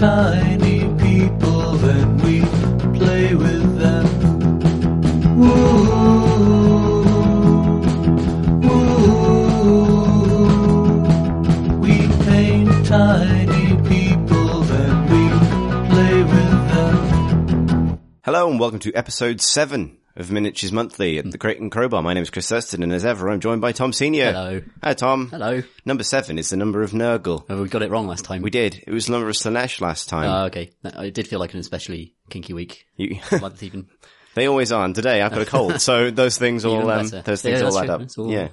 tiny people and we play with them. Woo, woo. We paint tiny people and we play with them. Hello and welcome to episode seven of Miniatures Monthly at the Crate and Crowbar. My name is Chris Thurston and as ever I'm joined by Tom Senior. Hello. Hi Tom. Hello. Number seven is the number of Nurgle. Oh, we got it wrong last time. We did. It was the number of Slaanesh last time. Oh, okay. It did feel like an especially kinky week. You- Month even. they always are. And today I've got a cold, so those things all um, those Yeah, things all add true. up. All- Yeah,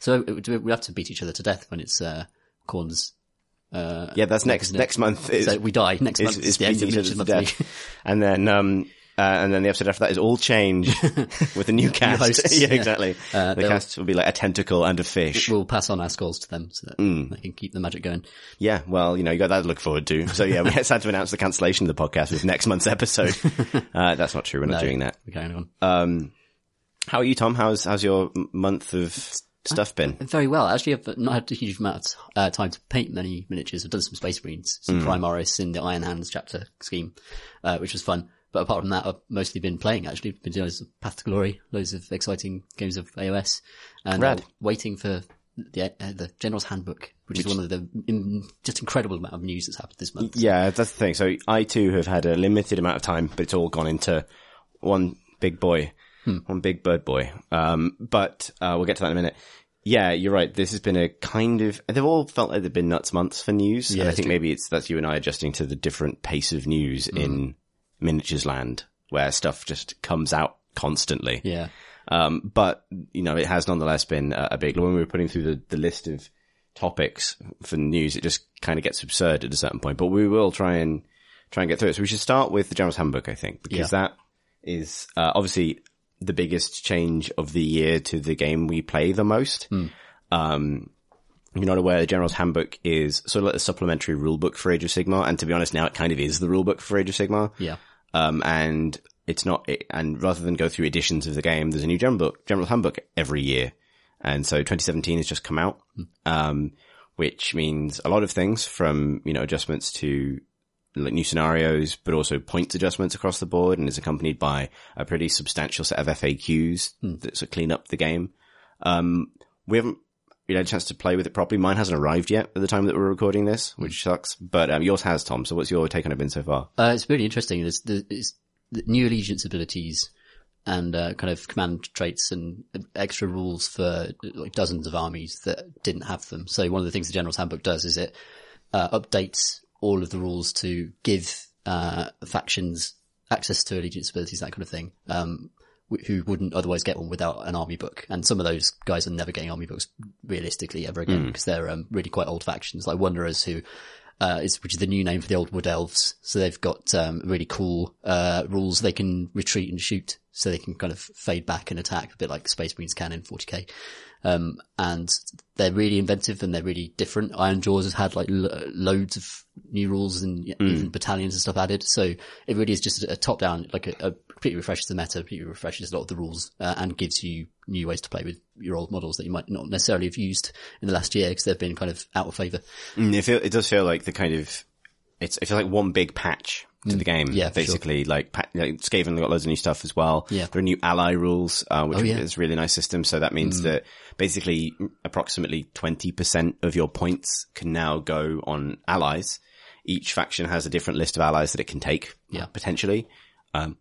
So we have to beat each other to death when it's uh, Khorne's. Uh, yeah. That's next next month. Is, so we die next is, month. is end of beating each other to Monthly. death. and then um. Uh, and then the episode after that is all change with a new cast. yeah, exactly. Uh, the cast will be like a tentacle and a fish. We'll pass on our scores to them so that Mm. they can keep the magic going. Yeah, well, you know, you got that to look forward to. So yeah, we had to announce the cancellation of the podcast with next month's episode. Uh, that's not true. We're not No. doing that. We're carrying on. Um, how are you, Tom? How's how's your month of stuff been? Very well. Actually, I've not had a huge amount of uh, time to paint many miniatures. I've done some Space Marines, some Primaris in the Iron Hands chapter scheme, uh, which was fun. But apart from that, I've mostly been playing, actually. Been doing loads of Path to Glory, loads of exciting games of AOS, and Rad. waiting for the uh, the General's Handbook, which, is one of the in, just incredible amount of news that's happened this month. Yeah, that's the thing. So I too have had a limited amount of time, but it's all gone into one big boy, one big bird boy. Um, but uh, we'll get to that in a minute. Yeah, you're right. This has been a kind of. They've all felt like they've been nuts months for news. Yeah, and I think true. maybe it's that's you and I adjusting to the different pace of news in miniatures land, where stuff just comes out constantly. Yeah. Um, but you know, it has nonetheless been a, a big. When we were putting through the, the list of topics for news, it just kind of gets absurd at a certain point. But we will try and try and get through it. So we should start with the General's Handbook, I think, because that is uh, obviously the biggest change of the year to the game we play the most. Um, if you're not aware, the General's Handbook is sort of like the supplementary rulebook for Age of Sigmar, and to be honest, now it kind of is the rulebook for Age of Sigmar. Yeah. Um, and it's not, it, and rather than go through editions of the game, there's a new general book, general handbook every year. And so 2017 has just come out, um, which means a lot of things from, you know, adjustments to like new scenarios, but also points adjustments across the board and is accompanied by a pretty substantial set of FAQs that sort of clean up the game. Um, we haven't really had a chance to play with it properly. Mine hasn't arrived yet at the time that we're recording this, which sucks, but um, yours has, Tom. So what's your take on it been so far? Uh, it's really interesting. There's, there's, the new allegiance abilities and uh, kind of command traits and extra rules for like dozens of armies that didn't have them. So one of the things the General's Handbook does is it uh, updates all of the rules to give uh, factions access to allegiance abilities, that kind of thing. Um, who wouldn't otherwise get one without an army book. And some of those guys are never getting army books realistically ever again because they're um, really quite old factions, like Wanderers who uh, is, which is the new name for the old Wood Elves. So they've got, um, really cool, uh, rules. They can retreat and shoot. So they can kind of fade back and attack a bit like Space Marines can in 40k. Um, and they're really inventive and they're really different. Ironjawz has had like lo- loads of new rules and y- even battalions and stuff added. So it really is just a, top down, like a, a completely refreshes the meta, completely refreshes a lot of the rules, uh, and gives you new ways to play with your old models that you might not necessarily have used in the last year because they've been kind of out of favor. Mm, it, feel, it does feel like the kind of it's it feels like one big patch to the game. Mm. yeah, for sure. basically like, like Skaven got loads of new stuff as well. Yeah. there are new ally rules, uh, which Oh, yeah. Mm. is a really nice system. So that means that basically approximately twenty percent of your points can now go on allies. Each faction has a different list of allies that it can take, Yeah. potentially. Um,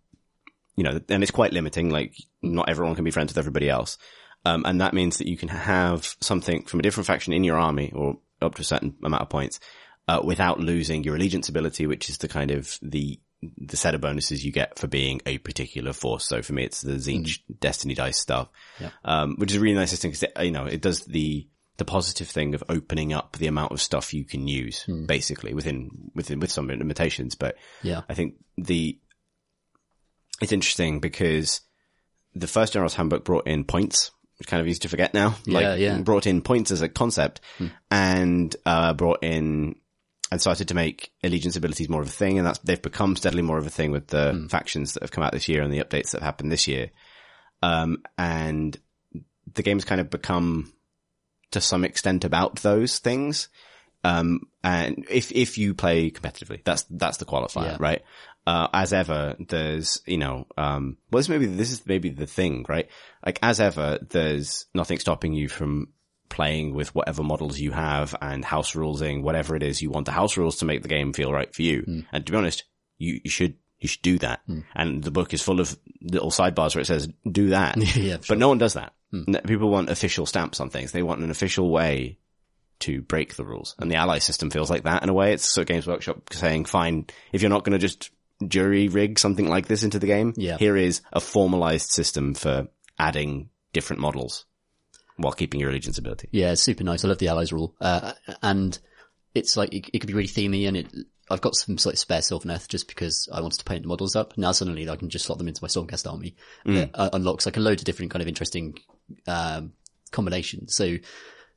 you know, and it's quite limiting. Like, not everyone can be friends with everybody else. Um, and that means that you can have something from a different faction in your army or up to a certain amount of points, uh, without losing your allegiance ability, which is the kind of the, the set of bonuses you get for being a particular force. So for me, it's the Tzeentch Destiny Dice stuff, Yeah. um, which is a really nice system because, you know, it does the, the positive thing of opening up the amount of stuff you can use, basically within, within, with some limitations. But Yeah. I think the, it's interesting because the first General's Handbook brought in points, which kind of easy to forget now. Yeah, like, yeah. brought in points as a concept and, uh, brought in and started to make allegiance abilities more of a thing. And that's, they've become steadily more of a thing with the factions that have come out this year and the updates that have happened this year. Um, and the game's kind of become to some extent about those things. Um, and if, if you play competitively, that's, that's the qualifier, Yeah. right? Uh, as ever, there's, you know, um, well, this maybe, this is maybe the thing, right? Like, as ever, there's nothing stopping you from playing with whatever models you have and house rulesing, whatever it is you want the house rules to make the game feel right for you. Hmm. And to be honest, you, you should, you should do that. And the book is full of little sidebars where it says, do that. Yeah, But no one does that. No- People want official stamps on things. They want an official way to break the rules. And the ally system feels like that in a way. It's sort of Games Workshop saying, fine, if you're not going to just jury rig something like this into the game, Yeah. here is a formalized system for adding different models while keeping your allegiance ability. Yeah, it's super nice. I love the allies rule. Uh, and it's like, it, it could be really themey and it, I've got some sort of spare Sylvaneth just because I wanted to paint the models up. Now suddenly I can just slot them into my Stormcast army. That uh, unlocks like a load of different kind of interesting, um, combinations. So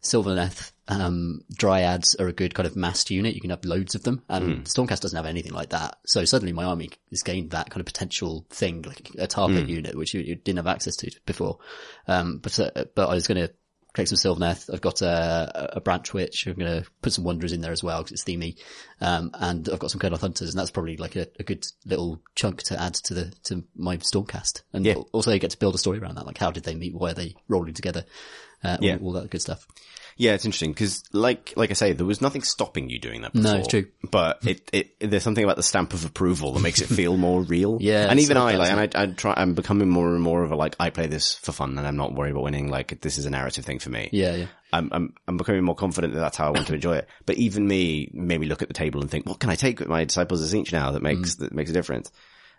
Sylvaneth, um, Dryads are a good kind of massed unit. You can have loads of them and Stormcast doesn't have anything like that. So suddenly my army has gained that kind of potential thing, like a target unit, which you, you didn't have access to before. Um, but, uh, but I was going to create some Sylvaneth. I've got a, a branch witch. I'm going to put some Wanderers in there as well because it's themey. Um, and I've got some Kurnoth Hunters and that's probably like a, a good little chunk to add to the, to my Stormcast. And Yeah. also you get to build a story around that. Like how did they meet? Why are they rolling together? Uh, Yeah. all, all that good stuff. Yeah, it's interesting because, like, like I say, there was nothing stopping you doing that. Before, No, it's true. But it, it, there's something about the stamp of approval that makes it feel more real. Yeah, and even I, like, and I, I try, I'm becoming more and more of a like, I play this for fun, and I'm not worried about winning. Like, this is a narrative thing for me. Yeah. Yeah. I'm, I'm, I'm becoming more confident that that's how I want to enjoy it. But even me maybe look at the table and think, what can I take with my disciples of Tzeentch now that makes, that makes a difference?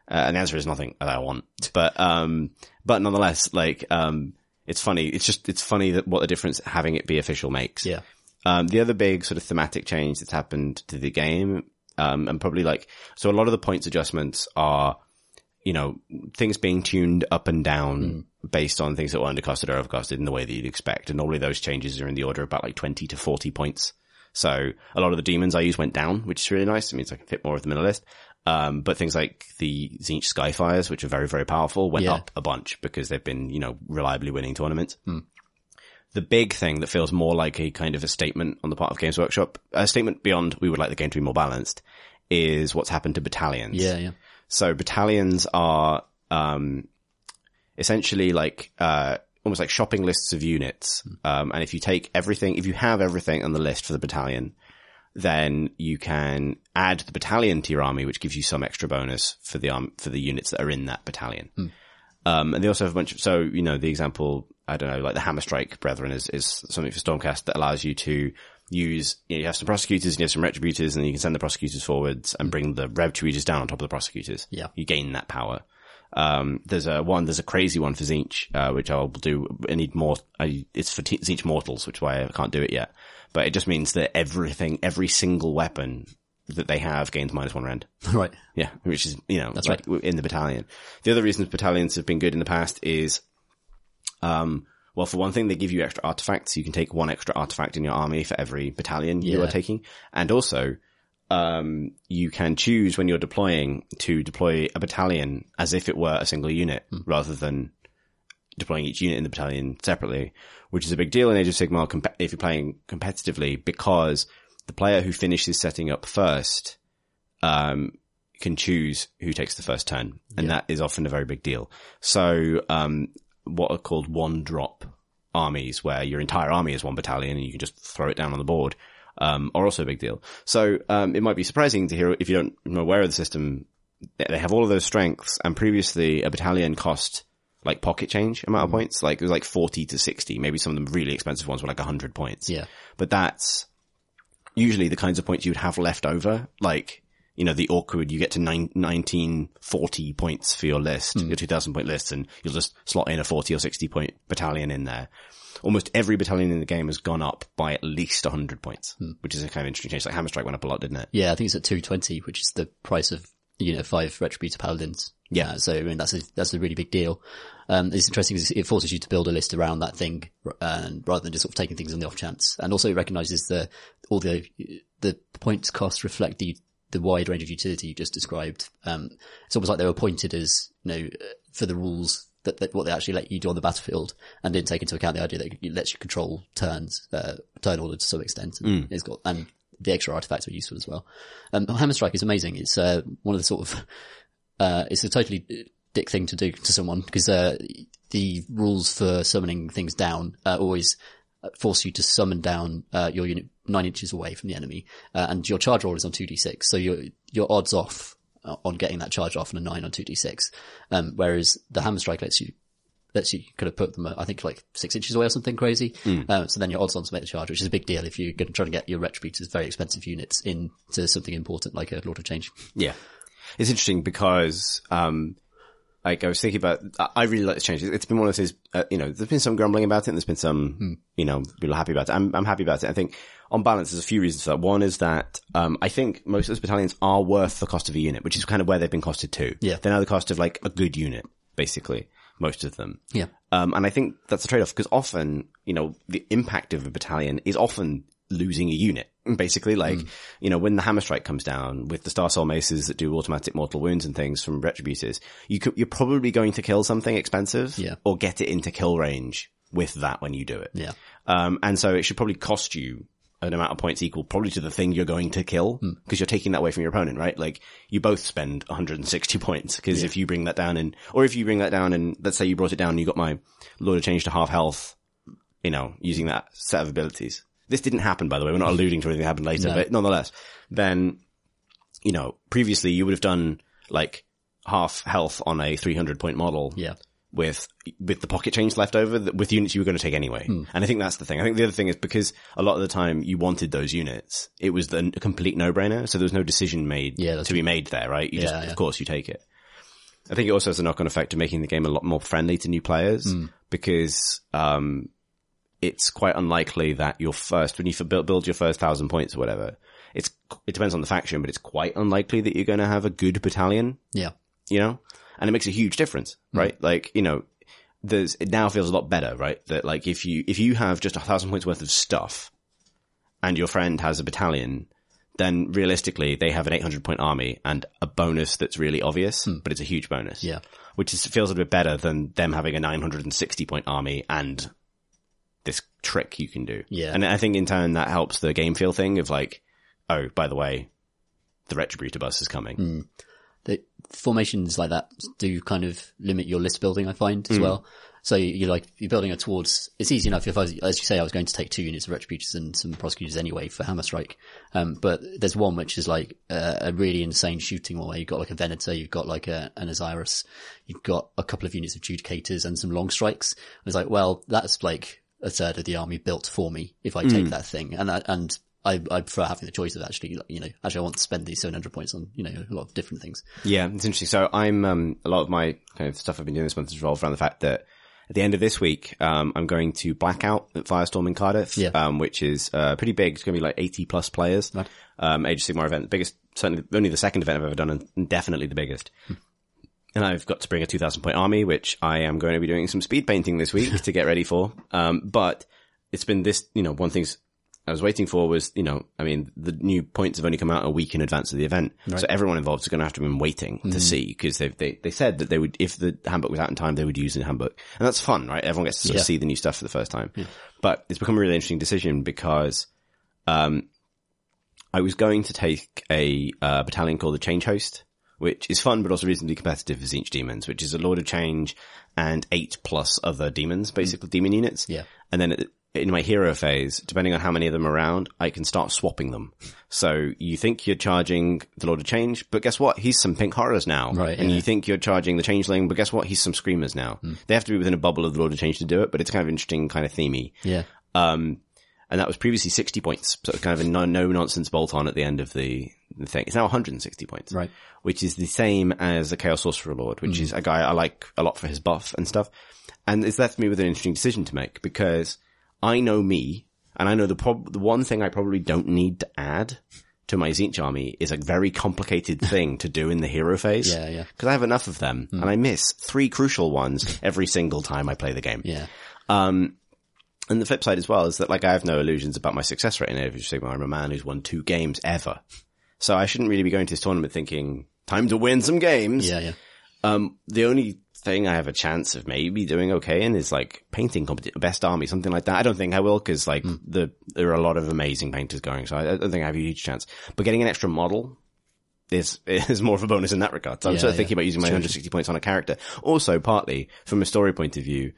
Uh, and the answer is nothing that I want. But, um, but nonetheless, like, um, it's funny. It's just, it's funny that what the difference having it be official makes. Yeah. Um, the other big sort of thematic change that's happened to the game, um, and probably like, so a lot of the points adjustments are, you know, things being tuned up and down based on things that were undercosted or overcosted in the way that you'd expect. And normally those changes are in the order of about like 20 to 40 points. So a lot of the demons I use went down, which is really nice. It means I can fit more of them in a list. Um, but things like the Tzeentch Skyfires, which are very, very powerful, went Yeah. up a bunch because they've been, you know, reliably winning tournaments the big thing that feels more like a kind of a statement on the part of Games Workshop, a statement beyond we would like the game to be more balanced, is what's happened to battalions. Yeah. Yeah. So battalions are um, essentially like uh, almost like shopping lists of units. Um, and if you take everything, if you have everything on the list for the battalion, then you can add the battalion to your army, which gives you some extra bonus for the arm for the units that are in that battalion. Um, and they also have a bunch of, so, you know, the example, I don't know, like the Hammer Strike Brethren is, is something for Stormcast that allows you to use, you, know, you have some prosecutors and you have some retributors and you can send the prosecutors forwards and bring the retributors down on top of the prosecutors. Yeah. You gain that power. Um, there's a one, there's a crazy one for Tzeentch, uh, which I'll do. I need more, I, it's for T- Tzeentch Mortals, which is why I can't do it yet. But it just means that everything, every single weapon that they have gains minus one rend. Right. Yeah, which is, you know, That's like in the battalion. The other reasons battalions have been good in the past is, um, well, for one thing, they give you extra artifacts. You can take one extra artifact in your army for every battalion you are taking. And also, um, you can choose when you're deploying to deploy a battalion as if it were a single unit rather than deploying each unit in the battalion separately, which is a big deal in Age of Sigmar comp- if you're playing competitively because the player who finishes setting up first, um, can choose who takes the first turn. And that is often a very big deal. So, um, what are called one drop armies where your entire army is one battalion and you can just throw it down on the board, um, are also a big deal. So, um, it might be surprising to hear if you don't know aware of the system, they have all of those strengths and previously a battalion cost like pocket change amount of points, like it was like 40 to 60. Maybe some of them really expensive ones were like 100 points. Yeah. But that's usually the kinds of points you'd have left over. Like, you know, the awkward, you get to nine, 1940 points for your list, your 2000 point list, and you'll just slot in a 40 or 60 point battalion in there. Almost every battalion in the game has gone up by at least 100 points, which is a kind of interesting change. Like Hammer Strike went up a lot, didn't it? Yeah, I think it's at 220, which is the price of, you know, five Retributor Paladins. Yeah. Uh, so, I mean, that's a, that's a really big deal. Um, it's interesting because it forces you to build a list around that thing, and rather than just sort of taking things on the off chance. And also it recognizes the, all the, the points costs reflect the, the wide range of utility you just described. Um, it's almost like they were pointed as, you know, uh, for the rules that, that what they actually let you do on the battlefield and didn't take into account the idea that it lets you control turns, uh, turn order to some extent. And It's got, and the extra artifacts are useful as well. Um, Hammer Strike is amazing. It's, uh, one of the sort of, uh, it's a totally dick thing to do to someone because, uh, the rules for summoning things down, uh, always force you to summon down, uh, your unit nine inches away from the enemy. Uh, and your charge roll is on 2d6. So your, your odds off uh, on getting that charge off on a nine on 2d6. Um, whereas the Hammer Strike lets you lets you kind of put them, uh, I think, like six inches away or something crazy. Uh, so then your odds on to make the charge, which is a big deal if you're going to try to get your retributors, very expensive units, into something important like a Lord of Change. Yeah. It's interesting because, um, like I was thinking about, I- really like this change. It's been one of those, uh, you know, there's been some grumbling about it and there's been some, you know, people are happy about it. I'm, I'm happy about it. I think on balance, there's a few reasons for that. One is that, um, I think most of those battalions are worth the cost of a unit, which is kind of where they've been costed to. Yeah. They're now the cost of like a good unit, basically. Most of them. Yeah. Um, and I think that's a trade-off because often, you know, the impact of a battalion is often losing a unit. Basically, like, you know, when the hammer strike comes down with the Star Soul maces that do automatic mortal wounds and things from retributors, you could, you're probably going to kill something expensive Yeah. or get it into kill range with that when you do it. Yeah. Um, and so it should probably cost you an amount of points equal probably to the thing you're going to kill hmm. because you're taking that away from your opponent, right? Like you both spend 160 points because if you bring that down and, or if you bring that down and let's say you brought it down and you got my Lord of Change to half health, you know, using that set of abilities. This didn't happen, by the way. We're not hmm. alluding to anything that happened later, No. but nonetheless, then, you know, previously you would have done like half health on a 300 point model Yeah. With with the pocket change left over that with units you were going to take anyway. Hmm. And I think that's the thing. I think the other thing is because a lot of the time you wanted those units, it was the, a complete no brainer. So there was no decision made Yeah, to be made there, right? You just, Yeah, yeah. of course, you take it. I think it also has a knock on effect of making the game a lot more friendly to new players Hmm. because um, it's quite unlikely that your first when you build, build your first thousand points or whatever. It's it depends on the faction, but it's quite unlikely that you're going to have a good battalion Yeah. you know, and it makes a huge difference, mm-hmm. right? Like, you know, there's, it now feels a lot better, right? That like if you, if you have just a thousand points worth of stuff and your friend has a battalion, then realistically they have an 800 point army and a bonus that's really obvious, hmm. but it's a huge bonus. Yeah. Which is, feels a bit better than them having a 960 point army and this trick you can do. Yeah. And I think in turn that helps the game feel thing of like, oh, by the way, the Retributor bus is coming. the formations like that do kind of limit your list building, I find as well. So you- you're like, you're building it towards, it's easy enough if I was, as you say, I was going to take two units of retributors and some prosecutors anyway for Hammer Strike. Um, but there's one which is like uh, a really insane shooting one where you've got like a Venator, you've got like a, an Osiris, you've got a couple of units of Judicators and some long strikes. I was like, well, that's like a third of the army built for me if I take that thing. And I, and I, I prefer having the choice of actually, you know, actually I want to spend these 700 points on, you know, a lot of different things. Yeah, it's interesting. So I'm um, a lot of my kind of stuff I've been doing this month has revolved around the fact that at the end of this week, um, I'm going to Blackout at Firestorm in Cardiff, Yeah. um, which is uh, pretty big. It's going to be like 80 plus players. Right. Um, Age of Sigmar event, the biggest, certainly only the second event I've ever done, and definitely the biggest. And I've got to bring a 2,000 point army, which I am going to be doing some speed painting this week to get ready for. Um, but it's been this, you know, one thing's I was waiting for was, you know, I mean, the new points have only come out a week in advance of the event. So everyone involved is going to have to have been waiting to see because they, they, they said that they would, if the handbook was out in time, they would use the handbook. And that's fun, right? Everyone gets to sort Yeah. of see the new stuff for the first time. But it's become a really interesting decision because, um, I was going to take a uh, battalion called the Change Host, which is fun but also reasonably competitive for Tzeentch Demons, which is a Lord of Change and eight plus other demons, basically demon units. Yeah. And then in my hero phase, depending on how many of them are around, I can start swapping them. So you think you're charging the Lord of Change, but guess what? He's some pink horrors now. Right, And yeah. you think you're charging the Changeling, but guess what? He's some screamers now. They have to be within a bubble of the Lord of Change to do it, but it's kind of interesting, kind of themey. Yeah. Um, and that was previously 60 points. So it's kind of a no, no nonsense bolt on at the end of the, the thing. It's now 160 points. Right. Which is the same as the Chaos Sorcerer Lord, which is a guy I like a lot for his buff and stuff. And it's left me with an interesting decision to make because I know me and I know the prob- the one thing I probably don't need to add to my Tzeentch army is a very complicated thing to do in the hero phase. Yeah, yeah. Cause I have enough of them and I miss three crucial ones every single time I play the game. Yeah. Um, and the flip side as well is that like I have no illusions about my success rate in Age of Sigmar. I'm a man who's won two games ever. So I shouldn't really be going to this tournament thinking, time to win some games. Yeah. Yeah. Um, the only thing I have a chance of maybe doing okay in is like painting competition, best army, something like that. I don't think I will because like hmm. the, there are a lot of amazing painters going. So I, I don't think I have a huge chance, but getting an extra model is, is more of a bonus in that regard. So I'm Yeah, sort of yeah. thinking about using my 160 points on a character. Also partly from a story point of view,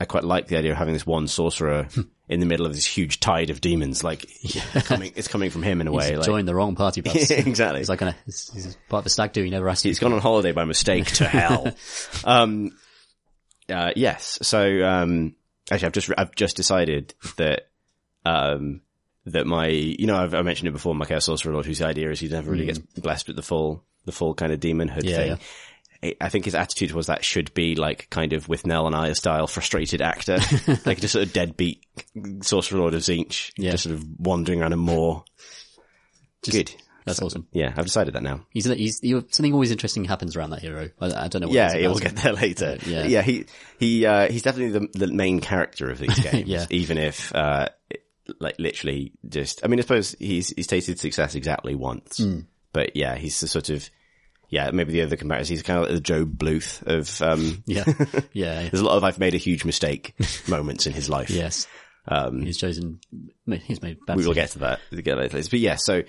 I quite like the idea of having this one sorcerer in the middle of this huge tide of demons. Like it's coming, it's coming from him in a way. He's Like, joined the wrong party bus. exactly. It's like a, he's, part of a stag do he never asked. He's gone on holiday by mistake to hell. um, uh, yes. So, um, actually, I've just, I've just decided that, um, that my, you know, I've, I mentioned it before, my Chaos Sorcerer Lord, whose idea is he never really gets blessed with the full, the full kind of demonhood Yeah, thing. yeah. I- I think his attitude was that should be like kind of Withnail and I style frustrated actor, like just sort of deadbeat Sorcerer Lord of Tzeentch, Yeah. just sort of wandering around a moor. Good. That's awesome. Yeah, I've decided that now. He's, he's, you something always interesting happens around that hero. I, I don't know what Yeah, it is yeah, about we'll get there later. Yeah. yeah. He he uh, he's definitely the, the main character of these games. Yeah. even if uh, like literally just. I mean, I suppose he's he's tasted success exactly once, Hmm. but yeah, he's the sort of yeah. Maybe the other comparison, he's kind of like the Gob Bluth of. Um, Yeah. Yeah. there's a lot of I've made a huge mistake moments in his life. yes. Um, He's chosen, he's made bad we will get to that. We'll get later. But yeah, so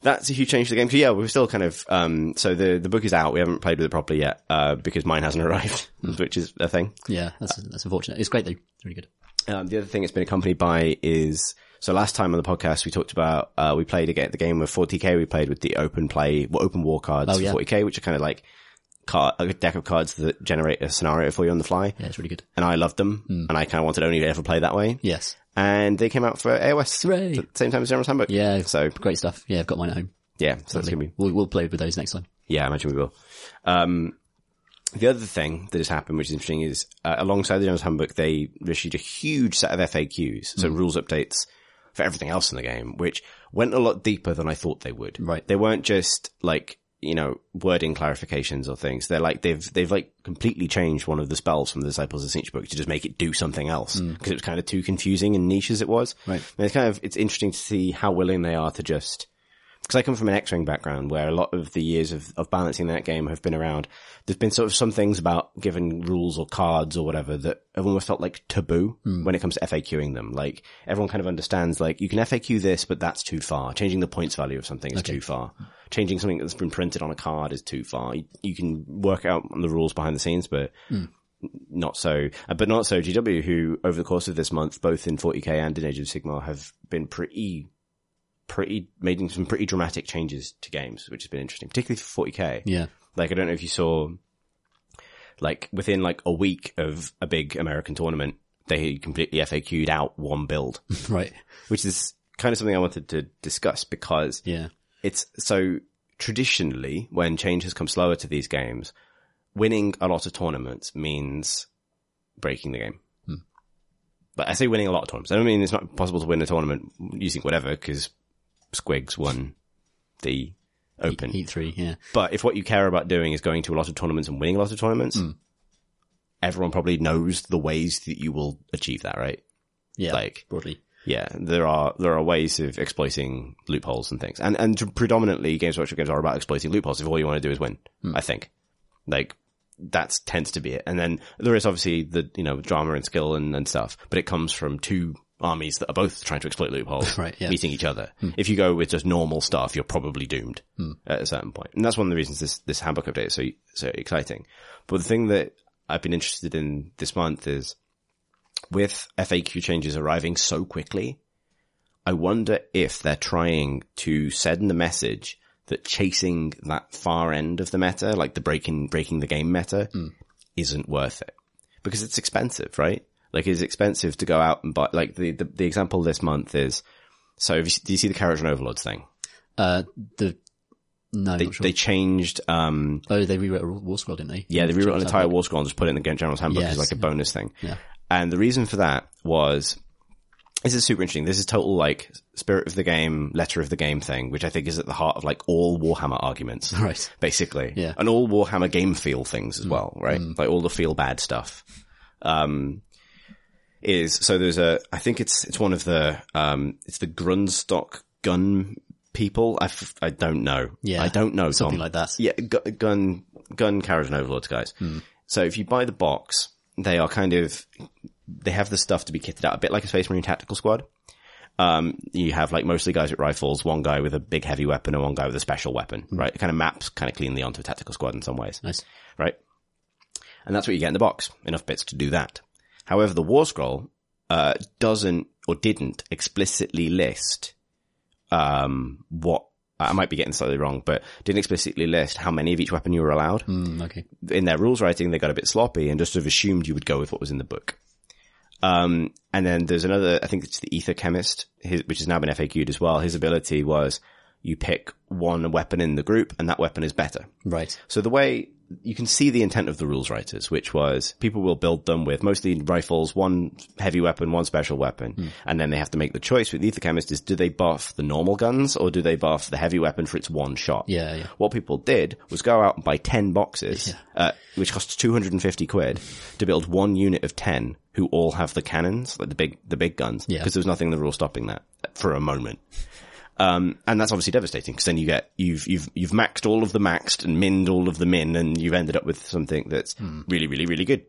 that's a huge change to the game. So yeah, we're still kind of, um, so the, the book is out. We haven't played with it properly yet, uh, because mine hasn't arrived, which is a thing. Yeah, that's, that's unfortunate. It's great though. It's really good. Um, the other thing it's been accompanied by is, so last time on the podcast we talked about, uh, we played again the game of 40k. We played with the open play, well, open war cards Oh, yeah. 40k, which are kind of like card, a deck of cards that generate a scenario for you on the fly. Yeah, it's really good. And I loved them, and I kind of wanted only to only ever play that way. Yes. And they came out for AOS Hooray. at the same time as General's Handbook. Yeah. So Great stuff. Yeah, I've got mine at home. yeah, so that's gonna be We'll, we'll play with those next time. Yeah, I imagine we will. Um, the other thing that has happened, which is interesting, is uh, alongside the General's Handbook, they issued a huge set of FAQs, so rules updates for everything else in the game, which went a lot deeper than I thought they would. Right. They weren't just like you know wording clarifications or things. They're like they've they've like completely changed one of the spells from the Disciples of Tzeentch book to just make it do something else hmm. because it was kind of too confusing and niche as it was. Right. And it's kind of it's interesting to see how willing they are to just because I come from an X-Wing background where a lot of the years of, of balancing that game have been around. There's been sort of some things about given rules or cards or whatever that have almost felt like taboo when it comes to FAQing them. Like everyone kind of understands like you can FAQ this, but that's too far. Changing the points value of something is too far. Changing something that's been printed on a card is too far. You, you can work out the rules behind the scenes, but not so, uh, but not so GW, who over the course of this month, both in 40k and in Age of Sigmar, have been pretty, pretty, making some pretty dramatic changes to games, which has been interesting, particularly for 40k. Yeah. Like, I don't know if you saw, like, within like a week of a big American tournament, they completely FAQ'd out one build, Right. which is kind of something I wanted to discuss because Yeah. it's so traditionally when change has come slower to these games, winning a lot of tournaments means breaking the game. Hmm. But I say winning a lot of tournaments. I don't mean it's not possible to win a tournament using whatever because Squigs won the Open. Heat three. Yeah. But if what you care about doing is going to a lot of tournaments and winning a lot of tournaments, hmm. everyone probably knows the ways that you will achieve that, right? Yeah. Like, broadly. yeah, there are there are ways of exploiting loopholes and things, and and predominantly Games Workshop games are about exploiting loopholes. If all you want to do is win, hmm. I think, like that tends to be it. And then there is obviously the you know drama and skill and, and stuff, but it comes from two armies that are both trying to exploit loopholes, Right, yeah. meeting each other. Hmm. If you go with just normal stuff, you're probably doomed hmm. at a certain point, and that's one of the reasons this this handbook update is so so exciting. But the thing that I've been interested in this month is with FAQ changes arriving so quickly, I wonder if they're trying to send the message that chasing that far end of the meta, like the breaking, breaking the game meta, hmm. isn't worth it. Because it's expensive, right? Like it's expensive to go out and buy, like the, the, the example this month is, so you, do you see the Kharadron Overlords thing? Uh, the, no, They, sure. they changed, um, oh, they rewrote a War Scroll, didn't they? Yeah, they rewrote an entire. War Scroll and just put it in the General's Handbook as Yes, like a yeah. bonus thing. Yeah. And the reason for that was, this is super interesting. This is total like spirit of the game, letter of the game thing, which I think is at the heart of like all Warhammer arguments. Right. Basically. Yeah. And all Warhammer game feel things as well, right? Like all the feel bad stuff. Um, is, so there's a, I think it's, it's one of the, um, it's the Grundstok gun people. I, f- I don't know. Yeah. I don't know. Something Tom. like that. Yeah, gu- gun, gun Kharadron Overlords guys. So if you buy the box, they are kind of, they have the stuff to be kitted out a bit like a Space Marine Tactical Squad. Um, you have like mostly guys with rifles, one guy with a big heavy weapon and one guy with a special weapon, right? It kind of maps kind of cleanly onto a tactical squad in some ways Nice. right? And that's what you get in the box. Enough bits to do that. However, the War Scroll uh, doesn't or didn't explicitly list um, what I might be getting slightly wrong, but didn't explicitly list how many of each weapon you were allowed. Mm, okay. In their rules writing, they got a bit sloppy and just sort of assumed you would go with what was in the book. Um, and then there's another, I think it's the Aether-Khemist, his, which has now been FAQ'd as well. His ability was you pick one weapon in the group and that weapon is better. Right. So the way you can see the intent of the rules writers, which was people will build them with mostly rifles, one heavy weapon, one special weapon, and then they have to make the choice with the Aether-Khemist is do they buff the normal guns or do they buff the heavy weapon for its one shot? Yeah, yeah. What people did was go out and buy 10 boxes, uh, which costs 250 quid to build one unit of 10 who all have the cannons, like the big, the big guns. Yeah. Because there was nothing in the rule stopping that for a moment. Um, and that's obviously devastating because then you get, you've, you've, you've maxed all of the maxed and minned all of the min and you've ended up with something that's really, really, really good.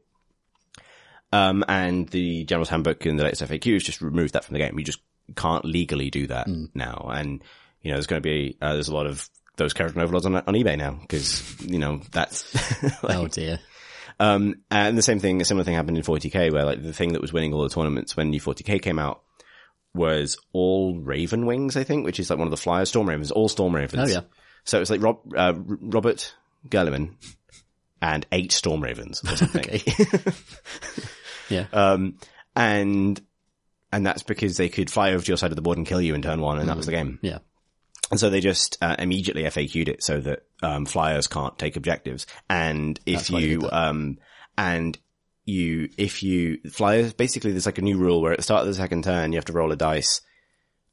Um, and the General's Handbook and the latest FAQ has just removed that from the game. You just can't legally do that now. And, you know, there's going to be, uh, there's a lot of those Kharadron Overlords on, on eBay now because, you know, that's, like, Oh dear. um, and the same thing, a similar thing happened in 40k where like the thing that was winning all the tournaments when new 40k came out was all Raven Wings, I think, which is like one of the flyers, Storm Ravens, all Storm Ravens. Oh, yeah. So it was like Rob, uh, Roboute Guilliman and eight Storm Ravens or something. Yeah. Um, and, and that's because they could fly over to your side of the board and kill you in turn one and that was the game. yeah. And so they just uh, immediately FAQ'd it so that um, flyers can't take objectives. And if That's you um, and you if you flyers basically there's like a new rule where at the start of the second turn you have to roll a dice.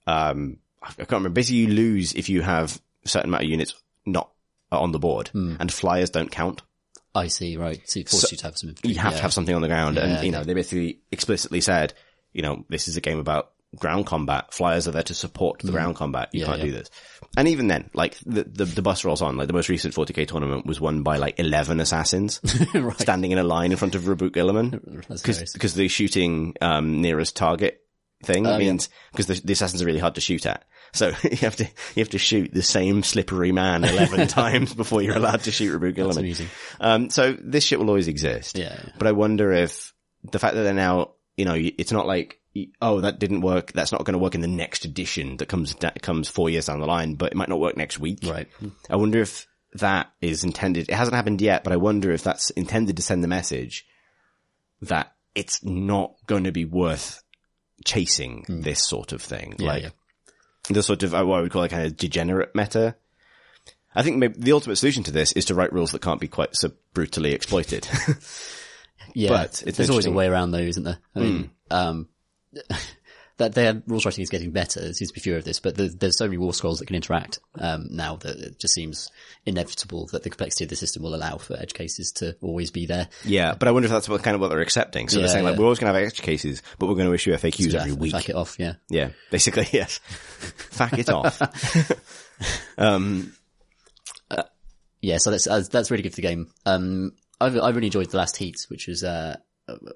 Um, I can't remember. Basically, you lose if you have a certain amount of units not uh, on the board, Hmm. and flyers don't count. I see. Right. So it forces you to have some. You have yeah. to have something on the ground, Yeah, and you know they basically explicitly said, you know, this is a game about ground combat. Flyers are there to support the ground combat. You. Yeah, can't do this. And even then, like the, the the bus rolls on. Like the most recent 40k tournament was won by like 11 assassins right. standing in a line in front of Roboute Guilliman because because the shooting um, nearest target thing yeah. means because the, the assassins are really hard to shoot at. So you have to you have to shoot the same slippery man 11 times before you're allowed to shoot Roboute Guilliman. amusing. Um, so this shit will always exist. Yeah. yeah. But I wonder if the fact that they're now, you know, it's not like, oh, that didn't work. That's not going to work in the next edition that comes that comes four years down the line, but it might not work next week. Right. I wonder if that is intended. It hasn't happened yet, but I wonder if that's intended to send the message that it's not going to be worth chasing this sort of thing. Yeah, like yeah. the sort of uh, what I would call a kind of degenerate meta. I think maybe the ultimate solution to this is to write rules that can't be quite so brutally exploited. Yeah, But it's there's always a way around though, isn't there? I mean, um, that their rules writing is getting better. There seems to be fewer of this, but there, there's so many war scrolls that can interact um, now that it just seems inevitable that the complexity of the system will allow for edge cases to always be there. Yeah, but I wonder if that's what, kind of what they're accepting. So Yeah, they're saying like, yeah. we're always going to have edge cases, but we're going to issue FAQs every week. Back it off, yeah. Yeah, basically, yes. Fack it off. um, Yeah, so that's that's, that's really good for the game. Um, I've I really enjoyed the last heat, which was uh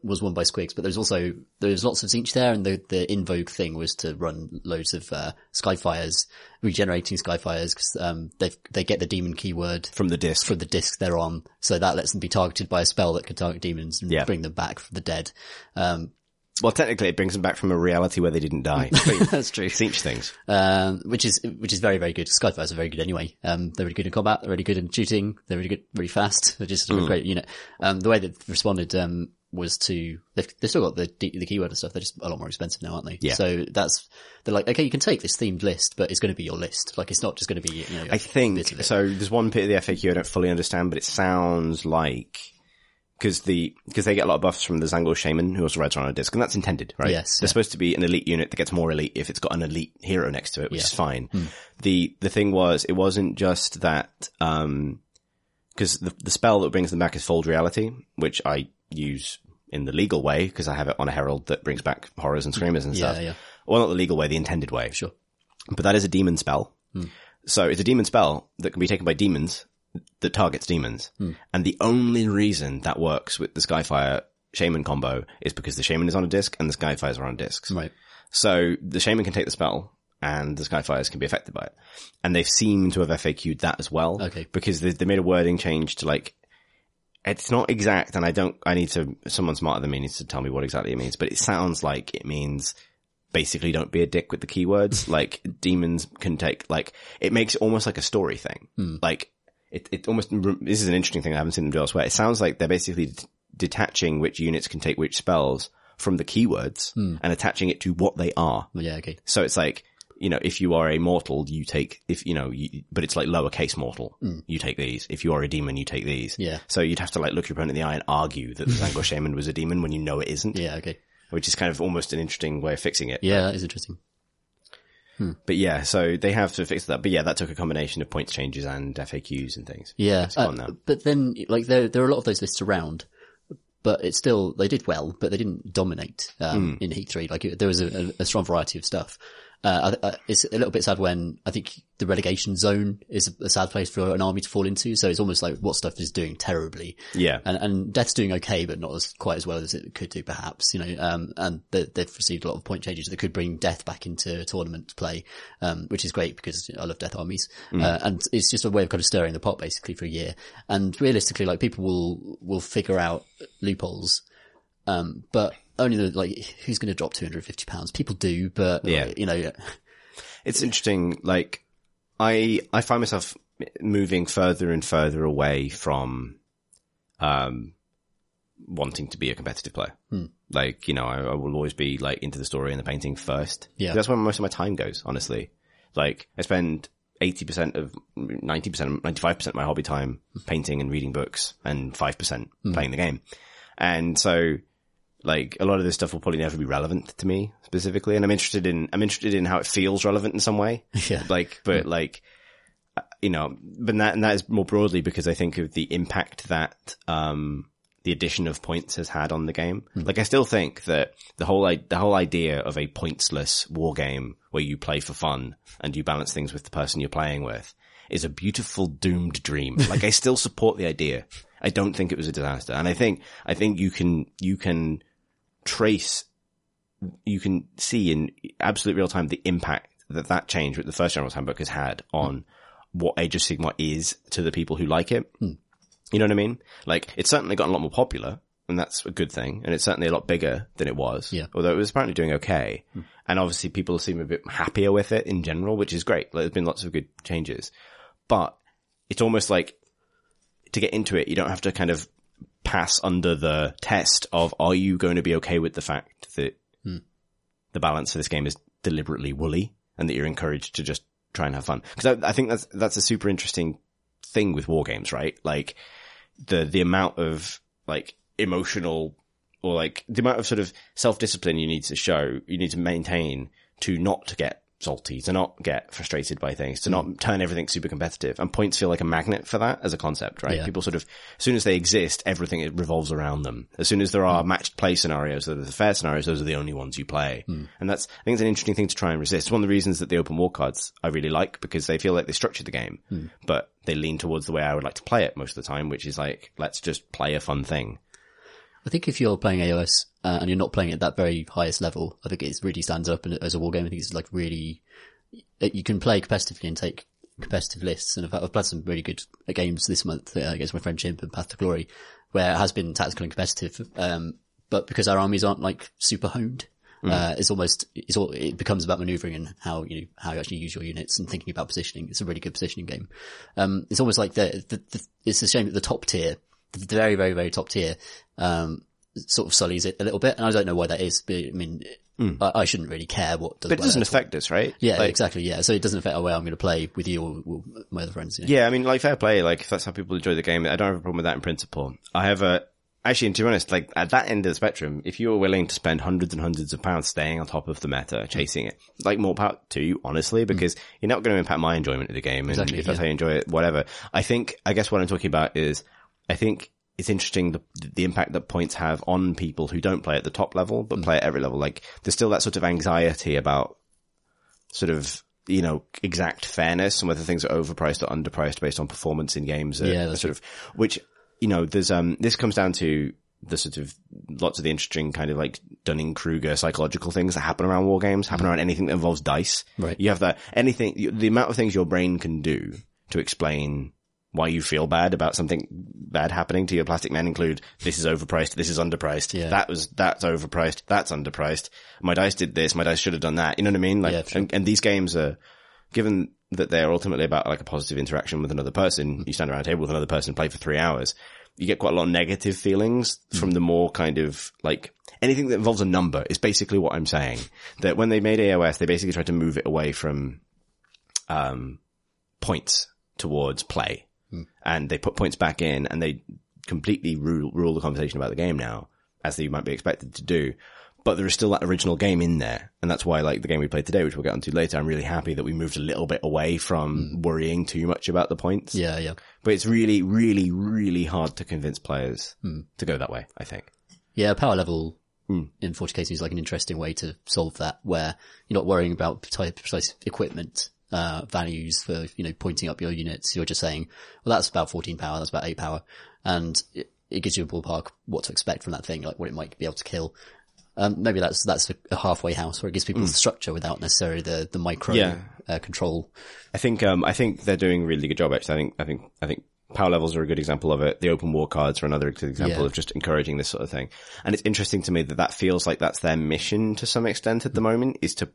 was won by Squigs, but there's also there's lots of Tzeentch there, and the the in vogue thing was to run loads of uh, Skyfires, regenerating Skyfires because um they they get the demon keyword from the disc. from the disc they're on, so that lets them be targeted by a spell that can target demons and Yeah. bring them back from the dead. Um, Well, technically, it brings them back from a reality where they didn't die. that's true. Tzeentch things. um, which is which is very very good. Skyfires are very good anyway. Um, they're really good in combat. They're really good in shooting. They're really good, really fast. They're just sort of a great unit. Um, the way they've responded um, was to they've, they've still got the the keyword and stuff. They're just a lot more expensive now, aren't they? Yeah. So that's they're like okay, you can take this themed list, but it's going to be your list. Like it's not just going to be you know. I think bit of it. so. There's one bit of the FAQ I don't fully understand, but it sounds like because the because they get a lot of buffs from the Tzaangor Shaman who also rides around on a disc, and that's intended, right? Yes, they're yeah. supposed to be an elite unit that gets more elite if it's got an elite hero next to it, which Yeah. Is fine. The the thing was, it wasn't just that um because the the spell that brings them back is Fold Reality, which I use in the legal way because I have it on a herald that brings back horrors and screamers and Yeah, stuff. yeah. Well, not the legal way, the intended way Sure. but that is a demon spell. Hmm. So it's a demon spell that can be taken by demons that targets demons. Hmm. And the only reason that works with the Skyfire Shaman combo is because the Shaman is on a disc and the Skyfires are on discs. Right. So the Shaman can take the spell and the Skyfires can be affected by it. And they've seemed to have FAQ'd that as well. Okay. Because they, they made a wording change to like, it's not exact and I don't, I need to, someone smarter than me needs to tell me what exactly it means, but it sounds like it means basically don't be a dick with the keywords. like demons can take, like, it makes it almost like a story thing. Hmm. Like, it, it almost, this is an interesting thing I haven't seen them do elsewhere. It sounds like they're basically d- detaching which units can take which spells from the keywords hmm. and attaching it to what they are. Yeah, okay. So it's like, you know, if you are a mortal, you take, if, you know, you, but it's like lowercase mortal. You take these. If you are a demon, you take these. Yeah. So you'd have to like look your opponent in the eye and argue that the Tzaangor Shaman was a demon when you know it isn't, Yeah, okay. which is kind of almost an interesting way of fixing it. Yeah, that is interesting. But yeah, so they have to fix that. But yeah, that took a combination of points changes and FAQs and things. Yeah, uh, but then like there there are a lot of those lists around, but it's still they did well, but they didn't dominate um, Hmm. in Heat Three. Like it, there was a, a strong variety of stuff. Uh, it's a little bit sad when I think the relegation zone is a, sad place for an army to fall into. So it's almost like what stuff is doing terribly. Yeah. And, and Death's doing okay, but not as quite as well as it could do, perhaps. You know, um, and they, they've received a lot of point changes that could bring Death back into tournament play, um, which is great because I love Death armies. Uh, and it's just a way of kind of stirring the pot basically for a year. And realistically, like people will will figure out loopholes, um, but only the like who's going to drop two hundred fifty pounds? People do, but Yeah. like, you know, It's interesting. Like, I, I find myself moving further and further away from, um, wanting to be a competitive player. Hmm. Like, you know, I, I will always be like into the story and the painting first. Yeah. That's where most of my time goes, honestly. Like, I spend 80% of, 90%, 95% of my hobby time painting and reading books and 5% Hmm. playing the game. And so, like a lot of this stuff will probably never be relevant to me specifically. And I'm interested in, I'm interested in how it feels relevant in some way. Yeah. Like, but like, uh, you know, but that, and that is more broadly because I think of the impact that, um, the addition of points has had on the game. Like I still think that the whole, the whole idea of a pointsless war game where you play for fun and you balance things with the person you're playing with is a beautiful doomed dream. Like I still support the idea. I don't think it was a disaster. And I think, I think you can, you can trace, you can see in absolute real time the impact that that change with the first General's Handbook has had hmm. on what Age of Sigmar is to the people who like it. Hmm. You know what I mean? Like, it's certainly gotten a lot more popular, and that's a good thing, and it's certainly a lot bigger than it was. Yeah. Although it was apparently doing okay. Hmm. And obviously people seem a bit happier with it in general, which is great. Like, there's been lots of good changes. But it's almost like to get into it, you don't have to kind of pass under the test of are you going to be okay with the fact that hmm. the balance of this game is deliberately woolly and that you're encouraged to just try and have fun. Because I, I think that's that's a super interesting thing with war games, right? Like the the amount of like emotional or like the amount of sort of self discipline you need to show, you need to maintain to not to get salty, to not get frustrated by things, to not mm. turn everything super competitive. And points feel like a magnet for that as a concept, right? Yeah. People sort of, as soon as they exist, everything revolves around them. As soon as there are mm. matched play scenarios, that are the fair scenarios, those are the only ones you play. Mm. And that's, I think it's an interesting thing to try and resist. It's one of the reasons that the open war cards I really like because they feel like they structure the game, but they lean towards the way I would like to play it most of the time, which is like, let's just play a fun thing. I think if you're playing AOS uh, and you're not playing at that very highest level, I think it really stands up as a war game. I think it's like really, you can play competitively and take competitive lists. And in fact, I've played some really good games this month uh, against my friend Chimp and Path to Glory, where it has been tactical and competitive. Um, but because our armies aren't like super honed, uh, it's almost, it's all, it becomes about maneuvering and how you, know, how you actually use your units and thinking about positioning. It's a really good positioning game. Um, it's almost like the, the, the it's a shame that the top tier, the very, very, very top tier, um, sort of sullies it a little bit. And I don't know why that is, but I mean, hmm. I, I shouldn't really care what does But it doesn't affect us, right? Yeah, Like, exactly. Yeah. So it doesn't affect the way I'm going to play with you or, or my other friends. You know? Yeah, I mean, like fair play. Like if that's how people enjoy the game, I don't have a problem with that in principle. I have a actually, and to be honest, like at that end of the spectrum, if you're willing to spend hundreds and hundreds of pounds staying on top of the meta, hmm. chasing it, like more power to you, honestly, hmm. because you're not going to impact my enjoyment of the game. And Exactly, if that's how you enjoy it, whatever. I think, I guess what I'm talking about is, I think it's interesting the, the impact that points have on people who don't play at the top level, but play at every level. Like there's still that sort of anxiety about sort of you know, exact fairness and whether things are overpriced or underpriced based on performance in games. Are, Yeah, sort of, which, you know, there's, um, this comes down to the sort of lots of the interesting kind of like Dunning-Kruger psychological things that happen around war games, happen around anything that involves dice. Right. You have that, anything, the amount of things your brain can do to explain why you feel bad about something bad happening to your plastic men include this is overpriced, this is underpriced, Yeah. that was, that's overpriced, that's underpriced. My dice did this, my dice should have done that. You know what I mean? Like, Yeah, sure. and, and these games are, given that they're ultimately about like a positive interaction with another person, you stand around a table with another person, play for three hours, you get quite a lot of negative feelings from the more kind of like anything that involves a number is basically what I'm saying. That when they made AOS, they basically tried to move it away from, um, points towards play. Hmm. And they put points back in and they completely rule, rule the conversation about the game now, as they might be expected to do. But there is still that original game in there. And that's why like the game we played today, which we'll get onto later, I'm really happy that we moved a little bit away from hmm. worrying too much about the points. Yeah, yeah. But it's really, really, really hard to convince players hmm. to go that way, I think. Yeah, power level Hmm. in 40k seems like an interesting way to solve that, where you're not worrying about type precise equipment uh, values for you know pointing up your units. You're just saying, well, that's about 14 power, that's about 8 power, and it, it gives you a ballpark what to expect from that thing, like what it might be able to kill. Um, maybe that's that's a, halfway house where it gives people structure without necessarily the the micro. Yeah. uh, control. I think, um, I think they're doing a really good job, actually. I think, I think, I think power levels are a good example of it. The open war cards are another good example Yeah. of just encouraging this sort of thing. And it's interesting to me that that feels like that's their mission to some extent at the moment is to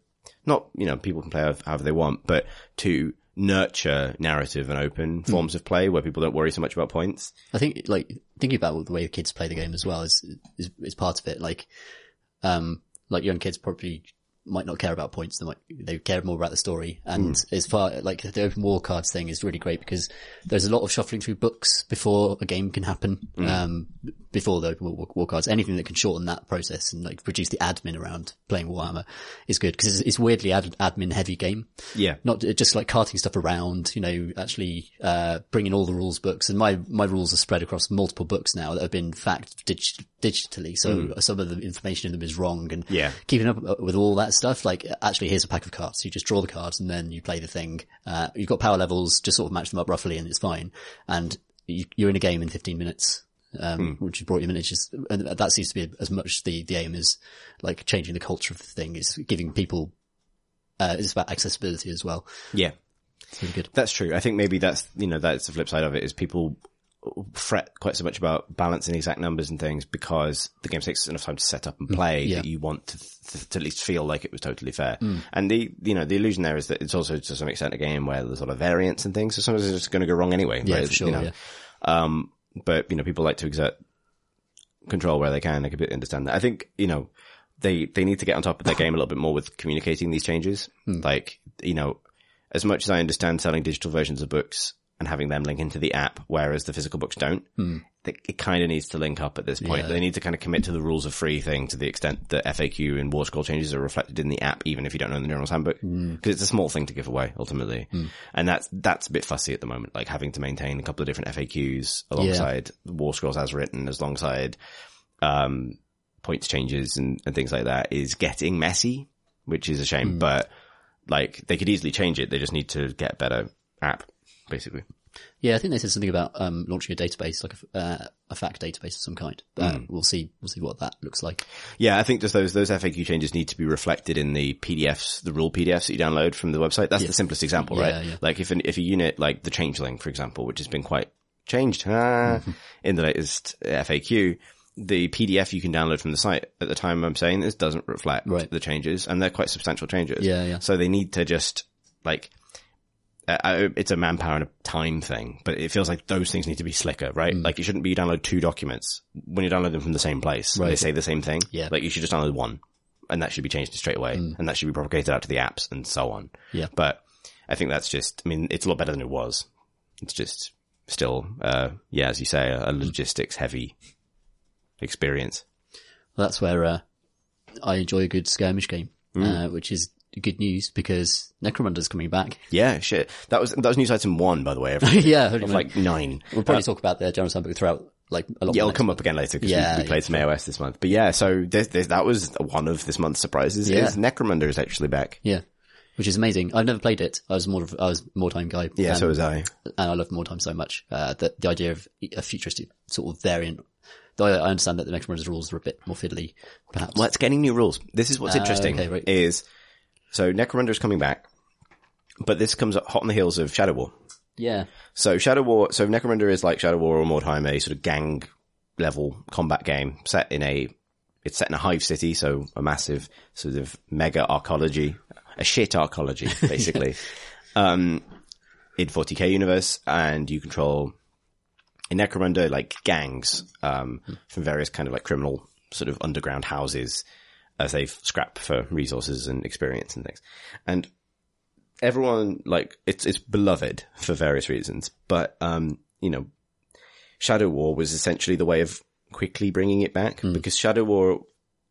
not, you know, people can play however- they want, but to nurture narrative and open forms of play where people don't worry so much about points. I think like thinking about the way kids play the game as well is is, is part of it. Like, um, like young kids probably might not care about points. They might they care more about the story. And as far like the open war cards thing is really great because there's a lot of shuffling through books before a game can happen. Um, before the open war, war cards, anything that can shorten that process and like reduce the admin around playing Warhammer is good because it's, it's weirdly ad, admin heavy game Yeah. not just like carting stuff around, you know, actually, uh, bringing all the rules books. And my, my rules are spread across multiple books now that have been fact dig- digitally. So some of the information in them is wrong and Yeah. keeping up uh, with all that stuff. Like actually here's a pack of cards. You just draw the cards and then you play the thing. Uh, you've got power levels, just sort of match them up roughly and it's fine. And you, you're in a game in 15 minutes. Um, which you brought your miniatures, and that seems to be as much the, the aim as like changing the culture of the thing is giving people, uh, it's about accessibility as well. Yeah. It's really good. That's true. I think maybe that's, you know, that's the flip side of it is people fret quite so much about balancing exact numbers and things because the game takes enough time to set up and play yeah. that you want to, to, to at least feel like it was totally fair. And the, you know, the illusion there is that it's also to some extent a game where there's a lot of variance and things. So sometimes it's just going to go wrong anyway. Yeah, right? sure, You know? yeah. Um, but, you know, people like to exert control where they can. I completely understand that. I think, you know, they, they need to get on top of their game a little bit more with communicating these changes. Hmm. Like, you know, as much as I understand selling digital versions of books and having them link into the app, whereas the physical books don't, hmm. th- it kind of needs to link up at this point. Yeah. They need to kind of commit to the rules of free thing to the extent that FAQ and War Scroll changes are reflected in the app, even if you don't know the General's Handbook. Hmm. Because it's a small thing to give away, ultimately. Hmm. And that's, that's a bit fussy at the moment, like having to maintain a couple of different FAQs alongside War Scrolls as written, alongside, um, points changes and, and things like that is getting messy, which is a shame, but like they could easily change it. They just need to get a better app, basically. Yeah, I think they said something about um, launching a database, like a, uh, a fact database of some kind. Uh, We'll see. We'll see what that looks like. Yeah, I think just those those FAQ changes need to be reflected in the PDFs, the rule PDFs that you download from the website. That's the simplest example, Yeah, right? yeah. Like if an, if a unit like the Changeling, for example, which has been quite changed ah, in the latest FAQ, the PDF you can download from the site at the time I'm saying this doesn't reflect Right. the changes, and they're quite substantial changes. Yeah, yeah. So they need to just like. Uh, I- it's a manpower and a time thing, but it feels like those things need to be slicker, right? Like you shouldn't be download two documents when you download them from the same place. They say the same thing. Yeah. Like you should just download one and that should be changed straight away and that should be propagated out to the apps and so on. Yeah. But I think that's just, I mean, it's a lot better than it was. It's just still, uh, yeah, as you say, a, a logistics heavy experience. Well, that's where uh, I enjoy a good skirmish game, uh, which is good news because Necromunda's coming back. Yeah, shit. That was, that was news item one, by the way, yeah, of like nine. we'll probably talk about the General Handbook throughout, like a lot. Yeah, it'll come month. up again later because Yeah, we, we played some AOS this month. But yeah, so there's, there's, that was one of this month's surprises Yeah. is Necromunda is actually back. Yeah, which is amazing. I've never played it. I was more of, I was Mordheim guy. Yeah, and, so was I. and I love Mordheim so much. Uh, that the idea of a futuristic sort of variant. Though I understand that the Necromunda rules are a bit more fiddly, perhaps. Well, it's getting new rules. This is what's Ah, interesting okay, right. is, so Necromunda is coming back, but this comes up hot on the heels of Shadow War. Yeah. So Shadow War, so Necromunda is like Shadow War or Mordheim, a sort of gang level combat game set in a, it's set in a hive city, so a massive sort of mega arcology, a shit arcology, basically, um, in 40k universe, and you control in Necromunda like gangs, um, from various kind of like criminal sort of underground houses as they scrap for resources and experience and things. And everyone like it's it's beloved for various reasons, but um, you know, Shadow War was essentially the way of quickly bringing it back because Shadow War,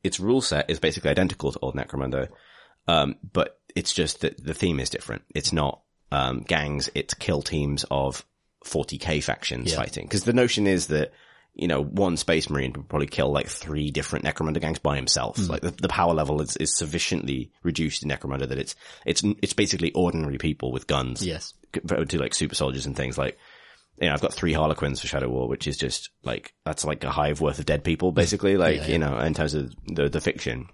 its rule set is basically identical to Old Necromunda, um, but it's just that the theme is different. It's not um, gangs; it's kill teams of 40k factions Yeah. fighting. Because the notion is that you know one Space Marine would probably kill like three different Necromunda gangs by himself. Like the, the power level is, is sufficiently reduced in Necromunda that it's it's it's basically ordinary people with guns Yes. compared to like super soldiers and things like you know, I've got three Harlequins for Shadow War, which is just like that's like a hive worth of dead people, basically. Like Yeah, you know, in terms of the the fiction.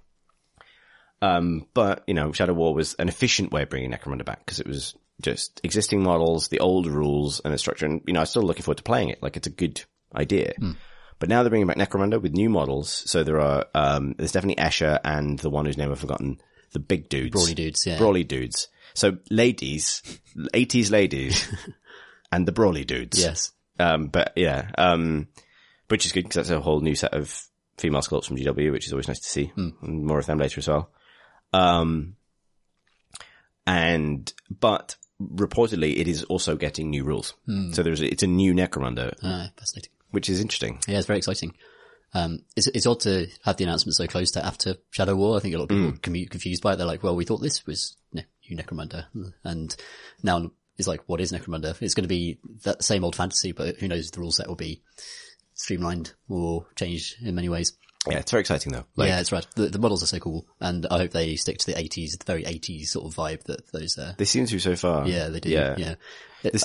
Um, but you know, Shadow War was an efficient way of bringing Necromunda back because it was just existing models, the old rules and the structure, and you know, I'm still looking forward to playing it. Like it's a good idea. But now they're bringing back Necromunda with new models. So there are um, there's definitely Escher and the one whose name I've forgotten, the big dudes, Brawly dudes, yeah. brawly dudes. So ladies, 80s ladies, and the brawly dudes. Yes. Um, but yeah, um, which is good because that's a whole new set of female sculpts from GW, which is always nice to see. And More of them later as well. Um, and, but reportedly it is also getting new rules. So there's, it's a new Necromunda, Ah, fascinating. Which is interesting. Yeah, it's very exciting. Um, it's, it's odd to have the announcement so close to after Shadow War. I think a lot of people Mm. can be confused by it. They're like, well, we thought this was ne- new Necromunda. And now it's like, what is Necromunda? It's going to be that same old fantasy, but who knows, if the rule set will be streamlined or changed in many ways. Yeah, it's very exciting though. Like, yeah, it's right. The, the models are so cool. And I hope they stick to the 80s, the very 80s sort of vibe that those, uh, they seem to so far. yeah, they do. Yeah. Yeah. It- This-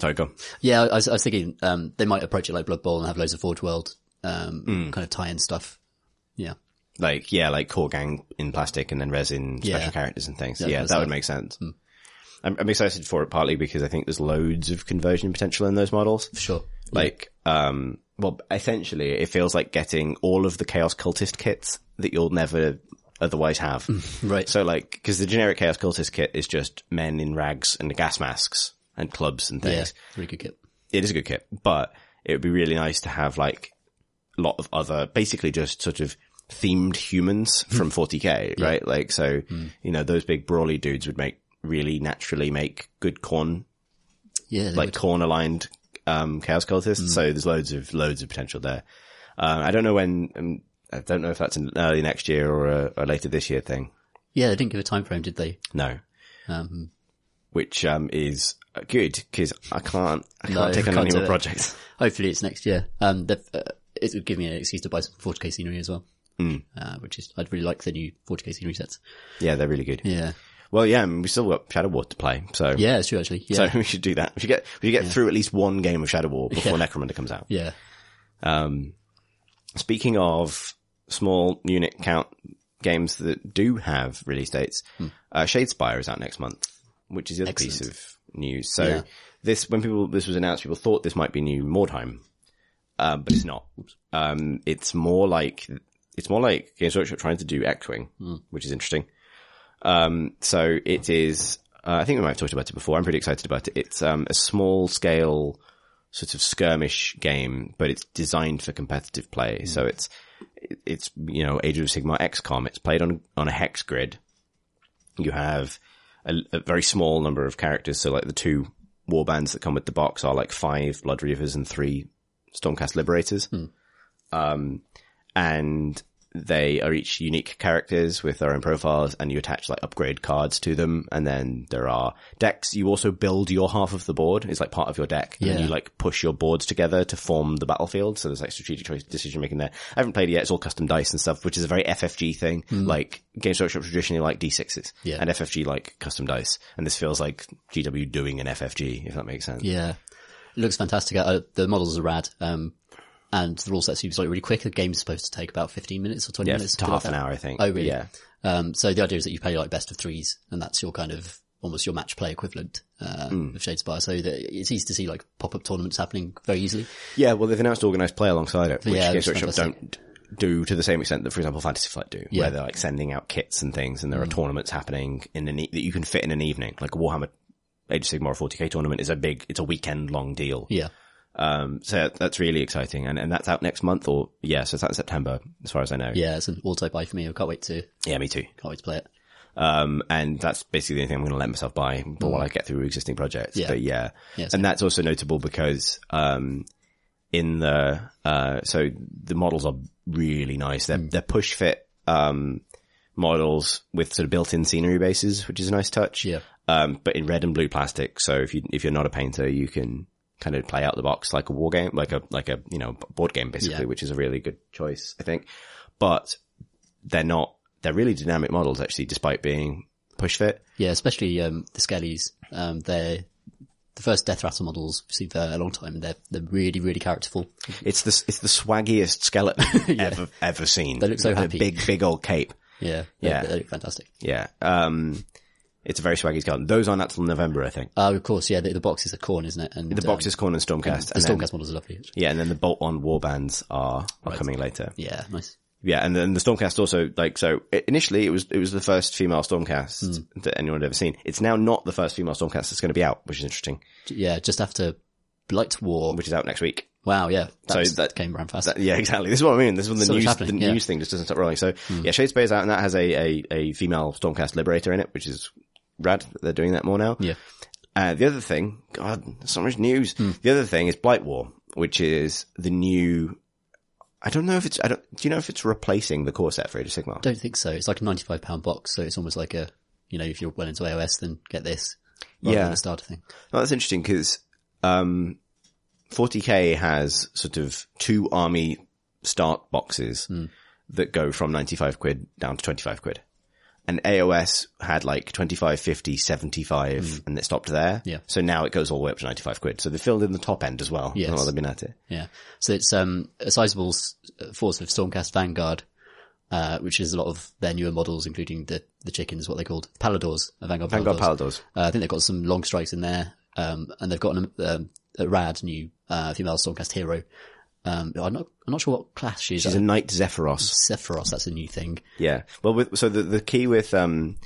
Sorry, go. on. Yeah, I was, I was thinking um, they might approach it like Blood Bowl and have loads of Forge World um, Hmm. kind of tie-in stuff. Yeah, Like, yeah, like core gang in plastic and then resin special Yeah. characters and things. Yeah, Yeah, that would make sense. I'm, I'm excited for it partly because I think there's loads of conversion potential in those models. for sure. Like, um, well, essentially it feels like getting all of the Chaos Cultist kits that you'll never otherwise have. Right. So like, cause the generic Chaos Cultist kit is just men in rags and gas masks and clubs and yeah, things. really good kit. It is a good kit, but it would be really nice to have like a lot of other, basically just sort of themed humans from 40k, right? Like, so, you know, those big brawly dudes would make really naturally make good Khorne Yeah, like Khorne aligned um, chaos cultists. So there's loads of loads of potential there. Um, I don't know when. Um, I don't know if that's an early next year or a, a later this year thing. yeah, they didn't give a time frame, did they? No, Um, which um, is good because I can't. I can't No, take on any more projects. hopefully it's next year. Um, they've, uh, it would give me an excuse to buy some 40k scenery as well. Hmm. Uh, which is, I'd really like the new 40k scenery sets. Yeah, they're really good. Yeah. Well, yeah, I mean, we still got Shadow War to play, so Yeah, it's true actually. Yeah. so we should do that. We should get we should get through at least one game of Shadow War before Necromunda comes out. yeah. Um, speaking of small unit count games that do have release dates, uh, Shadespire is out next month, which is the other piece of news. So Yeah. this, when people, this was announced, people thought this might be new Mordheim, um, but it's not. Um, it's more like, it's more like Games Workshop trying to do X-Wing, which is interesting. Um, so it is, uh, I think we might have talked about it before. I'm pretty excited about it. It's, um, a small scale sort of skirmish game, but it's designed for competitive play. So it's, it's, you know, Age of Sigmar XCOM. It's played on, on a hex grid. You have a, a very small number of characters. So like the two war bands that come with the box are like five Blood Reavers and three Stormcast Liberators. Um, and they are each unique characters with their own profiles and you attach like upgrade cards to them. And then there are decks. You also build your half of the board. It's like part of your deck. And Yeah. you like push your boards together to form the battlefield. So there's like strategic choice decision making there. I haven't played it yet. It's all custom dice and stuff, which is a very FFG thing. Like Games Workshop traditionally like D6s Yeah. and FFG like custom dice. And this feels like GW doing an FFG, if that makes sense. Yeah, it looks fantastic. Uh, the models are rad. Um, and the rule set seems like really quick. The game's supposed to take about 15 minutes or 20 Yeah, minutes. to half like an hour, I think. Oh, really? Yeah. Um, so the idea is that you play like best of threes and that's your kind of almost your match play equivalent, uh, Hmm. of Shadespire. So that it's easy to see like pop-up tournaments happening very easily. Yeah, well, they've announced organised play alongside it, which Yeah, Games Workshop don't do to the same extent that, for example, Fantasy Flight do, Yeah. where they're like sending out kits and things, and there are tournaments happening in an e- that you can fit in an evening. Like a Warhammer Age of Sigmar 40k tournament is a big, it's a weekend long deal. Yeah. Um, so that's really exciting, and and that's out next month, or yeah, so it's out in September, as far as I know. Yeah. It's an auto buy for me. I can't wait to, yeah, me too. can't wait to play it. Um, and that's basically the only thing I'm going to let myself buy but while I get through existing projects. Mm. Yeah. But yeah. Yeah, and that's also notable because, um, in the, uh, so the models are really nice. They're, Mm. they're push fit, um, models with sort of built-in scenery bases, which is a nice touch. Yeah. Um, but in red and blue plastic. So if you, if you're not a painter, you can kind of play out the box like a war game, like a, like a, you know, board game basically, Yeah. which is a really good choice, I think. But they're not, they're really dynamic models actually, despite being push fit. Yeah. Especially, um, the Skellies. Um, they're the first Death Rattle models we've seen for a long time and they're, they're really, really characterful. It's the, it's the swaggiest skeleton ever, ever seen. They look so happy. Big, big old cape. Yeah. Yeah. They, they look fantastic. Yeah. Um, it's a very swaggy skeleton. Those aren't until November, I think. Oh, of course. Yeah. The, the box is a Khorne, isn't it? And The box is Khorne and Stormcast. the and then- Stormcast models are lovely. actually. yeah, and then the bolt on warbands are, are coming later. Yeah. Nice. Yeah, and then the Stormcast also like so. Initially, it was it was the first female Stormcast Hmm. that anyone had ever seen. It's now not the first female Stormcast that's going to be out, which is interesting. Yeah. Just after Blight War. Which is out next week. Wow. Yeah. That, So that- came around fast. That- yeah, exactly. This is what I mean. This is when the news the yeah. News thing just doesn't stop rolling. So yeah, Shadespire is out, and that has a, a a female Stormcast Liberator in it, which is rad. that They're doing that more now. yeah. Uh, the other thing, God, so much news. Hmm. The other thing is Blight War, which is the new. I don't know if it's. I don't. Do you know if it's replacing the core set for Age of Sigmar? Don't think so. It's like a ninety-five pound box, so it's almost like a, you know, if you're well into AOS, then get this. Yeah. than a starter thing. Oh, that's interesting because um, 40k has sort of two army start boxes Hmm. that go from 95 quid down to 25 quid. And AOS had like 25, 50, 75 and it stopped there. Yeah. So now it goes all the way up to 95 quid. So they filled in the top end as well. Yes. While they've been at it. Yeah. So it's um a sizable uh, force of Stormcast Vanguard, uh, which is a lot of their newer models, including the the chickens, what they called Palladors, uh, Vanguard Vanguard Palladors. Palladors. Uh, I think they've got some long strikes in there, um, and they've got an, um, a rad new uh, female Stormcast hero. Um, I'm not I'm not sure what class she is. She's a Knight Zephyros. Sephiroth. That's a new thing. Yeah. Well, with, so the, the key with, um,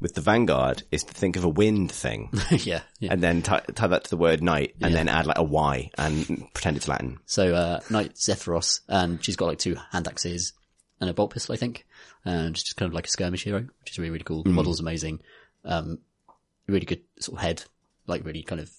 with the Vanguard is to think of a wind thing yeah. Yeah. and then tie, tie that to the word knight and then add like a Y and pretend it's Latin. So, uh, Knight Zephyros, and she's got like two hand axes and a bolt pistol, I think. And she's just kind of like a skirmish hero, which is really, really cool. The model's amazing. Um, really good sort of head, like really kind of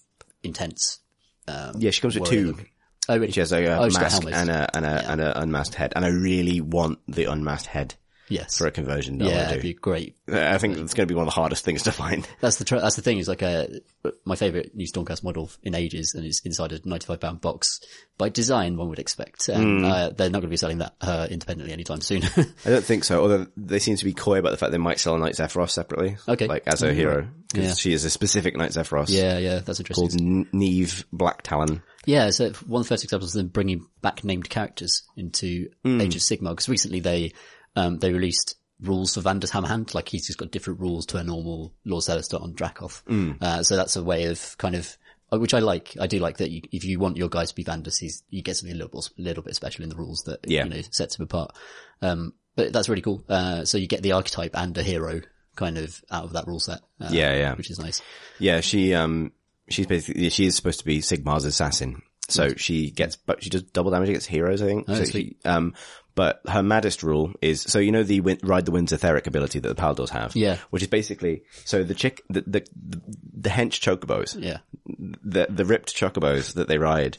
intense. Um, Yeah, she comes with two. look. Oh, really? She has a, Oh, mask and a and a and a unmasked head, and I really want the unmasked head yes. for a conversion. yeah, it'd be great. I think it's going to be one of the hardest things to find. That's the tr- that's the thing. Is like a my favorite new Stormcast model in ages, and it's inside a ninety-five pound box by design. One would expect, and Hmm. uh, they're not going to be selling that uh, independently anytime soon. I don't think so. Although they seem to be coy about the fact they might sell a Knight Zephyros separately. Okay. like as a hero because Yeah. she is a specific Knight Zephyros. yeah, yeah, that's interesting. called Neave Blacktalon. Yeah, so one of the first examples of them bringing back named characters into Age of Sigmar, because recently they, um, they released rules for Vandus Hammerhand, like he's just got different rules to a normal Lord Celestant on Dracoth. Uh, so that's a way of kind of, uh, which I like. I do like that you, if you want your guy to be Vandus, he's, you get something a little, bit- little bit special in the rules that, Yeah. you know, sets him apart. Um, but that's really cool. Uh, so you get the archetype and a hero kind of out of that rule set. Uh, Yeah, yeah. Which is nice. Yeah, she um she's basically she is supposed to be Sigmar's assassin. So she gets but she does double damage against heroes, I think. so sweet. she, um but her maddest rule is so you know the win, ride the winds etheric ability that the Palladors have. Yeah. Which is basically so the chick the the the, the hench chocobos Yeah. the the ripped chocobos that they ride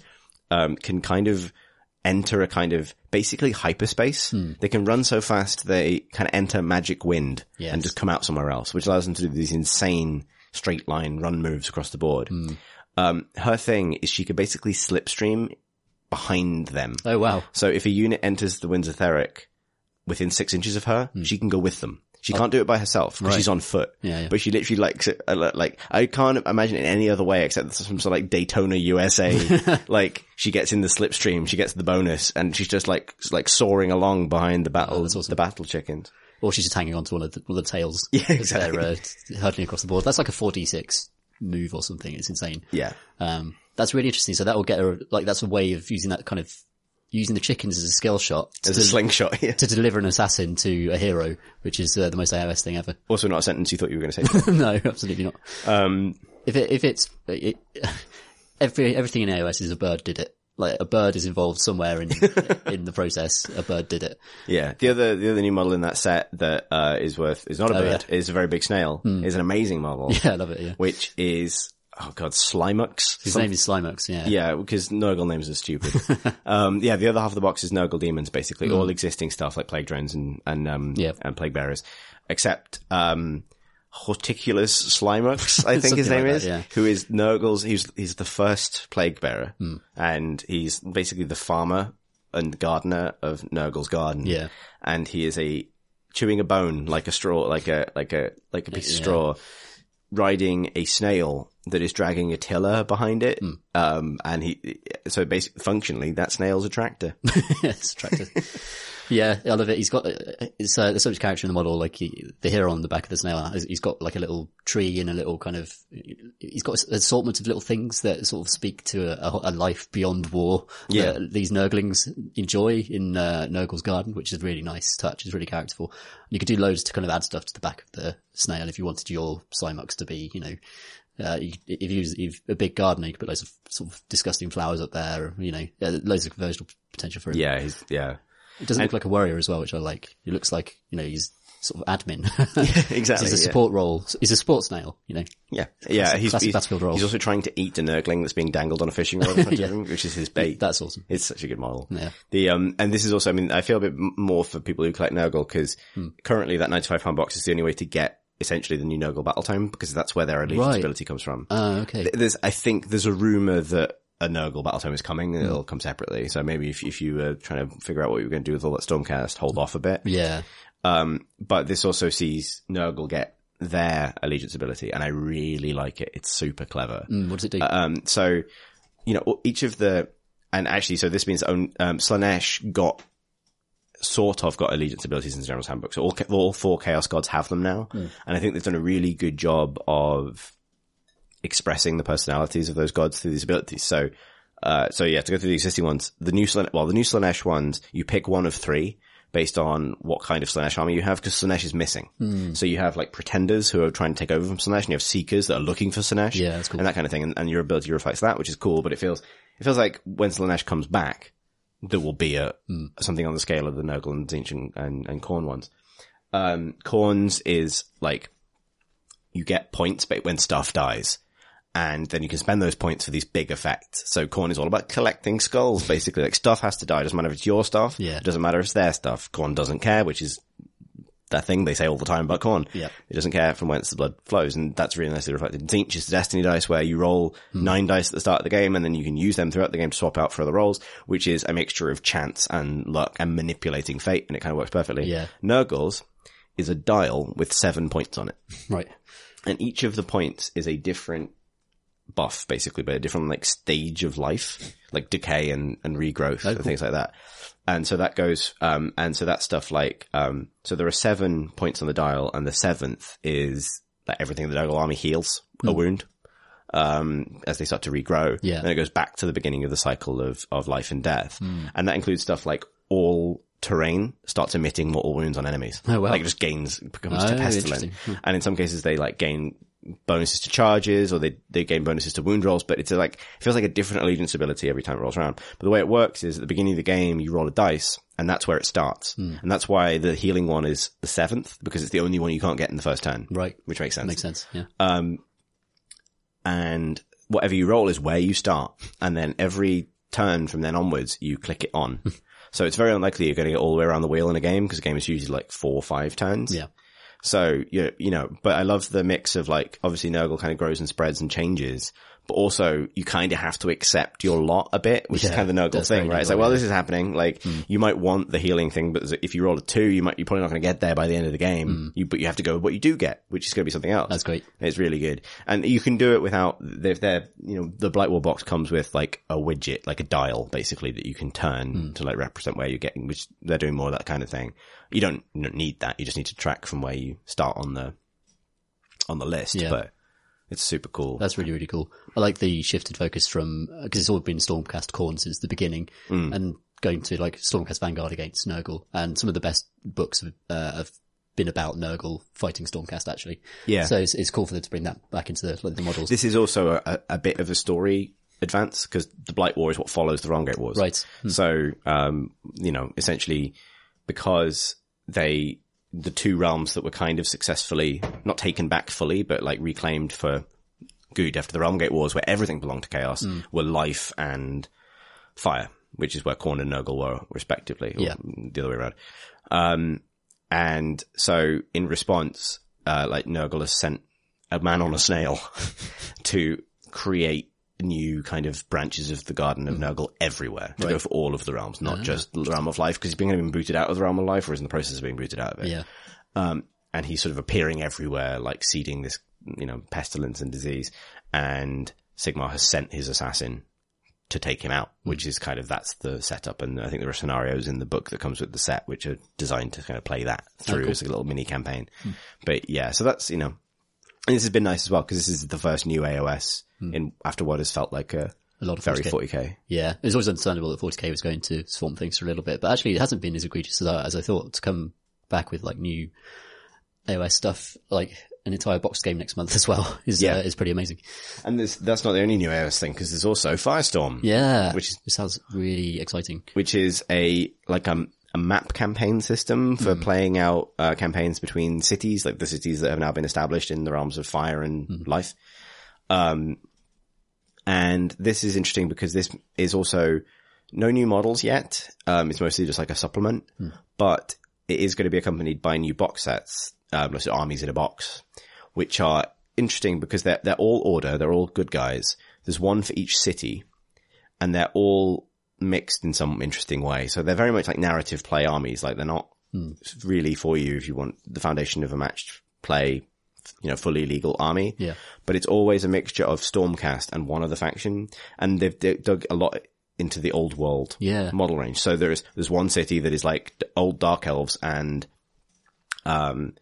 um, can kind of enter a kind of basically hyperspace. Hmm. They can run so fast they kind of enter magic wind Yes. and just come out somewhere else, which allows them to do these insane straight line run moves across the board. Hmm. Um, her thing is she could basically slipstream behind them. Oh wow. So if a unit enters the Winds of Theric within six inches of her, she can go with them. She can't do it by herself because Right. she's on foot. Yeah, yeah. But she literally like, s- uh, like, I can't imagine it any other way except some sort of like Daytona USA. like she gets in the slipstream, she gets the bonus and she's just like, like soaring along behind the battle, Oh, awesome. the battle chickens. Or she's just hanging onto one of the, one of the tails. Yeah, as exactly. They're uh, hurtling across the board. That's like a 4d6 move or something. It's insane. Yeah. Um, that's really interesting. So that will get her, like, that's a way of using that kind of, using the chickens as a skill shot to, As a slingshot. Yeah. to deliver an assassin to a hero, which is uh, the most AOS thing ever. Also not a sentence you thought you were going to say. no, absolutely not. um, If it, if it's, it, every, everything in AOS is a bird did it. Like a bird is involved somewhere in, in the process. A bird did it. Yeah, the other the other new model in that set that uh, is worth is not a Oh, bird, yeah. is a very big snail. Is an amazing model, Yeah, I love it. Yeah. which is oh god, Slimux. His Some- name is Slimux. Yeah. yeah, because Nurgle names are stupid. um, yeah, the other half of the box is Nurgle demons, basically all existing stuff like plague drones and and um Yeah. and plague bearers, except um. Horticulous Slimux, I think his name like is, that, yeah. who is Nurgle's, he's, he's the first plague bearer, and he's basically the farmer and gardener of Nurgle's garden Yeah. and he is a chewing a bone like a straw, like a like a like a piece of straw, riding a snail that is dragging a tiller behind it. Hmm. Um, and he so basically functionally that snail's a tractor. it's attractive. yeah, I love it. He's got it's uh, there's so much character in the model. Like he, the hero on the back of the snail, he's- got like a little tree and a little kind of. He's got an assortment of little things that sort of speak to a, a life beyond war. Yeah. that these Nurglings enjoy in uh, Nurgle's garden, which is a really nice touch. It's really characterful. You could do loads to kind of add stuff to the back of the snail if you wanted your Slimux to be, you know. Uh, you, if you use if a big gardener, you could put loads of sort of disgusting flowers up there, you know, uh, loads of conversional potential for him. yeah, he's yeah. It doesn't look like a warrior as well, which I like. He looks like, you know, he's sort of admin. exactly, He's a yeah. support role. He's a support snail, you know. Yeah, yeah. He's, classic he's, battlefield role. he's also trying to eat a Nurgling that's being dangled on a fishing rod Yeah. him, which is his bait. That's awesome. It's such a good model. Yeah. The um, and this is also, I mean, I feel a bit more for people who collect Nurgle because Hmm. currently that ninety-five pound box is the only way to get essentially the new Nurgle battle tome because that's where their allegiance Right. ability comes from. Oh, okay. There's, I think there's a rumor that a Nurgle battle tome is coming and it'll come separately. So maybe if, if you were trying to figure out what you were going to do with all that Stormcast, hold off a bit. Yeah. Um, but this also sees Nurgle get their allegiance ability and I really like it. It's super clever. Mm, what does it do? Um, so, you know, each of the, and actually, so this means own, um, Slaanesh got, sort of got allegiance abilities in the General's Handbook. So all, all four Chaos Gods have them now. And I think they've done a really good job of expressing the personalities of those gods through these abilities. So, uh, so yeah, to go through the existing ones, the new Slaanesh, well, the new Slaanesh ones, you pick one of three based on what kind of Slaanesh army you have, because Slaanesh is missing. So you have like pretenders who are trying to take over from Slaanesh, and you have seekers that are looking for Slaanesh. Yeah, that's cool. And that kind of thing, and, and your ability reflects that, which is cool, but it feels, it feels like when Slaanesh comes back, there will be a, something on the scale of the Nurgle and Tzeentch and, and, and Khorne ones. Um, Khorne's is like, you get points but when stuff dies. And then you can spend those points for these big effects. So Khorne is all about collecting skulls, basically. Like stuff has to die. It Doesn't matter if it's your stuff. Yeah. Doesn't matter if it's their stuff. Khorne doesn't care, which is that thing they say all the time about Khorne. Yeah. It doesn't care from whence the blood flows. And that's really nicely reflected in Tzeentch. It's a destiny dice where you roll Hmm. nine dice at the start of the game and then you can use them throughout the game to swap out for other rolls, which is a mixture of chance and luck and manipulating fate. And it kind of works perfectly. Yeah. Nurgle's is a dial with seven points on it right. and each of the points is a different buff, basically, but a different like stage of life, like decay and, and regrowth and things like that. And so that goes, um, and so that stuff like, um, so there are seven points on the dial and the seventh is that everything in the Nurgle army heals a wound. Um, as they start to regrow. Yeah. And it goes back to the beginning of the cycle of, of life and death. And that includes stuff like all terrain starts emitting mortal wounds on enemies. Oh, wow. Like it just gains, becomes Oh, pestilent. interesting. And in some cases they like gain bonuses to charges or they, they gain bonuses to wound rolls, but it's like, it feels like a different allegiance ability every time it rolls around. But the way it works is at the beginning of the game, you roll a dice and that's where it starts. Hmm. And that's why the healing one is the seventh because it's the only one you can't get in the first turn. Right. Which makes sense. Makes sense. Yeah. Um, and whatever you roll is where you start. And then every turn from then onwards, you click it on. so it's very unlikely you're going to get all the way around the wheel in a game because a game is usually like four or five turns. Yeah. So you you know, but I love the mix of like obviously Nurgle kind of grows and spreads and changes, but also you kind of have to accept your lot a bit, which is kind of the Nurgle thing, right? It's like, well, yeah. this is happening. Like hmm. you might want the healing thing, but if you roll a two, you might you're probably not going to get there by the end of the game. Hmm. You but you have to go with what you do get, which is going to be something else. That's great. It's really good, and you can do it without. If they're you know the Blightwar box comes with like a widget, like a dial, basically that you can turn hmm. to like represent where you're getting. Which they're doing more of that kind of thing. You don't, you don't need that. You just need to track from where you start on the on the list. Yeah. But it's super cool. That's really, really cool. I like the shifted focus from, because it's all been Stormcast Khorne since the beginning Mm. and going to like Stormcast Vanguard against Nurgle and some of the best books have, uh, have been about Nurgle fighting Stormcast actually. Yeah. So it's, it's cool for them to bring that back into the, like, the models. this is also a, a bit of a story advance because the Blight War is what follows the Realmgate Wars. Right. Hmm. So, um, you know, essentially because they, the two realms that were kind of successfully, not taken back fully, but like reclaimed for good after the Realmgate Wars where everything belonged to Chaos Hmm. were life and fire, which is where Khorne and Nurgle were respectively. Yeah. The other way around. Um, and so in response, uh, like Nurgle has sent a man on a snail to create new kind of branches of the Garden of mm-hmm. Nurgle everywhere to go for all of the realms, not ah. just the realm of life, because he's been been booted out of the realm of life or is in the process of being booted out of it. yeah. Um, and he's sort of appearing everywhere, like seeding this, you know, pestilence and disease. And Sigmar has sent his assassin to take him out, which mm. is kind of, that's the setup. And I think there are scenarios in the book that comes with the set, which are designed to kind of play that ah, through as a little mini campaign. Hmm. But yeah, so that's, you know, and this has been nice as well, because this is the first new AOS in, after what has felt like a, A lot of very 40K. 40k. Yeah, it was always understandable that 40k was going to swamp things for a little bit, but actually it hasn't been as egregious as I, as I thought to come back with like new AOS stuff, like an entire box game next month as well is, Yeah. uh, is pretty amazing. And this, that's not the only new AOS thing, because there's also Firestorm. Yeah. Which is- sounds really exciting. which is a like um, a map campaign system for playing out uh, campaigns between cities, like the cities that have now been established in the realms of fire and life. Um, and this is interesting because this is also no new models yet. Um, it's mostly just like a supplement, but it is going to be accompanied by new box sets, um, so armies in a box, which are interesting because they're they're all order, they're all good guys. There's one for each city, and they're all mixed in some interesting way. So they're very much like narrative play armies. Like they're not really for you if you want the foundation of a matched play, you know, fully legal army. Yeah. But it's always a mixture of Stormcast and one other faction. And they've d- dug a lot into the old world Yeah. model range. So there's, there's one city that is like old Dark Elves and, um,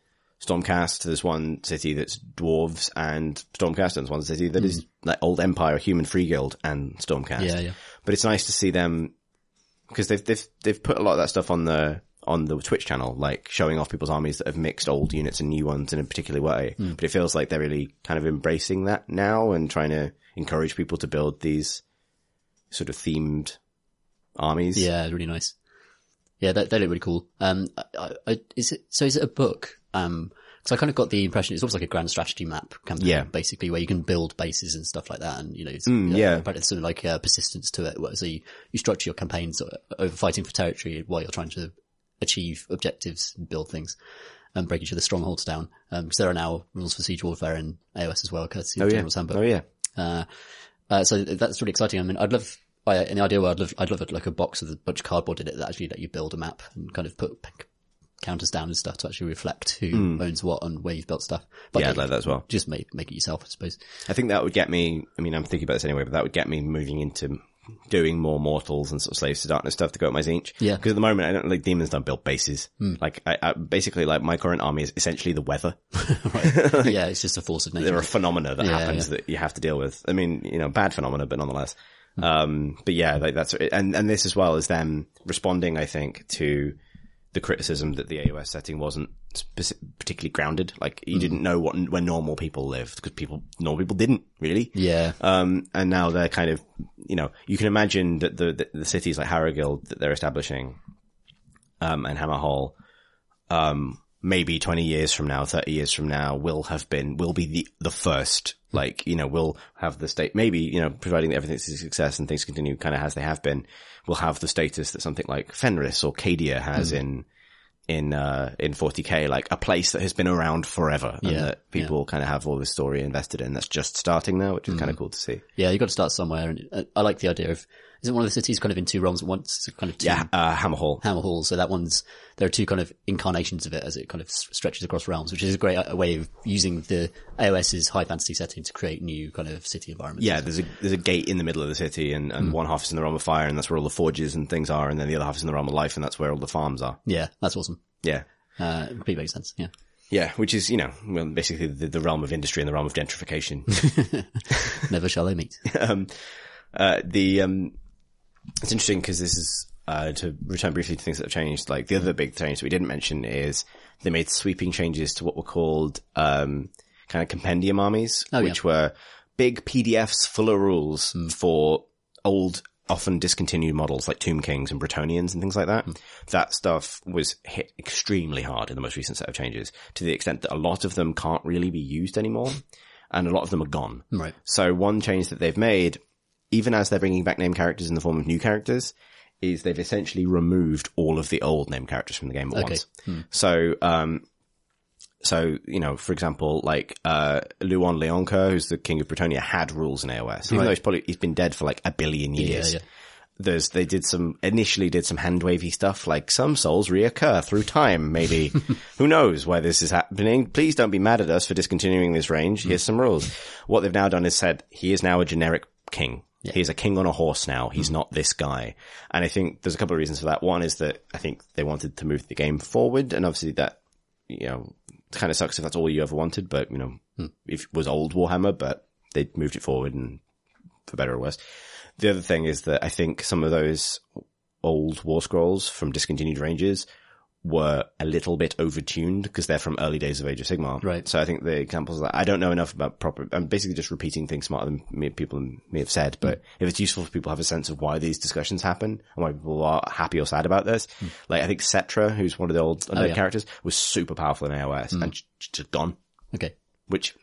Stormcast. There's one city that's dwarves and Stormcast, and there's one city that is like old Empire, Human Free Guild, and Stormcast. Yeah, yeah. But it's nice to see them because they've they've they've put a lot of that stuff on the on the Twitch channel, like showing off people's armies that have mixed old units and new ones in a particular way. But it feels like they're really kind of embracing that now and trying to encourage people to build these sort of themed armies. Yeah, really nice. Yeah, they, they look really cool. Um, I, I, is it, so is it a book? Um, cause I kind of got the impression it's almost like a grand strategy map campaign, Yeah. basically, where you can build bases and stuff like that. And, you know, it's, Mm, yeah. apparently there's something like uh, persistence to it, so you, you structure your campaigns over fighting for territory while you're trying to achieve objectives and build things and break each other's strongholds down. Um, cause there are now rules for siege warfare in AOS as well, courtesy of Oh yeah. General's Handbook. Oh yeah. Uh, uh, so that's really exciting. I mean, I'd love, I, in the ideal world, I'd love, I'd love it like a box with a bunch of cardboard in it that actually let you build a map and kind of put counters down and stuff to actually reflect who owns what and where you've built stuff. But. Yeah, I'd like that as well. Just make, make it yourself, I suppose. I think that would get me. I mean, I'm thinking about this anyway, but that would get me moving into doing more mortals and sort of slaves to darkness stuff to go at my Tzeentch. Yeah. Because at the moment, I don't like demons don't build bases. Like, I, I basically like my current army is essentially the weather. yeah, it's just a force of nature. there are phenomena that Yeah, happens yeah. that you have to deal with. I mean, you know, bad phenomena, but nonetheless. Um, but yeah, like that's, and, and this as well is them responding, I think, to the criticism that the AOS setting wasn't particularly grounded. Like you didn't know what, where normal people lived because people, normal people didn't really. yeah. Um, and now they're kind of, you know, you can imagine that the, the, the cities like Harrowguild that they're establishing, um, and Hammerhal, um, maybe 20 years from now, 30 years from now, will have been, will be the, the first, like, you know, will have the state, maybe, you know, providing that everything's a success and things continue kind of as they have been, will have the status that something like Fenris or Cadia has in, in, uh, in 40k, like a place that has been around forever and Yeah, that people kind of have all this story invested in that's just starting now, which is kind of cool to see. Yeah, you got to start somewhere, and uh, I like the idea of. Isn't one of the cities kind of in two realms at once? Kind of two Yeah, uh, Hammerhal. Hammer Hall. So that one's there are two kind of incarnations of it as it kind of stretches across realms, which is a great uh, way of using the AOS's high fantasy setting to create new kind of city environments. Yeah, there's a there's a gate in the middle of the city, and, and one half is in the realm of fire, and that's where all the forges and things are, and then the other half is in the realm of life, and that's where all the farms are. yeah, that's awesome. Yeah, Uh, completely makes sense. Yeah, yeah, which is you know well, basically the, the realm of industry and the realm of gentrification. never shall they meet. um, uh, the um, it's interesting because this is uh, to return briefly to things that have changed. Like the other big change that we didn't mention is they made sweeping changes to what were called um, kind of compendium armies, Oh, yeah. which were big PDFs full of rules for old. Often discontinued models like Tomb Kings and Bretonnians and things like that. That stuff was hit extremely hard in the most recent set of changes to the extent that a lot of them can't really be used anymore and a lot of them are gone. Right. So one change that they've made, even as they're bringing back name characters in the form of new characters, is they've essentially removed all of the old name characters from the game at Okay. once. So, um, so, you know, for example, like, uh, Louen Leoncoeur, who's the king of Bretonnia, had rules in AOS. Even Right. though he's probably, he's been dead for like a billion years. yeah. There's, they did some, initially did some hand wavy stuff, like some souls reoccur through time, maybe. Who knows why this is happening? Please don't be mad at us for discontinuing this range. Here's some rules. What they've now done is said, he is now a generic king. He's a king on a horse now. He's mm-hmm. not this guy. And I think there's a couple of reasons for that. One is that I think they wanted to move the game forward and obviously that, you know, kind of sucks if that's all you ever wanted, but you know, hmm. if it was old Warhammer, but they moved it forward and for better or worse. The other thing is that I think some of those old war scrolls from discontinued ranges were a little bit overtuned because they're from early days of Age of Sigmar. Right. So I think the examples that I don't know enough about proper, I'm basically just repeating things smarter than me, people may have said, but hmm. if it's useful for people to have a sense of why these discussions happen and why people are happy or sad about this, hmm. like I think Settra, who's one of the old oh, undead yeah. characters, was super powerful in AOS hmm. and j- just gone, Okay. which,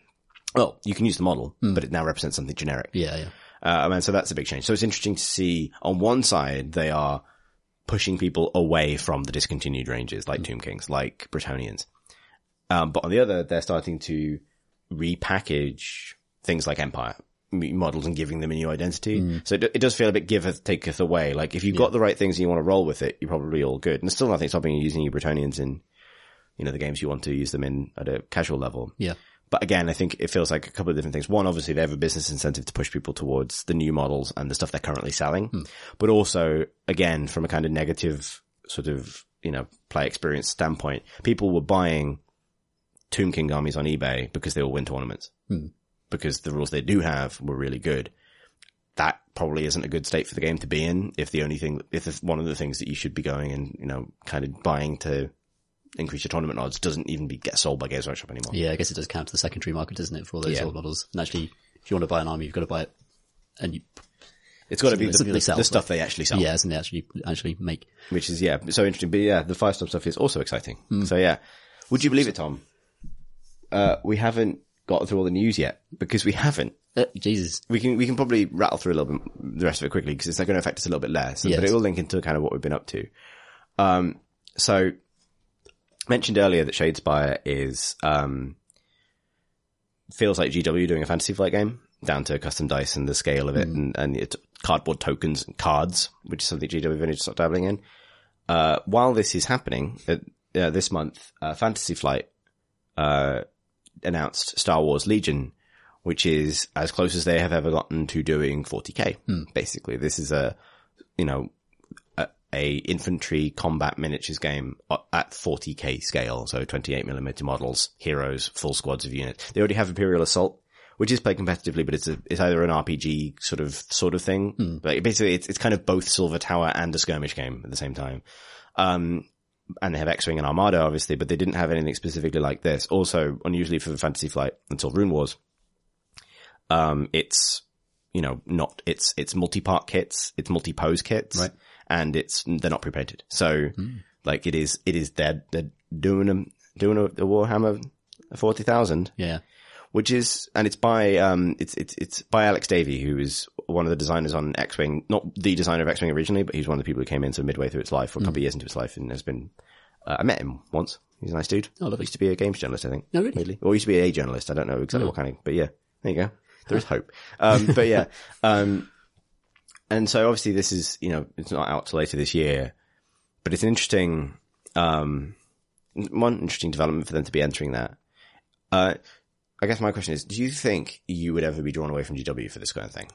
well, you can use the model, but it now represents something generic. Yeah, yeah. Uh, and so that's a big change. So it's interesting to see on one side, they are pushing people away from the discontinued ranges like Tomb Kings, like Bretonnians. Um, but on the other, they're starting to repackage things like Empire models and giving them a new identity. So it, it does feel a bit giveth, taketh away. Like if you've got the right things and you want to roll with it, you're probably all good. And there's still nothing stopping you using your Bretonnians in, you know, the games you want to use them in at a casual level. Yeah. But again, I think it feels like a couple of different things. One, obviously they have a business incentive to push people towards the new models and the stuff they're currently selling. Hmm. But also, again, from a kind of negative sort of, you know, play experience standpoint, people were buying Tomb King armies on eBay because they all win tournaments. Hmm. Because the rules they do have were really good. That probably isn't a good state for the game to be in if the only thing, if one of the things that you should be going and, you know, kind of buying to increase your tournament odds doesn't even be get sold by Games Workshop anymore. Yeah, I guess it does count to the secondary market, doesn't it, for all those Yeah. old models? And actually, if you want to buy an army, you've got to buy it. And you, It's got to be the, the, sell, the stuff they actually sell, yeah, isn't it actually, actually make? which is yeah, so interesting. But yeah, the five Firestorm stuff is also exciting. So yeah, would you believe it, Tom? Uh, we haven't gotten through all the news yet because we haven't. Uh, Jesus. We can we can probably rattle through a little bit the rest of it quickly because it's not going to affect us a little bit less, Yes. but it will link into kind of what we've been up to. Um, so mentioned earlier that Shadespire is um feels like GW doing a Fantasy Flight game down to custom dice and the scale of it and and it's cardboard tokens and cards, which is something GW only just started dabbling in. Uh, while this is happening, uh, uh, this month, uh, Fantasy Flight uh, announced Star Wars Legion, which is as close as they have ever gotten to doing 40k. Basically, this is a, you know, a, a infantry combat miniatures game at 40k scale. So 28 millimeter models, heroes, full squads of units. They already have Imperial Assault, which is played competitively, but it's a, it's either an RPG sort of, sort of thing. Like basically it's, it's kind of both Silver Tower and a skirmish game at the same time. Um, and they have X-Wing and Armada, obviously, but they didn't have anything specifically like this. Also, unusually for Fantasy Flight until Rune Wars, um, it's, you know, not, it's, it's multi-part kits, it's multi-pose kits, Right. And it's, they're not pre-painted. So, like, it is, it is, they're, they're doing them, doing a, a Warhammer forty thousand, Yeah. which is and it's by um it's it's it's by Alex Davy, who is one of the designers on X Wing, not the designer of X Wing originally, but he's one of the people who came in sort of midway through its life, or a couple of years into its life, and has been. Uh, I met him once. He's a nice dude. Oh, lovely. Used to be a games journalist, I think. Oh, really? Weirdly. Or used to be a journalist. I don't know exactly what kind of, but yeah, there you go. There is hope. Um, but yeah, um, and so obviously this is, you know, it's not out till later this year, but it's an interesting, um, one interesting development for them to be entering that. Uh, I guess my question is, do you think you would ever be drawn away from GW for this kind of thing?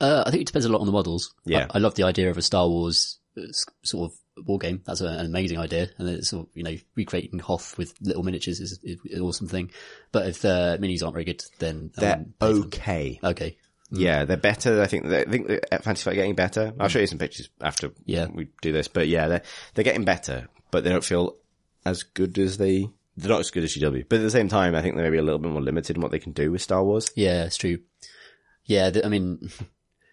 Uh, I think it depends a lot on the models. Yeah. I, I love the idea of a Star Wars uh, sort of war game. That's a, an amazing idea. And it's sort of, you know, recreating Hoth with little miniatures is, is an awesome thing. But if the minis aren't very good, then I They're wouldn't play them. okay. Okay. Yeah, they're better. I think. I think Fantasy Flight are getting better. I'll show you some pictures after Yeah. we do this. But yeah, they're they're getting better, but they don't feel as good as they. They're not as good as GW, but at the same time, I think they're maybe a little bit more limited in what they can do with Star Wars. Yeah, it's true. Yeah, I mean,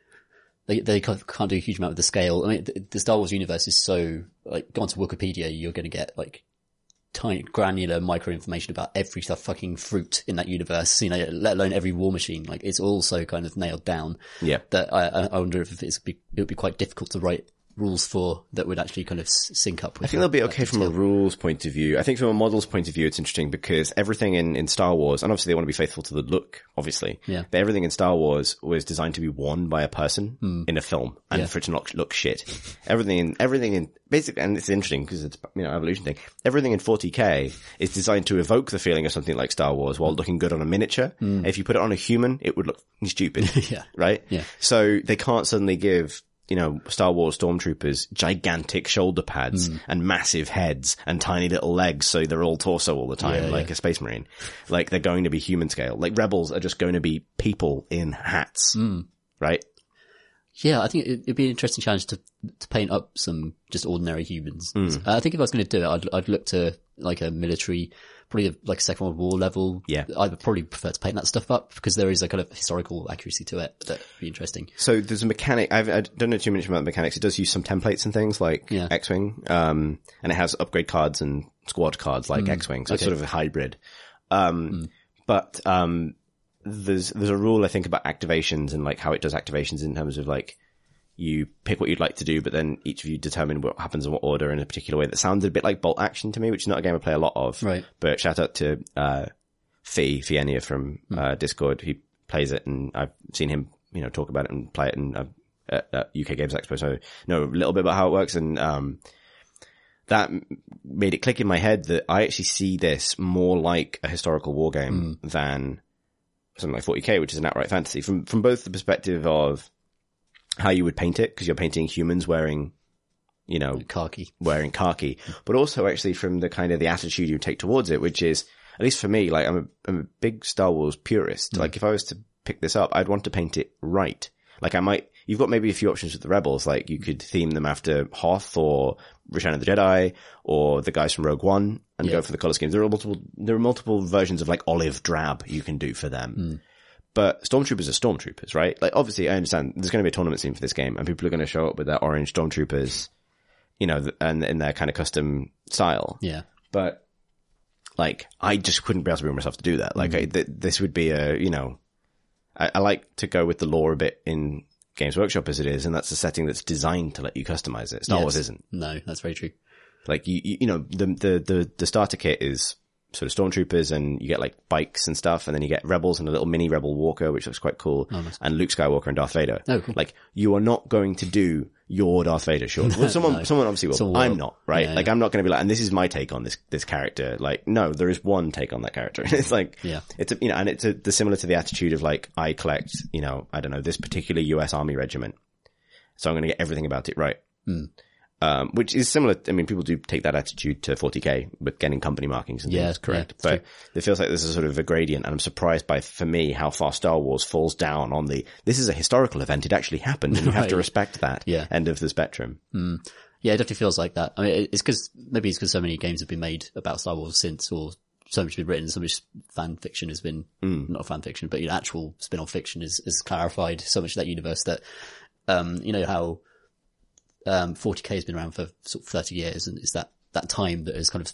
they they can't, can't do a huge amount with the scale. I mean, the, the Star Wars universe is so like go onto Wikipedia, you're going to get like tiny granular micro information about every stuff fucking fruit in that universe. You know, let alone every war machine. Like it's all so kind of nailed down Yeah, that I, I I wonder if it's be, it would be quite difficult to write rules for that would actually kind of sync up with. I think they'll be okay from a rules point of view. I think from a models point of view, it's interesting because everything in, in Star Wars, and obviously they want to be faithful to the look, obviously. Yeah. But everything in Star Wars was designed to be worn by a person hmm. in a film and Yeah. for it to not look shit. everything in, everything in, basically, and it's interesting because it's, you know, evolution thing. Everything in 40k is designed to evoke the feeling of something like Star Wars while looking good on a miniature. Hmm. If you put it on a human, it would look stupid. Yeah. Right? Yeah. So they can't suddenly give, you know, Star Wars stormtroopers gigantic shoulder pads Hmm. and massive heads and tiny little legs so they're all torso all the time, Yeah, like yeah. a space marine. Like they're going to be human scale. Like rebels are just going to be people in hats. Hmm. Right? Yeah, I think it- it'd be an interesting challenge to to paint up some just ordinary humans. Uh, I think if I was going to do it, I'd I'd look to like a military, probably a, like a Second World War level. Yeah. I would probably prefer to paint that stuff up because there is a kind of historical accuracy to it that would be interesting. So there's a mechanic. I've, I don't know too much about the mechanics. It does use some templates and things like Yeah. X-wing, um, and it has upgrade cards and squad cards like X-wing. So it's Hmm. Sort of a hybrid. Um, but um, there's there's a rule I think about activations and like how it does activations in terms of like you pick what you'd like to do, but then each of you determine what happens in what order in a particular way. That sounded a bit like bolt action to me, which is not a game I play a lot of. Right. But shout out to uh, Fee Fienia from uh, Discord. He plays it, and I've seen him, you know, talk about it and play it, and uh, at, at UK Games Expo, so know a little bit about how it works, and um, that made it click in my head that I actually see this more like a historical war game than something like 40k, which is an outright fantasy. From from both the perspective of how you would paint it, because you're painting humans wearing, you know, Khaki. wearing khaki, but also actually from the kind of the attitude you take towards it, which is, at least for me, like I'm a, I'm a big Star Wars purist. Mm. Like if I was to pick this up, I'd want to paint it right. Like I might, you've got maybe a few options with the Rebels, like you could theme them after Hoth or Return of the Jedi or the guys from Rogue One and Yeah. go for the color schemes. There are multiple, there are multiple versions of like olive drab you can do for them. Mm. But stormtroopers are stormtroopers, right? Like obviously I understand there's going to be a tournament scene for this game and people are going to show up with their orange stormtroopers, you know, and in their kind of custom style. Yeah. But like I just couldn't be able to bring myself to do that. Like I, mm-hmm. th- this would be a, you know, I, I like to go with the lore a bit in Games Workshop as it is, and that's a setting that's designed to let you customize it. Star Yes. Wars isn't. No, that's very true. Like you, you, you know, the, the, the, the starter kit is sort of stormtroopers and you get like bikes and stuff and then you get rebels and a little mini rebel walker, which looks quite cool. And Luke Skywalker and Darth Vader. Oh, cool. Like you are not going to do your Darth Vader, sure. Well, someone, someone obviously will. I'm not, right? Yeah, like yeah. I'm not going to be like, and this is my take on this, this character. Like, no, there is one take on that character. it's like, Yeah. it's a, you know, and it's a, the similar to the attitude of like, I collect, you know, I don't know, this particular US Army regiment. So I'm going to get everything about it right. Hmm. Um, which is similar. I mean, people do take that attitude to 40k with getting company markings and Yeah, things, correct? yeah, but it feels like there's a sort of a gradient, and I'm surprised by, for me, how far Star Wars falls down on the. This is a historical event; it actually happened, and you have to respect that Yeah. end of the spectrum. Yeah, it definitely feels like that. I mean, it's because maybe it's because so many games have been made about Star Wars since, or so much has been written, so much fan fiction has been not fan fiction, but you know, actual spin-off fiction is is clarified so much of that universe that um, you know how um, 40k has been around for sort of 30 years, and it's that that time that has kind of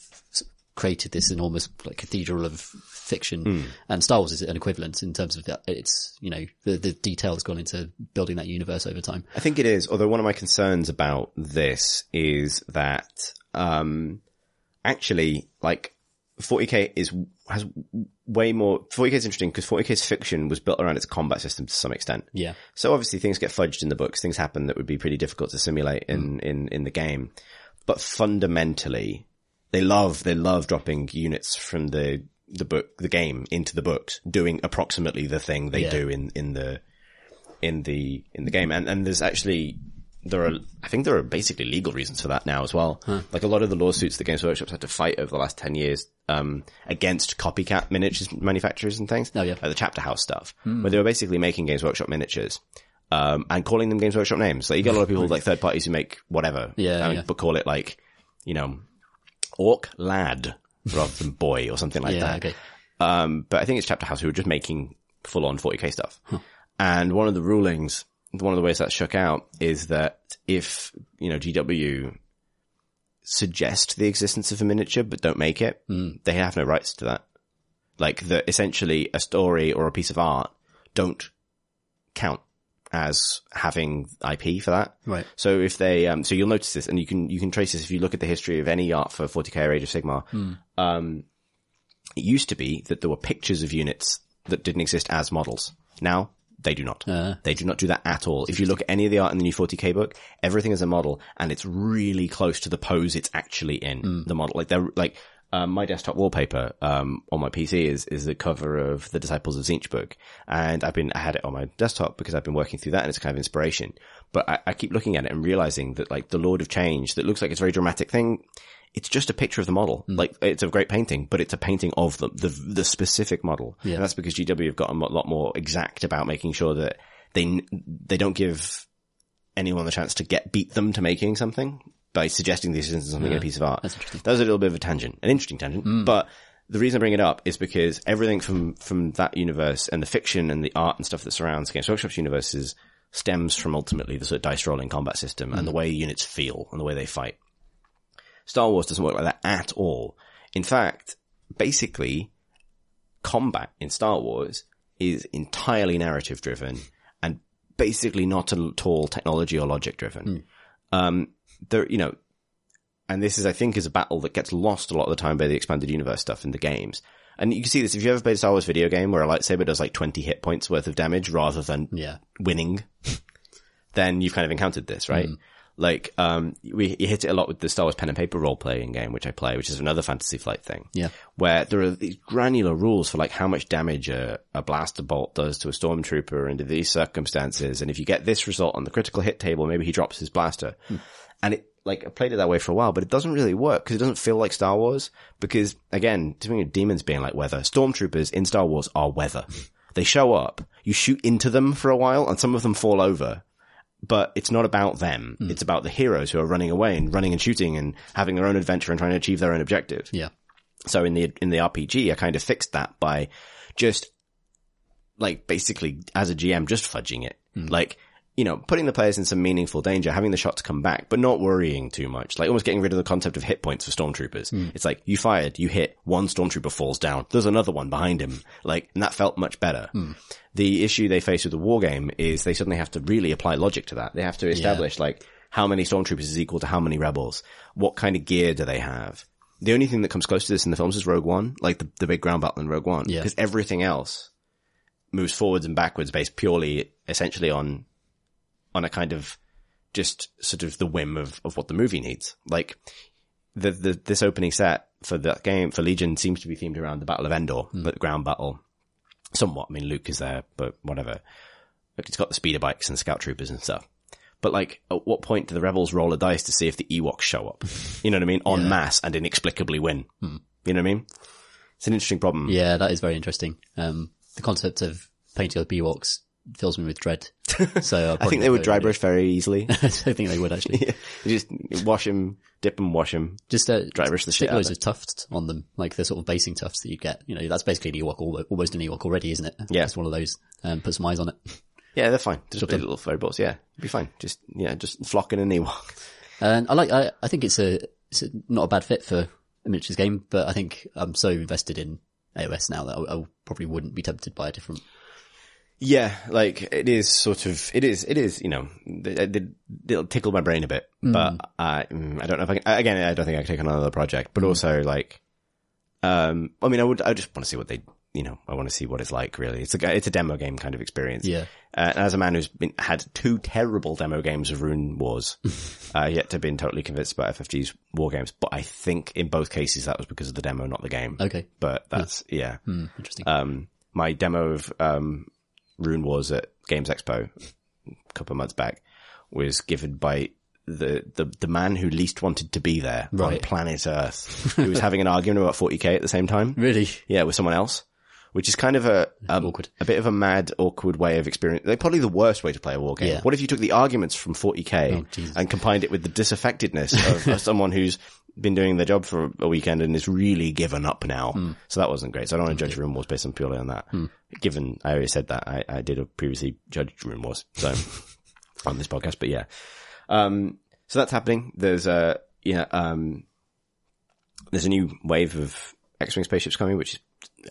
created this enormous like cathedral of fiction, Hmm. and Star Wars is an equivalent in terms of that. It's you know the the detail that's gone into building that universe over time. I think it is, although one of my concerns about this is that, um, actually, like, 40k is, has way more, 40k is interesting because 40k's fiction was built around its combat system to some extent. Yeah, So obviously things get fudged in the books, things happen that would be pretty difficult to simulate in, mm. in, in the game. But fundamentally, they love, they love dropping units from the, the book, the game into the books, doing approximately the thing they Yeah. do in, in the, in the, in the game. And, and there's actually, there are, I think there are basically legal reasons for that now as well. Like a lot of the lawsuits that Games Workshop's had to fight over the last 10 years, um, against copycat miniatures manufacturers and things. Oh, yeah. Like the Chapter House stuff, where they were basically making Games Workshop miniatures. Um, and calling them Games Workshop names. Like you get a lot of people like third parties who make whatever. Yeah, yeah. But call it like, you know, Orc Lad rather than Boy or something like yeah, that. okay, Um, but I think it's Chapter House who were just making full on 40k stuff. And one of the rulings, one of the ways that shook out is that if, you know, GW suggest the existence of a miniature but don't make it, they have no rights to that. Like that essentially a story or a piece of art don't count as having IP for that. right, So if they, um, so you'll notice this, and you can you can trace this if you look at the history of any art for 40k or Age of Sigmar. Um, it used to be that there were pictures of units that didn't exist as models. Now they do not. Uh. they do not do that at all. If you look at any of the art in the new 40k book, everything is a model, and it's really close to the pose it's actually in the model. Like they're like. Um, my desktop wallpaper um, on my PC is is the cover of the Disciples of Tzeentch book, and I've been I had it on my desktop because I've been working through that, and it's kind of inspiration. But I, I keep looking at it and realizing that like the Lord of Change, that looks like it's a very dramatic thing. It's just a picture of the model. Mm. Like it's a great painting, but it's a painting of the the, the specific model, Yeah. and that's because GW have got a lot more exact about making sure that they they don't give anyone the chance to get beat them to making something by suggesting this isn't something in a piece of art. That's interesting. That was a little bit of a tangent, an interesting tangent, mm. but the reason I bring it up is because everything from, from that universe and the fiction and the art and stuff that surrounds Games Workshop's universes stems from ultimately the sort of dice rolling combat system and mm. the way units feel and the way they fight. Star Wars doesn't work like that at all. In fact, basically, combat in Star Wars is entirely narrative driven and basically not at all technology or logic driven. Um, there, you know, and this is, I think, is a battle that gets lost a lot of the time by the expanded universe stuff in the games. And you can see this if you ever played a Star Wars video game where a lightsaber does like 20 hit points worth of damage rather than yeah, winning, then you've kind of encountered this, right? Like, um, we you hit it a lot with the Star Wars pen and paper role playing game, which I play, which is another Fantasy Flight thing. Yeah. Where there are these granular rules for like how much damage a, a blaster bolt does to a stormtrooper under these circumstances. And if you get this result on the critical hit table, maybe he drops his blaster. And it, like, I played it that way for a while, but it doesn't really work because it doesn't feel like Star Wars. Because again, of demons being like weather, stormtroopers in Star Wars are weather. They show up, you shoot into them for a while, and some of them fall over. But it's not about them. Hmm. It's about the heroes who are running away and running and shooting and having their own adventure and trying to achieve their own objective. yeah, So in the in the RPG, I kind of fixed that by just like basically as a GM, just fudging it, hmm. like you know, putting the players in some meaningful danger, having the shots come back, but not worrying too much. Like almost getting rid of the concept of hit points for stormtroopers. Hmm. It's like you fired, you hit, one stormtrooper falls down. There's another one behind him. Like, and that felt much better. Hmm. The issue they face with the war game is they suddenly have to really apply logic to that. They have to establish like how many stormtroopers is equal to how many rebels. What kind of gear do they have? The only thing that comes close to this in the films is Rogue One, like the, the big ground battle in Rogue One. Yeah. Because everything else moves forwards and backwards based purely, essentially on, on a kind of just sort of the whim of, of what the movie needs. Like the, the, this opening set for that game, for Legion seems to be themed around the Battle of Endor, but the ground battle. Somewhat. I mean, Luke is there, but whatever. Like, it's got the speeder bikes and scout troopers and stuff. But like, at what point do the rebels roll a dice to see if the Ewoks show up? You know what I mean? En mass and inexplicably win. You know what I mean? It's an interesting problem. yeah. That is very interesting. Um, the concept of painting up Ewoks fills me with dread. So I think they would dry brush very easily. I think they would actually. You just wash them, dip them, wash them. Just uh, Dry brush the shit loads of tufts on them, like the sort of basing tufts that you get. You know, that's basically an Ewok, al- almost an Ewok already, isn't it? Yeah. it's one of those. Um, put some eyes on it. Yeah, they're fine. Just Chop big them. little. Yeah, it'd be fine. Just, yeah, just flocking an Ewok. And I like, I, I think it's a, it's a, not a bad fit for a miniatures game, but I think I'm so invested in AOS now that I, I probably wouldn't be tempted by a different. Yeah, like it is sort of, it is, it is, you know, it, it, it'll tickle my brain a bit, but I, mm, I don't know if I can, again, I don't think I can take on another project, but also like, um, I mean, I would, I just want to see what they, you know, I want to see what it's like really. It's a, it's a demo game kind of experience. Yeah. Uh, and as a man who's been, had two terrible demo games of Runewars, uh, yet to have been totally convinced about FFG's war games, but I think in both cases that was because of the demo, not the game. Okay. But that's, yeah. Hmm, interesting. Um, my demo of, um, Runewars at Games Expo a couple of months back was given by the, the, the man who least wanted to be there on planet Earth, who was having an argument about 40k at the same time. really? Yeah, with someone else, which is kind of a, um, Awkward. a bit of a mad, awkward way of experience. Like probably the worst way to play a war game. Yeah. What if you took the arguments from 40k Oh, and combined it with the disaffectedness of, of someone who's been doing their job for a weekend and is really given up now. Hmm. So that wasn't great. So I don't want to judge Runewars based on purely on that. Given I already said that, I, I did previously judged Runewars. So on this podcast, but yeah. Um, so that's happening. There's a, yeah, um, there's a new wave of X-wing spaceships coming, which is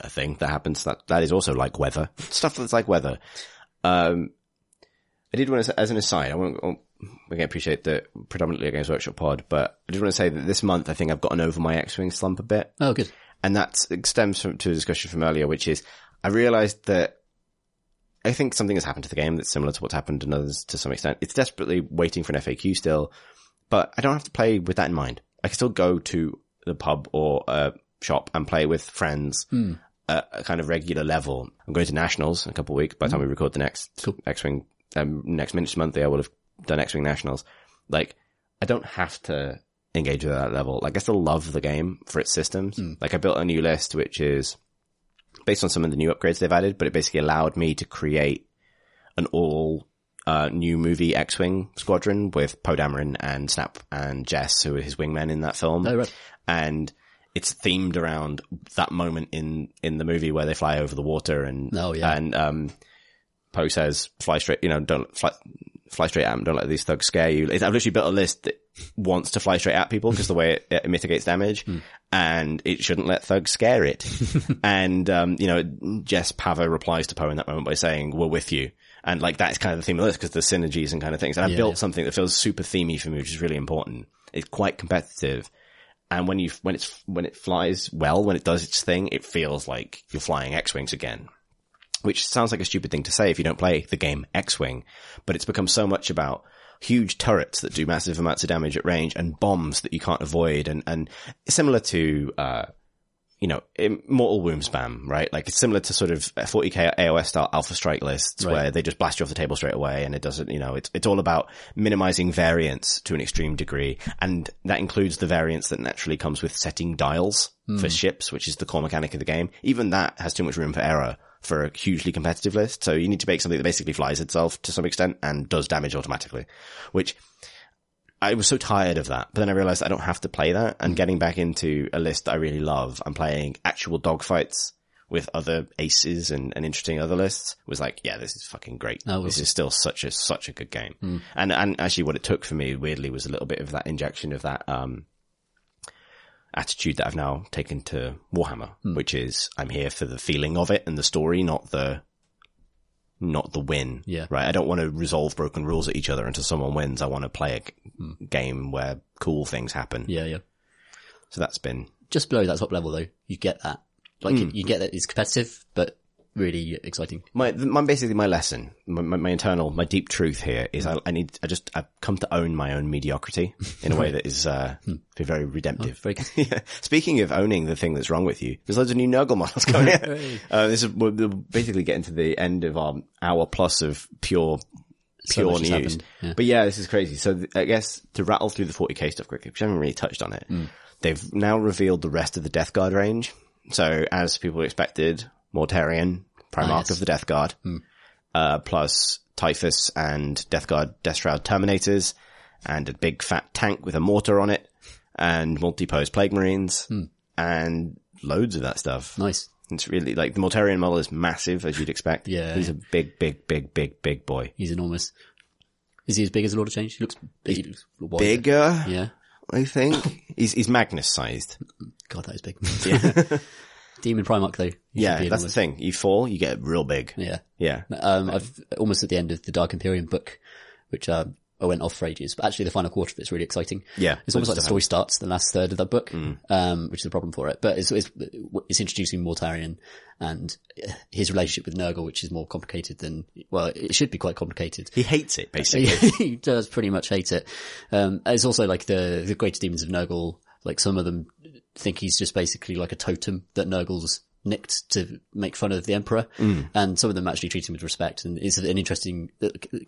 a thing that happens. That that is also like weather stuff that's like weather. Um, I did want to, as an aside, I won't. We can appreciate that predominantly a Games Workshop pod, but I just want to say that this month I think I've gotten over my X-wing slump a bit, Oh, good. and that stems from to a discussion from earlier, which is I realised that I think something has happened to the game that's similar to what's happened in others to some extent. It's desperately waiting for an FAQ still, but I don't have to play with that in mind. I can still go to the pub or a shop and play with friends at a kind of regular level. I'm going to nationals in a couple of weeks. By the time we record the next X-wing, um, next Miniatures Monthly, I will have done X-wing nationals. Like, I don't have to engage with that level. Like, I still love the game for its systems. Like, I built a new list, which is based on some of the new upgrades they've added, but it basically allowed me to create an all uh, new movie X-wing squadron with Poe Dameron and Snap and Jess, who are his wingmen in that film. Oh, right. And it's themed around that moment in in the movie where they fly over the water and Oh, yeah. and um, Poe says, "Fly straight, you know, don't fly." Fly straight at them. Don't let these thugs scare you. I've literally built a list that wants to fly straight at people because the way it, it mitigates damage, Hmm. and it shouldn't let thugs scare it. and um, you know, Jess Pava replies to Poe in that moment by saying, "We're with you." And like that's kind of the theme of this because the synergies and kind of things. And I've Yeah, built yeah. something that feels super themey for me, which is really important. It's quite competitive. And when you, when it's, when it flies well, when it does its thing, it feels like you're flying X-Wings again. Which sounds like a stupid thing to say if you don't play the game X-Wing, but it's become so much about huge turrets that do massive amounts of damage at range and bombs that you can't avoid and, and similar to, uh, you know, mortal wound spam, right? Like it's similar to sort of 40k AOS style alpha strike lists Right. where they just blast you off the table straight away and it doesn't, you know, it's, it's all about minimizing variance to an extreme degree. And that includes the variance that naturally comes with setting dials for ships, which is the core mechanic of the game. Even that has too much room for error for a hugely competitive list. So you need to make something that basically flies itself to some extent and does damage automatically, which I was so tired of that, but then I realized I don't have to play that. And getting back into a list that I really love, I'm playing actual dogfights with other aces and, and interesting other lists was like, yeah, this is fucking great. Oh, this is still such a, such a good game. And, and actually what it took for me weirdly was a little bit of that injection of that, um, attitude that I've now taken to Warhammer, which is I'm here for the feeling of it and the story, not the, not the win. Yeah. Right. I don't want to resolve broken rules at each other until someone wins. I want to play a g- game where cool things happen. Yeah, yeah. So that's been, Just below that top level though, you get that. Like, Hmm. you get that it's competitive, but really exciting. my, my basically my lesson, my, my, my internal, my deep truth here is I, I need, I just, I've come to own my own mediocrity in a way that is, uh, be very redemptive. Very yeah. Speaking of owning the thing that's wrong with you, there's loads of new Nurgle models coming out. uh, this is, we're we're basically getting to the end of our hour plus of pure, pure news. yeah. But yeah, this is crazy. So th- I guess to rattle through the 40k stuff quickly, because I haven't really touched on it, Mm. they've now revealed the rest of the Death Guard range. So as people expected, Mortarion, Primarch Ah, yes. of the Death Guard, uh, plus Typhus and Death Guard Death Shroud Terminators, and a big fat tank with a mortar on it, and multi-pose Plague Marines, and loads of that stuff. Nice. It's really like the Mortarion model is massive as you'd expect. Yeah. He's a big, big, big, big, big boy. He's enormous. Is he as big as a Lord of Change? He looks big. He looks. Bigger? Yeah. I think. he's, he's Magnus sized. God, that is big. Yeah. Demon Primarch though. yeah, that's the thing. You fall, you get real big. Yeah. Yeah. Um, I've almost at the end of the Dark Imperium book, which, uh, I went off for ages, but actually the final quarter of it's really exciting. Yeah, It's almost like the story starts the last third of that book, Mm. um, which is a problem for it. But it's, it's, it's introducing Mortarion and his relationship with Nurgle, which is more complicated than, well, it should be quite complicated. He hates it, basically. he does pretty much hate it. Um, it's also like the, the greater demons of Nurgle, like some of them think he's just basically like a totem that Nurgle's nicked to make fun of the Emperor. And some of them actually treat him with respect. And it's an interesting,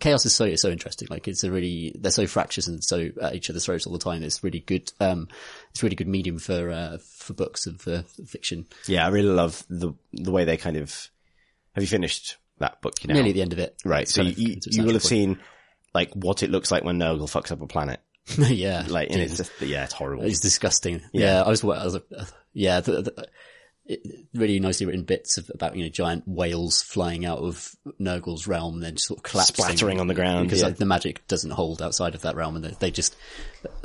chaos is so, so interesting. Like it's a really, they're so fractious and so at each other's throats all the time. It's really good, um, it's really good medium for, uh, for books and for fiction. yeah, I really love the, the way they kind of, have you finished that book, you know? Nearly at the end of it. Right. It's So of- you, you will have natural seen like what it looks like when Nurgle fucks up a planet. yeah. Like, and it's just, yeah, it's horrible. It's disgusting. Yeah. Yeah, I was, I was uh, yeah, the, the, really nicely written bits of, about you know giant whales flying out of Nurgle's realm, and then sort of collapsing, Splattering on the ground, because yeah. like, the magic doesn't hold outside of that realm, and they, they just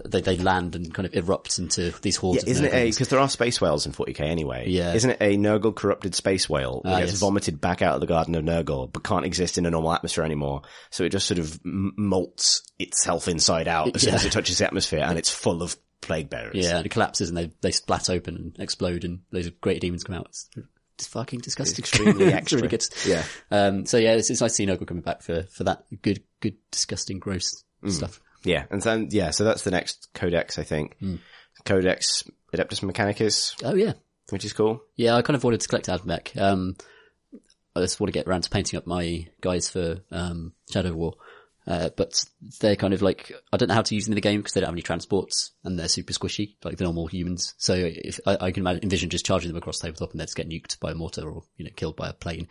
they, they land and kind of erupt into these hordes. Yeah, isn't it a, because there are space whales in 40k anyway. Yeah. Isn't it a Nurgle corrupted space whale that Ah, gets yes. vomited back out of the Garden of Nurgle, but can't exist in a normal atmosphere anymore? So it just sort of m- molts itself inside out as soon as it touches the atmosphere and it's full of plague bearers. Yeah, and it collapses and they they splat open and explode, and those great demons come out. It's, it's fucking disgusting. extremely extra. really good. Yeah. Um. So yeah, it's, it's nice to see Nurgle coming back for for that good, good, disgusting, gross Mm. stuff. Yeah. And then, yeah, so that's the next codex, I think. Hmm. Codex Adeptus Mechanicus, Oh yeah, which is cool. Yeah, I kind of wanted to collect Admech. Um, I just want to get around to painting up my guys for um, Shadow War. Uh, but they're kind of like, I don't know how to use them in the game because they don't have any transports and they're super squishy, like the normal humans. So if I, I can imagine, envision just charging them across the tabletop and they just get nuked by a mortar or, you know, killed by a plane.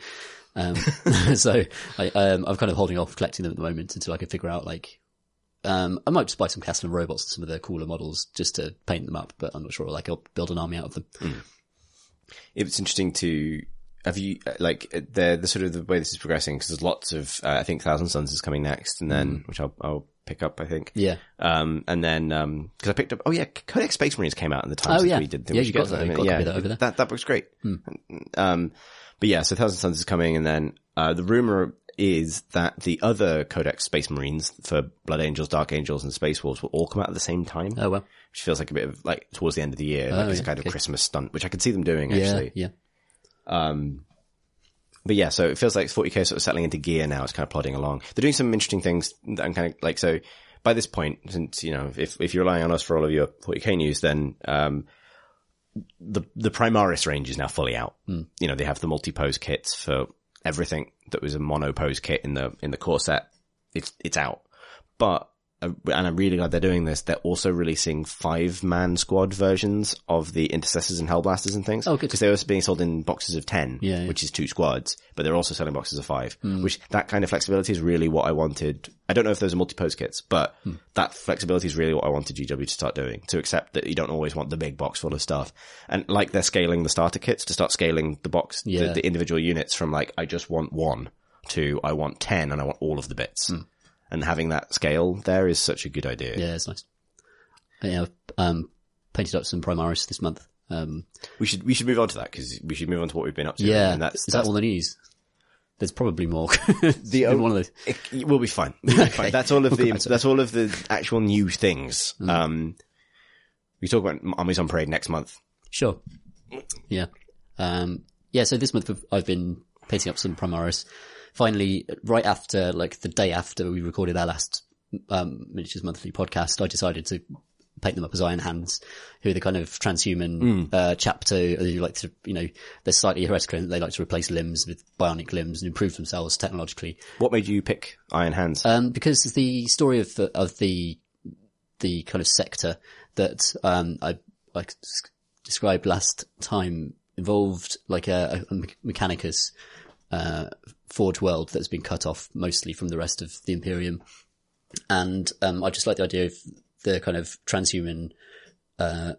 Um, so I, um, I'm kind of holding off collecting them at the moment until I can figure out like, um, I might just buy some Kastelan robots and some of the cooler models just to paint them up, but I'm not sure like I'll build an army out of them. it's interesting to have you uh, like uh, the the sort of the way this is progressing because there's lots of uh, I think Thousand Sons is coming next and then which I'll I'll pick up I think Mm. Yeah. um and then um because I picked up oh yeah Codex Space Marines came out in the time Oh, yeah. we did Yeah, you got that. to You've that. got yeah that over there. that that book's great Hmm. um but yeah so Thousand Sons is coming and then uh the rumor is that the other Codex Space Marines for Blood Angels, Dark Angels, and Space Wolves will all come out at the same time, Oh well. which feels like a bit of like towards the end of the year, like Oh, it's a yeah, kind of okay. Christmas stunt, which I could see them doing Yeah. actually. Yeah. Um, but yeah, so it feels like 40k sort of settling into gear now. It's kind of plodding along. They're doing some interesting things that I'm kind of like, so by this point, since, you know, if, if you're relying on us for all of your 40k news, then, um, the, the Primaris range is now fully out. You know, they have the multi-pose kits for everything that was a mono-pose kit in the, in the core set. It's, it's out. But, and I'm really glad they're doing this. They're also releasing five-man squad versions of the Intercessors and Hellblasters and things. Oh, good. Because they were being sold in boxes of 10, Yeah, yeah. which is two squads, but they're also selling boxes of five, hmm. which that kind of flexibility is really what I wanted. I don't know if those are multi-post kits, but hmm. that flexibility is really what I wanted GW to start doing, to accept that you don't always want the big box full of stuff. And like they're scaling the starter kits to start scaling the box, Yeah. the individual units from like, I just want one to I want 10 and I want all of the bits. Hmm. And having that scale there is such a good idea. Yeah, it's nice. Yeah, I've, um, painted up some Primaris this month. Um, We should, we should move on to that because we should move on to what we've been up to. yeah, And that's, is that's that all the news? There's probably more. the one of those. It, we'll be fine. We'll be fine. That's all of the back to that's all of the actual new things. Mm. Um, we talk about armies on parade next month. Sure. Yeah. Um, yeah, so this month I've been painting up some Primaris. Finally, right after, like the day after we recorded our last, um, Miniatures Monthly podcast, I decided to paint them up as Iron Hands, who are the kind of transhuman, uh, chapter who like to, you know, they're slightly heretical and they like to replace limbs with bionic limbs and improve themselves technologically. What made you pick Iron Hands? Um, because the story of the, of the, the kind of sector that, um, I, s- described last time involved like a, a Mechanicus, uh, Forge world that's been cut off mostly from the rest of the Imperium. And, um, I just like the idea of the kind of transhuman, uh,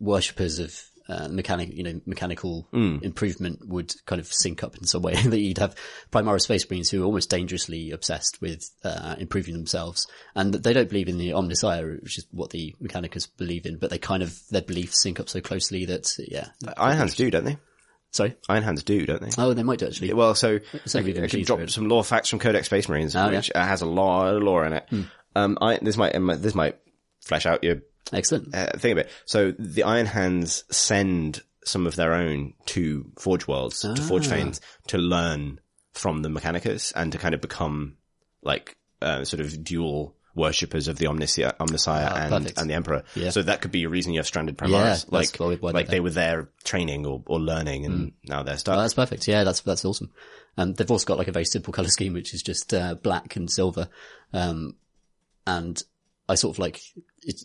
worshippers of, uh, mechanic, you know, mechanical Hmm. improvement would kind of sync up in some way that you'd have Primaris Space Marines who are almost dangerously obsessed with, uh, improving themselves. And they don't believe in the Omnissiah, which is what the Mechanicus believe in, but they kind of, their beliefs sync up so closely that, yeah. Iron Hands do, don't they? Sorry? Iron Hands do, don't they? Oh, they might do actually. Well, so I, I can drop some lore facts from Codex Space Marines, Oh, which uh, has a lot of lore in it. Um, I, this might this might flesh out your Excellent. uh, thing a bit. So the Iron Hands send some of their own to Forge Worlds, to Forge Ah. Fanes, to learn from the Mechanicus and to kind of become like uh, sort of dual worshippers of the Omniscia, Omnissiah and, perfect. and the Emperor. Yeah. So that could be a reason you have stranded Yeah, Primaris. that's like, like they- were there training or, or learning and now they're stuck. Oh, that's perfect. Yeah, that's that's awesome. Um, they've also got like a very simple color scheme, which is just uh, black and silver. Um, and I sort of like it,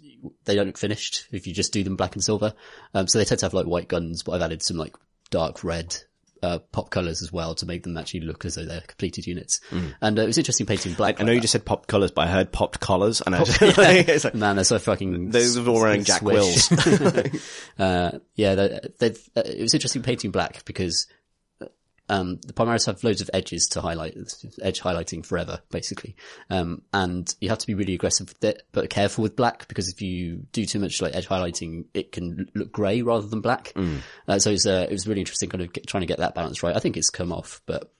they don't look finished if you just do them black and silver. Um, so they tend to have like white guns, but I've added some like dark red. Uh, pop colors as well to make them actually look as though they're completed units. And uh, it was interesting painting black. I know you just said pop colours, but I heard popped collars, and I just, Yeah. it's like, Man, they're so fucking. those are all wearing Jack. Wills. uh, yeah, they, uh, it was interesting painting black because um, the Primaris have loads of edges to highlight, edge highlighting forever, basically. Um, and you have to be really aggressive with it, but careful with black because if you do too much like edge highlighting, it can look grey rather than black. Uh, so it was, uh, it was really interesting kind of get, trying to get that balance right. I think it's come off, but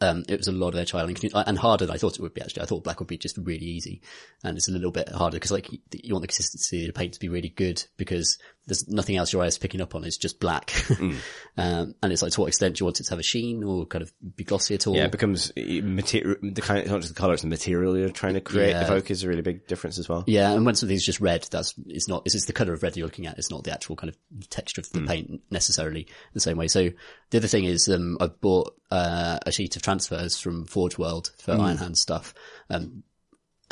um, it was a lot of edge highlighting and harder than I thought it would be actually. I thought black would be just really easy and it's a little bit harder because like you want the consistency of the paint to be really good because there's nothing else your eye is picking up on. It's just black. um, and it's like to what extent do you want it to have a sheen or kind of be glossy at all? yeah, it becomes material. The kind, it's not just the colour; it's the material you're trying to create. Yeah. Evoke is a really big difference as well. Yeah, and when something's just red, that's it's not. It's the color of red you're looking at. It's not the actual kind of texture of the paint necessarily the same way. So the other thing is, um, I bought uh, a sheet of transfers from Forge World for Iron Hand stuff, um,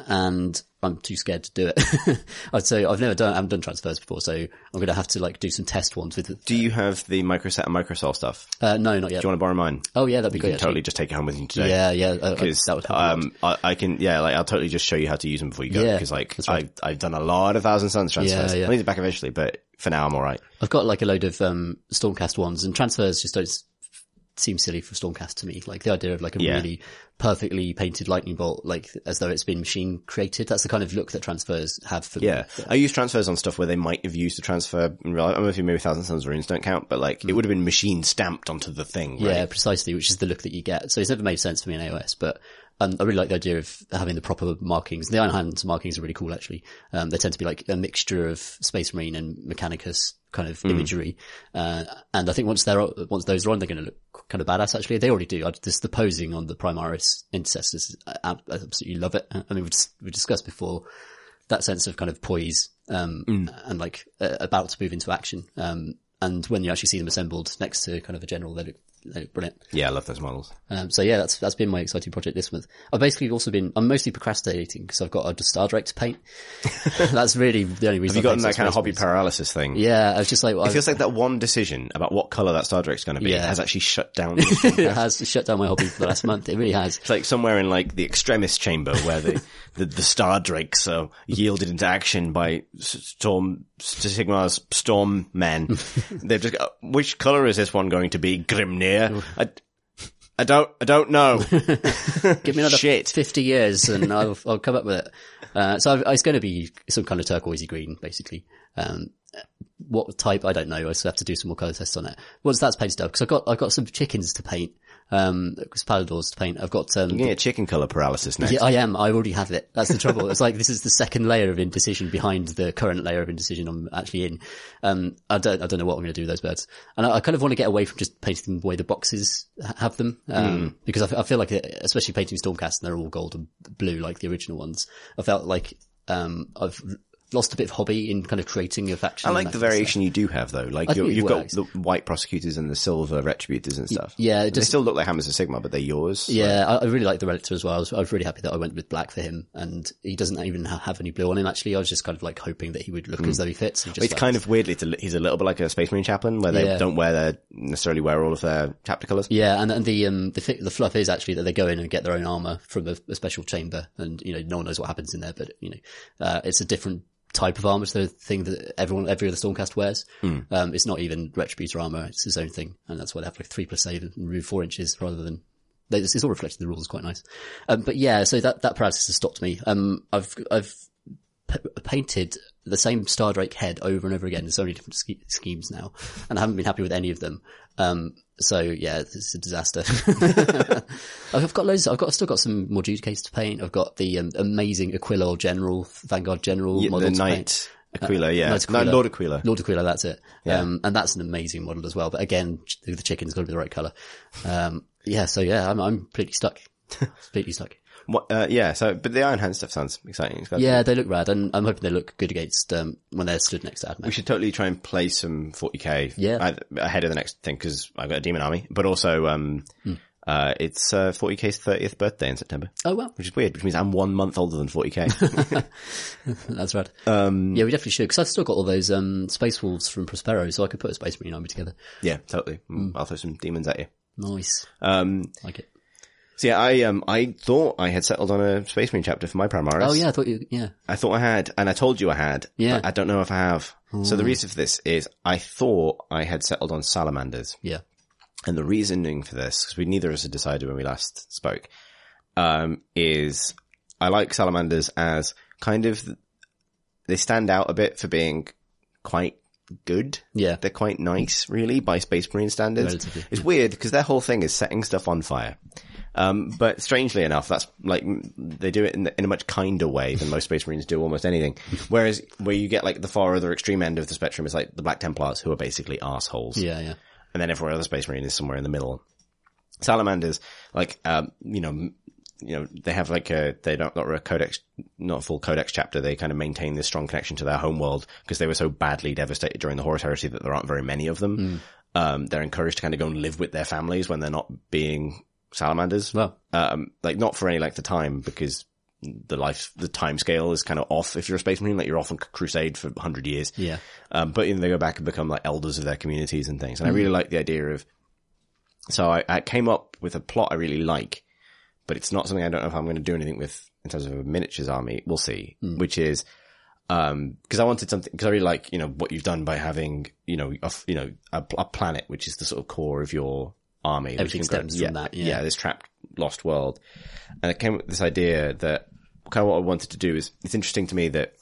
and I'm too scared to do it. I'd say I've never done. I haven't done transfers before, so I'm going to have to like do some test ones with. Do you have the microset and microsol stuff? Uh, no, not yet. Do you want to borrow mine? Oh yeah, that'd be You great. can actually. totally just take it home with you today. Yeah, yeah. uh, uh, Because that would help. a lot. um, I, I can, yeah, like I'll totally just show you how to use them before you go. Yeah, Because like right. I, I've done a lot of Thousand Sons transfers. Yeah, yeah. I need it back eventually, but for now I'm all right. I've got like a load of um, Stormcast ones, and transfers just don't s- seem silly for Stormcast to me. Like the idea of like a Yeah. really perfectly painted lightning bolt, like as though it's been machine created. That's the kind of look that transfers have for Yeah, I use transfers on stuff where they might have used a transfer in real life. I don't know if you maybe Thousand Sons runes don't count, but like it would have been machine stamped onto the thing. Right? Mm. Yeah, precisely, which is the look that you get. So it's never made sense for me in AOS, but um, I really like the idea of having the proper markings. The Iron Hands markings are really cool, actually. Um, they tend to be like a mixture of Space Marine and Mechanicus kind of imagery. Uh, and I think once they're, once those are on, they're going to look kind of badass, actually. They already do. I, just the posing on the Primaris Intercessors, I, I absolutely love it. I mean, we just, we discussed before that sense of kind of poise, um, and like uh, about to move into action. Um, and when you actually see them assembled next to kind of a general, they look, look brilliant. yeah, I love those models. Um, so yeah, that's that's been my exciting project this month. I've basically also been I'm mostly procrastinating because I've got a Star Drake to paint. that's really the only reason. Have you I've gotten that kind of hobby paralysis thing? Yeah, I was just like, well, It feels like that one decision about what color that Star Drake's going to be Yeah. has actually shut down. it has shut down my hobby for the last month. It really has. It's like somewhere in like the Extremis Chamber where the, the, the Star Drakes are yielded into action by Storm, Sigmar's Storm men. They've just got, which color is this one going to be? Grimnir? I, I don't, I don't know. Give me another Shit. 50 years and I'll, I'll come up with it. Uh, so I've, it's going to be some kind of turquoisey green, basically. Um, what type, I don't know. I still have to do some more colour tests on it. Once that's painted up, because I've got, I've got some chickens to paint, um, because Palladors to paint. I've got, um, gonna chicken color paralysis next. Yeah, I am. I already have it. That's the trouble. It's like this is the second layer of indecision behind the current layer of indecision I'm actually in. Um, I don't, I don't know what I'm going to do with those birds, and I, I kind of want to get away from just painting them the way the boxes ha- have them, um, because I, f- I feel like, it, especially painting Stormcast, and they're all gold and blue like the original ones. I felt like um, I've lost a bit of hobby in kind of creating a faction. I like the variation you do have though. Like you're, you've got the white prosecutors and the silver retributors and stuff. yeah, it they still look like Hammers of Sigmar, but they're yours. Yeah, I, I really like the Relictor as well. I was, I was really happy that I went with black for him, and he doesn't even have any blue on him. Actually, I was just kind of like hoping that he would look as though he fits. just It's like- kind of weirdly, he's a little bit like a Space Marine chaplain where they Yeah. don't wear their, necessarily wear all of their chapter colours. Yeah, and, and the um the the fluff is actually that they go in and get their own armor from a, a special chamber, and you know no one knows what happens in there, but you know uh, it's a different type of armor. It's the thing that everyone, every other Stormcast wears. Hmm. Um, it's not even Retributor armor. It's his own thing. And that's why they have like three plus save and remove four inches rather than, it's, it's all reflected in the rules. It's Quite nice. Um, but yeah, so that, that paralysis has stopped me. Um, I've, I've p- painted the same Star Drake head over and over again in so many different ske- schemes now, and I haven't been happy with any of them. Um, so yeah, it's a disaster. I've got loads. I've got I've still got some more Judicators to paint. I've got the um, amazing Aquila General, Vanguard General Yeah, model the. Knight Aquila, yeah. Knight No, Lord Aquila. Lord Aquila, that's it. Yeah. Um, and that's an amazing model as well. But again, the chicken's got to be the right color. Um, yeah, so yeah, I'm, I'm completely stuck. completely stuck. What, uh, yeah, so, but the Iron Hand stuff sounds exciting. It's got- Yeah, they look rad, and I'm hoping they look good against um, when they're stood next to Admech. We should totally try and play some 40k Yeah. ahead of the next thing because I've got a demon army, but also, um, Hmm. uh, it's, uh, 40k's 30th birthday in September, Oh well, which is weird, which means I'm one month older than 40k. that's rad. Um, yeah, we definitely should because I've still got all those um, Space Wolves from Prospero, so I could put a Space Marine army together. yeah, totally. Mm, I'll throw some demons at you. Nice, Um, like it. So yeah, I, um, I thought I had settled on a Space Marine chapter for my Primaris. Oh yeah, I thought you. Yeah, I thought I had, and I told you I had. Yeah. But I don't know if I have. So the reason for this is I thought I had settled on salamanders. yeah, And the reasoning for this, because we neither of us had decided when we last spoke, um, is I like salamanders as kind of, they stand out a bit for being quite good. yeah. They're quite nice, really, by Space Marine standards. Relatively, It's weird because their whole thing is setting stuff on fire. Um, but strangely enough, that's like they do it in, in a much kinder way than most Space Marines do almost anything. Whereas where you get like the far other extreme end of the spectrum is like the Black Templars, who are basically assholes Yeah, yeah. and then every other space marine is somewhere in the middle. Salamanders, like, um, you know, you know, they have like a, they don't, not a codex, not a full codex chapter. They kind of maintain this strong connection to their home world because they were so badly devastated during the Horus Heresy that there aren't very many of them. Um, they're encouraged to kind of go and live with their families when they're not being salamanders. Well, Um, like not for any length of time because the life, the time scale is kind of off. If you're a space marine, like you're off on crusade for hundred years. yeah, Um, but you know, they go back and become like elders of their communities and things. And I really like the idea of, so I, I came up with a plot I really like, but it's not something I don't know if I'm going to do anything with in terms of a miniatures army. We'll see, which is, um, cause I wanted something, cause I really like, you know, what you've done by having, you know, a, you know, a, a planet, which is the sort of core of your army. which Everything stems from yeah, that, yeah. this trapped lost world. And it came with this idea that kind of what I wanted to do is, it's interesting to me that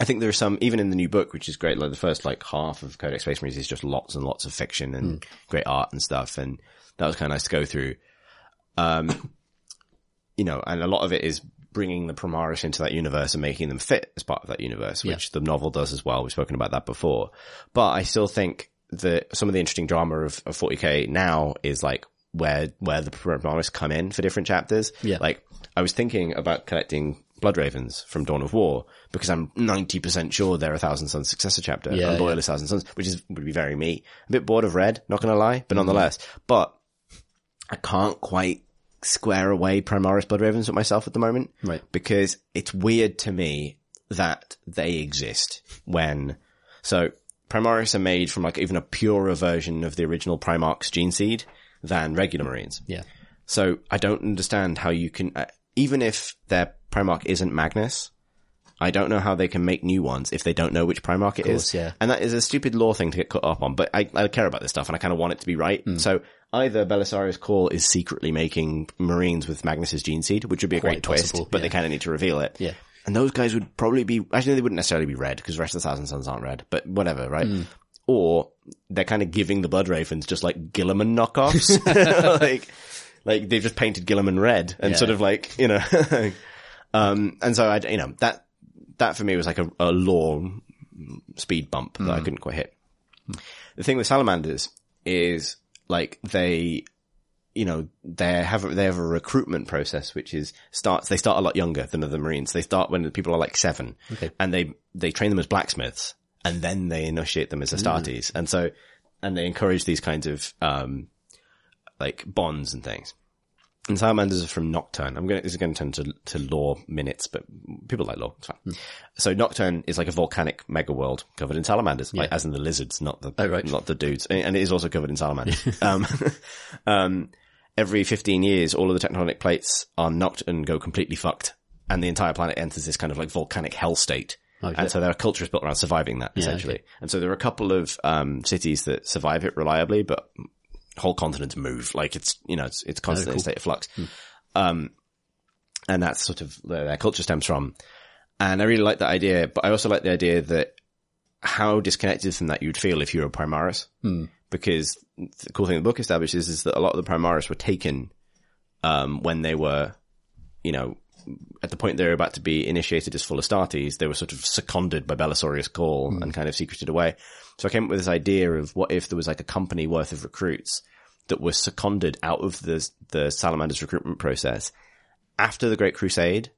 I think there are some, even in the new book, which is great, like the first like half of Codex Space Marines is just lots and lots of fiction and great art and stuff. And that was kind of nice to go through. Um, you know, and a lot of it is bringing the Primaris into that universe and making them fit as part of that universe, which the novel does as well. We've spoken about that before. But I still think that some of the interesting drama of, of 40k now is like where, where the Primaris come in for different chapters. Yeah. Like I was thinking about collecting Blood Ravens from Dawn of War because I'm 90% sure they're a Thousand Sons successor chapter, Yeah, a loyalist Thousand Sons, which is, would be very me. A bit bored of red, not gonna lie, but mm-hmm. nonetheless. But I can't quite square away Primaris Blood Ravens with myself at the moment. Right. Because it's weird to me that they exist when, so Primaris are made from like even a purer version of the original Primarch's gene seed than regular Marines. yeah, So I don't understand how you can, uh, even if their Primarch isn't Magnus, I don't know how they can make new ones if they don't know which Primarch it is. course, yeah. And that is a stupid lore thing to get caught up on, but I, I care about this stuff and I kind of want it to be right. Hmm. So either Belisarius Cawl is secretly making Marines with Magnus's gene seed, which would be a great Quite twist, possible, but they kind of need to reveal it. Yeah. And those guys would probably be, actually they wouldn't necessarily be red because the rest of the Thousand Sons aren't red, but whatever, right? Hmm. Or they're kind of giving the Blood Ravens just like Guilliman knockoffs. like, like they've just painted Guilliman red and Yeah. sort of like, you know, um, and so I, you know, that, that for me was like a, a lore speed bump that I couldn't quite hit. The thing with salamanders is like they, you know, they have they have a recruitment process which is starts they start a lot younger than other marines. They start when people are like seven, Okay. and they they train them as blacksmiths, and then they initiate them as Astartes, and so and they encourage these kinds of um like bonds and things. And salamanders are from Nocturne. I'm going to, this is going to turn to, to lore minutes, but people like lore. It's fine. Hmm. So Nocturne is like a volcanic mega world covered in salamanders, like as in the lizards, not the, Oh, right. not the dudes. And it is also covered in salamanders. um, um, every 15 years, all of the tectonic plates are knocked and go completely fucked. And the entire planet enters this kind of like volcanic hell state Oh, and so their culture is built around surviving that essentially. And so there are a couple of um, cities that survive it reliably, but whole continents move. Like it's you know it's it's constantly in a state of flux. Um, and that's sort of where their culture stems from. And I really like that idea, but I also like the idea that how disconnected from that you'd feel if you were a Primaris. Because the cool thing the book establishes is that a lot of the Primaris were taken um, when they were, you know, at the point they were about to be initiated as full Astartes, they were sort of seconded by Belisarius Cawl and kind of secreted away. So I came up with this idea of what if there was like a company worth of recruits that were seconded out of the the Salamanders recruitment process after the Great Crusade,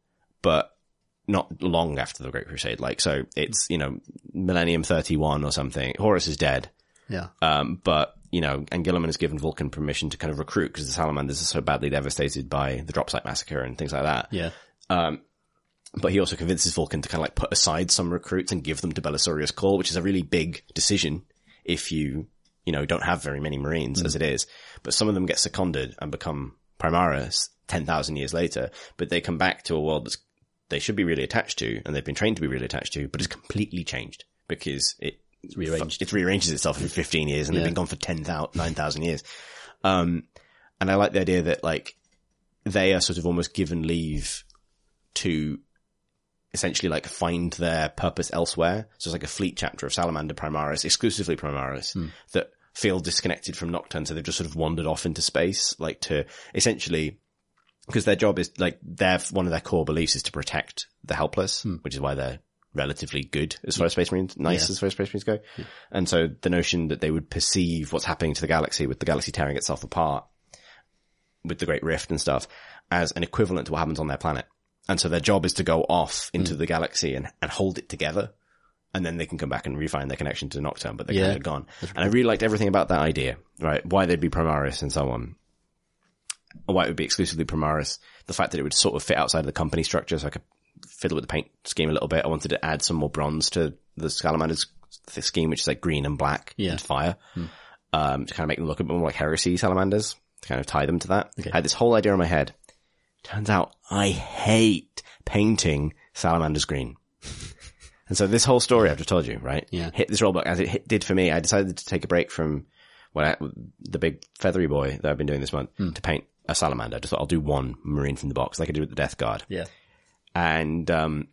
but not long after the Great Crusade. Like, so it's, you know, Millennium 31 or something. Horus is dead. Yeah. Um, but, you know, and Guilliman has given Vulcan permission to kind of recruit because the Salamanders are so badly devastated by the drop site massacre and things like that. Yeah. Um, but he also convinces Vulcan to kind of like put aside some recruits and give them to Belisarius Cawl, which is a really big decision if you, you know, don't have very many Marines as mm. it is. But some of them get seconded and become Primaris 10,000 years later, but they come back to a world that's they should be really attached to and they've been trained to be really attached to, but it's completely changed because it It's rearranged. it rearranges itself in 15 years and Yeah. they've been gone for 10,000, 9,000 years. Um, and I like the idea that like they are sort of almost given leave to essentially like find their purpose elsewhere. So it's like a fleet chapter of Salamander Primaris, exclusively Primaris, that feel disconnected from Nocturne. So they've just sort of wandered off into space, like to essentially, because their job is like their, one of their core beliefs is to protect the helpless, which is why they're relatively good as far as Space Marines, nice Yeah. as far as Space Marines go. And so the notion that they would perceive what's happening to the galaxy with the galaxy tearing itself apart with the Great Rift and stuff as an equivalent to what happens on their planet. And so their job is to go off into Hmm. the galaxy and, and hold it together. And then they can come back and refine their connection to Nocturne, but they're Yeah. kind of gone. And I really liked everything about that idea, right? Why they'd be Primaris and so on. Or why it would be exclusively Primaris. The fact that it would sort of fit outside of the company structure, so I could fiddle with the paint scheme a little bit. I wanted to add some more bronze to the Salamanders scheme, which is like green and black Yeah. and fire. Um, to kind of make them look a bit more like heresy salamanders, to kind of tie them to that. Okay. I had this whole idea in my head. Turns out I hate painting salamanders green. and so this whole story I've just told you, right? Yeah. Hit this rollback as it hit, did for me. I decided to take a break from what I, the big feathery boy that I've been doing this month to paint a salamander. I just thought I'll do one marine from the box like I did with the Death Guard Yeah. And um,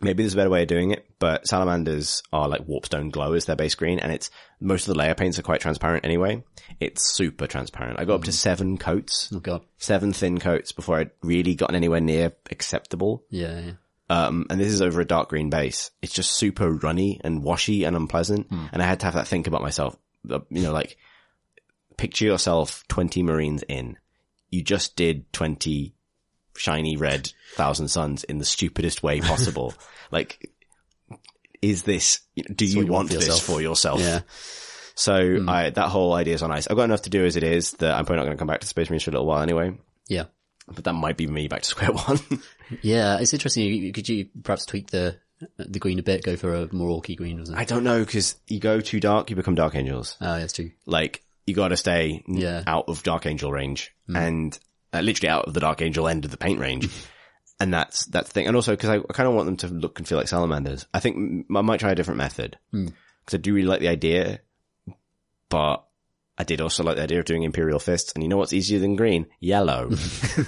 maybe there's a better way of doing it, but salamanders are like warpstone glow as their base green, and it's most of the layer paints are quite transparent anyway. It's super transparent. I got up to seven coats, Oh god. seven thin coats before I'd really gotten anywhere near acceptable. Yeah. yeah. Um, and this is over a dark green base. It's just super runny and washy and unpleasant. And I had to have that think about myself. You know, like picture yourself 20 Marines in. You just did 20 shiny red Thousand Sons in the stupidest way possible. like, is this, do you you want want for this yourself. for yourself? Yeah. So hmm. I, that whole idea is on ice. I've got enough to do as it is that I'm probably not going to come back to Space Marines for a little while anyway. Yeah. But that might be me back to square one. Yeah. It's interesting. Could you perhaps tweak the the green a bit? Go for a more orky green or something? I don't know because you go too dark, you become Dark Angels. Oh, that's true. Like you got to stay Yeah. out of Dark Angel range hmm. and uh, literally out of the Dark Angel end of the paint range. and that's that's the thing. And also because I, I kind of want them to look and feel like salamanders. I think m- I might try a different method because I do really like the idea, but I did also like the idea of doing Imperial Fists. And you know what's easier than green? Yellow.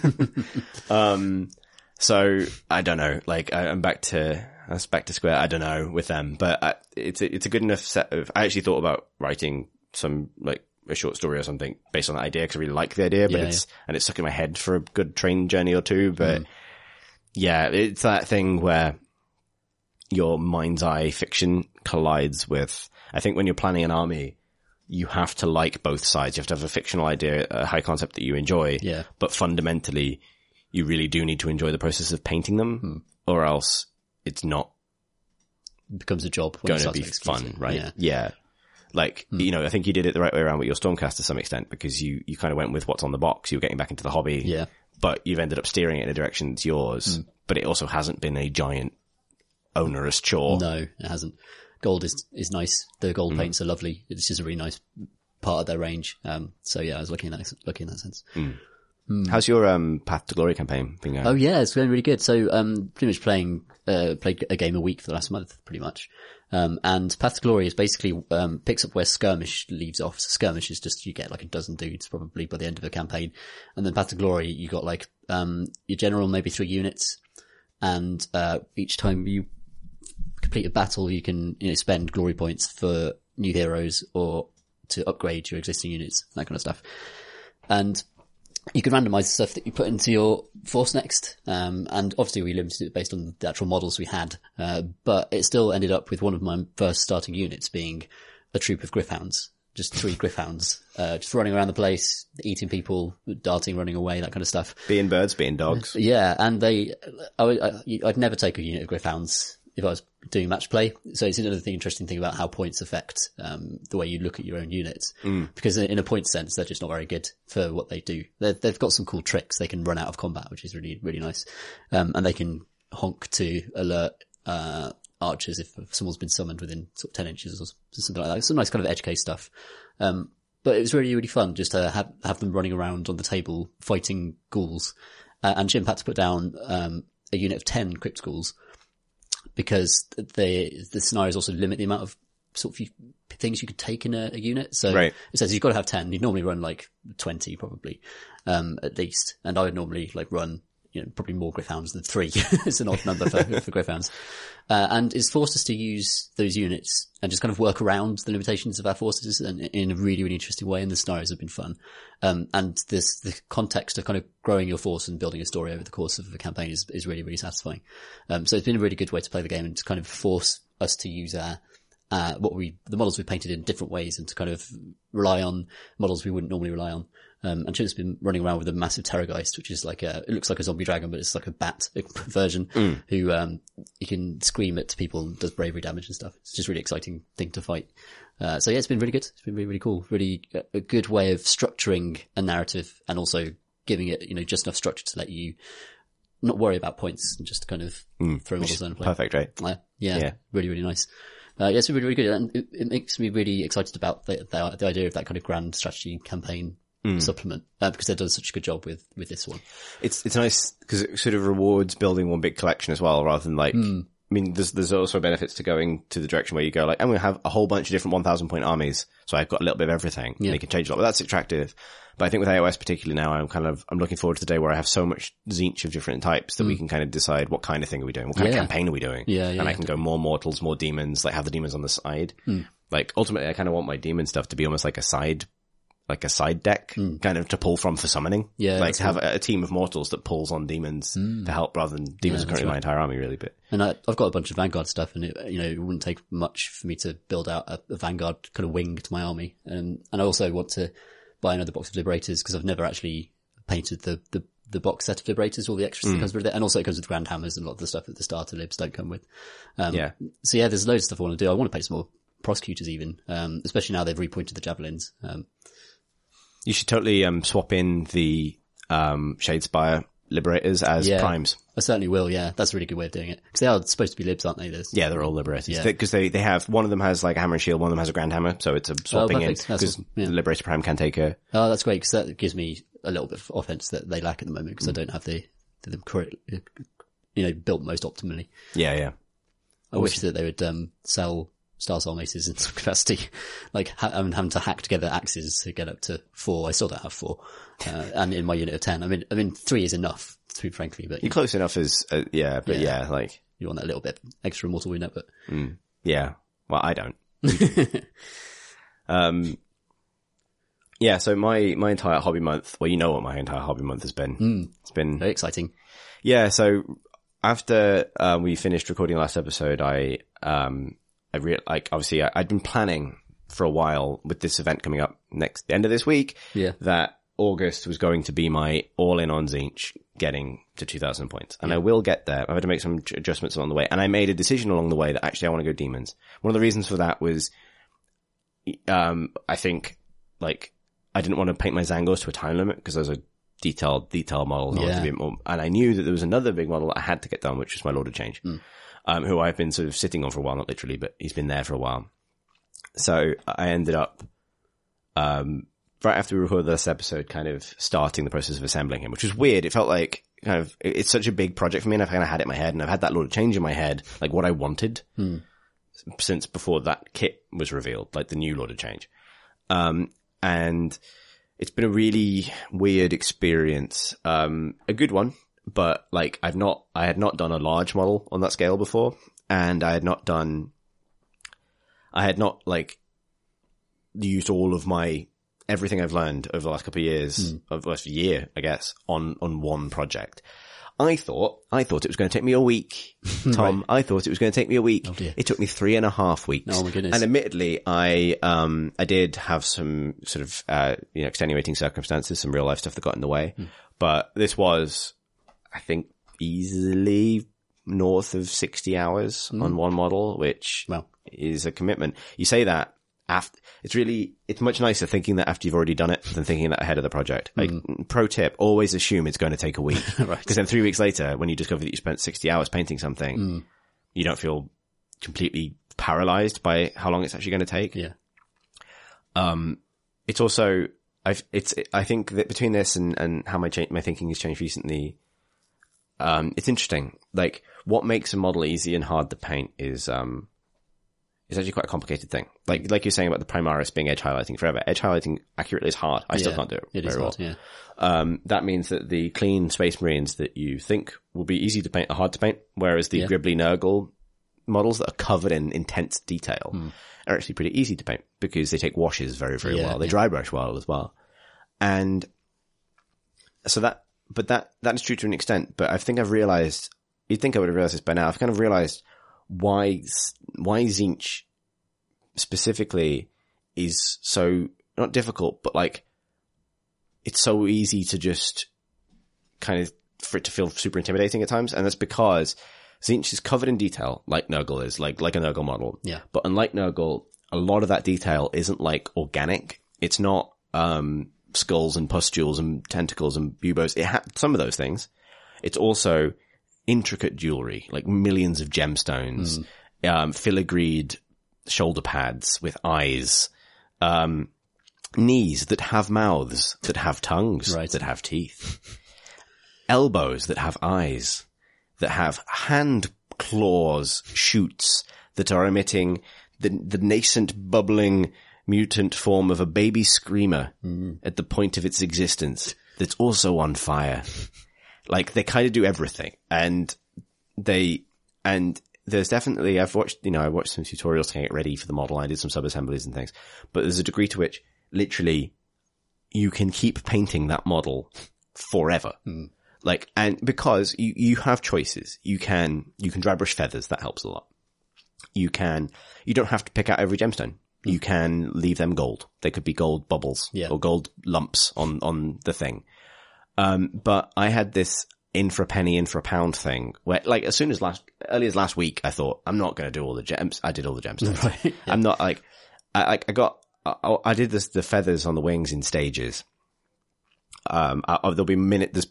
um, so I don't know. Like I, I'm back to that's back to square. I don't know with them, but I, it's a, it's a good enough set of. I actually thought about writing some like a short story or something based on that idea because I really like the idea, but Yeah, it's and it's stuck in my head for a good train journey or two. But mm. yeah, it's that thing where your mind's eye fiction collides with. I think when you're planning an army, you have to like both sides. You have to have a fictional idea, a high concept that you enjoy. Yeah. But fundamentally, you really do need to enjoy the process of painting them, hmm. or else it's not It becomes a job. Going to be fun, right? Yeah. Like, you know, I think you did it the right way around with your Stormcast to some extent because you, you kind of went with what's on the box. You were getting back into the hobby. Yeah. But you've ended up steering it in a direction that's yours, but it also hasn't been a giant onerous chore. No, it hasn't. Gold is is nice. The Mm. gold paints are lovely. It's just a really nice part of their range. Um, so yeah, I was looking at that, looking in that sense. Mm. How's your um, Path to Glory campaign been going? Oh yeah, it's going really good. So, um, pretty much playing, uh, played a game a week for the last month, pretty much. Um, and Path to Glory is basically, um, picks up where Skirmish leaves off. So Skirmish is just, you get like a dozen dudes probably by the end of a campaign. And then Path to Glory, you got like, um, your general, maybe three units. And, uh, each time you complete a battle, you can, you know, spend glory points for new heroes or to upgrade your existing units, that kind of stuff. And you can randomize the stuff that you put into your force next. Um, and obviously we limited it based on the actual models we had. Uh, but it still ended up with one of my first starting units being a troop of Gryph-hounds. Just three Gryph-hounds, uh, just running around the place, eating people, darting, running away, that kind of stuff. Being birds, being dogs. Yeah, and they, I, would- never take a unit of Gryph-hounds if I was doing match play. So it's another thing, interesting thing about how points affect um, the way you look at your own units. Because in in a point sense, they're just not very good for what they do. They're, they've got some cool tricks. They can run out of combat, which is really really nice, um, and they can honk to alert. Uh, archers if someone's been summoned within sort of 10 inches or something like that. Some nice kind of edge case stuff. Um, but it was really, really fun just to have, have them running around on the table fighting ghouls. Uh, and Jim had to put down, um, a unit of 10 crypt ghouls because the, the scenarios also limit the amount of sort of things you could take in a, a unit. So Right. it says you've got to have 10. You'd normally run like 20 probably, um, at least. And I would normally like run, you know, probably more Gryph-hounds than three. it's an odd number for, for Griffhounds. Uh, and it's forced us to use those units and just kind of work around the limitations of our forces and in a really, really interesting way. And the scenarios have been fun. Um, and this, the context of kind of growing your force and building a story over the course of a campaign is, is really, really satisfying. Um, so it's been a really good way to play the game and to kind of force us to use our, uh, what we, the models we painted in different ways and to kind of rely on models we wouldn't normally rely on. Um, and Chip's been running around with a massive Terrorgeist, which is like a, it looks like a zombie dragon, but it's like a bat version who, um, you can scream at people and does bravery damage and stuff. It's just a really exciting thing to fight. Uh, so yeah, it's been really good. It's been really, really cool. Really a, a good way of structuring a narrative and also giving it, you know, just enough structure to let you not worry about points and just kind of throw models down and play. Perfect, right? Uh, yeah, Yeah. really, really nice. Uh, yeah, it's been really, really good. And it, it makes me really excited about the, the, the idea of that kind of grand strategy campaign supplement, uh, because they've done such a good job with, with this one. It's it's nice because it sort of rewards building one big collection as well, rather than like. Hmm. I mean, there's there's also benefits to going to the direction where you go like, I'm going to have a whole bunch of different 1,000 point armies, so I've got a little bit of everything. Yeah. And you can change a lot, but that's attractive. But I think with AOS particularly now, I'm kind of I'm looking forward to the day where I have so much Tzeentch of different types that we can kind of decide what kind of thing are we doing, what kind. Yeah. of campaign are we doing, Yeah, yeah, and I can go more mortals, more demons, like have the demons on the side. Hmm. Like ultimately, I kind of want my demon stuff to be almost like a side like a side deck, kind of to pull from for summoning. Hmm. Yeah, like have a, a team of mortals that pulls on demons to help, rather than demons are currently my entire army, really. But And I, I've got a bunch of Vanguard stuff, and it, you know, it wouldn't take much for me to build out a, a Vanguard kind of wing to my army. And and I also want to buy another box of Liberators because I've never actually painted the, the the box set of Liberators, all the extras that comes with it, and also it comes with Grand Hammers and a lot of the stuff that the starter libs don't come with. Um, yeah, So yeah, there's loads of stuff I want to do. I want to paint some more prosecutors even, um, especially now they've repointed the javelins. Um, you should totally um, swap in the um, Shadespire liberators as Yeah. primes. I certainly will. Yeah, that's a really good way of doing it because they are supposed to be libs, aren't they? There's, Yeah, they're all liberators Yeah. because they, they have one of them has like a hammer and shield, one of them has a grand hammer, so it's a swapping in. That's because awesome. Yeah. the liberator prime can take a Oh, that's great because that gives me a little bit of offense that they lack at the moment because I don't have the the correct, you know, built most optimally. yeah yeah. I wish that they would um, sell Star Soul maces in some capacity, like ha- I'm having to hack together axes to get up to four. I still don't have four, uh, and in my unit of ten, I mean, I mean three is enough, to be frankly, but you, You're close enough as uh, yeah, but yeah. like you want that little bit extra mortal unit, but Yeah. Well, I don't. um, yeah. So my, my entire hobby month, well, you know what my entire hobby month has been. It's been, very exciting. yeah. So after, um, we finished recording last episode, I, um, I re- like, obviously I, I'd been planning for a while with this event coming up next, the end of this week. Yeah. That August was going to be my all in on Tzeentch getting to 2000 points. And I will get there. I've had to make some adjustments along the way. And I made a decision along the way that actually I want to go demons. One of the reasons for that was, um, I think like I didn't want to paint my Tzaangors to a time limit because there's a detailed, detailed model. and I Yeah. be a bit more, and I knew that there was another big model that I had to get done, which was my Lord of Change, um, who I've been sort of sitting on for a while, not literally, but he's been there for a while. So I ended up, um, right after we recorded this episode, kind of starting the process of assembling him, which was weird. It felt like kind of, it's such a big project for me, and I've kind of had it in my head, and I've had that lot of change in my head, like what I wanted since before that kit was revealed, like the new Lord of Change. Um, and it's been a really weird experience. Um, a good one, but like I've not, I had not done a large model on that scale before, and I had not done, I had not like used all of my everything I've learned over the last couple of years, of the last year, I guess, on on one project. I thought, I thought it was going to take me a week, Tom. I thought it was going to take me a week. dear. It took me three and a half weeks. Oh, my goodness. And admittedly, I um I did have some sort of uh you know extenuating circumstances, some real life stuff that got in the way, Hmm. but this was, I think, easily north of sixty hours hmm. on one model, which. Wow. is a commitment. You say that after it's really it's much nicer thinking that after you've already done it than thinking that ahead of the project. Like hmm. pro tip, always assume it's going to take a week because then three weeks later, when you discover that you spent sixty hours painting something, hmm. you don't feel completely paralyzed by how long it's actually going to take. Yeah. Um, it's also I've it's I think that between this and and how my cha- my thinking has changed recently. Um, it's interesting. Like what makes a model easy and hard to paint is um is actually quite a complicated thing. Like like you're saying about the Primaris being edge highlighting forever. Edge highlighting accurately is hard. I still Yeah. can't do it, It very hard, well. yeah. Um, that means that the clean Space Marines that you think will be easy to paint are hard to paint, whereas the Yeah. Gribbly Nurgle models that are covered in intense detail Hmm. are actually pretty easy to paint because they take washes very, very Yeah, well. They dry brush well as well. And so that, but that, that is true to an extent, but I think I've realized, you'd think I would have realized this by now. I've kind of realized why, why Tzeentch specifically is so, not difficult, but like, it's so easy to just kind of for it to feel super intimidating at times, and that's because Tzeentch is covered in detail, like Nurgle is, like like a Nurgle model. Yeah. But unlike Nurgle, a lot of that detail isn't like organic. It's not um skulls and pustules and tentacles and buboes. It ha- some of those things. It's also intricate jewelry, like millions of gemstones, um, filigreed shoulder pads with eyes, um, knees that have mouths, that have tongues, Right. that have teeth, elbows that have eyes, that have hand claws, shoots that are emitting the, the nascent bubbling mutant form of a baby screamer mm. at the point of its existence that's also on fire. Like they kind of do everything and they, and there's definitely, I've watched, you know, I watched some tutorials to get ready for the model. I did some sub assemblies and things, but there's a degree to which literally you can keep painting that model forever. Mm. Like, and because you, you have choices, you can, you can dry brush feathers. That helps a lot. You can, you don't have to pick out every gemstone. You can leave them gold. They could be gold bubbles Yeah. or gold lumps on, on the thing. Um, but I had this in for a penny, in for a pound thing where like as soon as last, early as last week, I thought I'm not going to do all the gems. I did all the gemstones. Right. I'm not like, I, like, I got, I, I did this, the feathers on the wings in stages. Um, I, there'll be minute, there's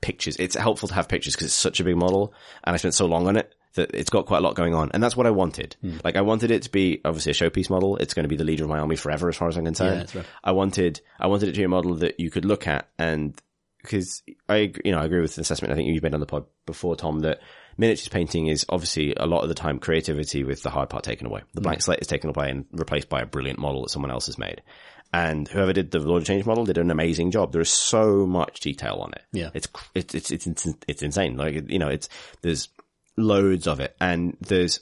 pictures. It's helpful to have pictures because it's such a big model and I spent so long on it that it's got quite a lot going on. And that's what I wanted. Hmm. Like I wanted it to be obviously a showpiece model. It's going to be the leader of my army forever as far as I'm concerned. Yeah, right. I wanted, I wanted it to be a model that you could look at and because I, you know, I agree with the assessment I think you've made on the pod before, Tom, that miniatures painting is obviously a lot of the time creativity with the hard part taken away. The blank slate is taken away and replaced by a brilliant model that someone else has made. And whoever did the Lord of Change model did an amazing job. There is so much detail on it. Yeah. It's, it's, it's, it's, it's insane. Like, you know, it's, there's loads of it and there's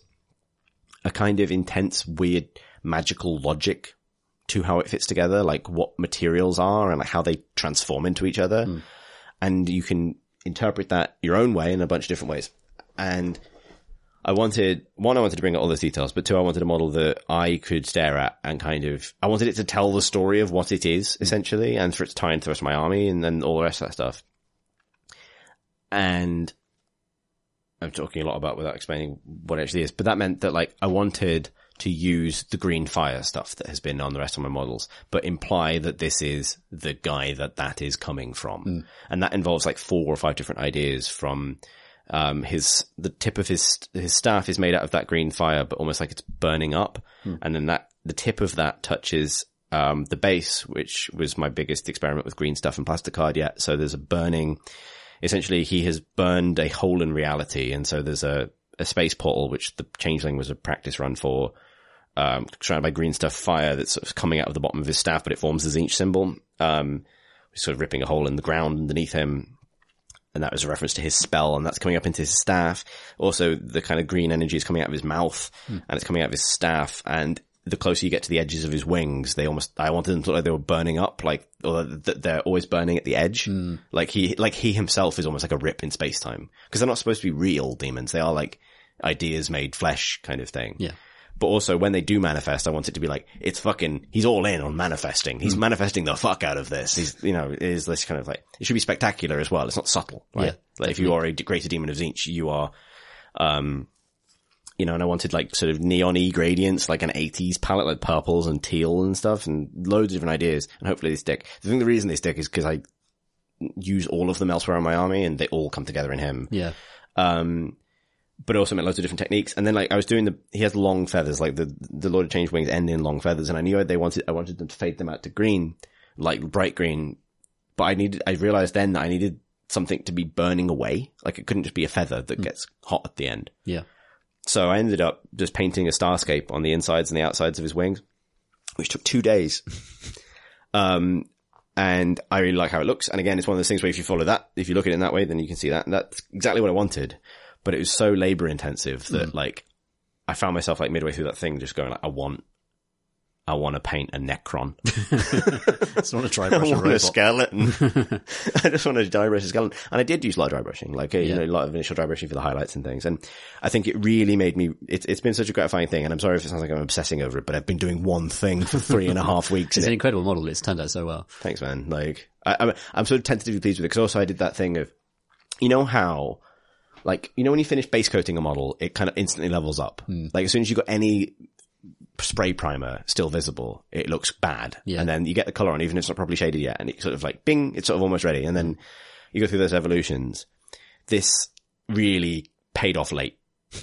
a kind of intense, weird, magical logic to how it fits together, like what materials are and like how they transform into each other. Hmm. And you can interpret that your own way in a bunch of different ways. And I wanted, one, I wanted to bring out all those details, but two, I wanted a model that I could stare at and kind of, I wanted it to tell the story of what it is, hmm. essentially, and for it to tie into the rest of my army and then all the rest of that stuff. And I'm talking a lot about without explaining what it actually is, but that meant that like I wanted to use the green fire stuff that has been on the rest of my models, but imply that this is the guy that that is coming from. And that involves like four or five different ideas from, um, his, the tip of his, his staff is made out of that green fire, but almost like it's burning up. And then that, the tip of that touches um, the base, which was my biggest experiment with green stuff and plasticard yet. So there's a burning, essentially he has burned a hole in reality. And so there's a, a space portal, which the changeling was a practice run for, um, surrounded by green stuff fire that's sort of coming out of the bottom of his staff, but it forms the Tzeentch symbol, um, sort of ripping a hole in the ground underneath him. And that was a reference to his spell, and that's coming up into his staff. Also, the kind of green energy is coming out of his mouth, and it's coming out of his staff. And the closer you get to the edges of his wings, they almost, I wanted them to look like they were burning up, like, or that they're always burning at the edge. Like he, like he himself is almost like a rip in space time. Cause they're not supposed to be real demons. They are like ideas made flesh kind of thing. Yeah. But also when they do manifest, I want it to be like, it's fucking, he's all in on manifesting. He's manifesting the fuck out of this. He's, you know, is this kind of like, it should be spectacular as well. It's not subtle, right? Yeah, like if you are a greater demon of Tzeentch, you are, um, you know, and I wanted like sort of neon-y gradients, like an 80s palette, like purples and teal and stuff and loads of different ideas. And hopefully they stick. I think the reason they stick is because I use all of them elsewhere in my army and they all come together in him. Yeah. Um, but also meant loads of different techniques. And then like I was doing the, he has long feathers, like the, the Lord of Change wings end in long feathers. And I knew they wanted, I wanted them to fade them out to green, like bright green. But I needed, I realized then that I needed something to be burning away. Like it couldn't just be a feather that gets hot at the end. Yeah. So I ended up just painting a starscape on the insides and the outsides of his wings, which took two days. um, and I really like how it looks. And again, it's one of those things where if you follow that, if you look at it in that way, then you can see that. And that's exactly what I wanted. But it was so labor intensive that like, I found myself like midway through that thing just going like, I want, I want to paint a Necron. It's not a try I brush a want a robot. skeleton. I just want to dry brush a skeleton. And I did use a lot of dry brushing, like, uh, you know, a lot of initial dry brushing for the highlights and things. And I think it really made me, it's, it's been such a gratifying thing. And I'm sorry if it sounds like I'm obsessing over it, but I've been doing one thing for three and a half weeks. It's an it- incredible model. It's turned out so well. thanks, man. Like, I, I'm, I'm sort of tentatively pleased with it because also I did that thing of, you know how, like, you know, when you finish base coating a model, it kind of instantly levels up. Like, as soon as you got any spray primer still visible, it looks bad. Yeah. And then you get the color on, even if it's not properly shaded yet, and it sort of like, bing, it's sort of almost ready. And then you go through those evolutions. This really paid off late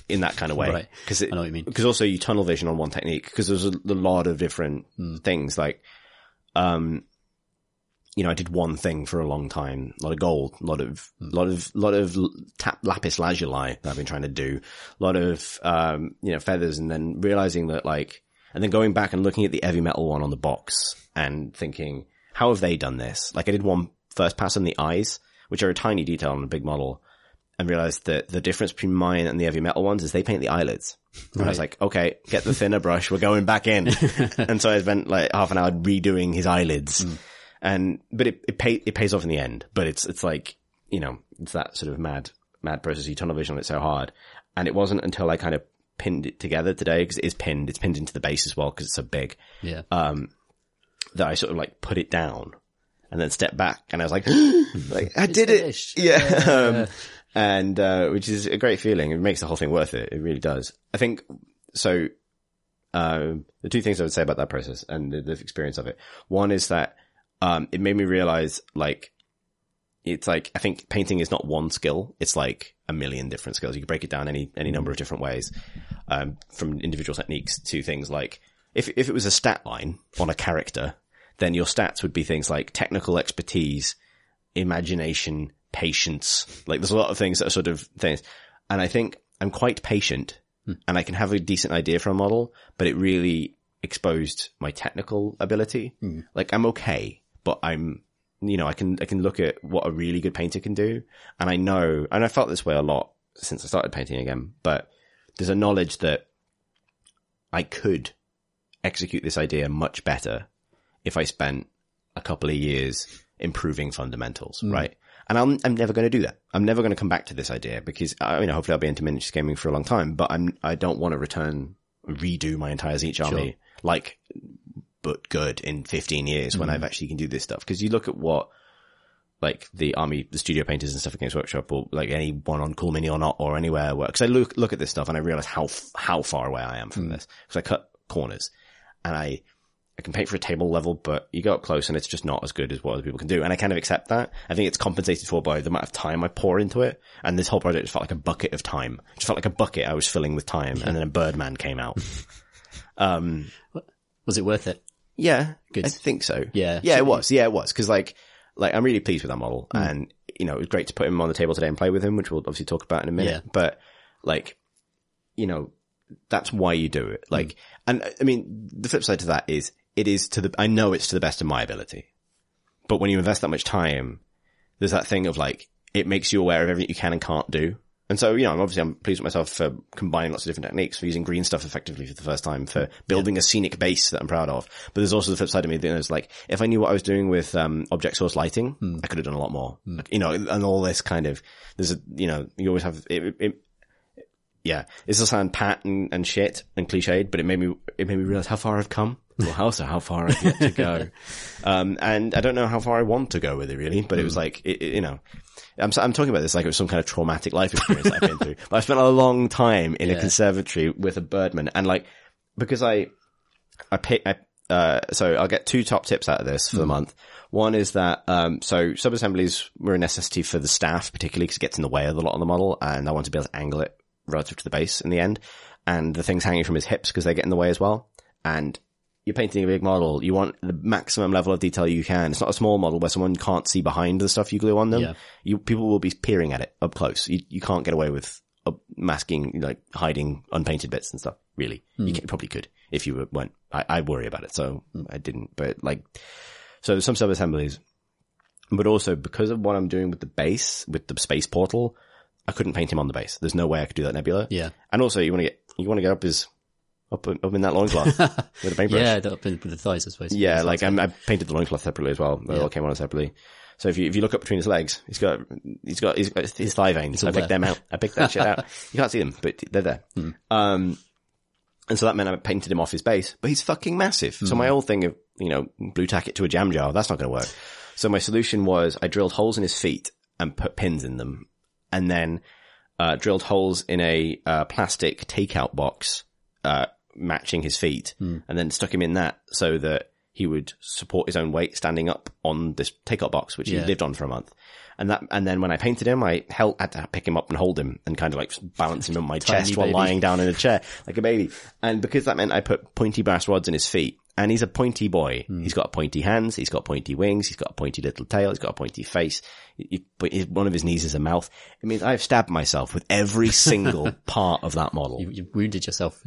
in that kind of way. Right. Cause I know what you mean. because also you tunnel vision on one technique because there's a, a lot of different Hmm. things like, um, you know, I did one thing for a long time, a lot of gold, a lot of, Hmm. lot of, lot of tap lapis lazuli that I've been trying to do, a lot of, um, you know, feathers and then realizing that like, and then going back and looking at the heavy metal one on the box and thinking, how have they done this? Like I did one first pass on the eyes, which are a tiny detail on a big model and realized that the difference between mine and the heavy metal ones is they paint the eyelids. And I was like, okay, get the thinner brush. We're going back in. and so I spent like half an hour redoing his eyelids. And, but it, it pay, it pays off in the end, but it's, it's like, you know, it's that sort of mad, mad process. You tunnel vision on it so hard. And it wasn't until I kind of pinned it together today because it is pinned. It's pinned into the base as well because it's so big Yeah. Um, that I sort of like put it down and then stepped back and I was like, like I did it. Yeah. Um, and, uh, which is a great feeling. It makes the whole thing worth it. It really does. I think so. Um, the two things I would say about that process and the, the experience of it. One is that, um, it made me realize like, it's like, I think painting is not one skill. It's like a million different skills. You can break it down any, any number of different ways, um, from individual techniques to things like, if, if it was a stat line on a character, then your stats would be things like technical expertise, imagination, patience. Like there's a lot of things that are sort of things. And I think I'm quite patient and I can have a decent idea for a model, but it really exposed my technical ability. Like I'm okay, but I'm, you know, I can, I can look at what a really good painter can do. And I know, and I felt this way a lot since I started painting again, but there's a knowledge that I could execute this idea much better if I spent a couple of years improving fundamentals, mm. right? And I'm, I'm never going to do that. I'm never going to come back to this idea because, I, you know, hopefully I'll be into miniatures gaming for a long time, but I'm, I don't want to return, redo my entire Tzeentch army like, but good in 15 years when I've actually can do this stuff. Cause you look at what, like the army, the studio painters and stuff at Games Workshop or like anyone on Cool Mini or not or anywhere where, cause I look, look at this stuff and I realize how, how far away I am from this. Cause I cut corners and I, I can paint for a table level, but you go up close and it's just not as good as what other people can do. And I kind of accept that. I think it's compensated for by the amount of time I pour into it. And this whole project just felt like a bucket of time. It just felt like a bucket I was filling with time. And then a Birdman came out. Um, was it worth it? Yeah, Good. I think so. Yeah. yeah, it was. Yeah, it was because like, like I'm really pleased with that model, Hmm. and you know, it was great to put him on the table today and play with him, which we'll obviously talk about in a minute. Yeah. But like, you know, that's why you do it. Like, and I mean, the flip side to that is it is to the. I know it's to the best of my ability, but when you invest that much time, there's that thing of like it makes you aware of everything you can and can't do. And so, you know, I'm obviously I'm pleased with myself for combining lots of different techniques, for using green stuff effectively for the first time, for building a scenic base that I'm proud of. But there's also the flip side of me that is like, if I knew what I was doing with um, object source lighting, I could have done a lot more. Like, you know, and all this kind of there's a you know you always have it. it yeah, it's will sound pat and, and shit and cliched, but it made me it made me realize how far I've come. Well, also how far I've yet to go. Um, and I don't know how far I want to go with it really, but it was like, it, it- you know, I'm, I'm talking about this like it was some kind of traumatic life experience I've been through. But I spent a long time in a conservatory with a birdman and like, because I, I pick, I, uh, so I'll get two top tips out of this for the month. One is that, um, so sub-assemblies were a necessity for the staff, particularly because it gets in the way of a lot on the model and I want to be able to angle it relative to the base in the end. And the things hanging from his hips because they get in the way as well. And you're painting a big model. You want the maximum level of detail you can. It's not a small model where someone can't see behind the stuff you glue on them. Yeah. You, people will be peering at it up close. You, you can't get away with uh, masking, like hiding unpainted bits and stuff. Really, you can, probably could if you weren't. I, I worry about it, so I didn't. But like, so some sub assemblies, but also because of what I'm doing with the base, with the space portal, I couldn't paint him on the base. There's no way I could do that nebula. Yeah. And also, you want to get you want to get up his up up in that loincloth with a paintbrush. Yeah, up in, with the thighs, I suppose. Yeah, like I'm, I painted the loincloth separately as well. They Yeah. all came on separately. So if you if you look up between his legs, he's got he's got he's got his thigh veins. I picked there. them out. I picked that shit out. You can't see them, but they're there. Hmm. Um, and so that meant I painted him off his base, but he's fucking massive. So my old thing of you know blue tack it to a jam jar that's not going to work. So my solution was I drilled holes in his feet and put pins in them, and then uh, drilled holes in a uh, plastic takeout box uh, matching his feet, and then stuck him in that so that he would support his own weight standing up on this takeout box, which Yeah. he lived on for a month. And that, and then when I painted him, I held, had to pick him up and hold him and kind of like balance him on my chest while baby. lying down in a chair like a baby. And because that meant I put pointy brass rods in his feet, and he's a pointy boy. Hmm. He's got pointy hands. He's got pointy wings. He's got a pointy little tail. He's got a pointy face. He- he- one of his knees is a mouth. It means I've stabbed myself with every single part of that model. You, you wounded yourself.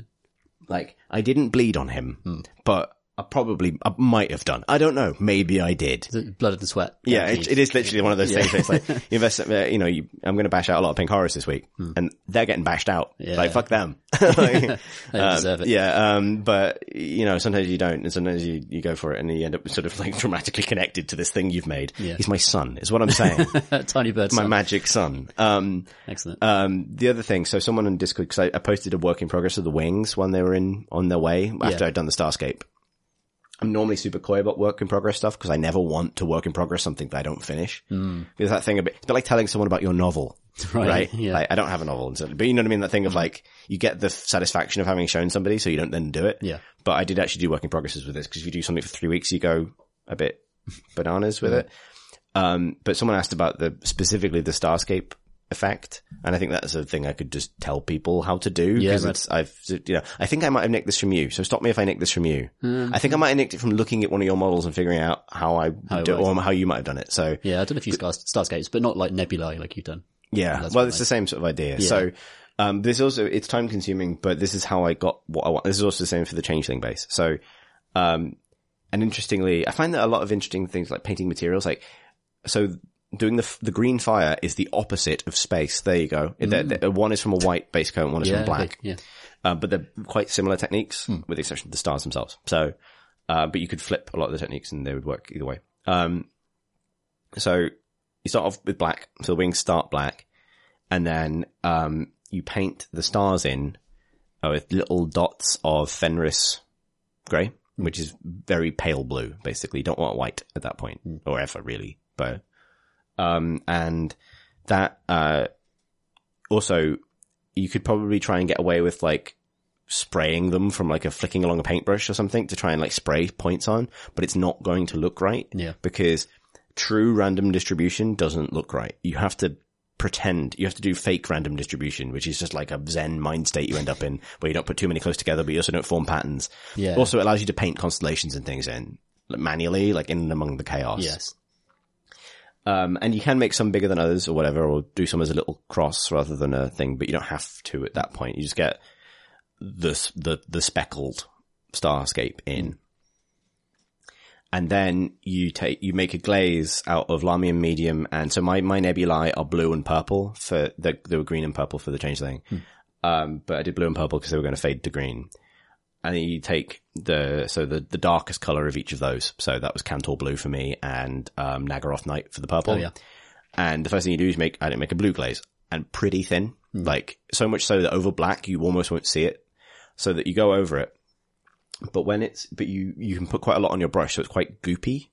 Like, I didn't bleed on him, Hmm. but I probably, I might have done. I don't know. Maybe I did. Blood and sweat. Yeah, it, it is literally one of those things. Where it's like you invest, uh, you know, you, I'm going to bash out a lot of pink horrors this week, and they're getting bashed out. Hmm. Yeah. Like fuck them. Like, They um, deserve it. Yeah, um, but you know, sometimes you don't, and sometimes you, you go for it, and you end up sort of like dramatically connected to this thing you've made. Yeah. He's my son, is what I'm saying. Tiny bird. my son. magic son. Um, Excellent. um, the other thing, so someone on Discord, because I, I posted a work in progress of the wings when they were in on their way after Yeah. I'd done the Starscape. I'm normally super coy about work in progress stuff because I never want to work in progress something that I don't finish. Mm. Because that thing a bit, it's like telling someone about your novel, Right, right? yeah. Like, I don't have a novel, but you know what I mean. That thing of like you get the satisfaction of having shown somebody, so you don't then do it. Yeah. But I did actually do work in progresses with this because if you do something for three weeks, you go a bit bananas with it. Um, but someone asked about the specifically the Starscape effect, and I think that's a thing I could just tell people how to do Yeah, because it's I've you know I think I might have nicked this from you. So stop me if I nicked this from you. Hmm. I think I might have nicked it from looking at one of your models and figuring out how I How do, or how you might have done it. So yeah, I don't know if you use Starscapes, but not like nebulae like you've done. yeah, well, it's I- the same sort of idea. Yeah. So, um, this also, it's time consuming, but this is how I got what I want. This is also the same for the changeling base. So, um, and interestingly, I find that a lot of interesting things like painting materials, like, so doing the, f- the green fire is the opposite of space. There you go. The- the- one is from a white base coat and one is Mm. Yeah, from black. okay, yeah. Um, but they're quite similar techniques, with the exception of the stars themselves. So, uh, but you could flip a lot of the techniques and they would work either way. Um, so you start off with black, so the wings start black, and then um, you paint the stars in uh, with little dots of Fenris grey, which is very pale blue. Basically, you don't want white at that point, or ever really. But um, and that uh, also you could probably try and get away with like spraying them from like a flicking along a paintbrush or something to try and like spray points on, but it's not going to look right Yeah. because true random distribution doesn't look right. You have to pretend, you have to do fake random distribution, which is just like a zen mind state you end up in where you don't put too many close together, but you also don't form patterns. Yeah. Also, it allows you to paint constellations and things in like, manually, like in and among the chaos. Yes. Um, and you can make some bigger than others or whatever, or do some as a little cross rather than a thing, but you don't have to at that point. You just get the, the, the speckled starscape in. And then you take, you make a glaze out of Lahmian medium. And so my, my nebulae are blue and purple for the, they were green and purple for the changeling. Um, but I did blue and purple because they were going to fade to green. And then you take the, so the, the darkest color of each of those. So that was Kantor blue for me and, um, Naggaroth night for the purple. Oh, yeah. And the first thing you do is make, I didn't make a blue glaze and pretty thin, like so much so that over black you almost won't see it so that you go over it. But when it's, but you, you can put quite a lot on your brush so it's quite goopy.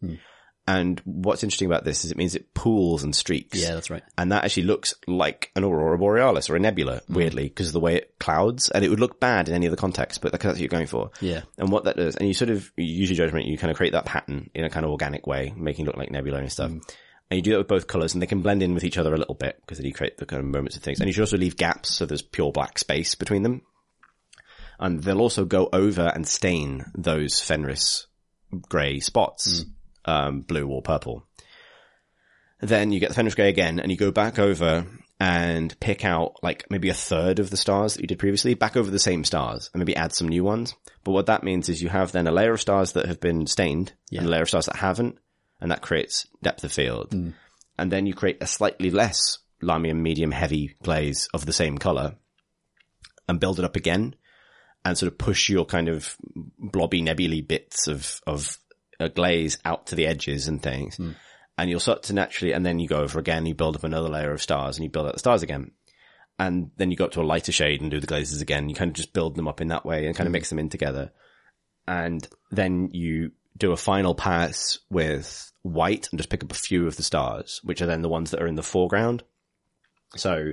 And what's interesting about this is it means it pools and streaks. Yeah, that's right. And that actually looks like an aurora borealis or a nebula, Mm. weirdly, because of the way it clouds. And it would look bad in any other context, but that's what you're going for. Yeah. And what that does, and you sort of you use your judgment, you kind of create that pattern in a kind of organic way, making it look like nebula and stuff. And you do that with both colors and they can blend in with each other a little bit because then you create the kind of moments of things. And you should also leave gaps so there's pure black space between them. And they'll also go over and stain those Fenris grey spots, um, blue or purple. Then you get the Fenris grey again and you go back over and pick out like maybe a third of the stars that you did previously, back over the same stars and maybe add some new ones. But what that means is you have then a layer of stars that have been stained and a layer of stars that haven't, and that creates depth of field. And then you create a slightly less Lahmian medium heavy glaze of the same color and build it up again and sort of push your kind of blobby nebulae bits of, of a glaze out to the edges and things. And you'll start to naturally, and then you go over again, you build up another layer of stars and you build out the stars again. And then you go up to a lighter shade and do the glazes again. You kind of just build them up in that way and kind of mix them in together. And then you do a final pass with white and just pick up a few of the stars, which are then the ones that are in the foreground. So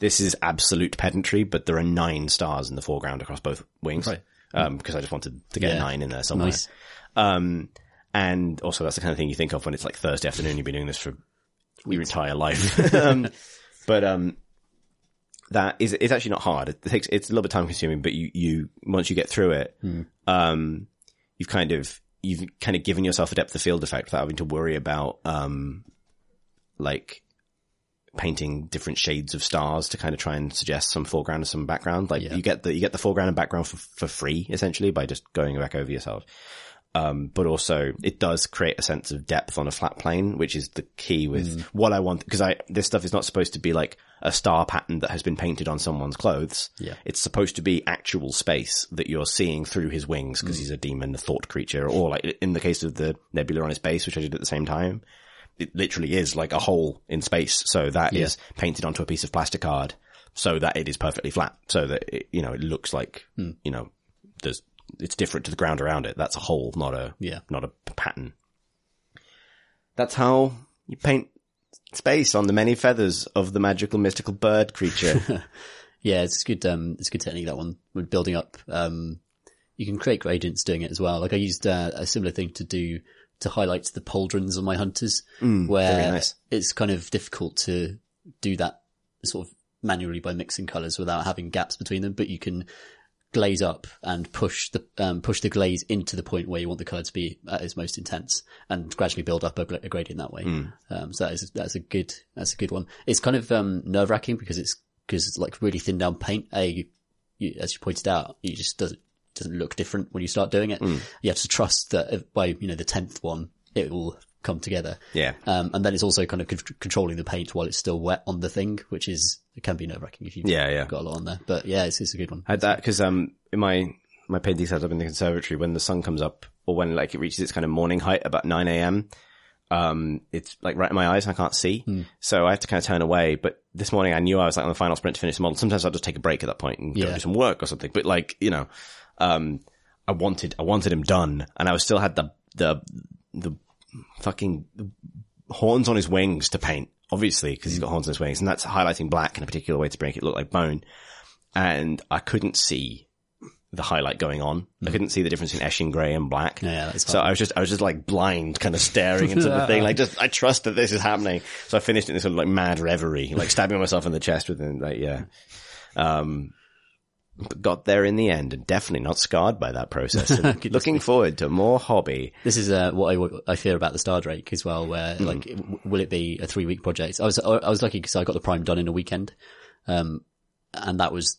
this is absolute pedantry, but there are nine stars in the foreground across both wings. Right. Um, because I just wanted to get Yeah. nine in there somewhere. Nice. Um, and also that's the kind of thing you think of when it's like Thursday afternoon, you've been doing this for your entire life. um, but, um, that is, it's actually not hard. It takes, it's a little bit time consuming, but you, you, once you get through it, um, you've kind of, you've kind of given yourself a depth of field effect without having to worry about, um, like painting different shades of stars to kind of try and suggest some foreground and some background. Like Yeah. you get the, you get the foreground and background for, for free essentially by just going back over yourself. Um, but also it does create a sense of depth on a flat plane, which is the key with mm. what I want. Cause I, this stuff is not supposed to be like a star pattern that has been painted on someone's clothes. Yeah. It's supposed to be actual space that you're seeing through his wings because mm. he's a demon, a thought creature, or like in the case of the nebula on his base, which I did at the same time, it literally is like a hole in space. So that is painted onto a piece of plastic card so that it is perfectly flat. So that it, you know, it looks like, mm. you know, there's, it's different to the ground around it. That's a hole, not a, Yeah. not a pattern. That's how you paint space on the many feathers of the magical mystical bird creature. Yeah, it's good. Um, it's good technique that one with building up. Um, you can create gradients doing it as well. Like I used uh, a similar thing to do to highlight the pauldrons on my hunters, where Mm, very nice. it's kind of difficult to do that sort of manually by mixing colors without having gaps between them. But you can glaze up and push the um, push the glaze into the point where you want the color to be at its most intense, and gradually build up a, a gradient that way. Mm. Um, so that is that's a good that's a good one. It's kind of um, nerve wracking because it's because it's like really thin down paint. A you, as you pointed out, you just doesn't doesn't look different when you start doing it. Mm. You have to trust that by you know the tenth one, it will come together. Yeah. Um, and then it's also kind of con- controlling the paint while it's still wet on the thing, which is it can be nerve wracking if you've Yeah, yeah. got a lot on there. But yeah, it's, it's a good one. I had that because um in my my painting setup in the conservatory when the sun comes up or when like it reaches its kind of morning height about nine a.m. Um, it's like right in my eyes. I can't see, so I have to kind of turn away. But this morning I knew I was like on the final sprint to finish the model. Sometimes I'll just take a break at that point and go do some work or something. But like you know, um, I wanted I wanted him done, and I was still had the the the fucking horns on his wings to paint, obviously, because he's got horns on his wings, and that's highlighting black in a particular way to make it look like bone. And I couldn't see the highlight going on. I couldn't see the difference in Eshin grey and black. Yeah, that's so I was just, I was just like blind, kind of staring into the thing. Like just, I trust that this is happening. So I finished in this sort of like mad reverie, like stabbing myself in the chest with it. Like, yeah. Um, got there in the end and definitely not scarred by that process. Looking forward to more hobby. This is uh, what I, I fear about the Star Drake as well. Where Hmm. like, w- will it be a three week project? I was I was lucky because I got the Prime done in a weekend, um, and that was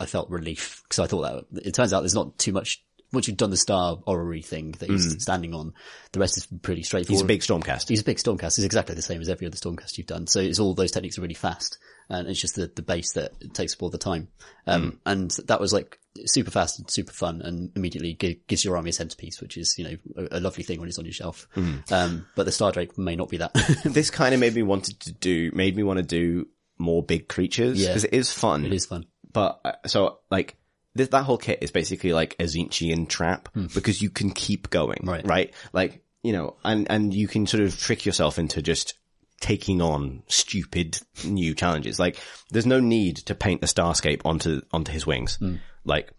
I felt relief because I thought that it turns out there's not too much. Once you've done the Star Orrery thing that he's standing on, the rest is pretty straightforward. He's a big Stormcast. He's a big Stormcast. It's exactly the same as every other Stormcast you've done. So it's all those techniques are really fast, and it's just the, the base that takes up all the time. Um, and that was like super fast and super fun, and immediately gi- gives your army a centerpiece, which is you know a, a lovely thing when it's on your shelf. Um, but the Star Drake may not be that. this kind of made me wanted to do, made me want to do more big creatures Yeah. because it is fun. it is fun. but uh, so like this, that whole kit is basically like a Tzeentchian trap because you can keep going. Right. Right? Like you know, and and you can sort of trick yourself into just taking on stupid new challenges. Like there's no need to paint a starscape onto onto his wings. Hmm. Like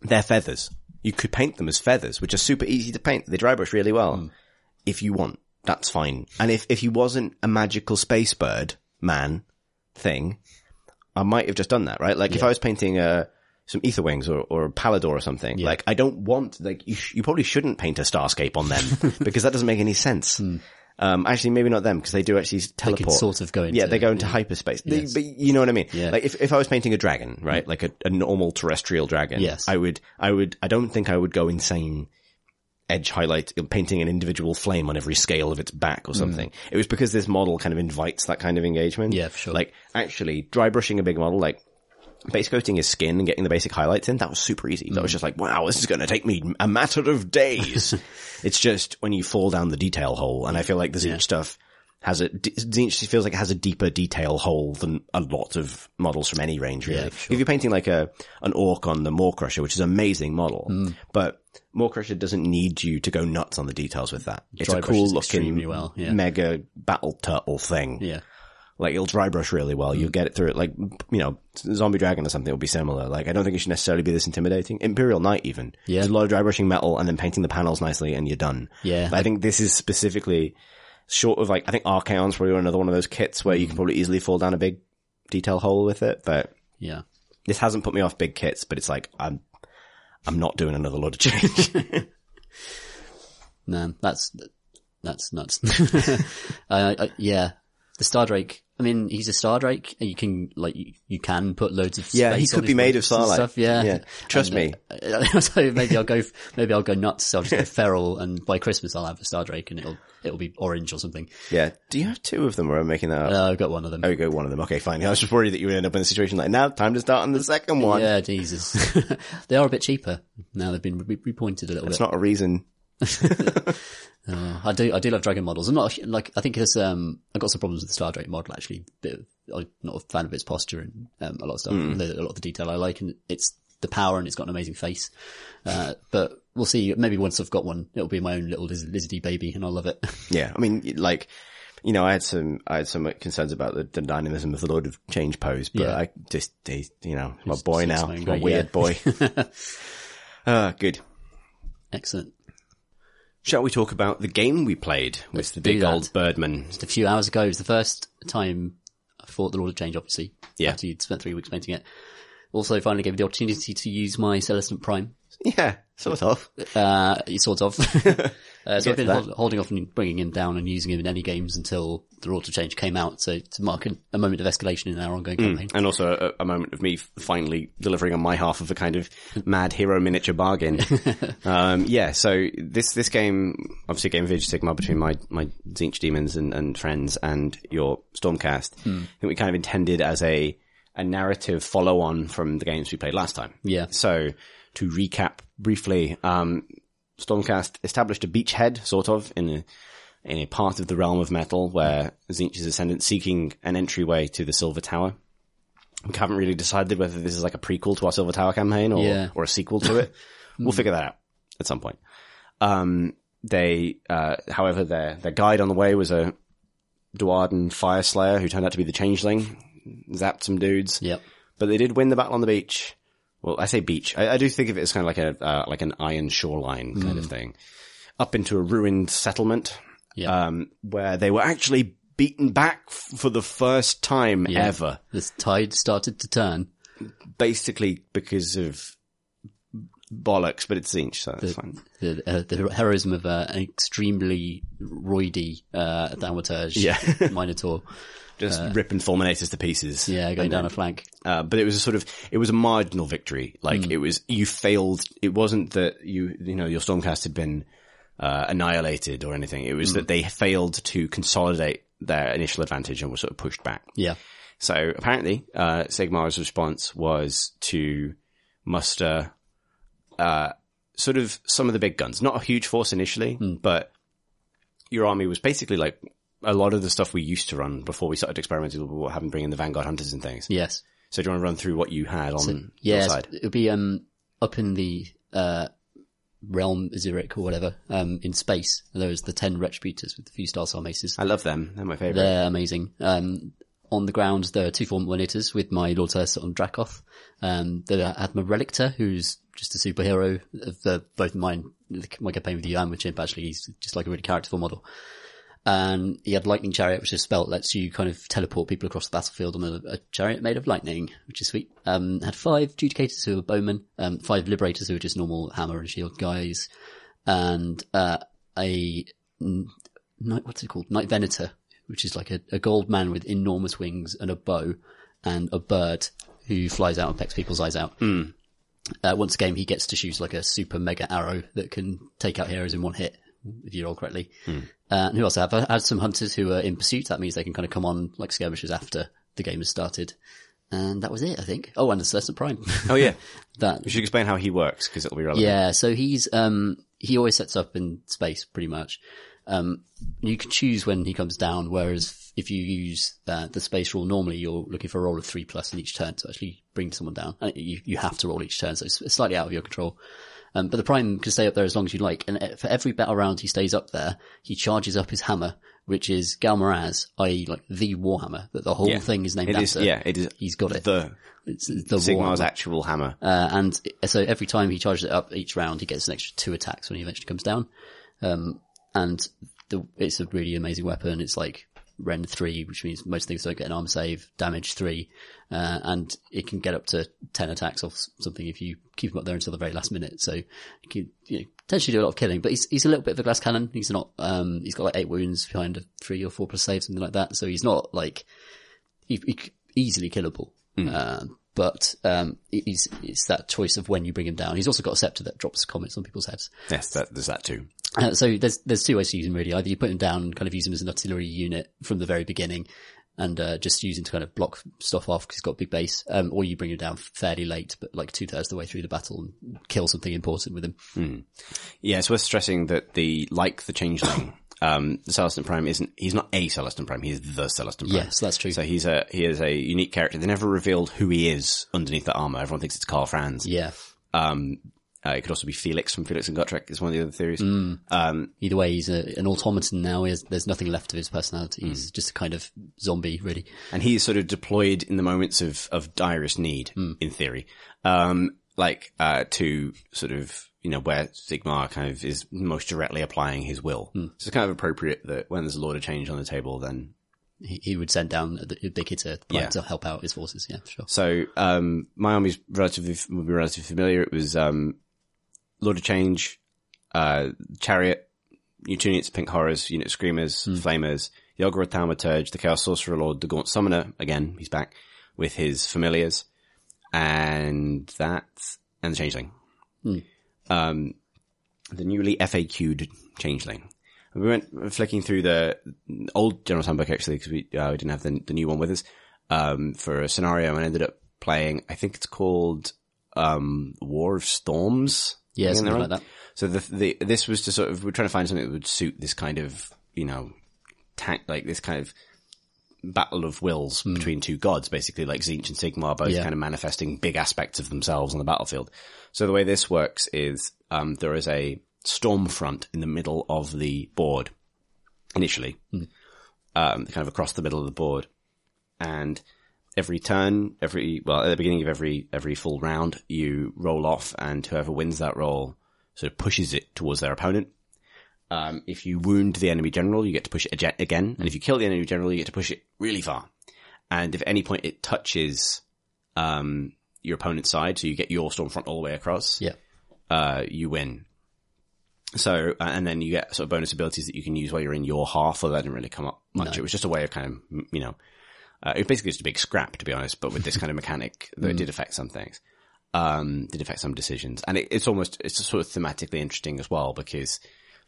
they're feathers. You could paint them as feathers, which are super easy to paint. They dry brush really well. Hmm. If you want, that's fine. And if if he wasn't a magical space bird man thing, I might have just done that, right? Like if I was painting uh, some Aetherwings or, or a Pallador or something, like I don't want, like you, sh- you probably shouldn't paint a starscape on them because that doesn't make any sense. Hmm. Um, actually, maybe not them because they do actually teleport. sort of go yeah, into- they go into hyperspace. They- but you know what I mean? Yeah. Like if, if I was painting a dragon, hmm. right? Like a, a normal terrestrial dragon. Yes. I would, I would, I don't think I would go insane edge highlight, painting an individual flame on every scale of its back or hmm. something. It was because this model kind of invites that kind of engagement. Yeah, for sure. Like actually dry brushing a big model, like base coating his skin and getting the basic highlights in, that was super easy. That was just like, wow, this is going to take me a matter of days. it's just when you fall down the detail hole. And I feel like the Tzeentch stuff has a, Tzeentch feels like it has a deeper detail hole than a lot of models from any range, really. Yeah, for If you're painting like a, an orc on the Maw-krusha, which is an amazing model, Mm. but Maw-krusha doesn't need you to go nuts on the details with that. It's Dry a cool looking well, yeah. mega battle turtle thing. Yeah. Like it'll dry brush really well. Mm. You'll get it through it. Like, you know, zombie dragon or something will be similar. Like I don't think it should necessarily be this intimidating. Imperial Knight even. Yeah. There's a lot of dry brushing metal and then painting the panels nicely and you're done. Yeah. But I think this is specifically short of like, I think Archaon's probably another one of those kits where Mm. you can probably easily fall down a big detail hole with it. But Yeah. this hasn't put me off big kits, but it's like, I'm, I'm not doing another Lord of Change. No, that's that's nuts. uh, I, yeah, the Star Drake. I mean, he's a Star Drake. You can like you, you can put loads of Yeah, he could be made of starlight. Stuff. Yeah, Yeah. Trust me. uh, so maybe I'll go. Maybe I'll go nuts. So I'll just go feral, and by Christmas I'll have a Star Drake, and it'll it'll be orange or something. yeah. Do you have two of them or am I making that up? Uh, I've got one of them. Oh, you go one of them. Okay, fine. I was just worried that you would end up in a situation like now. Time to start on the second one. Yeah, Jesus. they are a bit cheaper now. They've been re- repointed a little It's bit. not a reason. Uh, I do, I do love dragon models. I'm not like, I think it's, um, I've got some problems with the Star Drake model actually. Bit of, I'm not a fan of its posture and, um, a lot of stuff, the, a lot of the detail I like and it's the power and it's got an amazing face. Uh, but we'll see. Maybe once I've got one, it'll be my own little liz- lizardy baby and I'll love it. Yeah, I mean, like, you know, I had some, I had some concerns about the, the dynamism of the Lord of Change pose, but Yeah. I just, he, you know, my boy now, my great, weird yeah. boy. Ah, good. Excellent. Shall we talk about the game we played with the big that. old birdman? Just a few hours ago, it was the first time I fought the Lord of Change, obviously. Yeah. After you'd spent three weeks painting it. Also finally gave me the opportunity to use my Celestant Prime. Yeah, sort of. Uh, sort of. uh, so I've been hold, holding off and bringing him down and using him in any games until the Lord of Change came out. So to mark a, a moment of escalation in our ongoing campaign. And also a, a moment of me finally delivering on my half of a kind of mad hero miniature bargain. um, yeah, so this, this game, obviously a game of Age Sigmar between my, my Tzeentch demons and, and friends and your Stormcast. I think we kind of intended as a, a narrative follow on from the games we played last time. Yeah. So to recap briefly, um, Stormcast established a beachhead, sort of, in a, in a part of the realm of metal where Tzeentch's ascendant seeking an entryway to the Silver Tower. We haven't really decided whether this is like a prequel to our Silver Tower campaign or, Yeah. or a sequel to it. we'll figure that out at some point. Um, they, uh, however, their, their guide on the way was a Duardin Fyreslayer who turned out to be the Changeling, zapped some dudes. Yep. But they did win the battle on the beach well, I say beach. I, I do think of it as kind of like a, uh, like an iron shoreline kind of thing up into a ruined settlement. Yeah. Um, where they were actually beaten back f- for the first time Yeah. ever. This tide started to turn. Basically because of bollocks, but it's Tzeentch, so it's fine. The, uh, the heroism of uh, an extremely roidy uh, Thaumaturge Yeah. Minotaur. Just ripping Fulminators to pieces. uh, Yeah, going down a flank. Uh, but it was a sort of, it was a marginal victory. Like it was, you failed. It wasn't that you, you know, your Stormcast had been, uh, annihilated or anything. It was that they failed to consolidate their initial advantage and were sort of pushed back. Yeah. So apparently, uh, Sigmar's response was to muster, uh, sort of some of the big guns. Not a huge force initially, but your army was basically like a lot of the stuff we used to run before we started experimenting with what having bringing the Vanguard Hunters and things. Yes. So do you want to run through what you had on your Yeah. side? It would be um up in the uh realm Zurich or whatever um in space. There was the ten retributors with the few star maces. I love them. They're my favorite. They're amazing. Um, on the ground, there are two form Fulminators with my Lord Ursa on Dracoth. Um, there I had my Relictor, who's just a superhero of the, both mine, my campaign with you and with Chimp, actually. He's just like a really characterful model. And he had Lightning Chariot, which is that lets you kind of teleport people across the battlefield on a, a chariot made of lightning, which is sweet. Um, had five Judicators who were bowmen, um, five Liberators who are just normal hammer and shield guys, and, uh, a, n- night, what's it called? Knight Venator, which is like a, a gold man with enormous wings and a bow and a bird who flies out and pecks people's eyes out. Uh, once a game, he gets to shoot like a super mega arrow that can take out heroes in one hit, if you roll correctly. Uh, and who else I have? I had some hunters who are in pursuit. That means they can kind of come on like skirmishers after the game has started. And that was it, I think. Oh, and the Celestant Prime. Oh yeah. that You should explain how he works because it'll be relevant. yeah, so he's um he always sets up in space pretty much. Um, you can choose when he comes down, whereas if you use uh, the space rule normally, you're looking for a roll of three plus in each turn to actually bring someone down. And you you have to roll each turn, so it's slightly out of your control. Um, but the prime can stay up there as long as you like, and uh, for every battle round he stays up there, he charges up his hammer, which is Ghal Maraz, i.e., like the Warhammer that the whole Yeah. thing is named It is. after. Yeah. It is. he's got it. The it's the Sigmar's Warhammer. actual hammer. Uh, and so every time he charges it up each round, he gets an extra two attacks when he eventually comes down. Um, and the, it's a really amazing weapon. It's like Rend 3, which means most things don't get an armor save, damage 3, uh, and it can get up to 10 attacks off something if you keep him up there until the very last minute. So you can you know, potentially do a lot of killing, but he's, he's a little bit of a glass cannon. He's not, um, he's got like eight wounds behind a three or four plus save, something like that. So he's not like, he, he, easily killable. Um, but um, it- it's, it's that choice of when you bring him down. He's also got a scepter that drops comments on people's heads. Yes, that, there's that too. Uh, so there's there's two ways to use him really. Either you put him down and kind of use him as an artillery unit from the very beginning, and uh, just use him to kind of block stuff off because he's got a big base, um, or you bring him down fairly late, but like two thirds of the way through the battle and kill something important with him. Yeah, it's worth stressing that the like the changeling, um, the Celestant Prime isn't. He's not a Celestant Prime. He is the Celestant Prime. Yes, that's true. So he's a he is a unique character. They never revealed who he is underneath the armor. Everyone thinks it's Karl Franz. Yeah. Um, uh, it could also be Felix from Felix and Gotrek is one of the other theories. Mm. Um, Either way, he's a, an automaton now. He has, there's nothing left of his personality. Hmm. He's just a kind of zombie, really. and he is sort of deployed in the moments of, of direst need, in theory. Um, like, uh, to sort of, you know, where Sigmar kind of is most directly applying his will. So it's kind of appropriate that when there's a Lord of Change on the table, then He, he would send down the, the big hitter Yeah. to help out his forces. Yeah, sure. So, um, my army's relatively, will be relatively familiar. It was, um, Lord of Change, uh, Chariot, Utuniets, Pink Horrors, Unit Screamers, Flamers, Ogroid Thaumaturge, the Chaos Sorcerer Lord, the Gaunt Summoner, again, he's back, with his familiars, and that, and the Changeling. Um, the newly FAQ'd Changeling. We went flicking through the old General's Handbook actually, because we, uh, we didn't have the, the new one with us, um, for a scenario and ended up playing, I think it's called, um, War of Storms. Yeah, Am I getting something like that. So the, the, this was to sort of, we're trying to find something that would suit this kind of, you know, tank, like this kind of battle of wills between two gods, basically, like Tzeentch and Sigmar, both. Yeah. kind of manifesting big aspects of themselves on the battlefield. So the way this works is, um, there is a storm front in the middle of the board, initially, Hmm. um, kind of across the middle of the board. And every turn, every well at the beginning of every every full round, you roll off, and whoever wins that roll sort of pushes it towards their opponent. Um, if you wound the enemy general, you get to push it again, and if you kill the enemy general, you get to push it really far. And if at any point it touches um, your opponent's side, so you get your storm front all the way across, Yeah. uh, you win. So, uh, and then you get sort of bonus abilities that you can use while you're in your half, although that didn't really come up much. It was just a way of kind of, you know, uh, it was basically just a big scrap, to be honest, but with this kind of mechanic, though it did affect some things. Um, did affect some decisions. And it, it's almost, it's sort of thematically interesting as well because,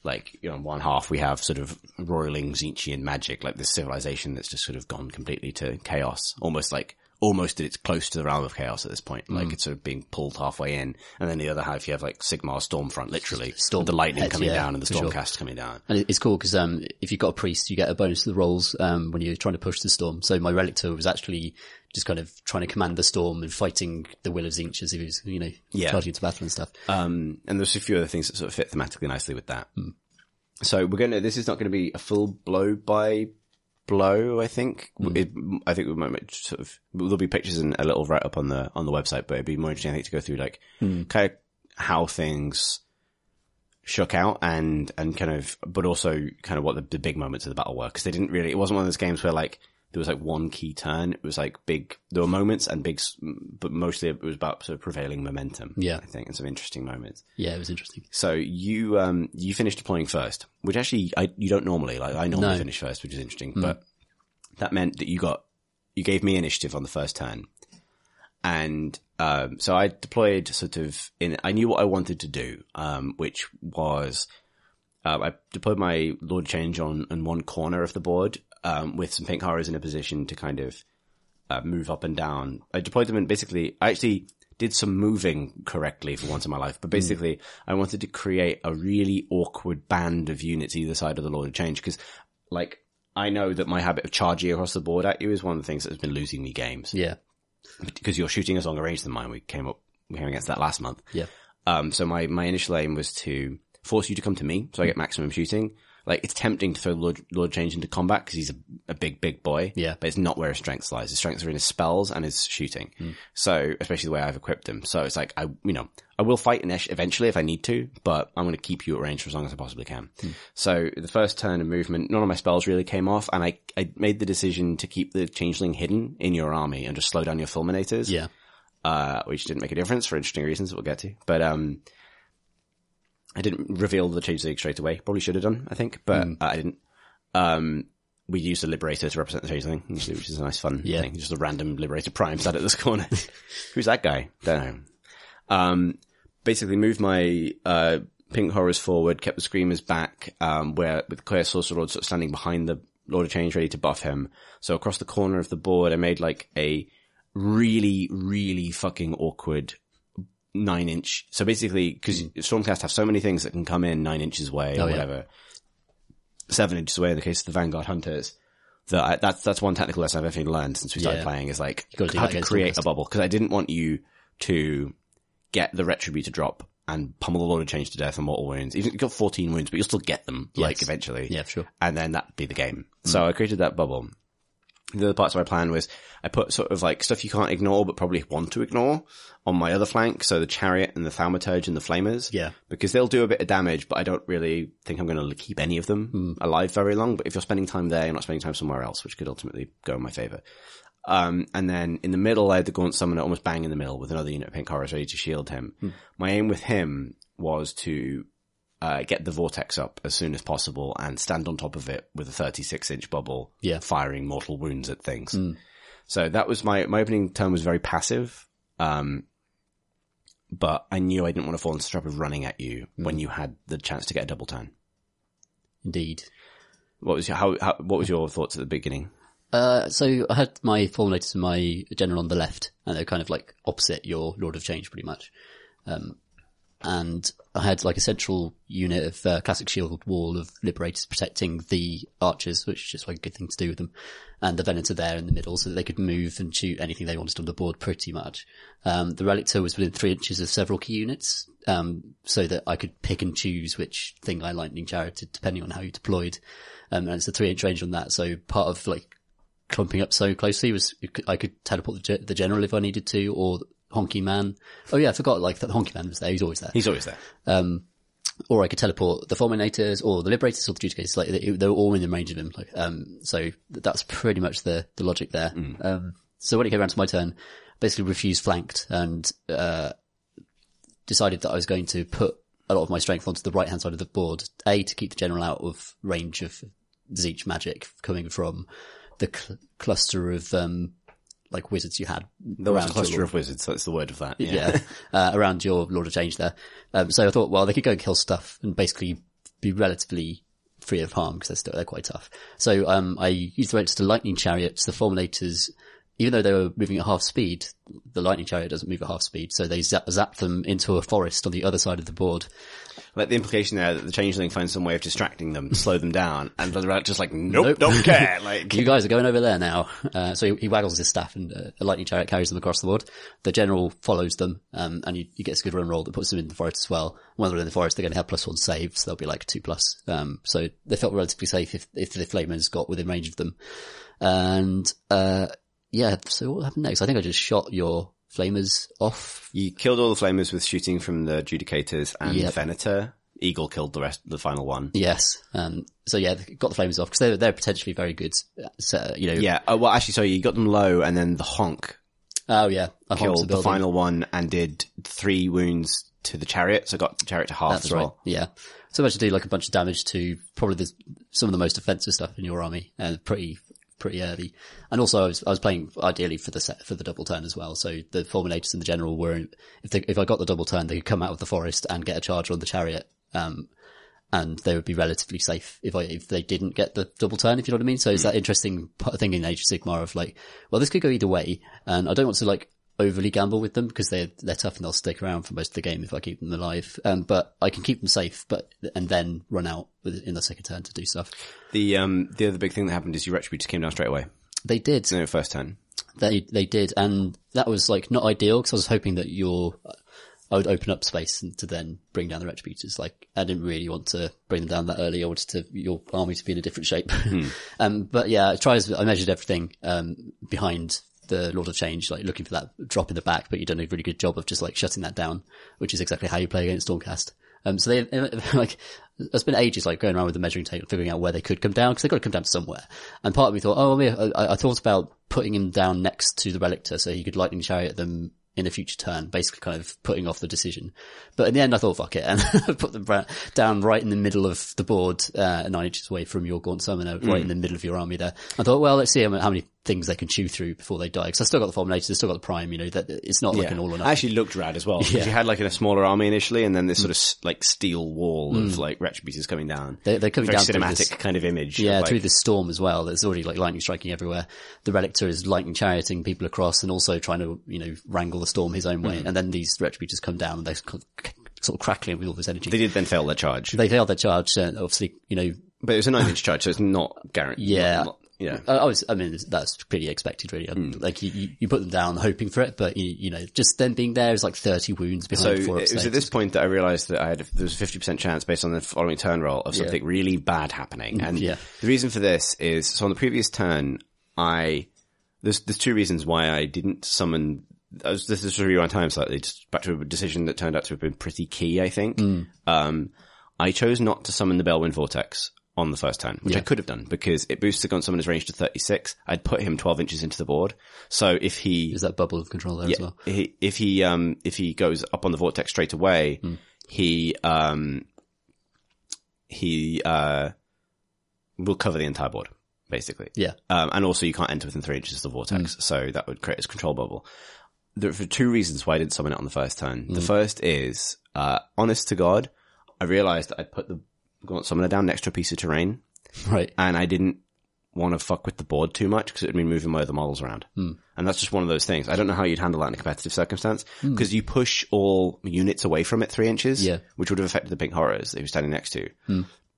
like, you know, on one half we have sort of roiling Tzeentchian magic, like this civilization that's just sort of gone completely to chaos, almost like, almost that it's close to the realm of chaos at this point. Like it's sort of being pulled halfway in. And then the other half you have like Sigmar Stormfront, literally. Storm the lightning coming yeah, down and the for sure. Stormcast coming down. And it's cool because um, if you've got a priest, you get a bonus to the rolls um, when you're trying to push the storm. So my relictor was actually just kind of trying to command the storm and fighting the will of Tzeentch as he was, you know, Yeah. charging into battle and stuff. Um, and there's a few other things that sort of fit thematically nicely with that. So we're going to, this is not going to be a full blow by blow, I think. Mm. It, I think we might sort of, there'll be pictures and a little write up on the, on the website, but it'd be more interesting, I think, to go through like mm. kind of how things shook out and, and kind of, but also kind of what the, the big moments of the battle were. Cause they didn't really, it wasn't one of those games where like, there was like one key turn. It was like big, there were moments and big, but mostly it was about sort of prevailing momentum. Yeah. I think, and some interesting moments. Yeah, it was interesting. So you um you finished deploying first, which actually I you don't normally like. I normally No. finish first, which is interesting. But that meant that you got you gave me initiative on the first turn, and um so I deployed sort of in. I knew what I wanted to do, um which was. Uh, I deployed my Lord Change on, on one corner of the board, um, with some pink horrors in a position to kind of, uh, move up and down. I deployed them in basically, I actually did some moving correctly for once in my life, but basically I wanted to create a really awkward band of units either side of the Lord of Change because like I know that my habit of charging across the board at you is one of the things that has been losing me games Yeah. because you're shooting as longer range than mine. We came up, we came against that last month. Yeah. Um, so my, my initial aim was to force you to come to me so I get maximum shooting. Like it's tempting to throw Lord, Lord Change into combat because he's a, a big, big boy. Yeah. But it's not where his strengths lies. His strengths are in his spells and his shooting. Hmm. So, especially the way I've equipped him. So it's like, I, you know, I will fight Inesh eventually if I need to, but I'm going to keep you at range for as long as I possibly can. Hmm. So the first turn of movement, none of my spells really came off and I, I made the decision to keep the changeling hidden in your army and just slow down your fulminators Yeah. uh, which didn't make a difference for interesting reasons that we'll get to. But um, I didn't reveal the changeling straight away. Probably should have done, I think, but uh, I didn't. Um, we used a liberator to represent the changeling, usually, which is a nice fun Yeah. thing. Just a random liberator prime sat at this corner. Who's that guy? Don't know. Um, basically moved my uh, pink horrors forward, kept the screamers back, um, where with Clear Sorcerer Lord sort of standing behind the Lord of Change, ready to buff him. So across the corner of the board, I made like a really, really fucking awkward nine inch. So basically, because Stormcast have so many things that can come in nine inches away or Oh, yeah. whatever, seven inches away in the case of the Vanguard Hunters. That I, that's that's one technical lesson I've definitely learned since we started Yeah. playing is like how to create a bubble because I didn't want you to get the Retributor drop and pummel the Lord of Change to death and mortal wounds. Even you got 14 wounds, but you'll still get them, like, eventually. Yeah, sure. And then that'd be the game. So I created that bubble. The other parts of my plan was I put sort of like stuff you can't ignore, but probably want to ignore on my other flank. So the chariot and the thaumaturge and the flamers. Yeah. Because they'll do a bit of damage, but I don't really think I'm going to keep any of them alive very long. But if you're spending time there, you're not spending time somewhere else, which could ultimately go in my favor. Um, and then in the middle, I had the Gaunt Summoner almost bang in the middle with another unit of Pink Horrors ready to shield him. My aim with him was to uh, get the Vortex up as soon as possible and stand on top of it with a 36 inch bubble, Yeah. firing mortal wounds at things. So that was my, my opening turn was very passive. Um, but I knew I didn't want to fall into the trap of running at you when you had the chance to get a double turn. Indeed. What was your, how, how, what was your thoughts at the beginning? Uh, so I had my fulminators and my general on the left, and they're kind of like opposite your Lord of Change, pretty much. Um, and I had like a central unit of uh, classic shield wall of liberators protecting the archers, which is just like a good thing to do with them. And the Venator there in the middle so that they could move and shoot anything they wanted on the board pretty much. Um, the Relictor was within three inches of several key units, um, so that I could pick and choose which thing I lightning charioted depending on how you deployed. Um, and it's a three inch range on that. So part of like clumping up so closely was I could teleport the, ge- the general if I needed to, or Honky Man. Oh yeah, I forgot like that Honky Man was there. He's always there. He's always there. Um, or I could teleport the Fulminators or the Liberators or the Judicators. Like they, they were all in the range of him. Like, um, so that's pretty much the, the logic there. Um, so when it came around to my turn, basically refused flanked and, uh, decided that I was going to put a lot of my strength onto the right hand side of the board. A, to keep the general out of range of Tzeentch magic coming from the cl- cluster of, um, like wizards you had There was a cluster of wizards. That's the word of that. yeah, uh, around your Lord of Change there. Um, so I thought, well, they could go and kill stuff and basically be relatively free of harm because they're still, they're quite tough. So, um, I used the to lightning chariots, the fulminators, even though they were moving at half speed, the lightning chariot doesn't move at half speed. So they zap, zap them into a forest on the other side of the board. Like the implication there that the changeling finds some way of distracting them, slow them down, and they're just like, nope, Nope. don't care. Like, You guys are going over there now. Uh, so he, he waggles his staff and uh, a lightning chariot carries them across the board. The general follows them, um, and he, he gets a good run roll that puts them in the forest as well. When they're in the forest, they're going to have plus one saves. They'll be like two plus. Um, so they felt relatively safe if, if the flamers got within range of them. And, uh, yeah, so what happened next? I think I just shot your flamers off. you killed all the flamers with shooting from the Judicators and Yep. Venator. Eagle killed the rest, the final one. Yes. Um, so yeah, got the flamers off because they're, they're potentially very good. uh, So, you know, Yeah. Oh, well, actually, sorry, you got them low, and then the honk Oh yeah, I killed the building. final one and did three wounds to the chariot, so got the chariot to half That's as right. well. Yeah. So much to do like a bunch of damage to probably the, some of the most offensive stuff in your army and pretty, pretty early. And also I was, I was playing ideally for the set, for the double turn as well. So the fulminators and the general were, if they, if I got the double turn, they could come out of the forest and get a charge on the chariot. Um, and they would be relatively safe if I, if they didn't get the double turn, if you know what I mean. So it's that interesting thing in Age of Sigmar of like, well, this could go either way. And I don't want to like overly gamble with them because they're, they're tough and they'll stick around for most of the game if I keep them alive. Um, but I can keep them safe, but, and then run out with, in the second turn to do stuff. The um the other big thing that happened is your retributors came down straight away. They did. No, first turn. They they did, and that was like not ideal because I was hoping that your I would open up space and to then bring down the retributors. Like I didn't really want to bring them down that early. I wanted to your army to be in a different shape. um, but yeah, I tried. I measured everything um, behind the Lord of Change, like looking for that drop in the back. But you've done a really good job of just like shutting that down, which is exactly how you play against Stormcast. Um, so they like it's been ages like going around with the measuring tape, figuring out where they could come down because they've got to come down somewhere. And part of me thought, oh, I, I, I thought about putting him down next to the Relictor so he could lightning chariot them in a future turn, basically kind of putting off the decision. But in the end, I thought, fuck it, and I put them down right in the middle of the board, uh, nine inches away from your Gaunt Summoner, right in the middle of your army there. I thought, well, let's see how many things they can chew through before they die. Because I still got the Fulminators, I still got the Prime, you know, that it's not like an all or nothing. Actually looked rad as well. Yeah. you had like a smaller army initially and then this sort of like steel wall Mm. of like retributors coming down. They- they're coming Very down cinematic this- kind of image. Yeah, of, like, through this storm as well. There's already like lightning striking everywhere. The Relictor is lightning charioting people across and also trying to, you know, wrangle the storm his own Mm. way. And then these retributors come down and they're sort of crackling with all this energy. They did then fail their charge. They failed their charge, and obviously, you know, but it was a nine inch charge, so it's not guaranteed. Yeah. Not, not- yeah. I I was, I mean, that's pretty expected, really. Hmm. Like you, you, you put them down hoping for it, but you, you know, just them being there is like 30 wounds So behind four it was at this point that I realized that I had, there was a 50% chance based on the following turn roll of something really bad happening. And Mm, yeah. the reason for this is, so on the previous turn, I, there's, there's two reasons why I didn't summon, I was, this is to rewind time slightly, just back to a decision that turned out to have been pretty key, I think. Mm. Um, I chose not to summon the Balewind Vortex on the first turn, which I could have done because it boosts the Gaunt Summoner's range to 36. I'd put him 12 inches into the board. So if he, Is that bubble of control there as well. he, if he um if he goes up on the vortex straight away, Hmm. he um he uh will cover the entire board basically. Yeah. Um, and also you can't enter within three inches of the vortex, Hmm. so that would create a control bubble. There are two reasons why I didn't summon it on the first turn. Hmm. The first is, uh, honest to God, I realized that I'd put the Gaunt Summoner down next to a piece of terrain, Right. and I didn't want to fuck with the board too much because it would mean moving my other models around. Hmm. And that's just one of those things. I don't know how you'd handle that in a competitive circumstance because you push all units away from it three inches, Yeah. which would have affected the pink horrors that he was standing next to.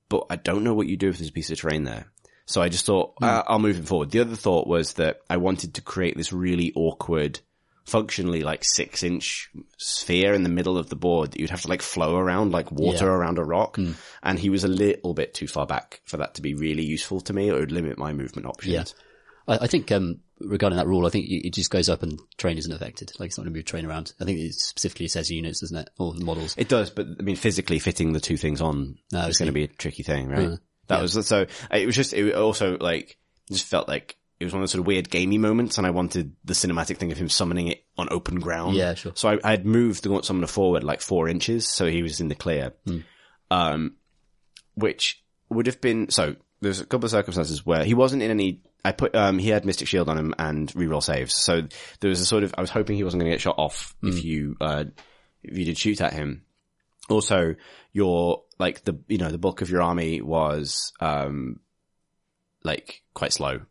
But I don't know what you do if there's a piece of terrain there. So I just thought, uh, I'll move him forward. The other thought was that I wanted to create this really awkward, functionally like six inch sphere in the middle of the board that you'd have to like flow around like water Yeah. around a rock. And he was a little bit too far back for that to be really useful to me. Or it would limit my movement options. Yeah. I, I think um, regarding that rule, I think it just goes up and train isn't affected. Like it's not going to move train around. I think it specifically says units, doesn't it, or models? It does, but I mean, physically fitting the two things on No, is going to be a tricky thing, right? Uh, that was so. It was just. It also like just felt like it was one of those sort of weird gamey moments, and I wanted the cinematic thing of him summoning it on open ground. Yeah, sure. So I, I had moved the Gaunt Summoner forward like four inches, so he was in the clear. Hmm. Um, which would have been so. There's a couple of circumstances where he wasn't in any. I put um he had Mystic Shield on him and reroll saves, so there was a sort of. I was hoping he wasn't going to get shot off Hmm. if you uh if you did shoot at him. Also, your like the you know the bulk of your army was um like quite slow.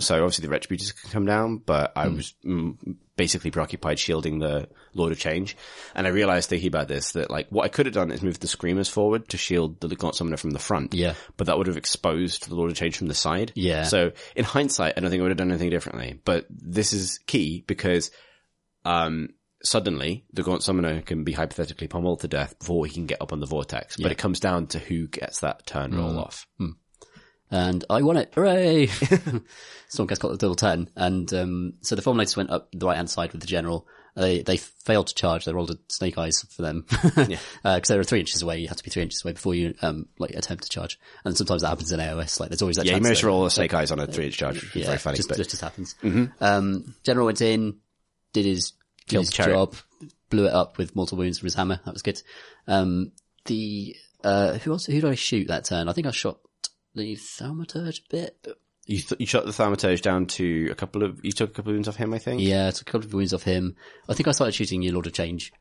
So obviously the retributors can come down, but I was mm, basically preoccupied shielding the Lord of Change, and I realized thinking about this that like what I could have done is move the screamers forward to shield the Gaunt Summoner from the front. Yeah. but that would have exposed the Lord of Change from the side. Yeah. So in hindsight, I don't think I would have done anything differently. But this is key because um suddenly the Gaunt Summoner can be hypothetically pummeled to death before he can get up on the vortex. But it comes down to who gets that turn roll off. And I won it. Hooray! Stormcast got the double 10. And, um, so the Fulminators went up the right hand side with the general. They, they failed to charge. They rolled a snake eyes for them. Uh 'cause they were three inches away. You have to be three inches away before you, um, like attempt to charge. And sometimes that happens in AOS. Like there's always that Yeah, you chance. managed to that- roll a snake eyes on a three inch charge. yeah, very funny. just, but Mm-hmm. just, just happens. Um, general went in, did his, did his job, blew it up with mortal wounds from his hammer. That was good. Um, the, uh, who else, who did I shoot that turn? I think I shot the Thaumaturge bit. you, th- you shot the Thaumaturge down to a couple of, you took a couple of wounds off him, I think. Yeah, I took a couple of wounds off him. I think I started shooting your Lord of Change.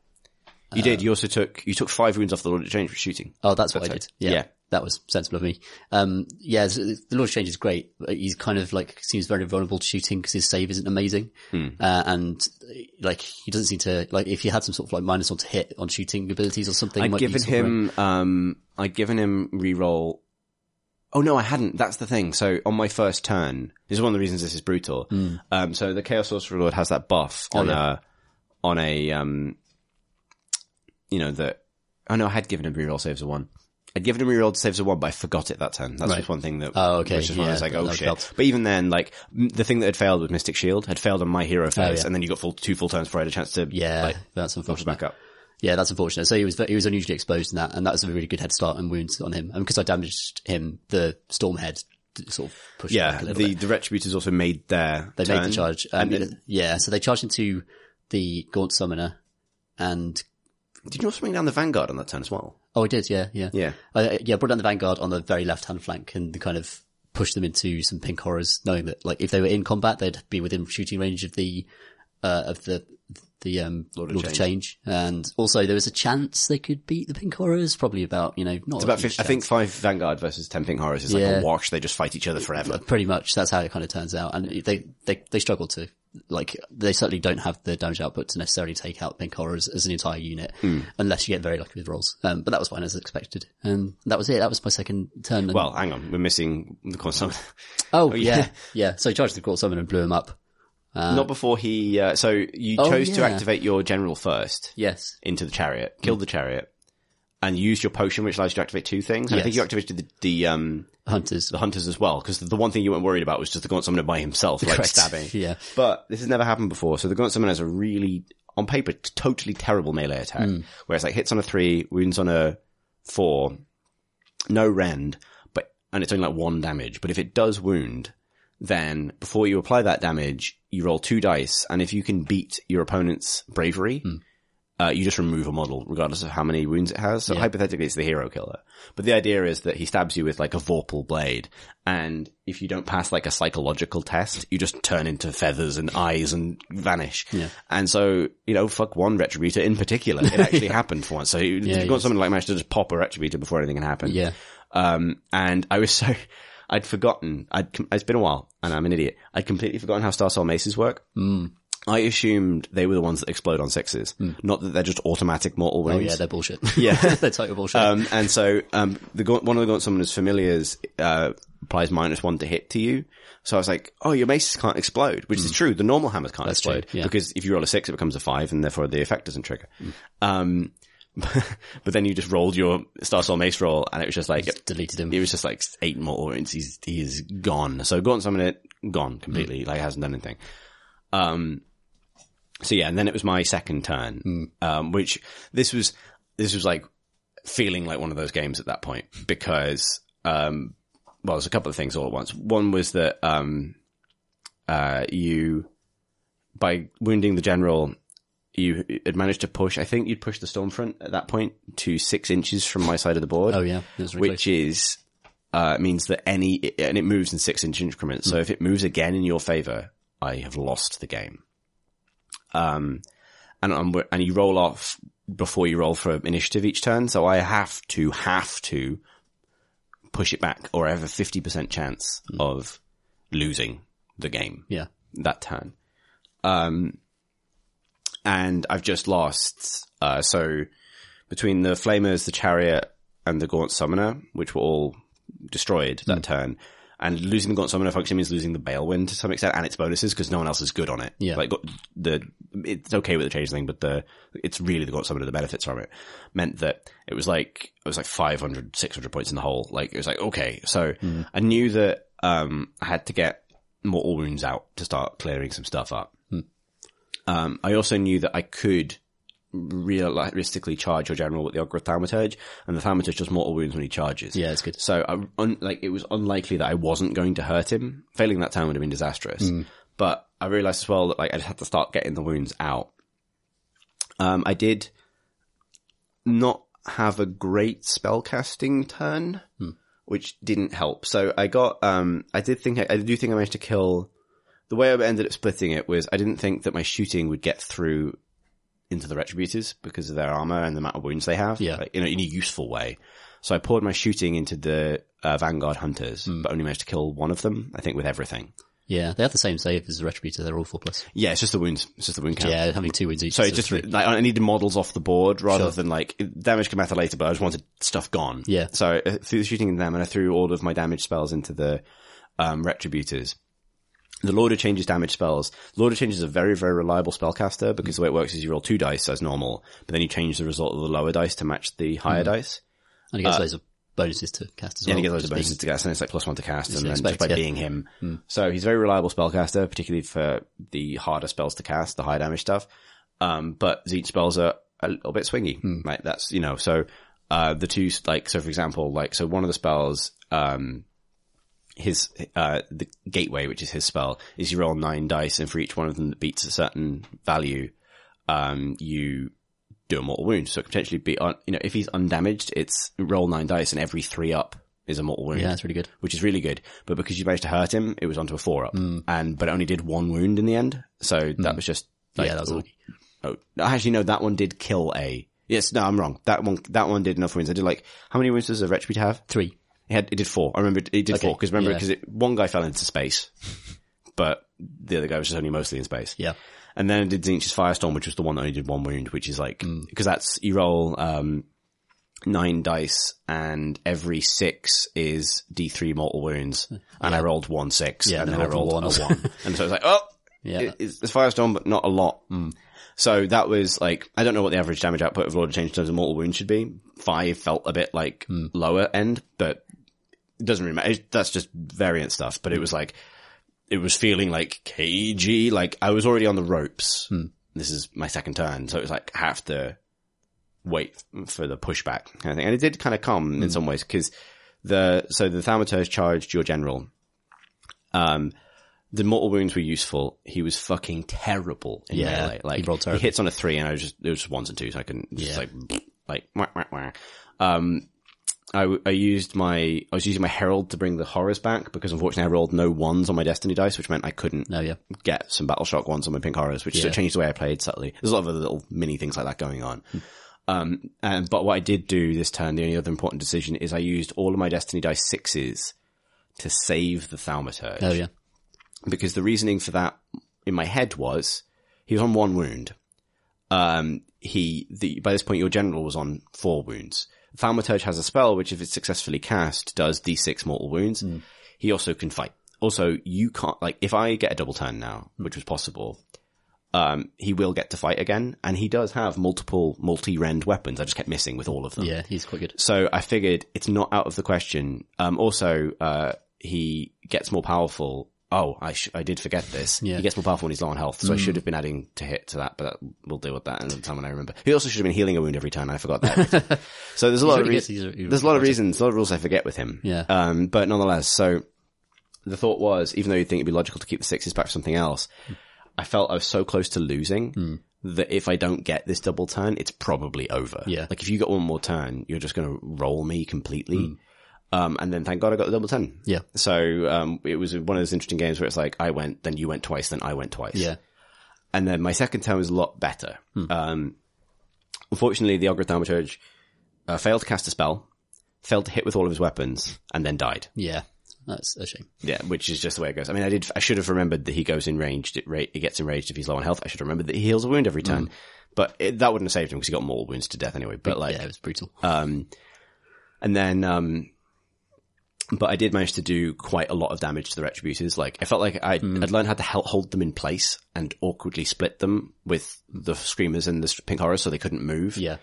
You did. You also took, you took five wounds off the Lord of Change for shooting. Oh, that's what I did. Yeah, Yeah. That was sensible of me. Um, yeah, the Lord of Change is great. He's kind of like, seems very vulnerable to shooting because his save isn't amazing. Hmm. Uh, and like, he doesn't seem to, like, if you had some sort of like minus one to hit on shooting abilities or something, I'd given him, um, I'd given him reroll. Oh no, I hadn't. That's the thing. So on my first turn, this is one of the reasons this is brutal. Um, so the Chaos Sorcerer Lord has that buff on Hmm. Oh, yeah. a, on a, um, you know, that, oh no, I had given him reroll saves a one. I'd given him reroll saves a one, but I forgot it that turn. That's Right. just one thing that, Oh, okay. was just one I was like, oh shit. But even then, like, the thing that had failed with Mystic Shield had failed on my hero phase, Oh, yeah. and then you got full, two full turns before I had a chance to, Yeah, like, that's push unfortunate. back up. Yeah, that's unfortunate. So he was he was unusually exposed in that, and that was a really good head start and wounds on him. And because I damaged him, the storm head sort of pushed Yeah, back a little the, bit. the Retributors also made their They turn. made the charge. Um, And it- yeah, so they charged into the Gaunt Summoner, and Did you also bring down the Vanguard on that turn as well? oh, I did, yeah, yeah, Yeah. I, yeah. Brought down the Vanguard on the very left hand flank and kind of pushed them into some pink horrors, knowing that like if they were in combat, they'd be within shooting range of the uh, of the the um, Lord Lord, of of Change. and also there was a chance they could beat the pink horrors. Probably about you know not It's a about huge 50, I think five Vanguard versus ten Pink Horrors is like Yeah. a wash. They just fight each other forever. pretty much that's how it kind of turns out, and they they they struggle to. Like they certainly don't have the damage output to necessarily take out pink horrors as an entire unit, Hmm. unless you get very lucky with rolls. Um, but that was fine as expected, and that was it. That was my second turn. Well, hang on, we're missing the console. oh yeah. yeah, yeah. So he charged the Court Summon and blew him up. Not before he. Uh, so you Oh, chose to yeah. activate your general first Yes, into the chariot, killed the chariot, and used your potion, which allows you to activate two things. And I think you activated the, the um hunters. the hunters as well, because the one thing you weren't worried about was just the Gaunt Summoner by himself, like Correct. stabbing. Yeah. But this has never happened before. So the Gaunt Summoner has a really, on paper, totally terrible melee attack, Hmm. where it's like hits on a three, wounds on a four, no rend, but, and it's only like one damage. But if it does wound, then before you apply that damage, you roll two dice, and if you can beat your opponent's bravery, Hmm. uh, you just remove a model, regardless of how many wounds it has. So Yeah. hypothetically, it's the hero killer. But the idea is that he stabs you with like a Vorpal blade, and if you don't pass like a psychological test, you just turn into feathers and eyes and vanish. Yeah. And so, you know, fuck one Retributor in particular. It actually happened for once. So you Yeah, got yes. someone like managed to just pop a Retributor before anything can happen. Yeah. Um, and I was so, I'd forgotten, I'd, com- it's been a while and I'm an idiot. I'd completely forgotten how Starsoul Maces work. Mm. I assumed they were the ones that explode on sixes, not that they're just automatic mortal wounds. Oh yeah, they're bullshit. Yeah. they're total bullshit. Um, and so, um, the Gaunt- one of the Gaunt Summoner's familiars, uh, applies minus one to hit to you. So I was like, oh, your maces can't explode, which is true. The normal hammers can't Hmm. That's true, explode yeah. because if you roll a six, it becomes a five and therefore the effect doesn't trigger. Hmm. Um, but then you just rolled your Starsoul Mace roll and it was just like, Just deleted him. it was just like eight more wounds. He's, he is gone. So Gaunt Summon it, gone Mm. completely. Like hasn't done anything. Um, so yeah, and then it was my second turn, Mm. um, which this was, this was like feeling like one of those games at that point because, um, well, there's a couple of things all at once. One was that, um, uh, you, by wounding the general, you had managed to push, I think you'd pushed the Stormfront at that point to six inches from my side of the board Oh yeah, which is uh, means that any and it moves in six inch increments. So if it moves again in your favor, I have lost the game. Um, and I'm, and you roll off before you roll for initiative each turn. So I have to have to push it back, or I have a fifty percent chance of losing the game yeah. that turn. Um, and I've just lost, uh, so between the Flamers, the Chariot, and the Gaunt Summoner, which were all destroyed that turn, and losing the Gaunt Summoner function means losing the Balewind to some extent and its bonuses because no one else is good on it. Yeah. Like, the, it's okay with the change thing, but the, it's really the Gaunt Summoner that benefits from it. Meant that it was like, it was like 500, 600 points in the hole. Like, it was like, okay. So I knew that, um, I had to get more all wounds out to start clearing some stuff up. Um, I also knew that I could realistically charge your general with the Ogre Thaumaturge, and the Thaumaturge does mortal wounds when he charges. Yeah, it's good. So, I, un, like, it was unlikely that I wasn't going to hurt him. Failing that time would have been disastrous. But I realised as well that, like, I just had to start getting the wounds out. Um, I did not have a great spellcasting turn, which didn't help. So I got, um, I did think, I, I do think I managed to kill, the way I ended up splitting it was I didn't think that my shooting would get through into the Retributors because of their armor and the amount of wounds they have. Yeah. Like, in, a, in a useful way. So I poured my shooting into the uh, Vanguard Hunters, but only managed to kill one of them, I think, with everything. Yeah, they have the same save as the Retributor. They're all four plus. Yeah, it's just the wounds. It's just the wound count. Yeah, having two wounds each. So so it just three. like I needed models off the board rather Sure. than like damage can matter later, but I just wanted stuff gone. Yeah. So I threw the shooting in them, and I threw all of my damage spells into the um, retributors. The Lord of Changes damage spells. Lord of Changes is a very, very reliable spellcaster because the way it works is you roll two dice as normal, but then you change the result of the lower dice to match the higher dice. and he gets loads of bonuses to cast as well. and he gets loads of just being- bonuses to cast, and it's like plus one to cast, and then just by yeah. being him. So he's a very reliable spellcaster, particularly for the harder spells to cast, the high damage stuff. Um, but Tzeentch spells are a little bit swingy. Like that's, you know, so, uh, the two, like, so for example, like, so one of the spells, um, his, uh, the gateway, which is his spell, is you roll nine dice, and for each one of them that beats a certain value, um, you do a mortal wound. So it could potentially be, on, you know, if he's undamaged, it's roll nine dice, and every three up is a mortal wound Yeah, that's really good. which is really good. But because you managed to hurt him, it was onto a four up, and but it only did one wound in the end. So that was just like, yeah, that was oh, lucky. oh, actually no, that one did kill a. Yes, no, I'm wrong. That one, that one did enough wounds. I did like how many wounds does a retributor have? Three. It had, it did four. I remember it, it did Okay, four because remember yeah. because one guy fell into space, but the other guy was just only mostly in space. Yeah. And then it did Tzeentch's Firestorm, which was the one that only did one wound, which is like, Mm. because that's, you roll, um, nine dice and every six is D3 mortal wounds. And I rolled one six. Yeah, and then I rolled one. a one. and so I was like, oh, Yeah. it- it's, it's Firestorm, but not a lot. So that was like, I don't know what the average damage output of Lord of Change in terms of mortal wounds should be. Five felt a bit like lower end, but it doesn't really matter. It- That's just variant stuff. But it was like, it was feeling like cagey. Like I was already on the ropes. This is my second turn, so it was like have to wait for the pushback kind of thing. And it did kind of come in some ways because the so the thaumaturge charged your general. Um, the mortal wounds were useful. He was fucking terrible in Yeah, melee. Like he terrible. hits on a three, and I was just it was just ones and twos. I couldn't just Yeah. like like wah, wah, wah. um. I, I used my, I was using my Herald to bring the horrors back because unfortunately I rolled no ones on my Destiny dice, which meant I couldn't No, yeah. get some Battle Shock ones on my Pink Horrors, which Yeah. changed the way I played subtly. There's a lot of other little mini things like that going on. Um, and, but what I did do this turn, the only other important decision is I used all of my Destiny dice sixes to save the Thaumaturge Oh, yeah. because the reasoning for that in my head was he was on one wound. Um, he, the, by this point your general was on four wounds. Thaumaturge has a spell which if it's successfully cast does d6 mortal wounds. He also can fight. Also, you can't, like, if I get a double turn now, which was possible, um, he will get to fight again, and he does have multiple multi-rend weapons. I just kept missing with all of them. Yeah, he's quite good. So I figured it's not out of the question. Um, also, uh, he gets more powerful. Oh, I sh- I did forget this. Yeah. He gets more powerful when he's low on health, so I should have been adding to hit to that, but that, we'll deal with that another time when I remember. He also should have been healing a wound every turn. I forgot that. so there's a lot of reasons. There's a lot of reasons, a lot of rules I forget with him. Yeah. Um, but nonetheless, so the thought was, even though you'd think it'd be logical to keep the sixes back for something else, I felt I was so close to losing Hmm. that if I don't get this double turn, it's probably over. Yeah. Like if you got one more turn, you're just going to roll me completely. Um, and then thank God I got the double turn. Yeah. So, um, it was one of those interesting games where it's like, I went, then you went twice, then I went twice. Yeah. And then my second turn was a lot better. Hmm. Um, unfortunately, the Ogre Thaumaturge, uh, failed to cast a spell, failed to hit with all of his weapons, and then died. Yeah. That's a shame. Yeah, which is just the way it goes. I mean, I did, I should have remembered that he goes enraged, it, ra- it gets enraged if he's low on health. I should have remembered that he heals a wound every turn. But it, that wouldn't have saved him because he got more wounds to death anyway. But like, yeah, it was brutal. um, and then, um, but I did manage to do quite a lot of damage to the Retributors. Like, I felt like I'd, I'd learned how to hold them in place and awkwardly split them with the Screamers and the Pink Horrors so they couldn't move. yeah.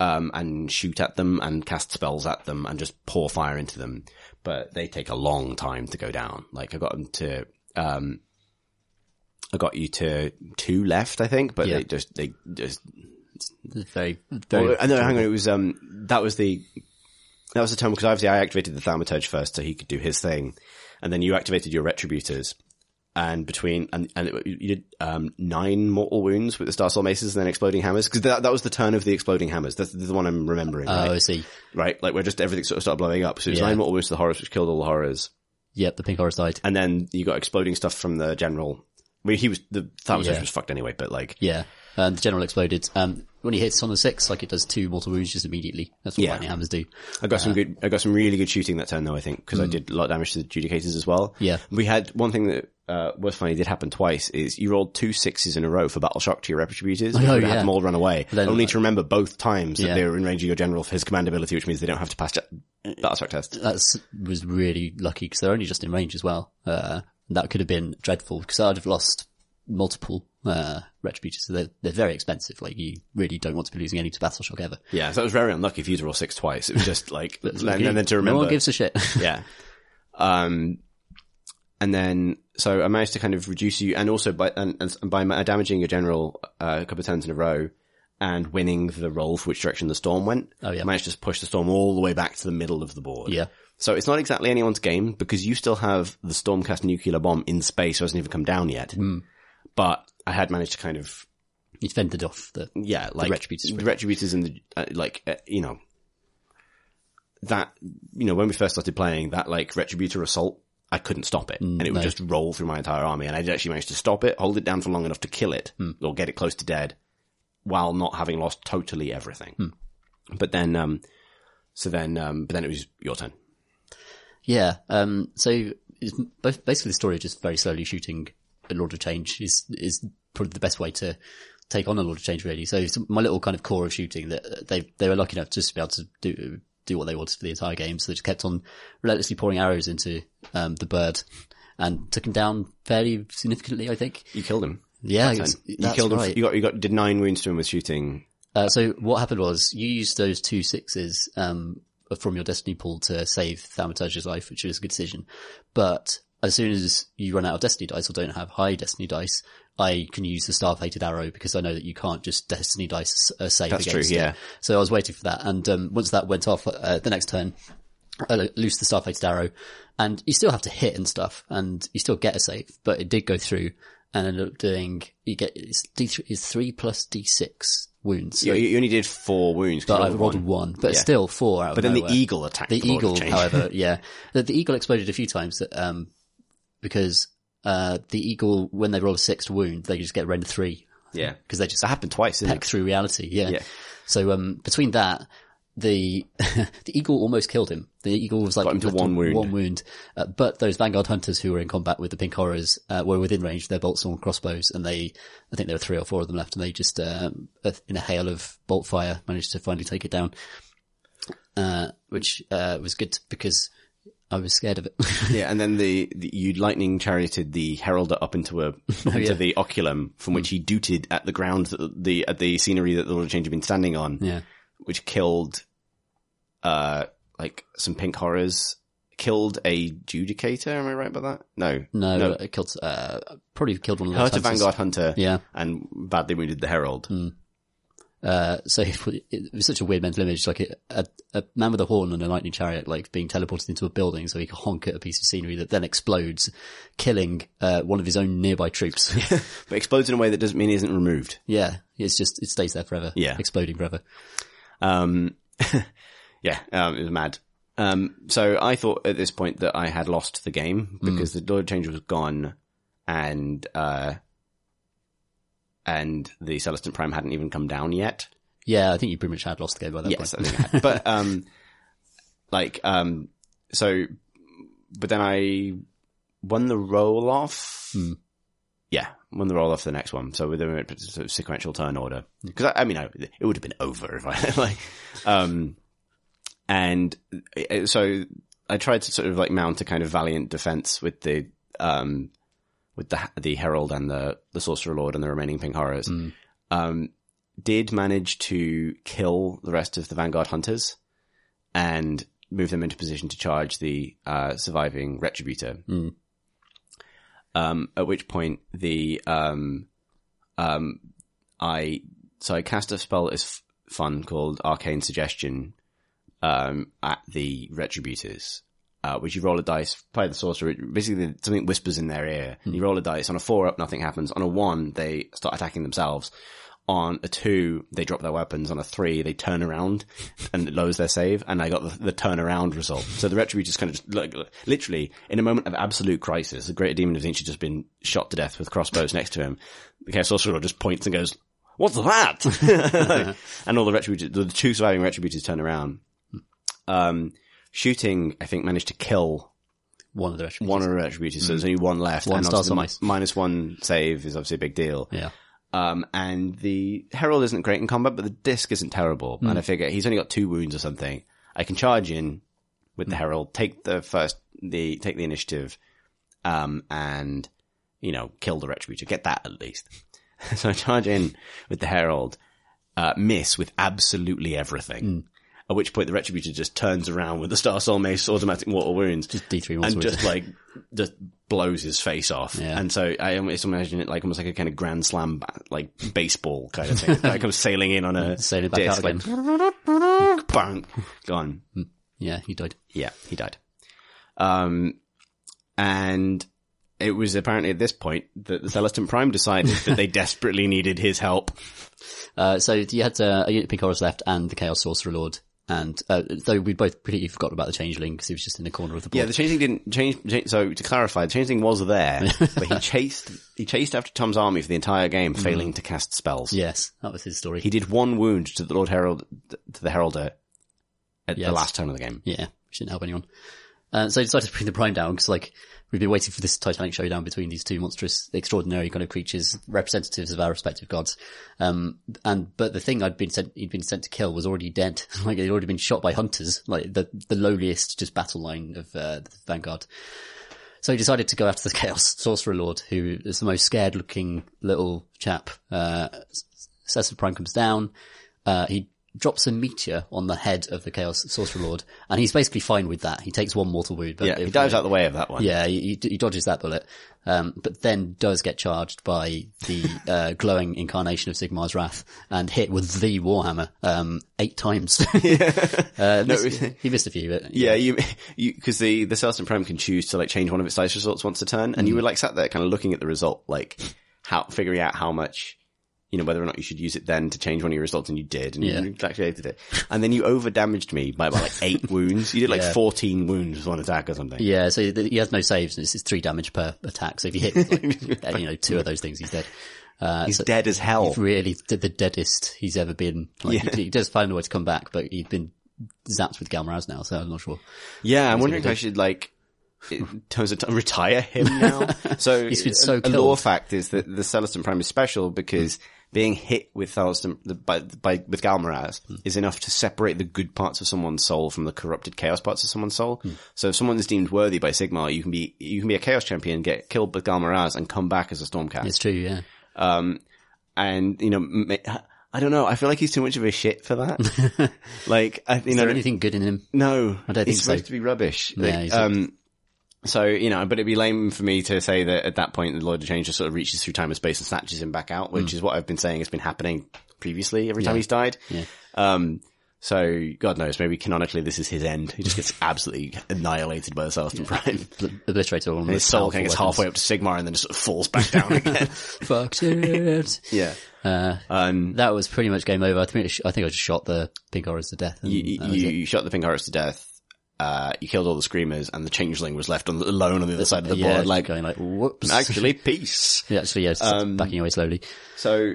Um, and shoot at them and cast spells at them and just pour fire into them. But they take a long time to go down. Like, I got them to, um, I got you to two left, I think, but Yeah. they just, they just Very, very. well, I know, hang on, it was, um, that was the, that was the time because obviously I activated the Thaumaturge first so he could do his thing. And then you activated your Retributors. And between, and, and it, you did, um, nine mortal wounds with the Starsoul Maces and then exploding hammers. Cause that, that was the turn of the exploding hammers. That's the one I'm remembering, oh, right? I see. right? Like where just everything sort of started blowing up. So it was Yeah. nine mortal wounds to the horrors, which killed all the horrors. Yep, the pink horrors died. And then you got exploding stuff from the general. I mean, he was, the Thaumaturge Yeah. was fucked anyway, but like, Yeah. And the general exploded. Um, when he hits on the six, like it does two mortal wounds just immediately. That's what Yeah. lightning hammers do. I got some good, I got some really good shooting that turn though, I think, because I did a lot of damage to the adjudicators as well. Hmm. Yeah. We had one thing that, uh, was funny, did happen twice, is you rolled two sixes in a row for battle shock to your retributors. Oh, You yeah. had them all run away. Then- Only to remember both times that Yeah. they were in range of your general for his command ability, which means they don't have to pass battle shock test. That's was really lucky because they're only just in range as well. Uh, that could have been dreadful because I'd have lost multiple uh, retributors. So they're, they're very expensive. Like you really don't want to be losing any to battle shock ever. Yeah, so it was very unlucky for you roll six twice. It was just like, and, and then to remember. no one gives a shit. yeah. Um, and then, so I managed to kind of reduce you, and also by, and, and by ma- damaging your general, uh, a couple of turns in a row, and winning the roll for which direction the storm went. Oh, yeah. I managed to push the storm all the way back to the middle of the board. Yeah. So it's not exactly anyone's game, because you still have the Stormcast nuclear bomb in space, so it hasn't even come down yet. Hmm. But I had managed to kind of you fended off the yeah, like Retributors. the retributors and the uh, like, uh, you know, that you know when we first started playing that like retributor assault, I couldn't stop it, and it would no. just roll through my entire army, and I did actually managed to stop it, hold it down for long enough to kill it or get it close to dead, while not having lost totally everything. But then, um, so then, um, but then it was your turn. Yeah. Um, so it's both, basically the story of just very slowly shooting a Lord of Change is, is probably the best way to take on a Lord of Change really. So it's my little kind of core of shooting that they, they were lucky enough to just be able to do, do what they wanted for the entire game. So they just kept on relentlessly pouring arrows into, um, the bird and took him down fairly significantly, I think. You killed him. Yeah, Then. it's- you that's killed him. right. You got you got did nine wounds to him with shooting. Uh, so what happened was you used those two sixes um, from your destiny pool to save Thaumaturge's life, which was a good decision. But as soon as you run out of destiny dice or don't have high destiny dice, I can use the star fated arrow because I know that you can't just destiny dice uh, save That's against true, it. yeah. So I was waiting for that, and um, once that went off, uh, the next turn. I lo- loose the star fated arrow, and you still have to hit and stuff, and you still get a save, but it did go through, and ended up doing you get it's D three is three plus D six wounds. So You, you only did four wounds. but I rolled one, but Yeah. still four out of But then the eagle attacked. The eagle, however, yeah, the, the eagle exploded a few times. That um, because uh, the eagle, when they roll a six to wound, they just get rend three yeah, because they just that happened twice. Peck it? through reality. Yeah. Yeah. So um, between that, the the eagle almost killed him. The eagle was like Got him to one wound. One wound. Uh, but those vanguard hunters who were in combat with the pink horrors uh, were within range. of Their bolts on crossbows, and they, I think there were three or four of them left, and they just um, uh, in a hail of bolt fire managed to finally take it down. Uh, which uh, was good because I was scared of it. Yeah, and then the, the you lightning charioted the Heraldor up into a into yeah. the oculum from which he dooted at the ground that the at the scenery that the Lord of Change had been standing on, yeah. which killed uh like some pink horrors. Killed a judicator, am I right about that? No. No, No. it killed, uh, probably killed one of the Hurt a. Vanguard hunter Yeah. and badly wounded the herald. Uh, so it, it was such a weird mental image, like a, a, a man with a horn and a lightning chariot, like being teleported into a building so he can honk at a piece of scenery that then explodes, killing, uh, one of his own nearby troops. But explodes in a way that doesn't mean he isn't removed. yeah. It's just, it stays there forever. Yeah. Exploding forever. Um, yeah, um, it was mad. Um, so I thought at this point that I had lost the game because the Lord Change was gone and, uh, and the Celestant Prime hadn't even come down yet. Yeah. I think you pretty much had lost the game by that Yes, point. I think I had. But, um, like, um, so, but then I won the roll off. Yeah, won the roll off the next one. So with a sort of sequential turn order. Cause I, I mean, I, it would have been over if I, like, um, and uh, so I tried to sort of like mount a kind of valiant defense with the, um, with the, the Herald and the, the Sorcerer Lord and the remaining Pink Horrors. Um, did manage to kill the rest of the Vanguard Hunters and move them into position to charge the, uh, surviving Retributor. Um, at which point the, um, um, I, so I cast a spell that is f- fun called Arcane Suggestion, um, at the Retributors, uh, which you roll a dice, play the sorcerer, basically something whispers in their ear. You roll a dice, on a four up, nothing happens. On a one, they start attacking themselves. On a two, they drop their weapons. On a three, they turn around and it lowers their save. And I got the, the turn around result. So the Retributors kind of just, like, literally, in a moment of absolute crisis, the Greater Demon of Tzeentch had just been shot to death with crossbows next to him. The Chaos Sorcerer just points and goes, what's that? and all the Retributors, the two surviving Retributors turn around. Um, shooting, I think, managed to kill One of the rest. one of the Retributors, so there's only one left. One and star obviously zombies. mi- minus one save is obviously a big deal. Yeah. Um, and the Herald isn't great in combat, but the disc isn't terrible. And I figure he's only got two wounds or something. I can charge in with the Herald, take the first, the, take the initiative, um, and, you know, kill the Retributor. Get that at least. so I charge in with the Herald, uh, miss with absolutely everything. At which point the Retributor just turns around with the Star Soul Mace automatic mortal wounds Just D3 and just like just blows his face off. Yeah. And so I almost imagine it like almost like a kind of grand slam, like baseball kind of thing. like I'm sailing in on a Sailing back disc, out again. like, bang, gone. Yeah, he died. Yeah, he died. Um, and it was apparently at this point that the Celestant Prime decided that they desperately needed his help. Uh, so you had uh, a unit of Pink Horrors left and the Chaos Sorcerer Lord. And, uh, though we both completely forgot about the Changeling because he was just in the corner of the board. Yeah, the changeling didn't change, change. So to clarify, the changeling was there, but he chased he chased after Tom's army for the entire game, failing to cast spells. yes, that was his story. He did one wound to the Lord Herald, to the Heraldor at Yes. the last turn of the game. Yeah, didn't help anyone. Uh, so I decided to bring the Prime down because, like, we've been waiting for this Titanic showdown between these two monstrous, extraordinary kind of creatures, representatives of our respective gods. Um, and but the thing I'd been sent, he'd been sent to kill was already dead. like he'd already been shot by hunters, like the the lowliest just battle line of uh, the Vanguard. So he decided to go after the Chaos Sorcerer Lord, who is the most scared looking little chap. Uh, Cecil Prime comes down. Uh, he drops a meteor on the head of the Chaos Sorcerer Lord, and he's basically fine with that. He takes one mortal wound. But Yeah, he dives out the way of that one. Yeah, he, he dodges that bullet, um, but then does get charged by the uh, glowing incarnation of Sigmar's Wrath and hit with the Warhammer um, eight times. uh, missed- it was- he missed a few, but Yeah, you, you, cause the, the Celestant Prime can choose to like change one of its dice results once a turn, and you were like sat there kind of looking at the result, like how, figuring out how much, you know, whether or not you should use it then to change one of your results, and you did, and Yeah. you calculated it. And then you over damaged me by about like eight wounds. You did like Yeah. 14 wounds with one attack or something. Yeah, so he has no saves, and it's, three damage per attack. So if you hit, like, you know, two of those things, he's dead. Uh, He's so dead as hell. he's really the, deadest he's ever been. Like, he, he does find a way to come back, but he's been zapped with Ghal Maraz now, so I'm not sure. Yeah, I'm wondering if I should like, in terms of time, retire him now. So so a, a killed. lore fact is that the Celestant Prime is special because being hit with Thaliston, the- by, by, with Ghal Maraz Hmm. is enough to separate the good parts of someone's soul from the corrupted chaos parts of someone's soul. Hmm. So if someone is deemed worthy by Sigmar, you can be, you can be a chaos champion, get killed by Ghal Maraz and come back as a Stormcast. It's true, yeah. Um, and, you know, I don't know, I feel like he's too much of a shit for that. like, I, you Is know, there anything good in him? no, I don't he's think so. supposed to be rubbish. Yeah, Like, he's- um, so you know, but it'd be lame for me to say that at that point the Lord of Change just sort of reaches through time and space and snatches him back out, which is what I've been saying has been happening previously every time. Yeah. he's died. Yeah. Um, so God knows, maybe canonically this is his end. He just gets absolutely annihilated by the Celestial Prime. Bl- Obliterated all his soul kind of gets halfway up to Sigmar and then just sort of falls back down again. Fucked it. yeah. Uh, Um, that was pretty much game over. I think, I think I just shot the pink horrors to death. You, you, you shot the Pink Horrors to death. Uh, you killed all the screamers and the changeling was left on, alone on the other side of the yeah, board. Like, going like, whoops. actually, peace. Yeah, actually, yeah, Um, backing away slowly. So,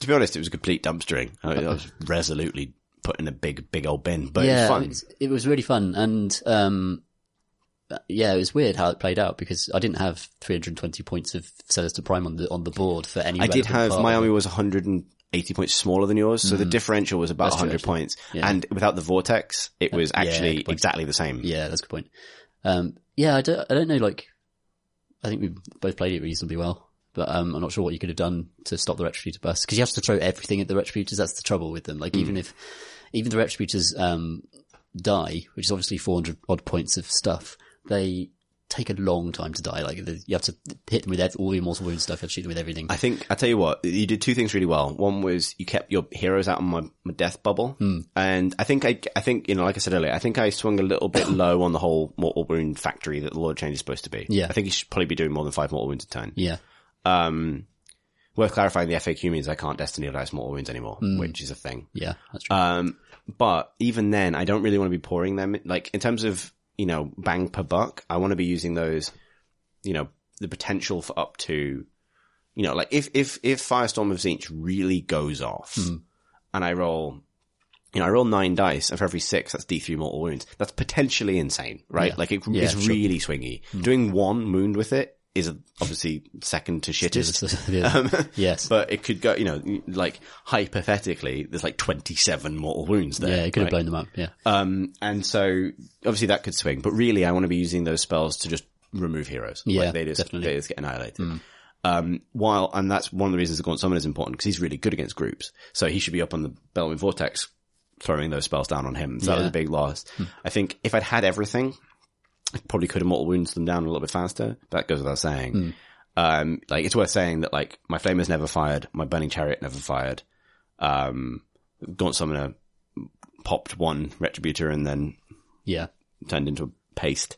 to be honest, it was a complete dumpstering. I, I was resolutely put in a big, big old bin, but yeah, it was fun. it was really fun, and um, yeah, it was weird how it played out because I didn't have 320 points of Celestant Prime on the on the board for any. I did have, part my army was 180 points smaller than yours, so the differential was about Mm. That's 100 actually. points. Yeah. And without the vortex, it was actually point. exactly the same. Yeah, that's a good point. Um, yeah, I don't, I don't know. Like, I think we both played it reasonably well, but um, I'm not sure what you could have done to stop the retributor burst because you have to throw everything at the retributors. That's the trouble with them. Like, Hmm. even if even the retributors um, die, which is obviously 400 odd points of stuff, they take a long time to die. Like, the- you have to hit them with all the immortal wound stuff. You have to shoot them with everything. I think, I tell you what, you did two things really well. One was you kept your heroes out of my, my death bubble. Hmm. And I think I, I think, you know, like I said earlier, I think I swung a little bit low on the whole mortal wound factory that the Lord of Change is supposed to be. Yeah. I think you should probably be doing more than five mortal wounds a turn. yeah, Um, worth clarifying the FAQ means I can't destiny dice mortal wounds anymore, Hmm. which is a thing. yeah, that's true. Um, but even then, I don't really want to be pouring them. Like in terms of you know bang per buck, I want to be using those. You know the potential for up to, you know, like if if if Firestorm of Tzeentch really goes off, hmm. and I roll. You know, I roll nine dice, and for every six, that's D3 mortal wounds. That's potentially insane, right? Yeah. Like it, Yeah, it's sure. really swingy. Hmm. Doing one wound with it is obviously second to shittest. Yeah. yes, But it could go, you know, like hypothetically, there's like 27 mortal wounds there. yeah, it could have blown them up. Yeah, Um, and so obviously that could swing, but really I want to be using those spells to just remove heroes. Yeah, Like, they just, definitely. they just get annihilated. Um, while, and that's one of the reasons the Gaunt Summon is important because he's really good against groups. So he should be up on the Balewind Vortex throwing those spells down on him. So that was Yeah. a big loss. I think if I'd had everything, probably could have mortal wounds them down a little bit faster. But that goes without saying. Um, like it's worth saying that like my flame has never fired, my burning chariot never fired. Um, Gaunt Summoner popped one retributor and then yeah, turned into a paste.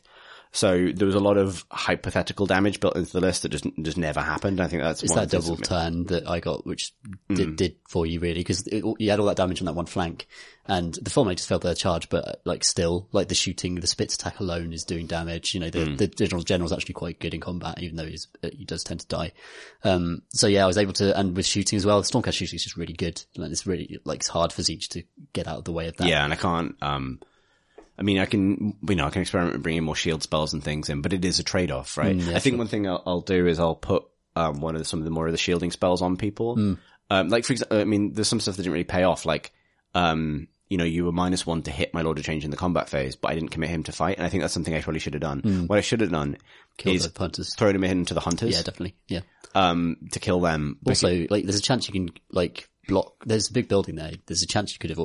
So there was a lot of hypothetical damage built into the list that just just never happened. I think that's it's that the double turn that I got, which Mm. did, did for you really, because you had all that damage on that one flank, and the Fulminators just failed their charge, but like still, like the shooting, the Spitz attack alone is doing damage. You know, Mm. the, the general general's actually quite good in combat, even though he's, uh, he does tend to die. Um, so yeah, I was able to, and with shooting as well, the Stormcast shooting is just really good. Like it's really, like it's hard for Siege to get out of the way of that. Yeah, and I can't. Um, I mean, I can, you know, I can experiment with bringing more shield spells and things in, but it is a trade off, right? Mm, yeah, I think one thing I'll, I'll do is I'll put um, one of the, some of the more of the shielding spells on people. Mm. Um, like for example, I mean, there's some stuff that didn't really pay off, like. Um, you know, you were minus one to hit my Lord of Change in the combat phase, but I didn't commit him to fight, and I think that's something I probably should have done. What I should have done Mm. Kill is hunters. thrown him into the hunters, Yeah, definitely. Yeah. um, to kill them. Also, like, there's a chance you can, like, block, there's a big building there. There's a chance you could have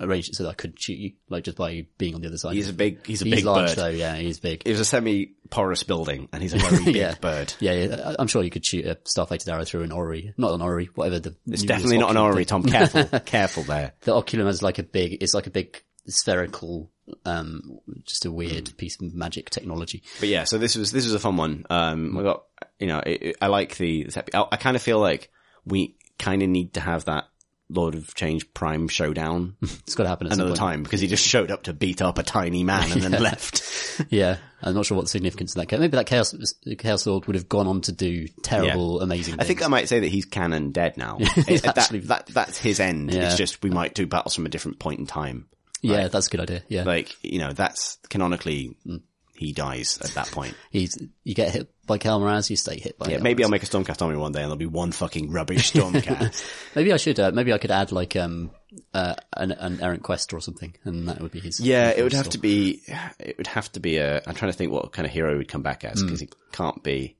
arranged it so that I couldn't shoot you, like, just by being on the other side. He's a big, he's a He's big large bird. though, yeah, he's big. It was a semi-porous building, and he's a very big Yeah. bird. Yeah, yeah, I- I'm sure you could shoot a star fated arrow through an orrery. Not an orrery, whatever the. It's definitely not an orrery, Tom. Careful, careful there. The oculum is like a big, it's like a big spherical, um, just a Hmm. weird piece of magic technology. But yeah, so this was this was a fun one. Um, we got you know, it, it- I like the. I, I kind of feel like we kind of need to have that Lord of Change Prime showdown It's got to happen at some another time because he just showed up to beat up a tiny man and then left. Yeah, I'm not sure what the significance of that. Maybe that chaos, chaos lord would have gone on to do terrible, amazing. Things. I think. I might say that he's canon dead now. It- that, actually- that that's his end. Yeah. It's just we might do battles from a different point in time. yeah, that's a good idea. Yeah, Like you know, that's canonically Mm. he dies at that point. he's you get hit by Ghal Maraz you stay hit by Yeah, it. maybe I'll make a Stormcast army one day and there'll be one fucking rubbish Stormcast. Maybe I should. Uh, maybe I could add like um uh, an, an errant quest or something, and that would be his. yeah, it would have Storm. to be, it would have to be a, I'm trying to think what kind of hero he would come back as, because he can't be,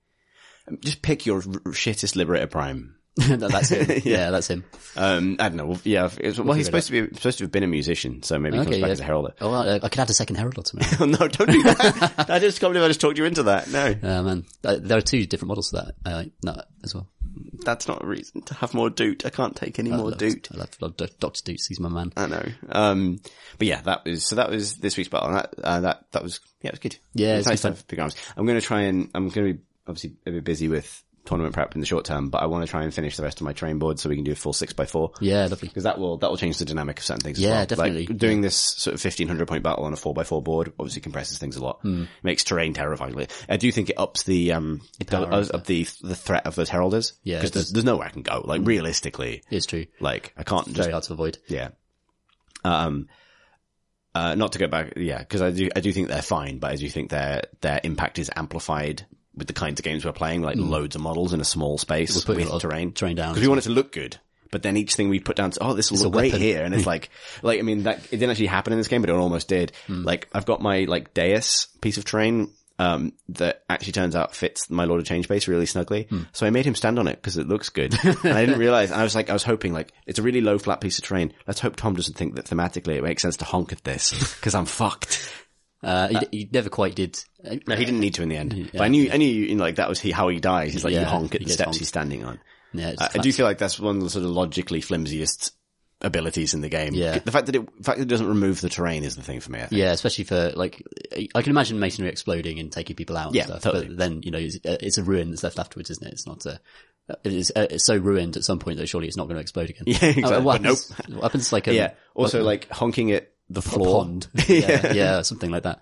just pick your shittest Liberator Prime. No, that's him. yeah. that's him. Um, I don't know. Yeah, it's, well, he's supposed to be supposed to have been a musician, so maybe he comes Okay, back yeah. as a herald. Oh, well, uh, I could add a second herald to me. Oh, no, don't do that. I just can't believe I just talked you into that. No, Uh, man, uh, there are two different models for that. I like that as well. that's not a reason to have more doot. I can't take any more love, doot. I love, love Doctor Doots. He's my man. I know. Um, but yeah, that was so. That was this week's battle. That uh, that that was yeah, it was good. Yeah, it's nice to have big arms. I'm going to try and I'm going to be obviously a bit busy with tournament prep in the short term, but I want to try and finish the rest of my train board so we can do a full six by four. Yeah, lovely. Because that will that will change the dynamic of certain things. as Yeah, well. definitely. Like, doing this sort of fifteen hundred point battle on a four by four board obviously compresses things a lot. Hmm. Makes terrain terrifyingly. I do think it ups the um it does up the the threat of those Heraldors. Yeah, because there's, there's nowhere I can go. Like realistically, It's true. like I can't just Very hard to avoid. yeah. Um, uh, not to go back, yeah, because I do, I do think they're fine, but I do think their, their impact is amplified with the kinds of games we're playing, like loads of models in a small space Hmm. with terrain. terrain down Because we want it to look good. But then each thing we put down, to, oh, this will It's look great here. And it's like, like, I mean, that, it didn't actually happen in this game, but it almost did. Hmm. Like, I've got my, like, dais piece of terrain, um, that actually turns out fits my Lord of Change base really snugly. Hmm. So I made him stand on it because it looks good. and I didn't realize, and I was like, I was hoping like, it's a really low flat piece of terrain. Let's hope Tom doesn't think that thematically it makes sense to honk at this because I'm fucked. Uh, he, he never quite did. Uh, No, he didn't need to in the end. But I knew, I knew, you know, like that was he, how he dies. He's like, you Yeah, honk at the steps honked. he's standing on. Yeah, it's I, I do feel like that's one of the sort of logically flimsiest abilities in the game. Yeah. The fact that it, the fact that it doesn't remove the terrain is the thing for me. Yeah, especially for like, I can imagine masonry exploding and taking people out. And Yeah, stuff, totally. But then you know, it's, uh, it's a ruin that's left afterwards, isn't it? It's not a. It is, uh, it's so ruined at some point that surely it's not going to explode again. Yeah, exactly. Uh, what, happens, what happens like a, Yeah. Also, like honking at the floor. pond? yeah, yeah, something like that.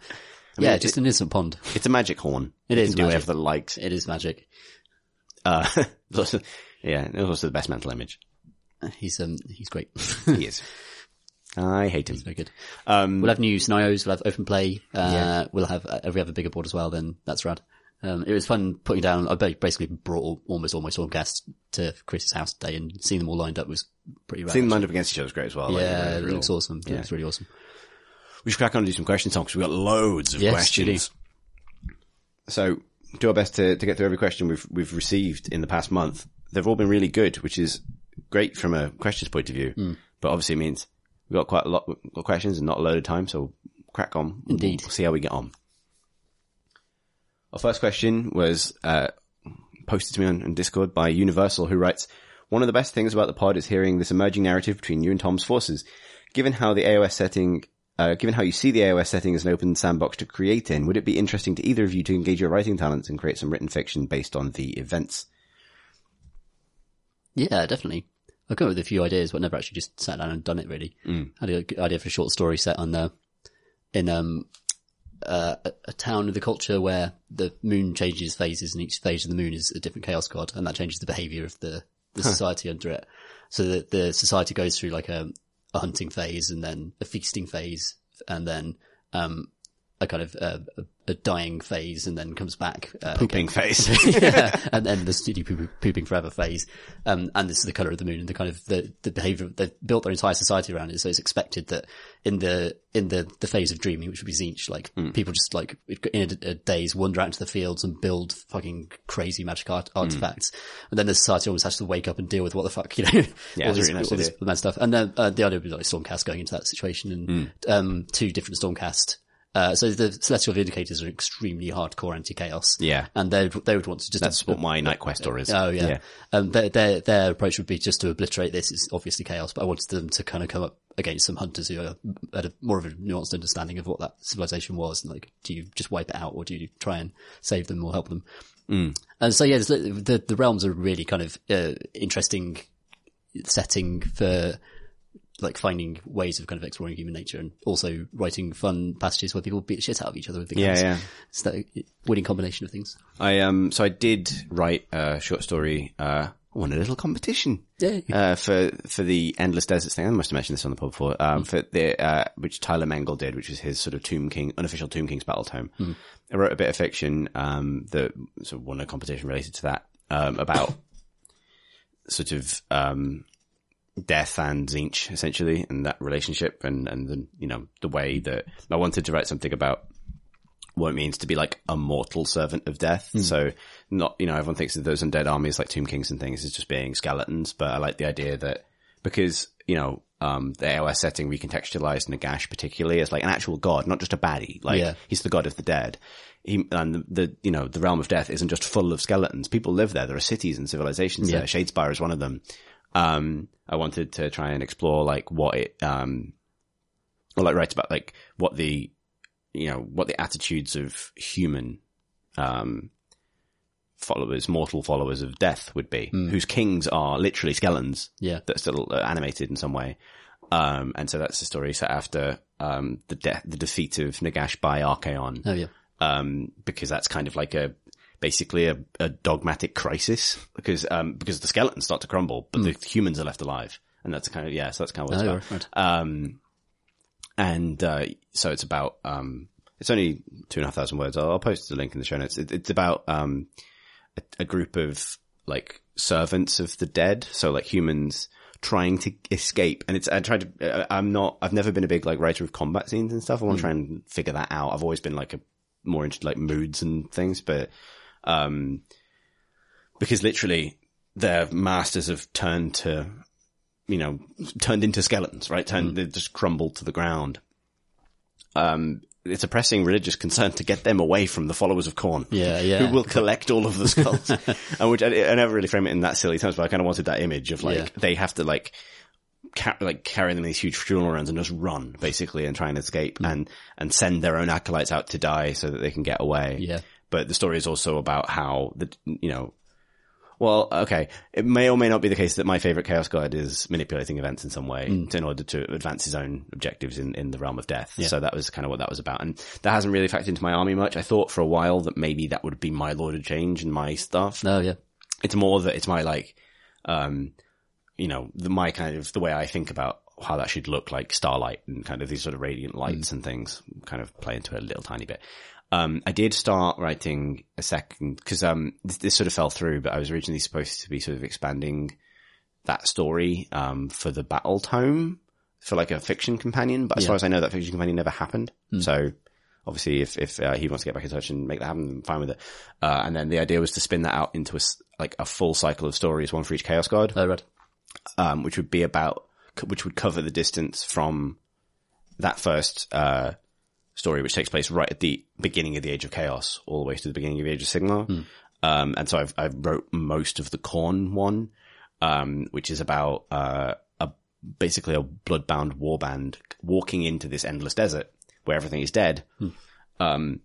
yeah, just an innocent pond. It's a magic horn. It It is can do magic. whatever it likes. It is magic. Uh, it's also- yeah, it's also the best mental image. He's um, he's great. He is. I hate him. Very good. Um, We'll have new scenarios. We'll have open play. Uh, we'll have uh, if we have a bigger board as well. Then that's rad. Um, it was fun putting down. I ba- basically brought all, almost all my Stormcast to Chris's house today, and seeing them all lined up was pretty rad. seeing them lined up against each other is great as well. Like, yeah, really it real- looks awesome. It yeah. looks really awesome. We should crack on and do some questions, Tom, because we've got loads of Yes, questions. So, do our best to, to get through every question we've we've received in the past month. They've all been really good, which is great from a questions point of view. Hmm. But obviously, it means we've got quite a lot of questions and not a load of time. So, crack on. Indeed. We'll see how we get on. Our first question was uh, posted to me on, on Discord by Universal, who writes, "One of the best things about the pod is hearing this emerging narrative between you and Tom's forces. Given how the AOS setting." Uh, given how you see the AOS setting as an open sandbox to create in, would it be interesting to either of you to engage your writing talents and create some written fiction based on the events? Yeah, definitely. I've come up with a few ideas, but never actually just sat down and done it. Really, Mm. I had a good idea for a short story set on the in um uh, a, a town with a culture where the moon changes phases, and each phase of the moon is a different chaos god, and that changes the behavior of the the society under it. So that the society goes through like a a hunting phase, and then a feasting phase, and then um a kind of uh, a, a dying phase, and then comes back uh, Pooping phase, yeah, and then the studio poop, pooping forever phase. Um, and this is the color of the moon and the kind of the, the behavior they've built their entire society around it. So it's expected that in the, in the, the phase of dreaming, which would be Tzeentch, like people just like in a, a days wander out into the fields and build fucking crazy magic art, artifacts. And then the society almost has to wake up and deal with what the fuck, you know, Yeah, all this, really nice all this mad stuff. And then, uh, the idea would be like Stormcast going into that situation and, um, two different Stormcast uh, so the Celestial Vindicators are extremely hardcore anti-chaos. Yeah. And they they would want to just That's what my Knight-Questor is. Oh yeah. Yeah. Um, their, their their approach would be just to obliterate this. It's obviously chaos, but I wanted them to kind of come up against some hunters who are, had a more of a nuanced understanding of what that civilization was. And like, do you just wipe it out, or do you try and save them or help them? Mm. And so yeah, the, the the realms are really kind of uh, interesting setting for like finding ways of kind of exploring human nature and also writing fun passages where people beat the shit out of each other with the Yeah, guns. yeah. It's that winning combination of things. I um so I did write a short story uh I won a little competition. Yay. Uh, for, for the Endless Deserts thing. I must have mentioned this on the pod before. Um, for the, uh, which Tyler Mengel did, which was his sort of Tomb King, unofficial Tomb King's battle tome. I wrote a bit of fiction, um, that sort of won a competition related to that, um, about sort of, um, death and Tzeentch essentially and that relationship and, and the, you know, the way that I wanted to write something about what it means to be like a mortal servant of death. So not, you know, everyone thinks of those undead armies like Tomb Kings and things as just being skeletons, but I like the idea that because, you know, um, the AOS setting recontextualized Nagash particularly as like an actual god, not just a baddie. Like Yeah. he's the god of the dead. He, and the, the, you know, the realm of death isn't just full of skeletons. People live there. There are cities and civilizations Yeah. there. Shadespire is one of them. Um, I wanted to try and explore like what it, um, or like write about like what the, you know, what the attitudes of human, um, followers, mortal followers of death would be, whose kings are literally skeletons Yeah. that are still uh, animated in some way. Um, and so that's the story set after, um, the death, the defeat of Nagash by Archaon Oh yeah. um, because that's kind of like a basically a, a dogmatic crisis because um, because the skeletons start to crumble, but the humans are left alive, and that's kind of yeah. So that's kind of what it's Oh, about. right. Um, and uh, so it's about um, it's only two and a half thousand words. I'll, I'll post the link in the show notes. It, it's about um, a, a group of like servants of the dead, so like humans trying to escape. And it's I tried to. uh, I'm not. I've never been a big like writer of combat scenes and stuff. I want to try and figure that out. I've always been like a more into like moods and things, but um, because literally their masters have turned to, you know, turned into skeletons, right? Turned, they've just crumbled to the ground. Um, it's a pressing religious concern to get them away from the followers of Khorne. Yeah, yeah. Who will collect all of the skulls. and which I, I never really frame it in that silly terms, but I kind of wanted that image of like, Yeah. they have to like, ca- like carry them in these huge funeral rounds and just run basically and try and escape and, and send their own acolytes out to die so that they can get away. Yeah. But the story is also about how the, you know, well, okay, it may or may not be the case that my favorite chaos god is manipulating events in some way Mm. in order to advance his own objectives in, in the realm of death. So that was kind of what that was about. And that hasn't really factored into my army much. I thought for a while that maybe that would be my Lord of Change and my stuff No, yeah. it's more that it's my like, um, you know, the, my kind of the way I think about how that should look like starlight and kind of these sort of radiant lights and things kind of play into it a little tiny bit. Um, I did start writing a second because, um, this, this sort of fell through, but I was originally supposed to be sort of expanding that story, um, for the battle tome for like a fiction companion. But as Yeah. far as I know, that fiction companion never happened. So, Obviously, if if uh, he wants to get back in touch and make that happen, I'm fine with it. Uh, and then the idea was to spin that out into a like a full cycle of stories, one for each Chaos God, Oh right. um, which would be about which would cover the distance from that first uh, story, which takes place right at the beginning of the Age of Chaos, all the way to the beginning of the Age of Sigmar. Um, and so I've I've wrote most of the Khorne one, um, which is about uh, a basically a bloodbound warband walking into this endless desert where everything is dead. Um,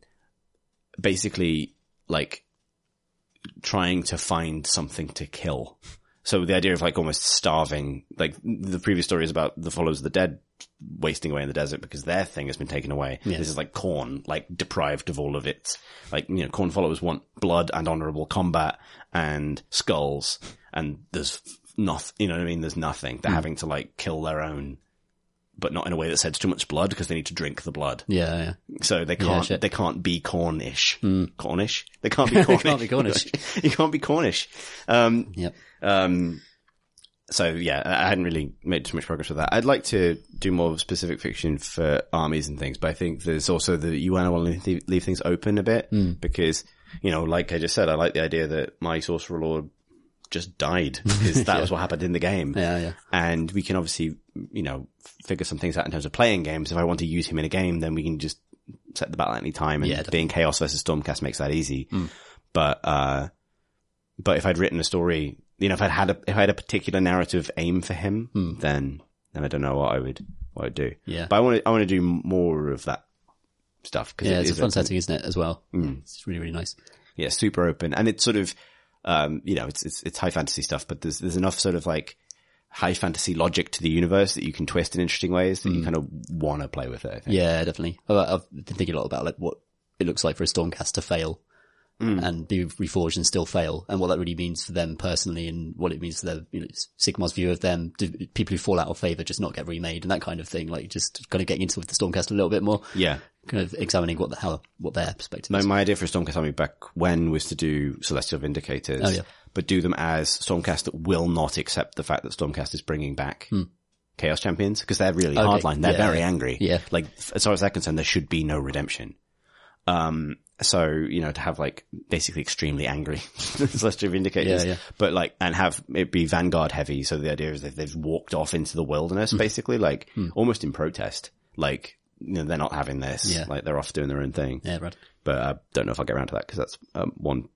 basically, like trying to find something to kill. So the idea of like almost starving, like the previous story is about the followers of the dead wasting away in the desert because their thing has been taken away. This is like Khorne, like deprived of all of its, like, you know, Khorne followers want blood and honorable combat and skulls and there's nothing, you know what I mean? There's nothing. They're having to like kill their own, but not in a way that says too much blood because they need to drink the blood. Yeah, yeah. So they can't, shit. they can't be Cornish. Cornish? They can't be Cornish. can't be Cornish. you can't be Cornish. Um, Yep. um, so yeah, I hadn't really made too much progress with that. I'd like to do more specific fiction for armies and things, but I think there's also the you want to want to leave things open a bit because, you know, like I just said, I like the idea that my sorcerer lord just died because that was what happened in the game. Yeah, yeah. And we can obviously, you know, figure some things out in terms of playing games. If I want to use him in a game, then we can just set the battle at any time. And Yeah, being chaos versus stormcast makes that easy. But, uh, but if I'd written a story, you know, if I'd had a, if I had a particular narrative aim for him, hmm. then, then I don't know what I would, what I'd do. Yeah. But I want to, I want to do more of that stuff. Cause Yeah, it it's a fun open. setting, isn't it, as well? Hmm. It's really, really nice. Yeah, super open. And it's sort of, um, you know, it's, it's, it's high fantasy stuff, but there's, there's enough sort of like high fantasy logic to the universe that you can twist in interesting ways that you hmm. kind of want to play with it, I think. Yeah, definitely. I've, I've been thinking a lot about like what it looks like for a Stormcast to fail and be reforged and still fail, and what that really means for them personally, and what it means for their, you know, Sigmar's view of them. Do people who fall out of favor just not get remade and that kind of thing? Like just kind of getting into the Stormcast a little bit more, Yeah. kind of examining what the hell, what their perspective My, is. my idea for Stormcast Army back when was to do Celestial Vindicators, Oh, yeah. but do them as Stormcast that will not accept the fact that Stormcast is bringing back Chaos Champions because they're really. Okay, hardline. They're yeah, very angry. Yeah. Like as far as they're concerned, there should be no redemption. Um, so you know to have like basically extremely angry Celestial Vindicators, Yeah, yeah. but like and have it be Vanguard heavy. So the idea is that they've walked off into the wilderness, basically, like almost in protest. Like you know they're not having this. Yeah. Like they're off doing their own thing Yeah, right. but I don't know if I'll get around to that because that's um, one,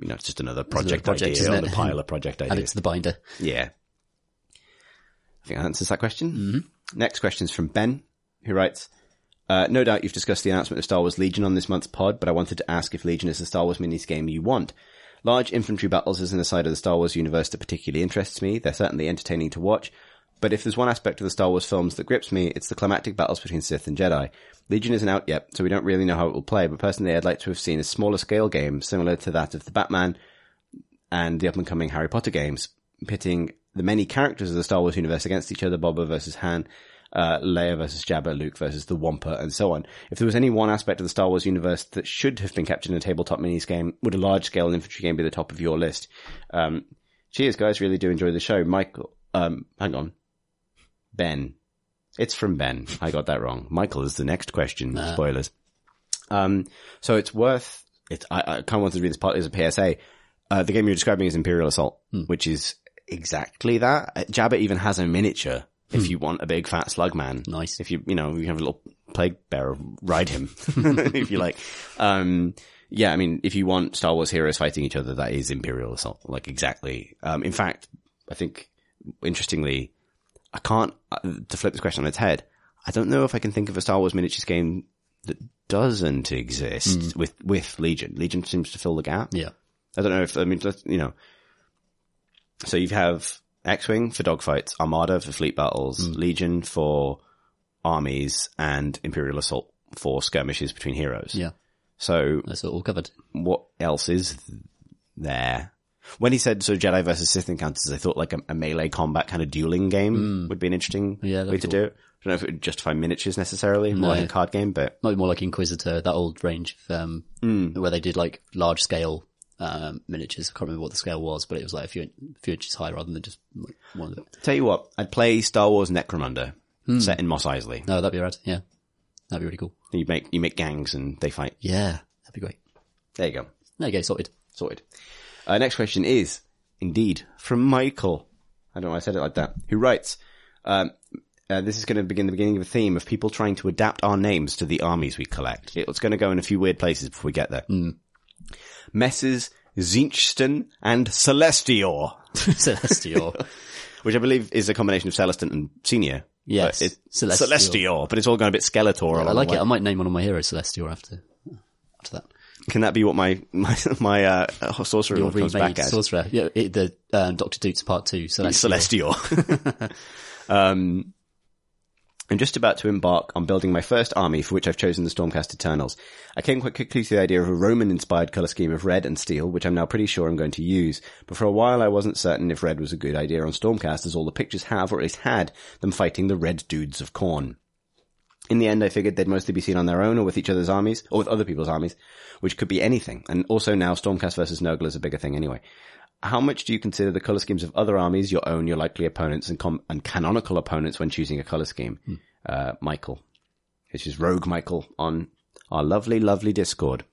you know, it's just another project, project, idea on the pile of project Add it ideas. to the binder. Yeah. I think that answers that question. Mm-hmm. Next question is from Ben, who writes, uh, no doubt you've discussed the announcement of Star Wars Legion on this month's pod, but I wanted to ask if Legion is the Star Wars minis game you want. Large infantry battles is an side of the Star Wars universe that particularly interests me. They're certainly entertaining to watch. But if there's one aspect of the Star Wars films that grips me, it's the climactic battles between Sith and Jedi. Legion isn't out yet, so we don't really know how it will play, but personally I'd like to have seen a smaller scale game similar to that of the Batman and the up and coming Harry Potter games, pitting the many characters of the Star Wars universe against each other, Boba versus Han, uh, Leia versus Jabba, Luke versus the Wampa, and so on. If there was any one aspect of the Star Wars universe that should have been captured in a tabletop minis game, would a large scale infantry game be the top of your list? Um, cheers guys, really do enjoy the show. Michael, um, hang on. Ben. It's from Ben. I got that wrong. Michael is the next question. Spoilers. Um, so it's worth, it's, I, I kind of wanted to read this partly as a PSA. Uh, the game you're describing is Imperial Assault, which is exactly that. Uh, Jabba even has a miniature if you want a big fat slug man. Nice. If you, you know, you have a little plague bearer ride him, if you like. Um, yeah, I mean, if you want Star Wars heroes fighting each other, that is Imperial Assault. Like exactly. Um, in fact, I think interestingly, I can't, uh, to flip this question on its head, I don't know if I can think of a Star Wars miniatures game that doesn't exist with, with Legion. Legion seems to fill the gap. Yeah. I don't know if, I mean, you know, so you have X-Wing for dogfights, Armada for fleet battles, mm. Legion for armies, and Imperial Assault for skirmishes between heroes. Yeah. So That's all covered. what else is there? When he said so Jedi versus Sith encounters, I thought like a, a melee combat kind of dueling game mm. would be an interesting Yeah, way to be do it. I don't know if it would justify miniatures necessarily, more like a card game, but Might be more like Inquisitor, that old range of, um, mm. where they did like large scale, um, miniatures. I can't remember what the scale was, but it was like a few, a few inches high rather than just like, one of them. tell you what, I'd play Star Wars Necromunda set in Mos Eisley. No, that'd be rad. Yeah. That'd be really cool. You make you make gangs and they fight. Yeah. That'd be great. There you go. There you go. Sorted. Sorted. Uh, next question is, indeed, from Michael. I don't know why I said it like that. Who writes, um, uh, this is going to begin the beginning of a theme of people trying to adapt our names to the armies we collect. It's going to go in a few weird places before we get there. Messrs. Zinchton and Celestior, Celestior. which I believe is a combination of Celestant and Senior. Yes. But Celestior. Celestior, but it's all going a bit Skeletor. I like it. I might name one of my heroes Celestior after, after that. Can that be what my, my, my, uh, sorcerer Your comes back as? sorcerer. Yeah, it, the, um, Dr. Doots part two. Celestial. Celestial. um, I'm just about to embark on building my first army for which I've chosen the Stormcast Eternals. I came quite quickly to the idea of a Roman-inspired colour scheme of red and steel, which I'm now pretty sure I'm going to use. But for a while I wasn't certain if red was a good idea on Stormcast as all the pictures have, or at least had, them fighting the red dudes of Khorne. In the end, I figured they'd mostly be seen on their own or with each other's armies, or with other people's armies, which could be anything. And also now Stormcast versus Nurgle is a bigger thing anyway. How much do you consider the color schemes of other armies, your own, your likely opponents, and, com- and canonical opponents when choosing a color scheme? Uh, Michael, which is Rogue Michael on our lovely, lovely Discord.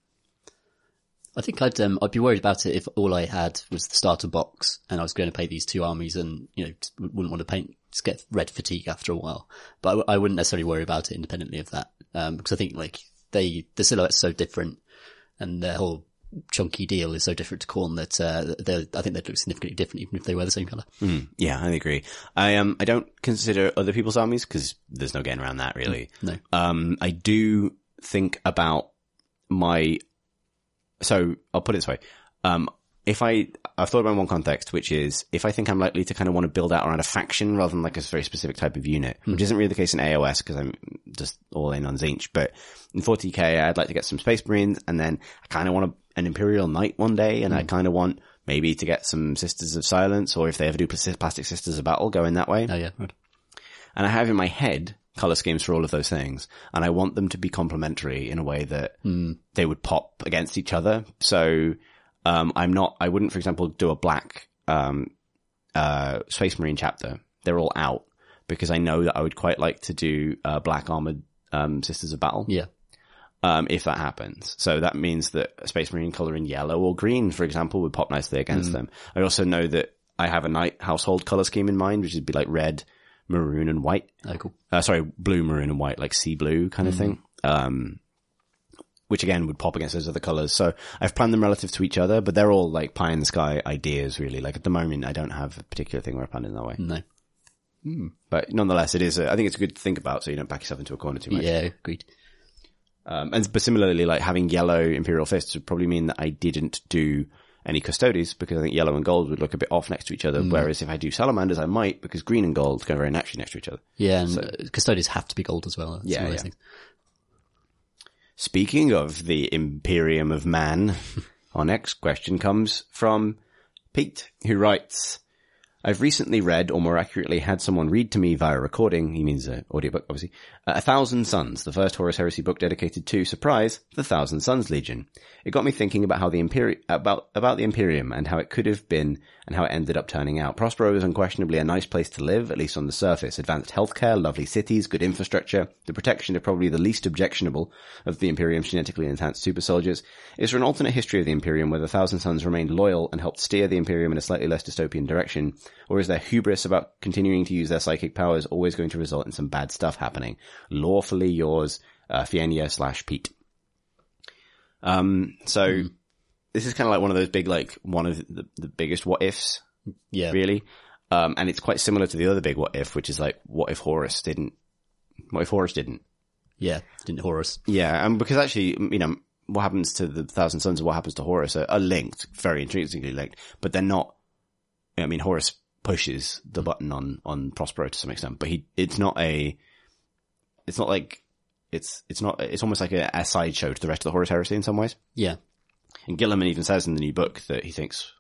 I think I'd um, I'd be worried about it if all I had was the starter box and I was going to play these two armies and you know wouldn't want to paint just get red fatigue after a while. But I, w- I wouldn't necessarily worry about it independently of that um, because I think like they the silhouette's so different and their whole chunky deal is so different to Khorne that uh, they I think they'd look significantly different even if they were the same color. Yeah, I agree. I um, I don't consider other people's armies because there's no getting around that really. No. Um, I do think about my, so I'll put it this way. Um, if I, I've thought about one context, which is if I think I'm likely to kind of want to build out around a faction rather than like a very specific type of unit, which isn't really the case in AOS because I'm just all in on Tzeentch, but in 40k, I'd like to get some Space Marines and then I kind of want to an Imperial Knight one day, Hmm. and I kind of want maybe to get some Sisters of Silence, or if they ever do Plastic Sisters of Battle, going that way. Oh yeah. Right. And I have in my head color schemes for all of those things, and I want them to be complementary in a way that they would pop against each other. So, um, I'm not, I wouldn't, for example, do a black, um, uh, Space Marine chapter. They're all out because I know that I would quite like to do, uh, black armored, um, Sisters of Battle Yeah. Um, if that happens. So that means that a Space Marine color in yellow or green, for example, would pop nicely against them. I also know that I have a night household color scheme in mind, which would be like red, maroon, and white. Oh cool. Uh, sorry, blue, maroon, and white, like sea blue kind of thing. Um, which again would pop against those other colors. So I've planned them relative to each other, but they're all like pie in the sky ideas, really. Like at the moment, I don't have a particular thing where I plan it in that way. No. But nonetheless, it is. A, I think it's good to think about, so you don't back yourself into a corner too much. Yeah. Agreed. Um, and but similarly, like having yellow Imperial fists would probably mean that I didn't do any Custodes because I think yellow and gold would look a bit off next to each other. Whereas if I do Salamanders, I might because green and gold go very naturally next to each other. Yeah, and uh, custodians have to be gold as well. That's Yeah, those yeah. Speaking of the Imperium of Man, our next question comes from Pete, who writes, I've recently read, or more accurately, had someone read to me via recording, he means uh, audiobook, obviously, uh, A Thousand Sons, the first Horus Heresy book dedicated to, surprise, the Thousand Sons Legion. It got me thinking about how the Imperium, about, about the Imperium and how it could have been and how it ended up turning out. Prospero is unquestionably a nice place to live, at least on the surface. Advanced healthcare, lovely cities, good infrastructure, the protection of probably the least objectionable of the Imperium's genetically enhanced super soldiers. Is there an alternate history of the Imperium where the Thousand Sons remained loyal and helped steer the Imperium in a slightly less dystopian direction? Or is their hubris about continuing to use their psychic powers always going to result in some bad stuff happening? Lawfully yours, uh, Fienia slash Pete. Um, so this is kind of like one of those big, like one of the, the biggest what ifs Yeah. really. Um, and it's quite similar to the other big what if, which is like, what if Horus didn't, what if Horus didn't? Yeah. Didn't Horus. Yeah, and because actually, you know, what happens to the Thousand Sons and what happens to Horus are, are linked, very intrinsically linked, but they're not, I mean, Horus pushes the button on, on Prospero to some extent, but he, it's not a, it's not like, it's, it's not, it's almost like a, a sideshow to the rest of the Horus heresy in some ways. Yeah. And Guilliman even says in the new book that he thinks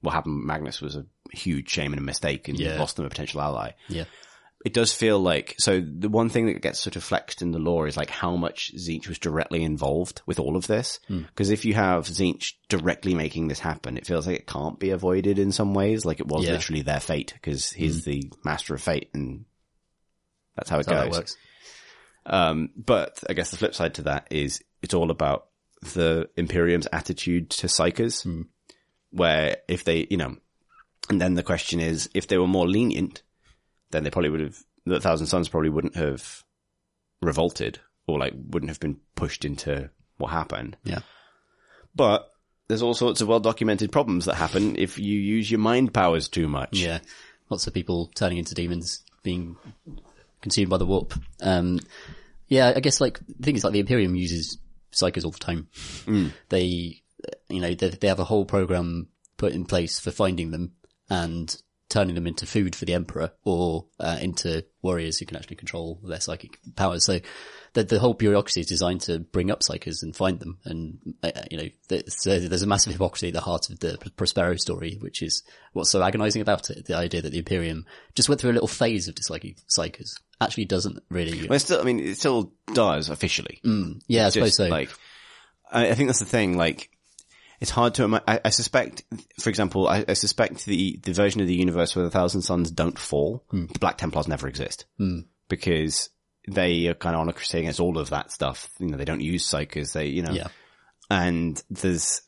what happened with Magnus was a huge shame and a mistake and Yeah. lost them a potential ally. Yeah. It does feel like, so the one thing that gets sort of flexed in the lore is like how much Tzeentch was directly involved with all of this. Hmm. Because if you have Tzeentch directly making this happen, it feels like it can't be avoided in some ways. Like it was Yeah. Literally their fate because he's the master of fate and that's how it That's how goes. that works. Um, but I guess the flip side to that is it's all about the Imperium's attitude to psychers, where if they, you know, and then the question is, if they were more lenient, then they probably would have, the Thousand Sons probably wouldn't have revolted or like wouldn't have been pushed into what happened. Yeah. But there's all sorts of well documented problems that happen if you use your mind powers too much. Yeah. Lots of people turning into demons, being consumed by the warp. Um, yeah, I guess like, the thing is like the Imperium uses psychers all the time. They, uh, you know, they, they have a whole program put in place for finding them and turning them into food for the Emperor or uh, into warriors who can actually control their psychic powers. So the, the whole bureaucracy is designed to bring up psychers and find them. And, uh, you know, th- so there's a massive hypocrisy at the heart of the Prospero story, which is what's so agonizing about it. The idea that the Imperium just went through a little phase of disliking psychers actually doesn't really. Well, still, I mean, it still does officially. yeah, I suppose just, so. Like, I, I think that's the thing. Like, it's hard to. ima- I, suspect, for example, I, I suspect the the version of the universe where the Thousand Sons don't fall, Hmm. the Black Templars never exist because they are kind of on a crusade against all of that stuff. You know, they don't use psychers. They, you know, yeah. and there's.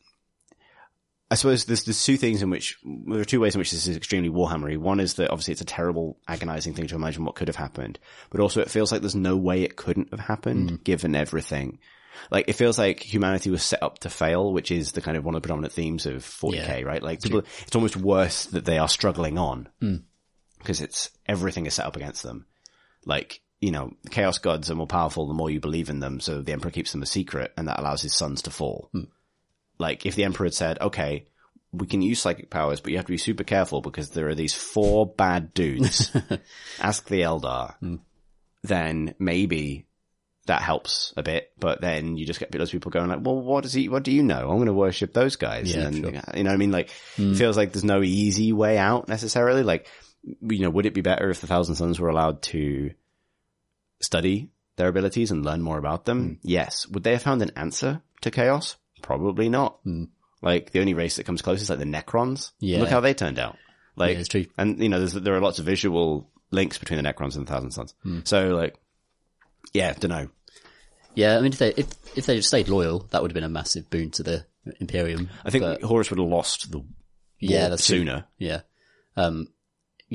I suppose there's, there's two things in which, there are two ways in which this is extremely Warhammery. One is that obviously it's a terrible, agonizing thing to imagine what could have happened, but also it feels like there's no way it couldn't have happened given everything. Like it feels like humanity was set up to fail, which is the kind of one of the predominant themes of 40k, Yeah. right? Like people, it's almost worse that they are struggling on because it's everything is set up against them. Like, you know, chaos gods are more powerful the more you believe in them. So the emperor keeps them a secret and that allows his sons to fall. Hmm. Like if the emperor had said, okay, we can use psychic powers, but you have to be super careful because there are these four bad dudes. Ask the Eldar. Hmm. Then maybe that helps a bit, but then you just get those people going like, well, what does he, what do you know? I'm going to worship those guys. Yeah, and then, sure. you know what I mean? Like, hmm. it feels like there's no easy way out necessarily. Like, you know, would it be better if the Thousand Sons were allowed to study their abilities and learn more about them? Hmm. Yes. Would they have found an answer to chaos? Probably not. Hmm. Like, the only race that comes close is like the Necrons. Yeah. Look how they turned out. Like, Yeah, it's true. and you know, there's, there are lots of visual links between the Necrons and the Thousand Sons. Hmm. So like, yeah, don't know. Yeah, I mean, if they if if they stayed loyal, that would have been a massive boon to the Imperium. I think But- Horus would have lost the yeah, that's true. sooner. Yeah. Um,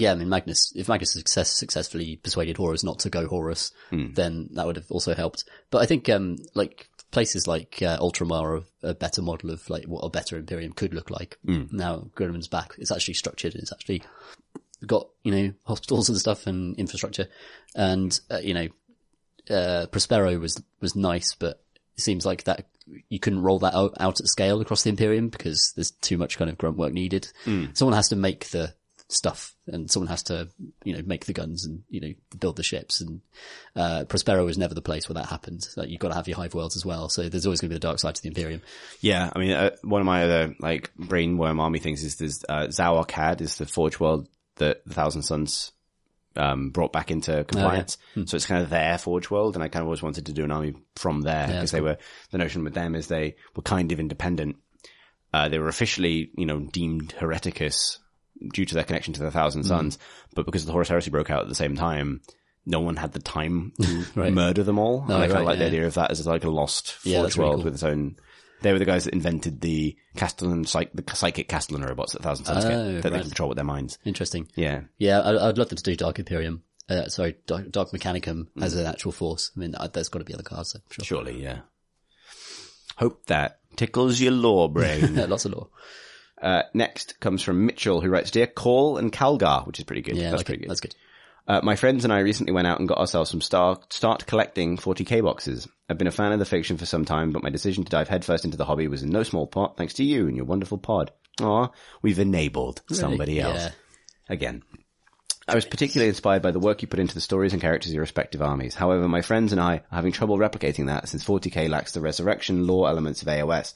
yeah, I mean, Magnus, if Magnus success, successfully persuaded Horus not to go Horus, Hmm. then that would have also helped. But I think, um, like, places like, uh, Ultramar are a better model of, like, what a better Imperium could look like. Hmm. Now, Guilliman's back. It's actually structured. It's actually got, you know, hospitals and stuff and infrastructure. And, uh, you know, uh, Prospero was, was nice, but it seems like that you couldn't roll that out, out at scale across the Imperium because there's too much kind of grunt work needed. Someone has to make the stuff and someone has to, you know, make the guns and, you know, build the ships and, uh, Prospero is never the place where that happens. Like, you've got to have your hive worlds as well. So there's always going to be the dark side to the Imperium. Yeah, I mean, uh, one of my other like brainworm army things is there's uh, Zhao-Arkhad is the Forge World that the Thousand Sons um, brought back into compliance. So it's kind of their Forge World, and I kind of always wanted to do an army from there because that's they were the notion with them is they were kind of independent. Uh, they were officially, you know, deemed hereticus due to their connection to the Thousand Sons, but because the Horus Heresy broke out at the same time. No one had the time to Right. murder them all. and I kind right, of like the idea of that as like a lost Forge Yeah, really World cool. with its own they were the guys that invented the Kastelan, psych, the psychic Kastelan robots that Thousand Sons Oh, get, that they right. can control with their minds. Interesting. Yeah. Yeah, I, I'd love them to do Dark Imperium. Uh, sorry, Dark, Dark Mechanicum as an actual force. I mean, uh, there's got to be other cards, I'm sure. Surely, yeah. Hope that tickles your lore brain. Lots of lore. Uh, next comes from Mitchell, who writes, Dear Call and Calgar, which is pretty good. Yeah, That's like pretty it. good. That's good. Uh, my friends and I recently went out and got ourselves some start, start collecting 40k boxes. I've been a fan of the fiction for some time, but my decision to dive headfirst into the hobby was in no small part thanks to you and your wonderful pod. Aw, we've enabled somebody else. Yeah. Again. I was particularly inspired by the work you put into the stories and characters of your respective armies. However, my friends and I are having trouble replicating that since 40k lacks the resurrection lore elements of AOS.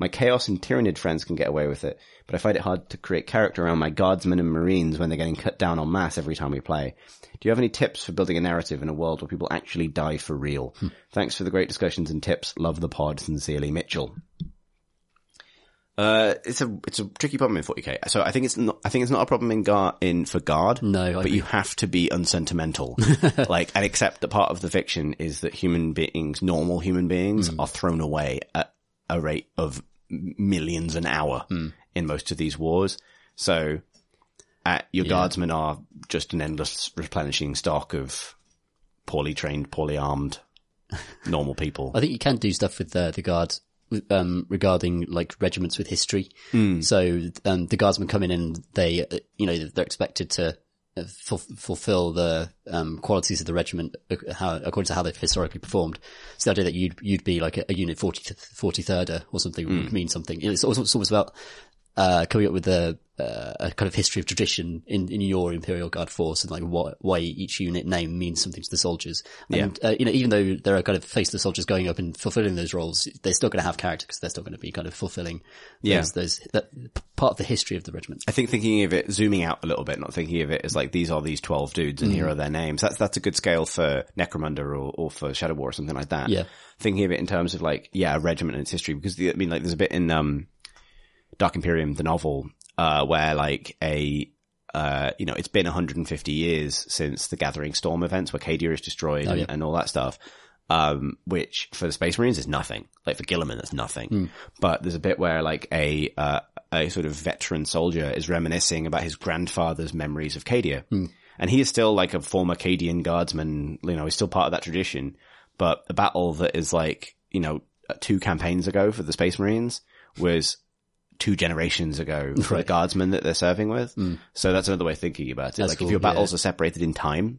My Chaos and Tyranid friends can get away with it, but I find it hard to create character around my Guardsmen and Marines when they're getting cut down en masse every time we play. Do you have any tips for building a narrative in a world where people actually die for real? Thanks for the great discussions and tips. Love the pod. Sincerely, Mitchell. Uh, it's a it's a tricky problem in 40k. So I think it's not I think it's not a problem in guard in for guard. No, I but agree. you have to be unsentimental, like and accept that part of the fiction is that human beings, normal human beings, Hmm. are thrown away at a rate of m- millions an hour Hmm. in most of these wars. So, uh, your guardsmen are just an endless replenishing stock of poorly trained, poorly armed, normal people. I think you can do stuff with the, the guard um, regarding like regiments with history. Hmm. So um, the guardsmen come in and they, uh, you know, they're expected to uh, ful- fulfill the um, qualities of the regiment uh, how, according to how they've historically performed. So the idea that you'd you'd be like a, a unit 40 43rd or something Hmm. would mean something. It's it's almost about uh, coming up with a, uh, a kind of history of tradition in, in your Imperial Guard force and like what, why each unit name means something to the soldiers. And, uh, you know, even though there are kind of faceless soldiers going up and fulfilling those roles, they're still going to have character because they're still going to be kind of fulfilling Yeah. those, those, that part of the history of the regiment. I think thinking of it, zooming out a little bit, not thinking of it as like these are these twelve dudes and here Mm. are their names. That's that's a good scale for Necromunda or, or for Shadow War or something like that. Yeah. Thinking of it in terms of like yeah, a regiment and its history because the, I mean like there's a bit in um Dark Imperium, the novel, uh, where like a uh, you know, it's been 150 years since the Gathering Storm events where Cadia is destroyed and, Oh, yeah. and all that stuff. Um, which for the Space Marines is nothing. Like for Guilliman, that's nothing. Hmm. But there's a bit where like a, uh, a sort of veteran soldier is reminiscing about his grandfather's memories of Cadia. Hmm. And he is still like a former Cadian guardsman, you know, he's still part of that tradition. But the battle that is like, you know, two campaigns ago for the Space Marines was two generations ago for the guardsmen that they're serving with. So that's another way of thinking about it. That's like cool, if your battles yeah. are separated in time,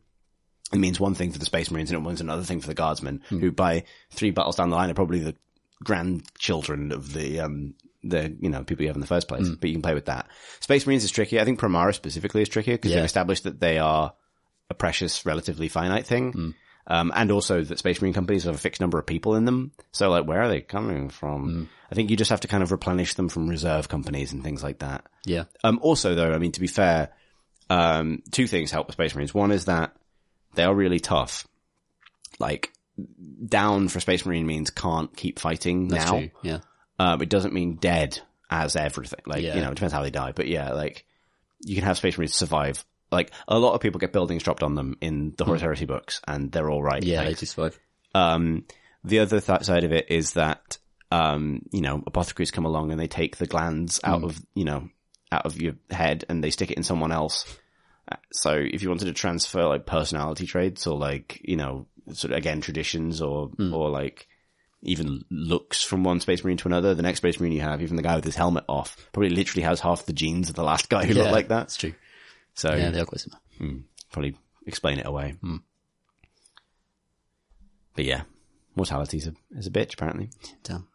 it means one thing for the Space Marines and it means another thing for the guardsmen, Hmm. who by three battles down the line are probably the grandchildren of the, um, the, you know, people you have in the first Hmm. place. But you can play with that. Space Marines is tricky. I think Primaris specifically is trickier because Yeah. they've established that they are a precious, relatively finite thing. Um, and also that Space Marine companies have a fixed number of people in them. So like, where are they coming from? I think you just have to kind of replenish them from reserve companies and things like that. Yeah. Um, also though, I mean, to be fair, um, two things help with Space Marines. One is that they are really tough. Like, down for Space Marine means can't keep fighting That's now. true. Yeah. Um, it doesn't mean dead as everything. Like, Yeah. you know, it depends how they die. But yeah, like, you can have Space Marines survive. Like, a lot of people get buildings dropped on them in the Horus Heresy books, and they're all right. Hmm. Yeah, do survive. um, the other th- side of it is that, um, you know, apothecaries come along and they take the glands out of, you know, out of your head and they stick it in someone else. Uh, So if you wanted to transfer like personality traits or like, you know, sort of again traditions or, or like even looks from one space marine to another, the next space marine you have, even the guy with his helmet off, probably literally has half the genes of the last guy who yeah, looked like that. That's true. So Yeah, are quite similar. probably explain it away. Hmm. But yeah, mortality is a, is a bitch apparently. Damn.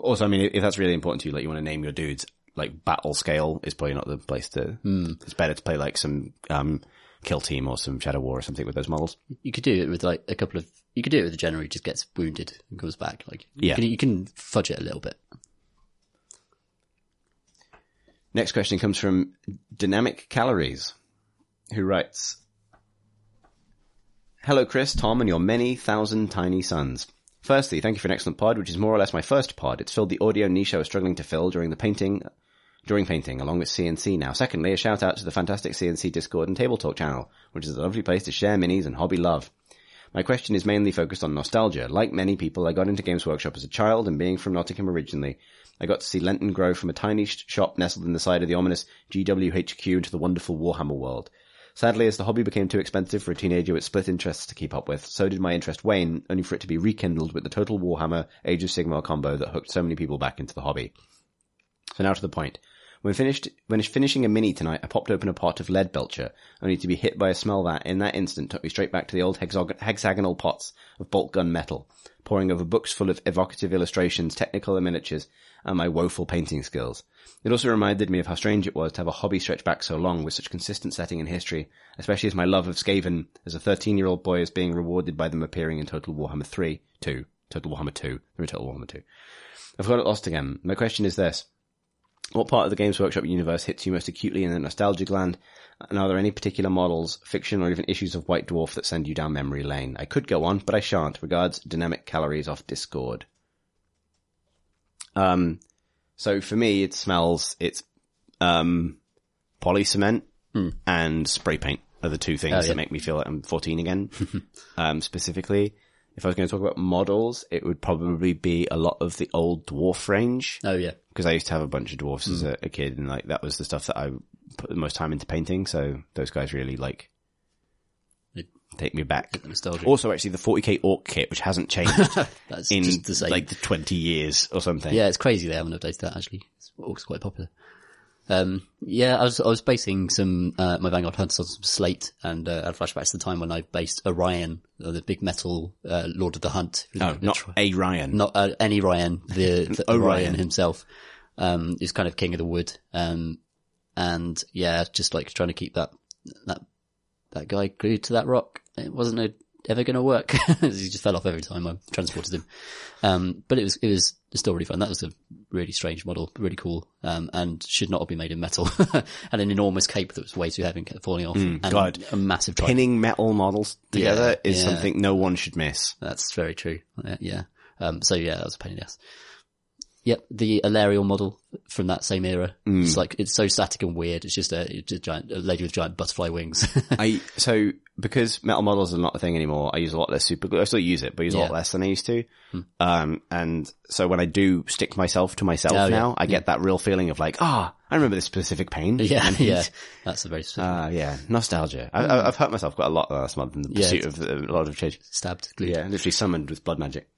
Also, I mean, if that's really important to you, like you want to name your dudes, like battle scale is probably not the place to. Hmm. It's better to play like some um, kill team or some shadow war or something with those models. You could do it with like a couple of. You could do it with a general who just gets wounded and comes back. Like you Yeah. can, you can fudge it a little bit. Next question comes from Dynamic Calories, who writes, Hello Chris, Tom, and your many thousand tiny sons. Firstly, thank you for an excellent pod, which is more or less my first pod. It's filled the audio niche I was struggling to fill during the painting, during painting, along with CNC now. Secondly, a shout out to the fantastic CNC Discord and Table Talk channel, which is a lovely place to share minis and hobby love. My question is mainly focused on nostalgia. Like many people, I got into Games Workshop as a child, and being from Nottingham originally, I got to see Lenton grow from a tiny sh- shop nestled in the side of the ominous GWHQ into the wonderful Warhammer world. Sadly, as the hobby became too expensive for a teenager with split interests to keep up with, so did my interest wane, only for it to be rekindled with the Total Warhammer Age of Sigmar combo that hooked so many people back into the hobby. So now to the point. When finished, when finishing a mini tonight, I popped open a pot of Leadbelcher, only to be hit by a smell that, in that instant, took me straight back to the old hexag- hexagonal pots of bolt gun metal, pouring over books full of evocative illustrations, technicolor miniatures, and my woeful painting skills. It also reminded me of how strange it was to have a hobby stretch back so long with such consistent setting in history, especially as my love of Skaven as a 13-year-old boy is being rewarded by them appearing in Total Warhammer 3, 2, Total Warhammer 2, or Total Warhammer 2. I've got it lost again. My question is this. What part of the Games Workshop universe hits you most acutely in the nostalgia gland? And are there any particular models, fiction, or even issues of White Dwarf that send you down memory lane? I could go on, but I shan't. Regards, Dynamic Calories off Discord. Um, so for me, it smells, it's, um, poly cement and spray paint are the two things Oh, yeah. that make me feel like I'm 14 again. um, specifically, if I was going to talk about models, it would probably be a lot of the old dwarf range Oh yeah. because I used to have a bunch of dwarfs as hmm. a, a kid, and like that was the stuff that I put the most time into painting. So those guys really like It- take me back. Nostalgia. Also, actually, the 40k orc kit, which hasn't changed in the same. like 20 years or something. Yeah, it's crazy they haven't updated that actually. Also quite popular. Um, yeah, I was, I was basing some, uh, my Vanguard Hunters on some slate and, uh, I had flashbacks to the time when I based Orion, uh, the big metal, uh, Lord of the Hunt. No, The not a Ryan. not, uh, any Ryan, the, the Orion. Orion himself, um, is kind of king of the wood. Um, and yeah, just like trying to keep that, that, that guy glued to that rock. It wasn't a, ever going to work. he just fell off every time I transported him. Um, but it was, it was still really fun. That was a really strange model, really cool, um, and should not have been made in metal. and an enormous cape that was way too heavy and kept falling off. and Hmm, God. a massive. Pinning metal models together Yeah, is yeah. something no one should miss. That's very true. Yeah. yeah. Um, so yeah, that was a pain in the ass. Yep, the Alarielle model from that same era. Hmm. It's like, it's so static and weird. It's just a, it's a giant, a lady with giant butterfly wings. I so because metal models are not a thing anymore. I use a lot less super glue. I still use it, but I use a lot less than I used to. Um, and so when I do stick myself to myself Oh, yeah. now, I get that real feeling of like, ah, I remember this specific pain. yeah, yeah. That's a very specific, Ah, yeah, nostalgia. I, I, I've hurt myself quite a lot last month in the Yeah. pursuit of uh, a lot of change. stabbed, glued. Yeah, literally summoned with blood magic.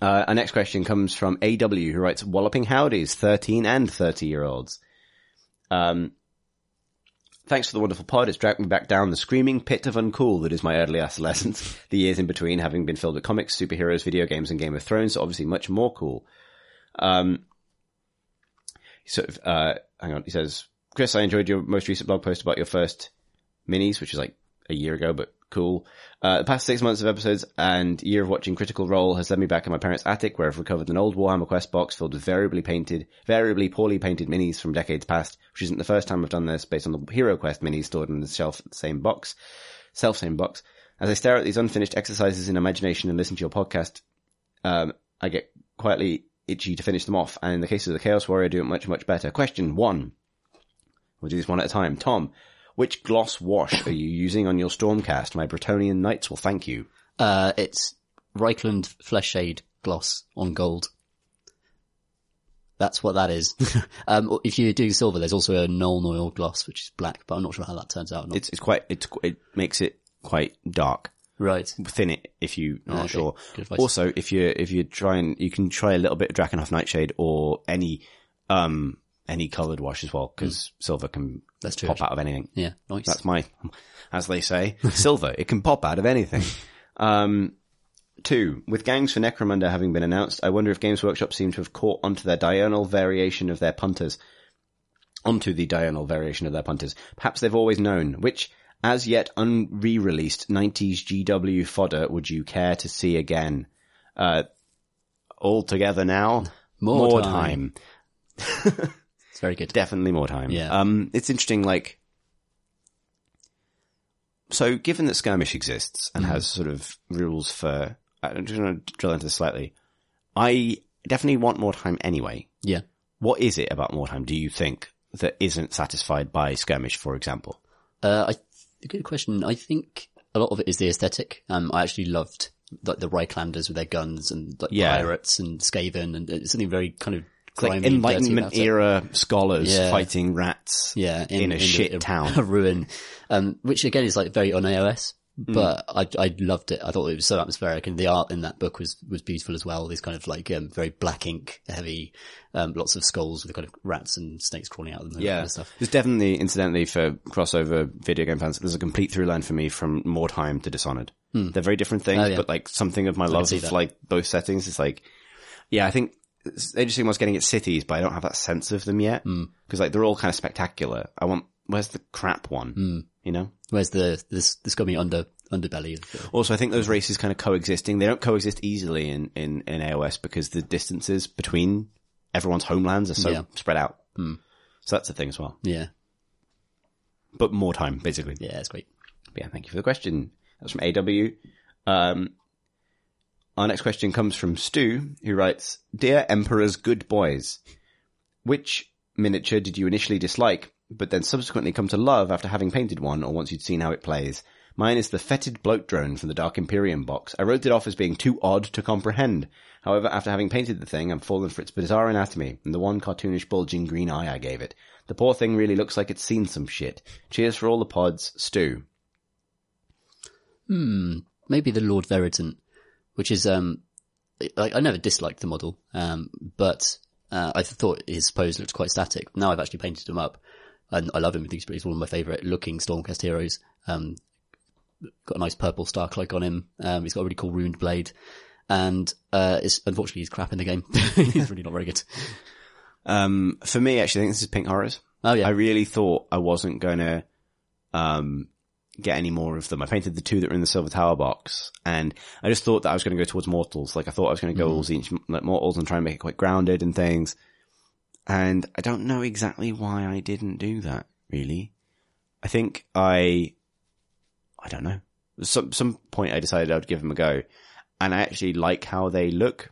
Uh, our next question comes from AW, who writes, Walloping Howdies, 13 and 30 year olds. Um, thanks for the wonderful pod. It's dragged me back down the screaming pit of uncool that is my early adolescence. the years in between having been filled with comics, superheroes, video games, and Game of Thrones, so obviously much more cool. Um, sort of, uh, hang on, he says, Chris, I enjoyed your most recent blog post about your first minis, which is like a year ago, but Cool. Uh, the past six months of episodes and year of watching Critical Role has led me back in my parents' attic where I've recovered an old Warhammer Quest box filled with variably painted, variably poorly painted minis from decades past, which isn't the first time I've done this based on the Hero Quest minis stored in the shelf same box, self same box. As I stare at these unfinished exercises in imagination and listen to your podcast, um, I get quietly itchy to finish them off. And in the case of the Chaos Warrior, I do it much, much better. Question one. We'll do this one at a time. Tom, which gloss wash are you using on your Stormcast? My Bretonnian Knights will thank you. Uh, it's Reichland Flesh Shade gloss on gold. That's what that is. um, if you're doing silver, there's also a Nuln Oil gloss, which is black, but I'm not sure how that turns out. not. It's, it's quite, it's, it makes it quite dark. right. Thin it if you're not Okay, sure. Also, if you're, if you're trying, you can try a little bit of Drakenhof Nightshade or any, um, any coloured wash as well, because silver can That's true, pop out of anything. Yeah, nice. That's my, as they say, silver. It can pop out of anything. Um, two, with gangs for Necromunda having been announced, I wonder if Games Workshop seem to have caught onto their diurnal variation of their punters. Onto the diurnal variation of their punters. Perhaps they've always known. Which, as yet unre-released 90s GW fodder would you care to see again? Uh, all together now? Mordheim. time. It's very good. Definitely Mordheim. Yeah. Um, it's interesting, like, so given that skirmish exists and has sort of rules for, I'm just going to drill into this slightly. I definitely want Mordheim anyway. Yeah. What is it about Mordheim, do you think, that isn't satisfied by skirmish, for example? Uh, I, good question. I think a lot of it is the aesthetic. Um, I actually loved like the Reiklanders with their guns and like Yeah. pirates and Skaven and it's something very kind of like dirty Enlightenment it. era scholars Yeah. fighting rats. Yeah, in a the- shit a- town. a ruin, um, which again is like very on AOS. Mm. But I I loved it. I thought it was so atmospheric, and the art in that book was was beautiful as well. These kind of like um, very black ink heavy, um, lots of skulls with kind of rats and snakes crawling out of them. Yeah, kind of stuff. there's definitely, incidentally, for crossover video game fans, there's a complete through line for me from Mordheim to Dishonored. They're very different things, Oh, yeah. but like something of my love of that. like both settings is like, yeah, I think interesting was getting at cities, but I don't have that sense of them yet hmm. because like they're all kind of spectacular. I want where's the crap one, hmm. you know? where's the this the scummy under underbelly the, Also, I think those races kind of coexisting. They don't coexist easily in in in AOS because the distances between everyone's homelands are so Yeah. spread out. Hmm. So that's a thing as well. yeah But Mordheim, basically. yeah it's great. But yeah, thank you for the question. That's from AW. Um, our next question comes from Stu, who writes, Dear Emperor's good boys, which miniature did you initially dislike, but then subsequently come to love after having painted one or once you'd seen how it plays? Mine is the fetid bloat drone from the Dark Imperium box. I wrote it off as being too odd to comprehend. However, after having painted the thing, I've fallen for its bizarre anatomy and the one cartoonish bulging green eye I gave it. The poor thing really looks like it's seen some shit. Cheers for all the pods, Stu. Hmm, maybe the Lord Veritant, which is um, like I never disliked the model, um, but uh, I thought his pose looked quite static. Now I've actually painted him up, and I love him. I think he's one of my favourite looking Stormcast heroes. Um, got a nice purple star cloak on him. Um, he's got a really cool ruined blade, and uh, it's unfortunately he's crap in the game. he's really not very good. Um, for me, actually, I think this is Pink Horrors. Oh yeah, I really thought I wasn't gonna, um, get any more of them. I painted the two that were in the Silver Tower box, and I just thought that I was gonna go towards Mortals. Like, I thought I was gonna go all Tzeentch, like Mortals and try and make it quite grounded and things. And I don't know exactly why I didn't do that, really. I think I, I don't know. Some, some point I decided I'd give them a go. And I actually like how they look.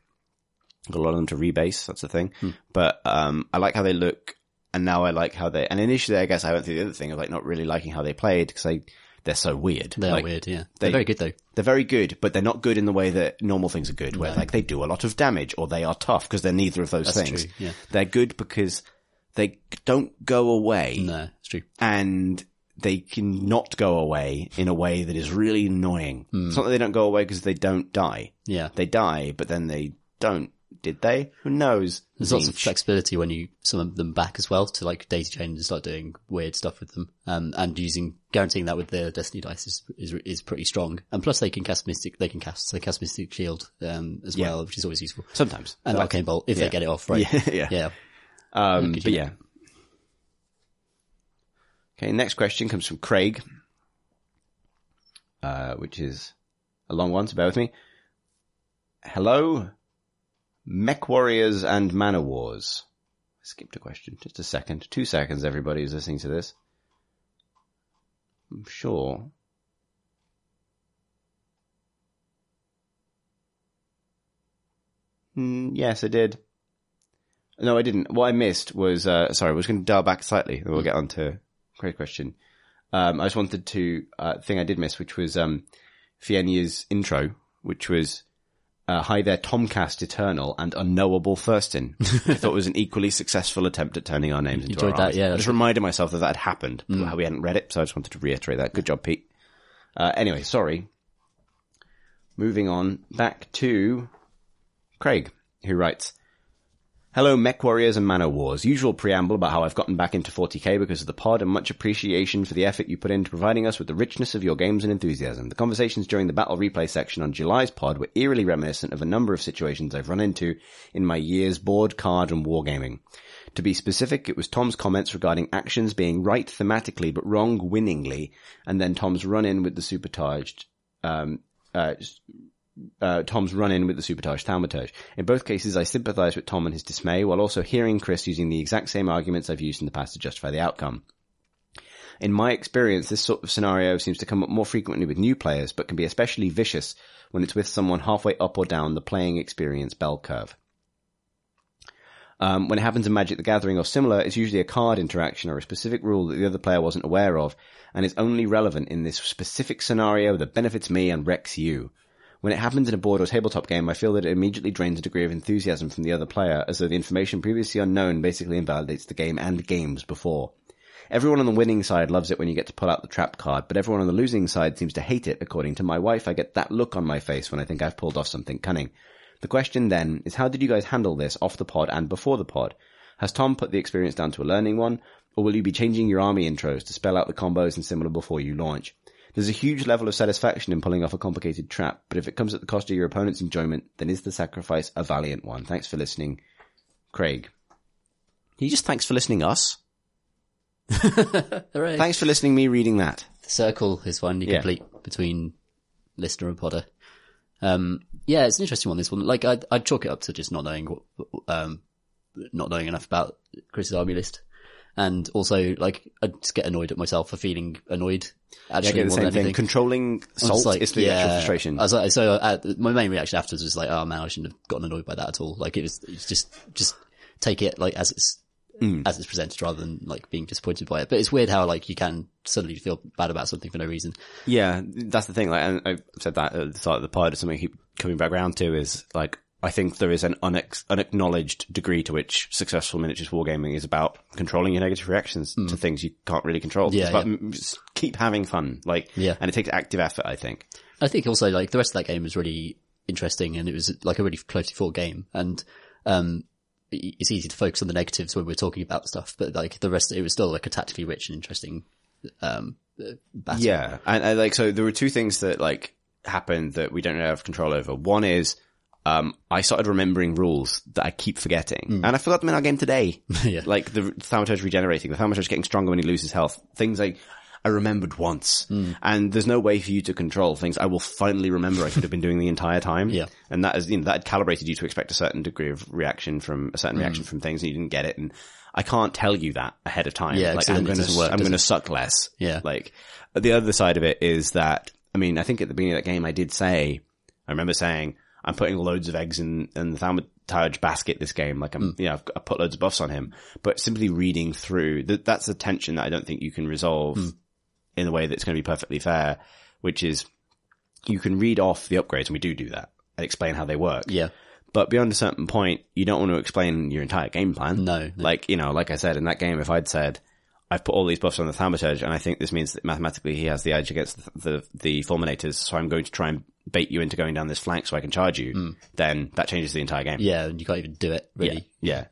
Got a lot of them to rebase, that's the thing. But, um, I like how they look and now I like how they, and initially I guess I went through the other thing of like not really liking how they played because they, they're so weird. they Like, are weird. Yeah, they- they're very good though. They're very good, but they're not good in the way that normal things are good, where like they do a lot of damage or they are tough because they're neither of those That's things. true, yeah. They're good because they don't go away No, it's true. and they can not go away in a way that is really annoying. Hmm. It's not that they don't go away because they don't die. Yeah, They die, but then they don't. Did they? Who knows? There's lots of flexibility when you summon them back as well to like data chain and start doing weird stuff with them. Um, and using, guaranteeing that with the Destiny dice is, is, is pretty strong. And plus they can cast Mystic, they can cast, they cast Mystic Shield, um, as Yeah. well, which is always useful. Sometimes. And Arcane Bolt, if yeah. they get it off, right? Yeah, yeah. Yeah. Um, but yeah. Okay, next question comes from Craig. uh, which is a long one, so bear with me. Hello, Mech Warriors and Mana Wars. I Skipped a question. Just a second. Two seconds, everybody who's listening to this. I'm sure. Mm, yes, I did. No, I didn't. What I missed was, uh, sorry, I was going to dial back slightly. Then we'll get on to great question. Um, I just wanted to, uh, thing I did miss, which was, um, Fienya's intro, which was, uh, hi there, Tomcast Eternal and Unknowable Thurston. I thought it was an equally successful attempt at turning our names into enjoyed that, armies. yeah, I just reminded myself that that had happened, but how we hadn't read it, so I just wanted to reiterate that. Good job, Pete. Uh, anyway, sorry. Moving on back to Craig, who writes, Hello, Mech Warriors and Mana Wars. Usual preamble about how I've gotten back into 40k because of the pod and much appreciation for the effort you put into providing us with the richness of your games and enthusiasm. The conversations during the battle replay section on July's pod were eerily reminiscent of a number of situations I've run into in my years board, card, and wargaming. To be specific, it was Tom's comments regarding actions being right thematically but wrong winningly, and then Tom's run-in with the supercharged, um, uh, uh, Tom's run-in with the supercharged thaumaturge. In both cases, I sympathise with Tom and his dismay, while also hearing Chris using the exact same arguments I've used in the past to justify the outcome. In my experience, this sort of scenario seems to come up more frequently with new players, but can be especially vicious when it's with someone halfway up or down the playing experience bell curve. Um, when it happens in Magic the Gathering or similar, it's usually a card interaction or a specific rule that the other player wasn't aware of, and is only relevant in this specific scenario that benefits me and wrecks you. When it happens in a board or tabletop game, I feel that it immediately drains a degree of enthusiasm from the other player, as though the information previously unknown basically invalidates the game and games before. Everyone on the winning side loves it when you get to pull out the trap card, but everyone on the losing side seems to hate it. According to my wife, I get that look on my face when I think I've pulled off something cunning. The question then is how did you guys handle this off the pod and before the pod? Has Tom put the experience down to a learning one, or will you be changing your army intros to spell out the combos and similar before you launch? There's a huge level of satisfaction in pulling off a complicated trap, but if it comes at the cost of your opponent's enjoyment, then is the sacrifice a valiant one? Thanks for listening, Craig. He just thanks for listening us. Hooray. Thanks for listening me reading that. The circle is finally Yeah. complete between listener and podder. Um, yeah, it's an interesting one. This one, like, I'd, I'd chalk it up to just not knowing what, um, not knowing enough about Chris's army list, and also like I'd just get annoyed at myself for feeling annoyed. Yeah, Actually, I get the same thing. Controlling I was salt like, is the actual frustration. I was like, so uh, my main reaction afterwards was like, oh man, I shouldn't have gotten annoyed by that at all. Like it was, it's just, just take it like as it's, Mm. as it's presented rather than like being disappointed by it. But it's weird how like you can suddenly feel bad about something for no reason. Yeah, that's the thing. Like, and I've said that at the start of the pod. It's something I keep coming back around to is like, I think there is an unex- unacknowledged degree to which successful miniatures wargaming is about controlling your negative reactions to things you can't really control. Yeah, about yeah. just keep having fun. Like, Yeah. and it takes active effort, I think. I think also like the rest of that game was really interesting and it was like a really closely fought game and, um, it's easy to focus on the negatives when we're talking about stuff, but like the rest, it was still like a tactically rich and interesting, um, uh, battle. Yeah, and, and like so, there were two things that like happened that we don't have control over. One is um, I started remembering rules that I keep forgetting, and I forgot them in our game today. Yeah. like the thaumaturge regenerating, the thaumaturge getting stronger when he loses health. Things like I remembered once, and there's no way for you to control things I will finally remember. I could have been doing the entire time. Yeah. and that is you know that had calibrated you to expect a certain degree of reaction from a certain reaction from things, and you didn't get it, and. I can't tell you that ahead of time. Yeah, like I'm going work, to, I'm going to suck less. Yeah. Like the other side of it is that I mean I think at the beginning of that game I did say I remember saying I'm putting loads of eggs in in the thaumaturge basket this game like I'm Mm. you know I've, I've put loads of buffs on him but simply reading through that that's a tension that I don't think you can resolve Mm. in a way that's going to be perfectly fair which is you can read off the upgrades and we do do that and explain how they work Yeah. but beyond a certain point, you don't want to explain your entire game plan. No, no. Like, you know, like I said, in that game, if I'd said, I've put all these buffs on the Thaumaturge, and I think this means that mathematically he has the edge against the, the, the Fulminators, so I'm going to try and bait you into going down this flank so I can charge you, then that changes the entire game. Yeah. And you can't even do it really. Yeah.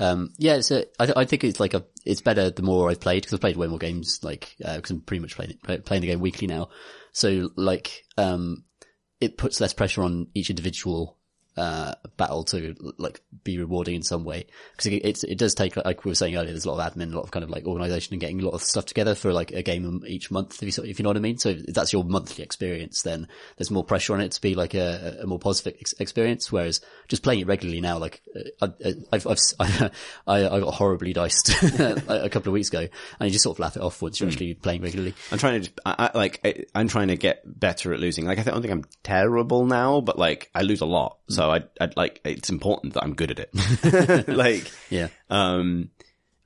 Um, yeah, a, I, th- I think it's like a, it's better the more I've played because I've played way more games, like, uh, cause I'm pretty much playing, play, playing the game weekly now. So like, um, it puts less pressure on each individual, uh, battle to like be rewarding in some way. Because it, it's, it does take like we were saying earlier there's a lot of admin a lot of kind of like organization and getting a lot of stuff together for like a game each month if you, if you know what I mean. So if that's your monthly experience then there's more pressure on it to be like a, a more positive ex- experience. Whereas just playing it regularly now like uh, I, I've, I've I, I got horribly diced a couple of weeks ago and you just sort of laugh it off once you're actually playing regularly. I'm trying to, I, I, like, I, I'm trying to get better at losing. Like, I don't think I'm terrible now, but like, I lose a lot. So I, I'd like, it's important that I'm good at it. like, yeah um,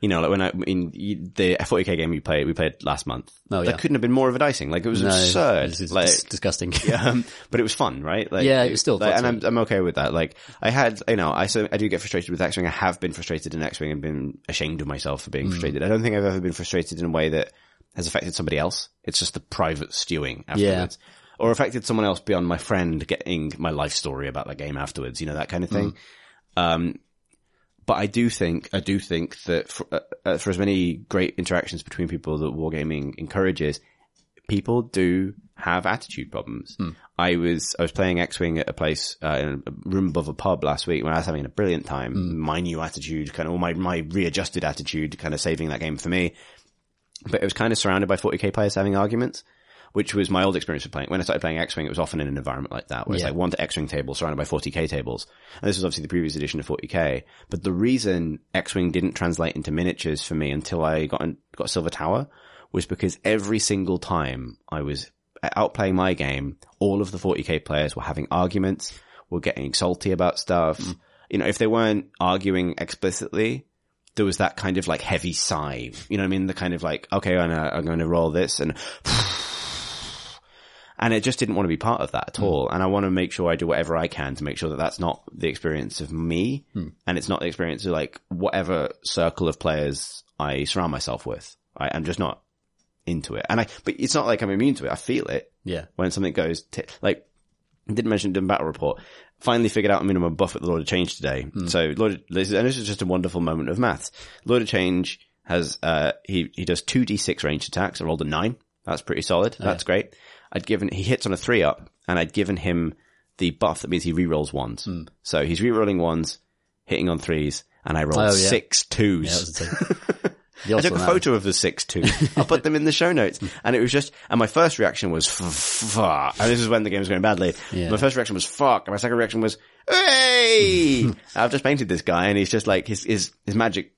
you know, like when I, in the 40k game we played, we played last month. Oh, yeah. couldn't have been more of a dicing. Like, it was no absurd. it's, it's like, dis- disgusting um, but it was fun, right? Like, Yeah, it was still like, fun and I'm I'm okay with that. Like, I had, you know, I so I do get frustrated with X-wing. I have been frustrated in X-wing and been ashamed of myself for being frustrated. I don't think I've ever been frustrated in a way that has affected somebody else. It's just the private stewing afterwards. Or affected someone else beyond my friend getting my life story about the game afterwards, you know, that kind of thing. Um, but I do think, I do think that for, uh, uh, for as many great interactions between people that wargaming encourages, people do have attitude problems. I was I was playing X Wing at a place uh, in a room above a pub last week when I was having a brilliant time. My new attitude, kind of or my my readjusted attitude, kind of saving that game for me. But it was kind of surrounded by 40k players having arguments, which was my old experience of playing. When I started playing X Wing, it was often in an environment like that, where it's like one to X Wing table surrounded by 40k tables. And this was obviously the previous edition of 40k. But the reason X Wing didn't translate into miniatures for me until I got got Silver Tower was because every single time I was outplaying my game, all of the 40k players were having arguments, were getting salty about stuff. Mm. You know, if they weren't arguing explicitly, there was that kind of like heavy sigh. You know what I mean? The kind of like, okay, I'm going to roll this and, and it just didn't want to be part of that at hmm. all. And I want to make sure I do whatever I can to make sure that that's not the experience of me hmm. and it's not the experience of like whatever circle of players I surround myself with. I, I'm just not into it. And I, but it's not like I'm immune to it. I feel it yeah when something goes t- like I didn't mention it in battle report. Finally figured out a minimum buff at the Lord of Change today. Hmm. So Lord, of, this is, and this is just a wonderful moment of maths. Lord of Change has uh he he does two d six range attacks. I rolled a nine. That's pretty solid. That's great. I'd given he hits on a three up, and I'd given him the buff that means he rerolls ones. So he's rerolling ones, hitting on threes, and I rolled Oh, yeah. six twos. yeah I took a photo of the six two. I'll put them in the show notes. And it was just, and my first reaction was fuck. And this is when the game was going badly. Yeah. My first reaction was fuck. And my second reaction was, hey! I've just painted this guy and he's just like, his, his, his magic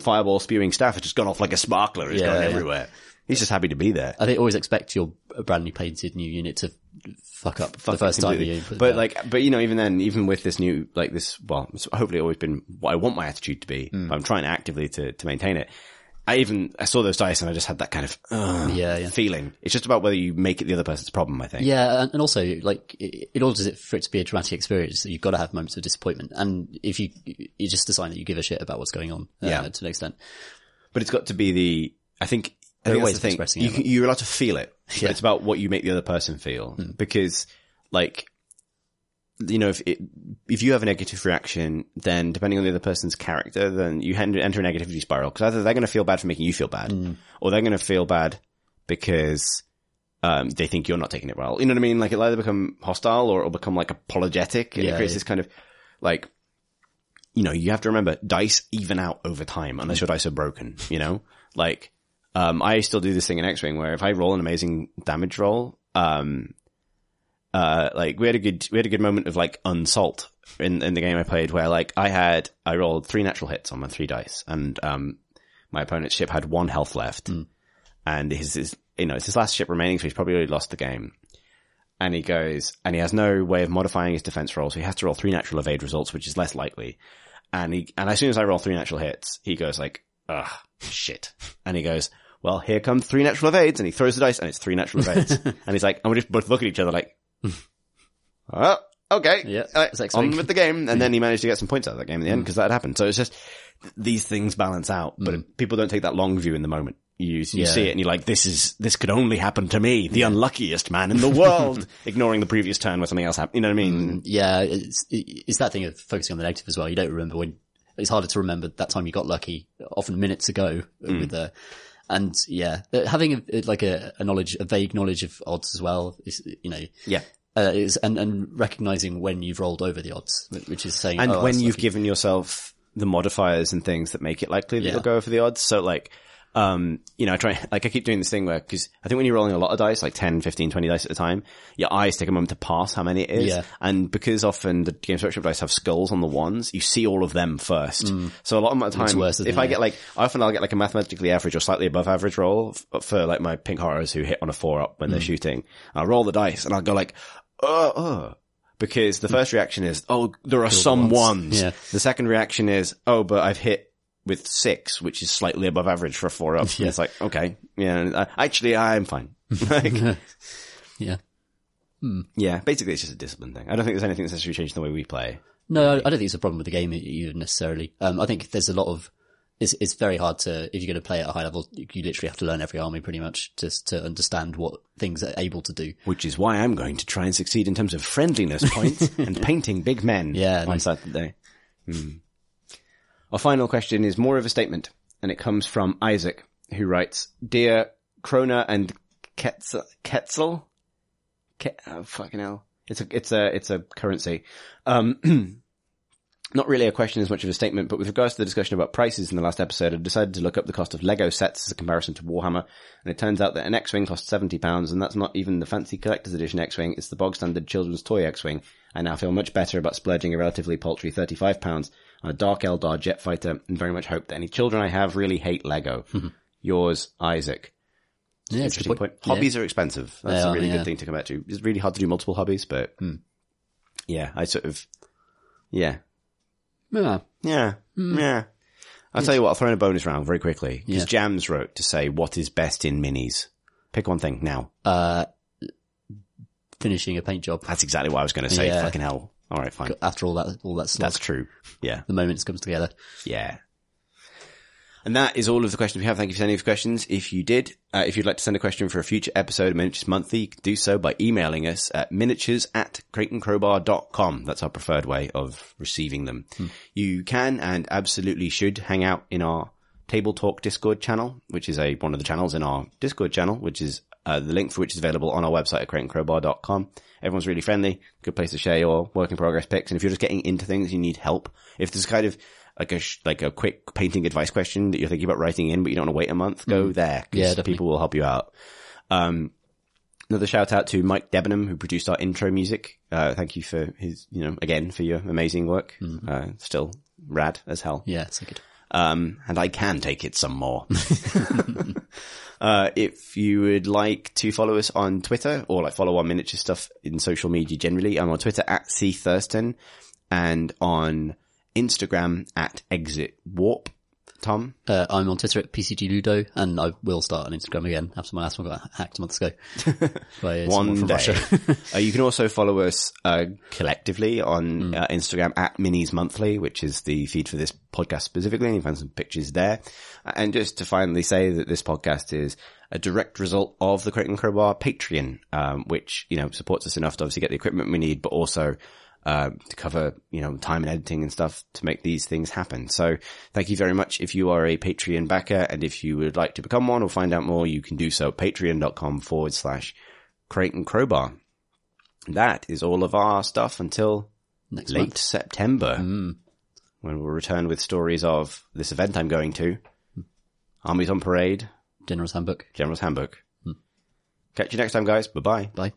fireball spewing staff has just gone off like a sparkler. It's Yeah, going yeah. everywhere. He's just happy to be there. I think always expect your brand new painted new unit to fuck up the Fuck it first time you put But like, but you know, even then, even with this new, like this, well, it's hopefully always been what I want my attitude to be. Mm. But I'm trying actively to, to maintain it. I even, I saw those dice and I just had that kind of, uh, Yeah, yeah. feeling. It's just about whether you make it the other person's problem, I think. Yeah, and, and also like i- in order for it to be a dramatic experience, you've got to have moments of disappointment, and if you you just decide that you give a shit about what's going on, uh, Yeah. to an extent. But it's got to be the, I think, There are that's ways the of thing. expressing you, it. You're allowed to feel it, but Yeah. it's about what you make the other person feel. Hmm. Because, like, you know, if it, if you have a negative reaction, then depending on the other person's character, then you enter a negativity spiral. Because either they're going to feel bad for making you feel bad, Hmm. or they're going to feel bad because um, they think you're not taking it well. You know what I mean? Like it'll either become hostile or it'll become like apologetic, and it creates yeah. this kind of like, you know, you have to remember dice even out over time unless your dice are broken. You know, like um, I still do this thing in X-wing where if I roll an amazing damage roll, um, uh, like we had a good, we had a good moment of like unsalt in, in the game I played where like I had, I rolled three natural hits on my three dice and, um, my opponent's ship had one health left and his, his, you know, it's his last ship remaining, so he's probably already lost the game. And he goes, and he has no way of modifying his defense roll, so he has to roll three natural evade results, which is less likely. And he, and as soon as I roll three natural hits, he goes like, ugh, shit. And he goes, well, here come three natural evades, and he throws the dice, and it's three natural evades. and he's like, and we just both look at each other like, oh, okay. Yeah, Uh, it's X-Wing. on with the game. And then he managed to get some points out of that game in the end, mm. because that happened. So it's just, these things balance out, but mm. people don't take that long view in the moment. You, you Yeah. see it and you're like, this is, this could only happen to me, the unluckiest man in the world, ignoring the previous turn where something else happened. You know what I mean? Mm, yeah, it's it's that thing of focusing on the negative as well. You don't remember when it's harder to remember that time you got lucky, often minutes ago with the. And yeah, uh, having a, like a, a knowledge, a vague knowledge of odds as well is, you know, Yeah. Uh, is, and, and recognizing when you've rolled over the odds, which is saying, and oh, when you've lucky. given yourself the modifiers and things that make it likely that Yeah. you'll go over the odds. So like, um, you know, I try, like I keep doing this thing where, cause I think when you're rolling a lot of dice, like 10, 15, 20 dice at a time, your eyes take a moment to pass how many it is. Yeah. And because often the Games Workshop dice have skulls on the ones, you see all of them first. Mm. So a lot of my time, worse, if it? I get like, often I'll get like a mathematically average or slightly above average roll f- for like my pink horrors who hit on a four up when they're mm. shooting. I'll roll the dice and I'll go like, oh, oh. Because the first reaction is, oh, there are some ones. ones. Yeah. The second reaction is, oh, but I've hit with six, which is slightly above average for a four up. Yeah. It's like, okay, yeah, actually, I'm fine. like, yeah. yeah, basically, it's just a discipline thing. I don't think there's anything that's necessarily changed the way we play. No, I I don't think it's a problem with the game either necessarily. Um, I think there's a lot of, it's, it's very hard to, if you're going to play at a high level, you you literally have to learn every army pretty much just to understand what things are able to do. Which is why I'm going to try and succeed in terms of friendliness points and painting big men Yeah, on nice. Saturday. Hmm. Our final question is more of a statement, and it comes from Isaac, who writes, Dear Krona and Ketzel, Ketzel? Ke- oh, fucking hell. It's a, it's a, it's a currency. Um, not really a question as much of a statement, but with regards to the discussion about prices in the last episode, I decided to look up the cost of Lego sets as a comparison to Warhammer, and it turns out that an X-Wing costs £70, and that's not even the fancy collector's edition X-Wing, it's the bog standard children's toy X-Wing. I now feel much better about splurging a relatively paltry £35 on a Dark Eldar jet fighter, and very much hope that any children I have really hate Lego. Mm-hmm. Yours, Isaac. Yeah, Interesting point. Yeah. Hobbies are expensive. That's They a are, really yeah. good thing to come back to. It's really hard to do multiple hobbies, but hmm. yeah, I sort of, yeah, Yeah. yeah, hmm. yeah. I'll tell you what, I'll throw in a bonus round very quickly. Because Yeah. Jams wrote to say, what is best in minis? Pick one thing now. Uh, finishing a paint job That's exactly what I was going to say. Yeah. Fucking hell. All right, fine. after all that, all that slog, That's true. Yeah. the moment it comes together. Yeah. And that is all of the questions we have. Thank you for sending these questions. If you did, uh, if you'd like to send a question for a future episode of Miniatures Monthly, you can do so by emailing us at miniatures at crateandcrowbar.com. That's our preferred way of receiving them. You can and absolutely should hang out in our Table Talk Discord channel, which is a, one of the channels in our Discord channel, which is, uh, the link for which is available on our website at crateandcrowbar.com. Everyone's really friendly, good place to share your work in progress picks. And if you're just getting into things, you need help. If there's kind of like a, sh- like a quick painting advice question that you're thinking about writing in, but you don't want to wait a month, go there. 'cause Yeah, people will help you out. Um, another shout out to Mike Debenham, who produced our intro music. Uh, thank you for his, you know, again, for your amazing work. Uh, still rad as hell. Yeah, so good. Um, and I can take it some more. uh, if you would like to follow us on Twitter or like follow our miniature stuff in social media generally, I'm on Twitter at C Thurston and on Instagram at Exit Warp. Tom? Uh, I'm on Twitter at PCG Ludo, and I will start on Instagram again after my last one got hacked a month ago. by uh, One from day. Uh, you can also follow us uh, collectively on uh, Instagram at Minis Monthly, which is the feed for this podcast specifically, and you find some pictures there. And just to finally say that this podcast is a direct result of the Crate and Crowbar Patreon, um, which you know supports us enough to obviously get the equipment we need, but also uh, to cover, you know, time and editing and stuff to make these things happen. So thank you very much if you are a Patreon backer and if you would like to become one or find out more, you can do so at patreon.com forward slash crate and crowbar. That is all of our stuff until Next late month. September Mm. when we'll return with stories of this event I'm going to. Armies on Parade, General's Handbook. General's Handbook. Catch you next time, guys. Bye bye. Bye.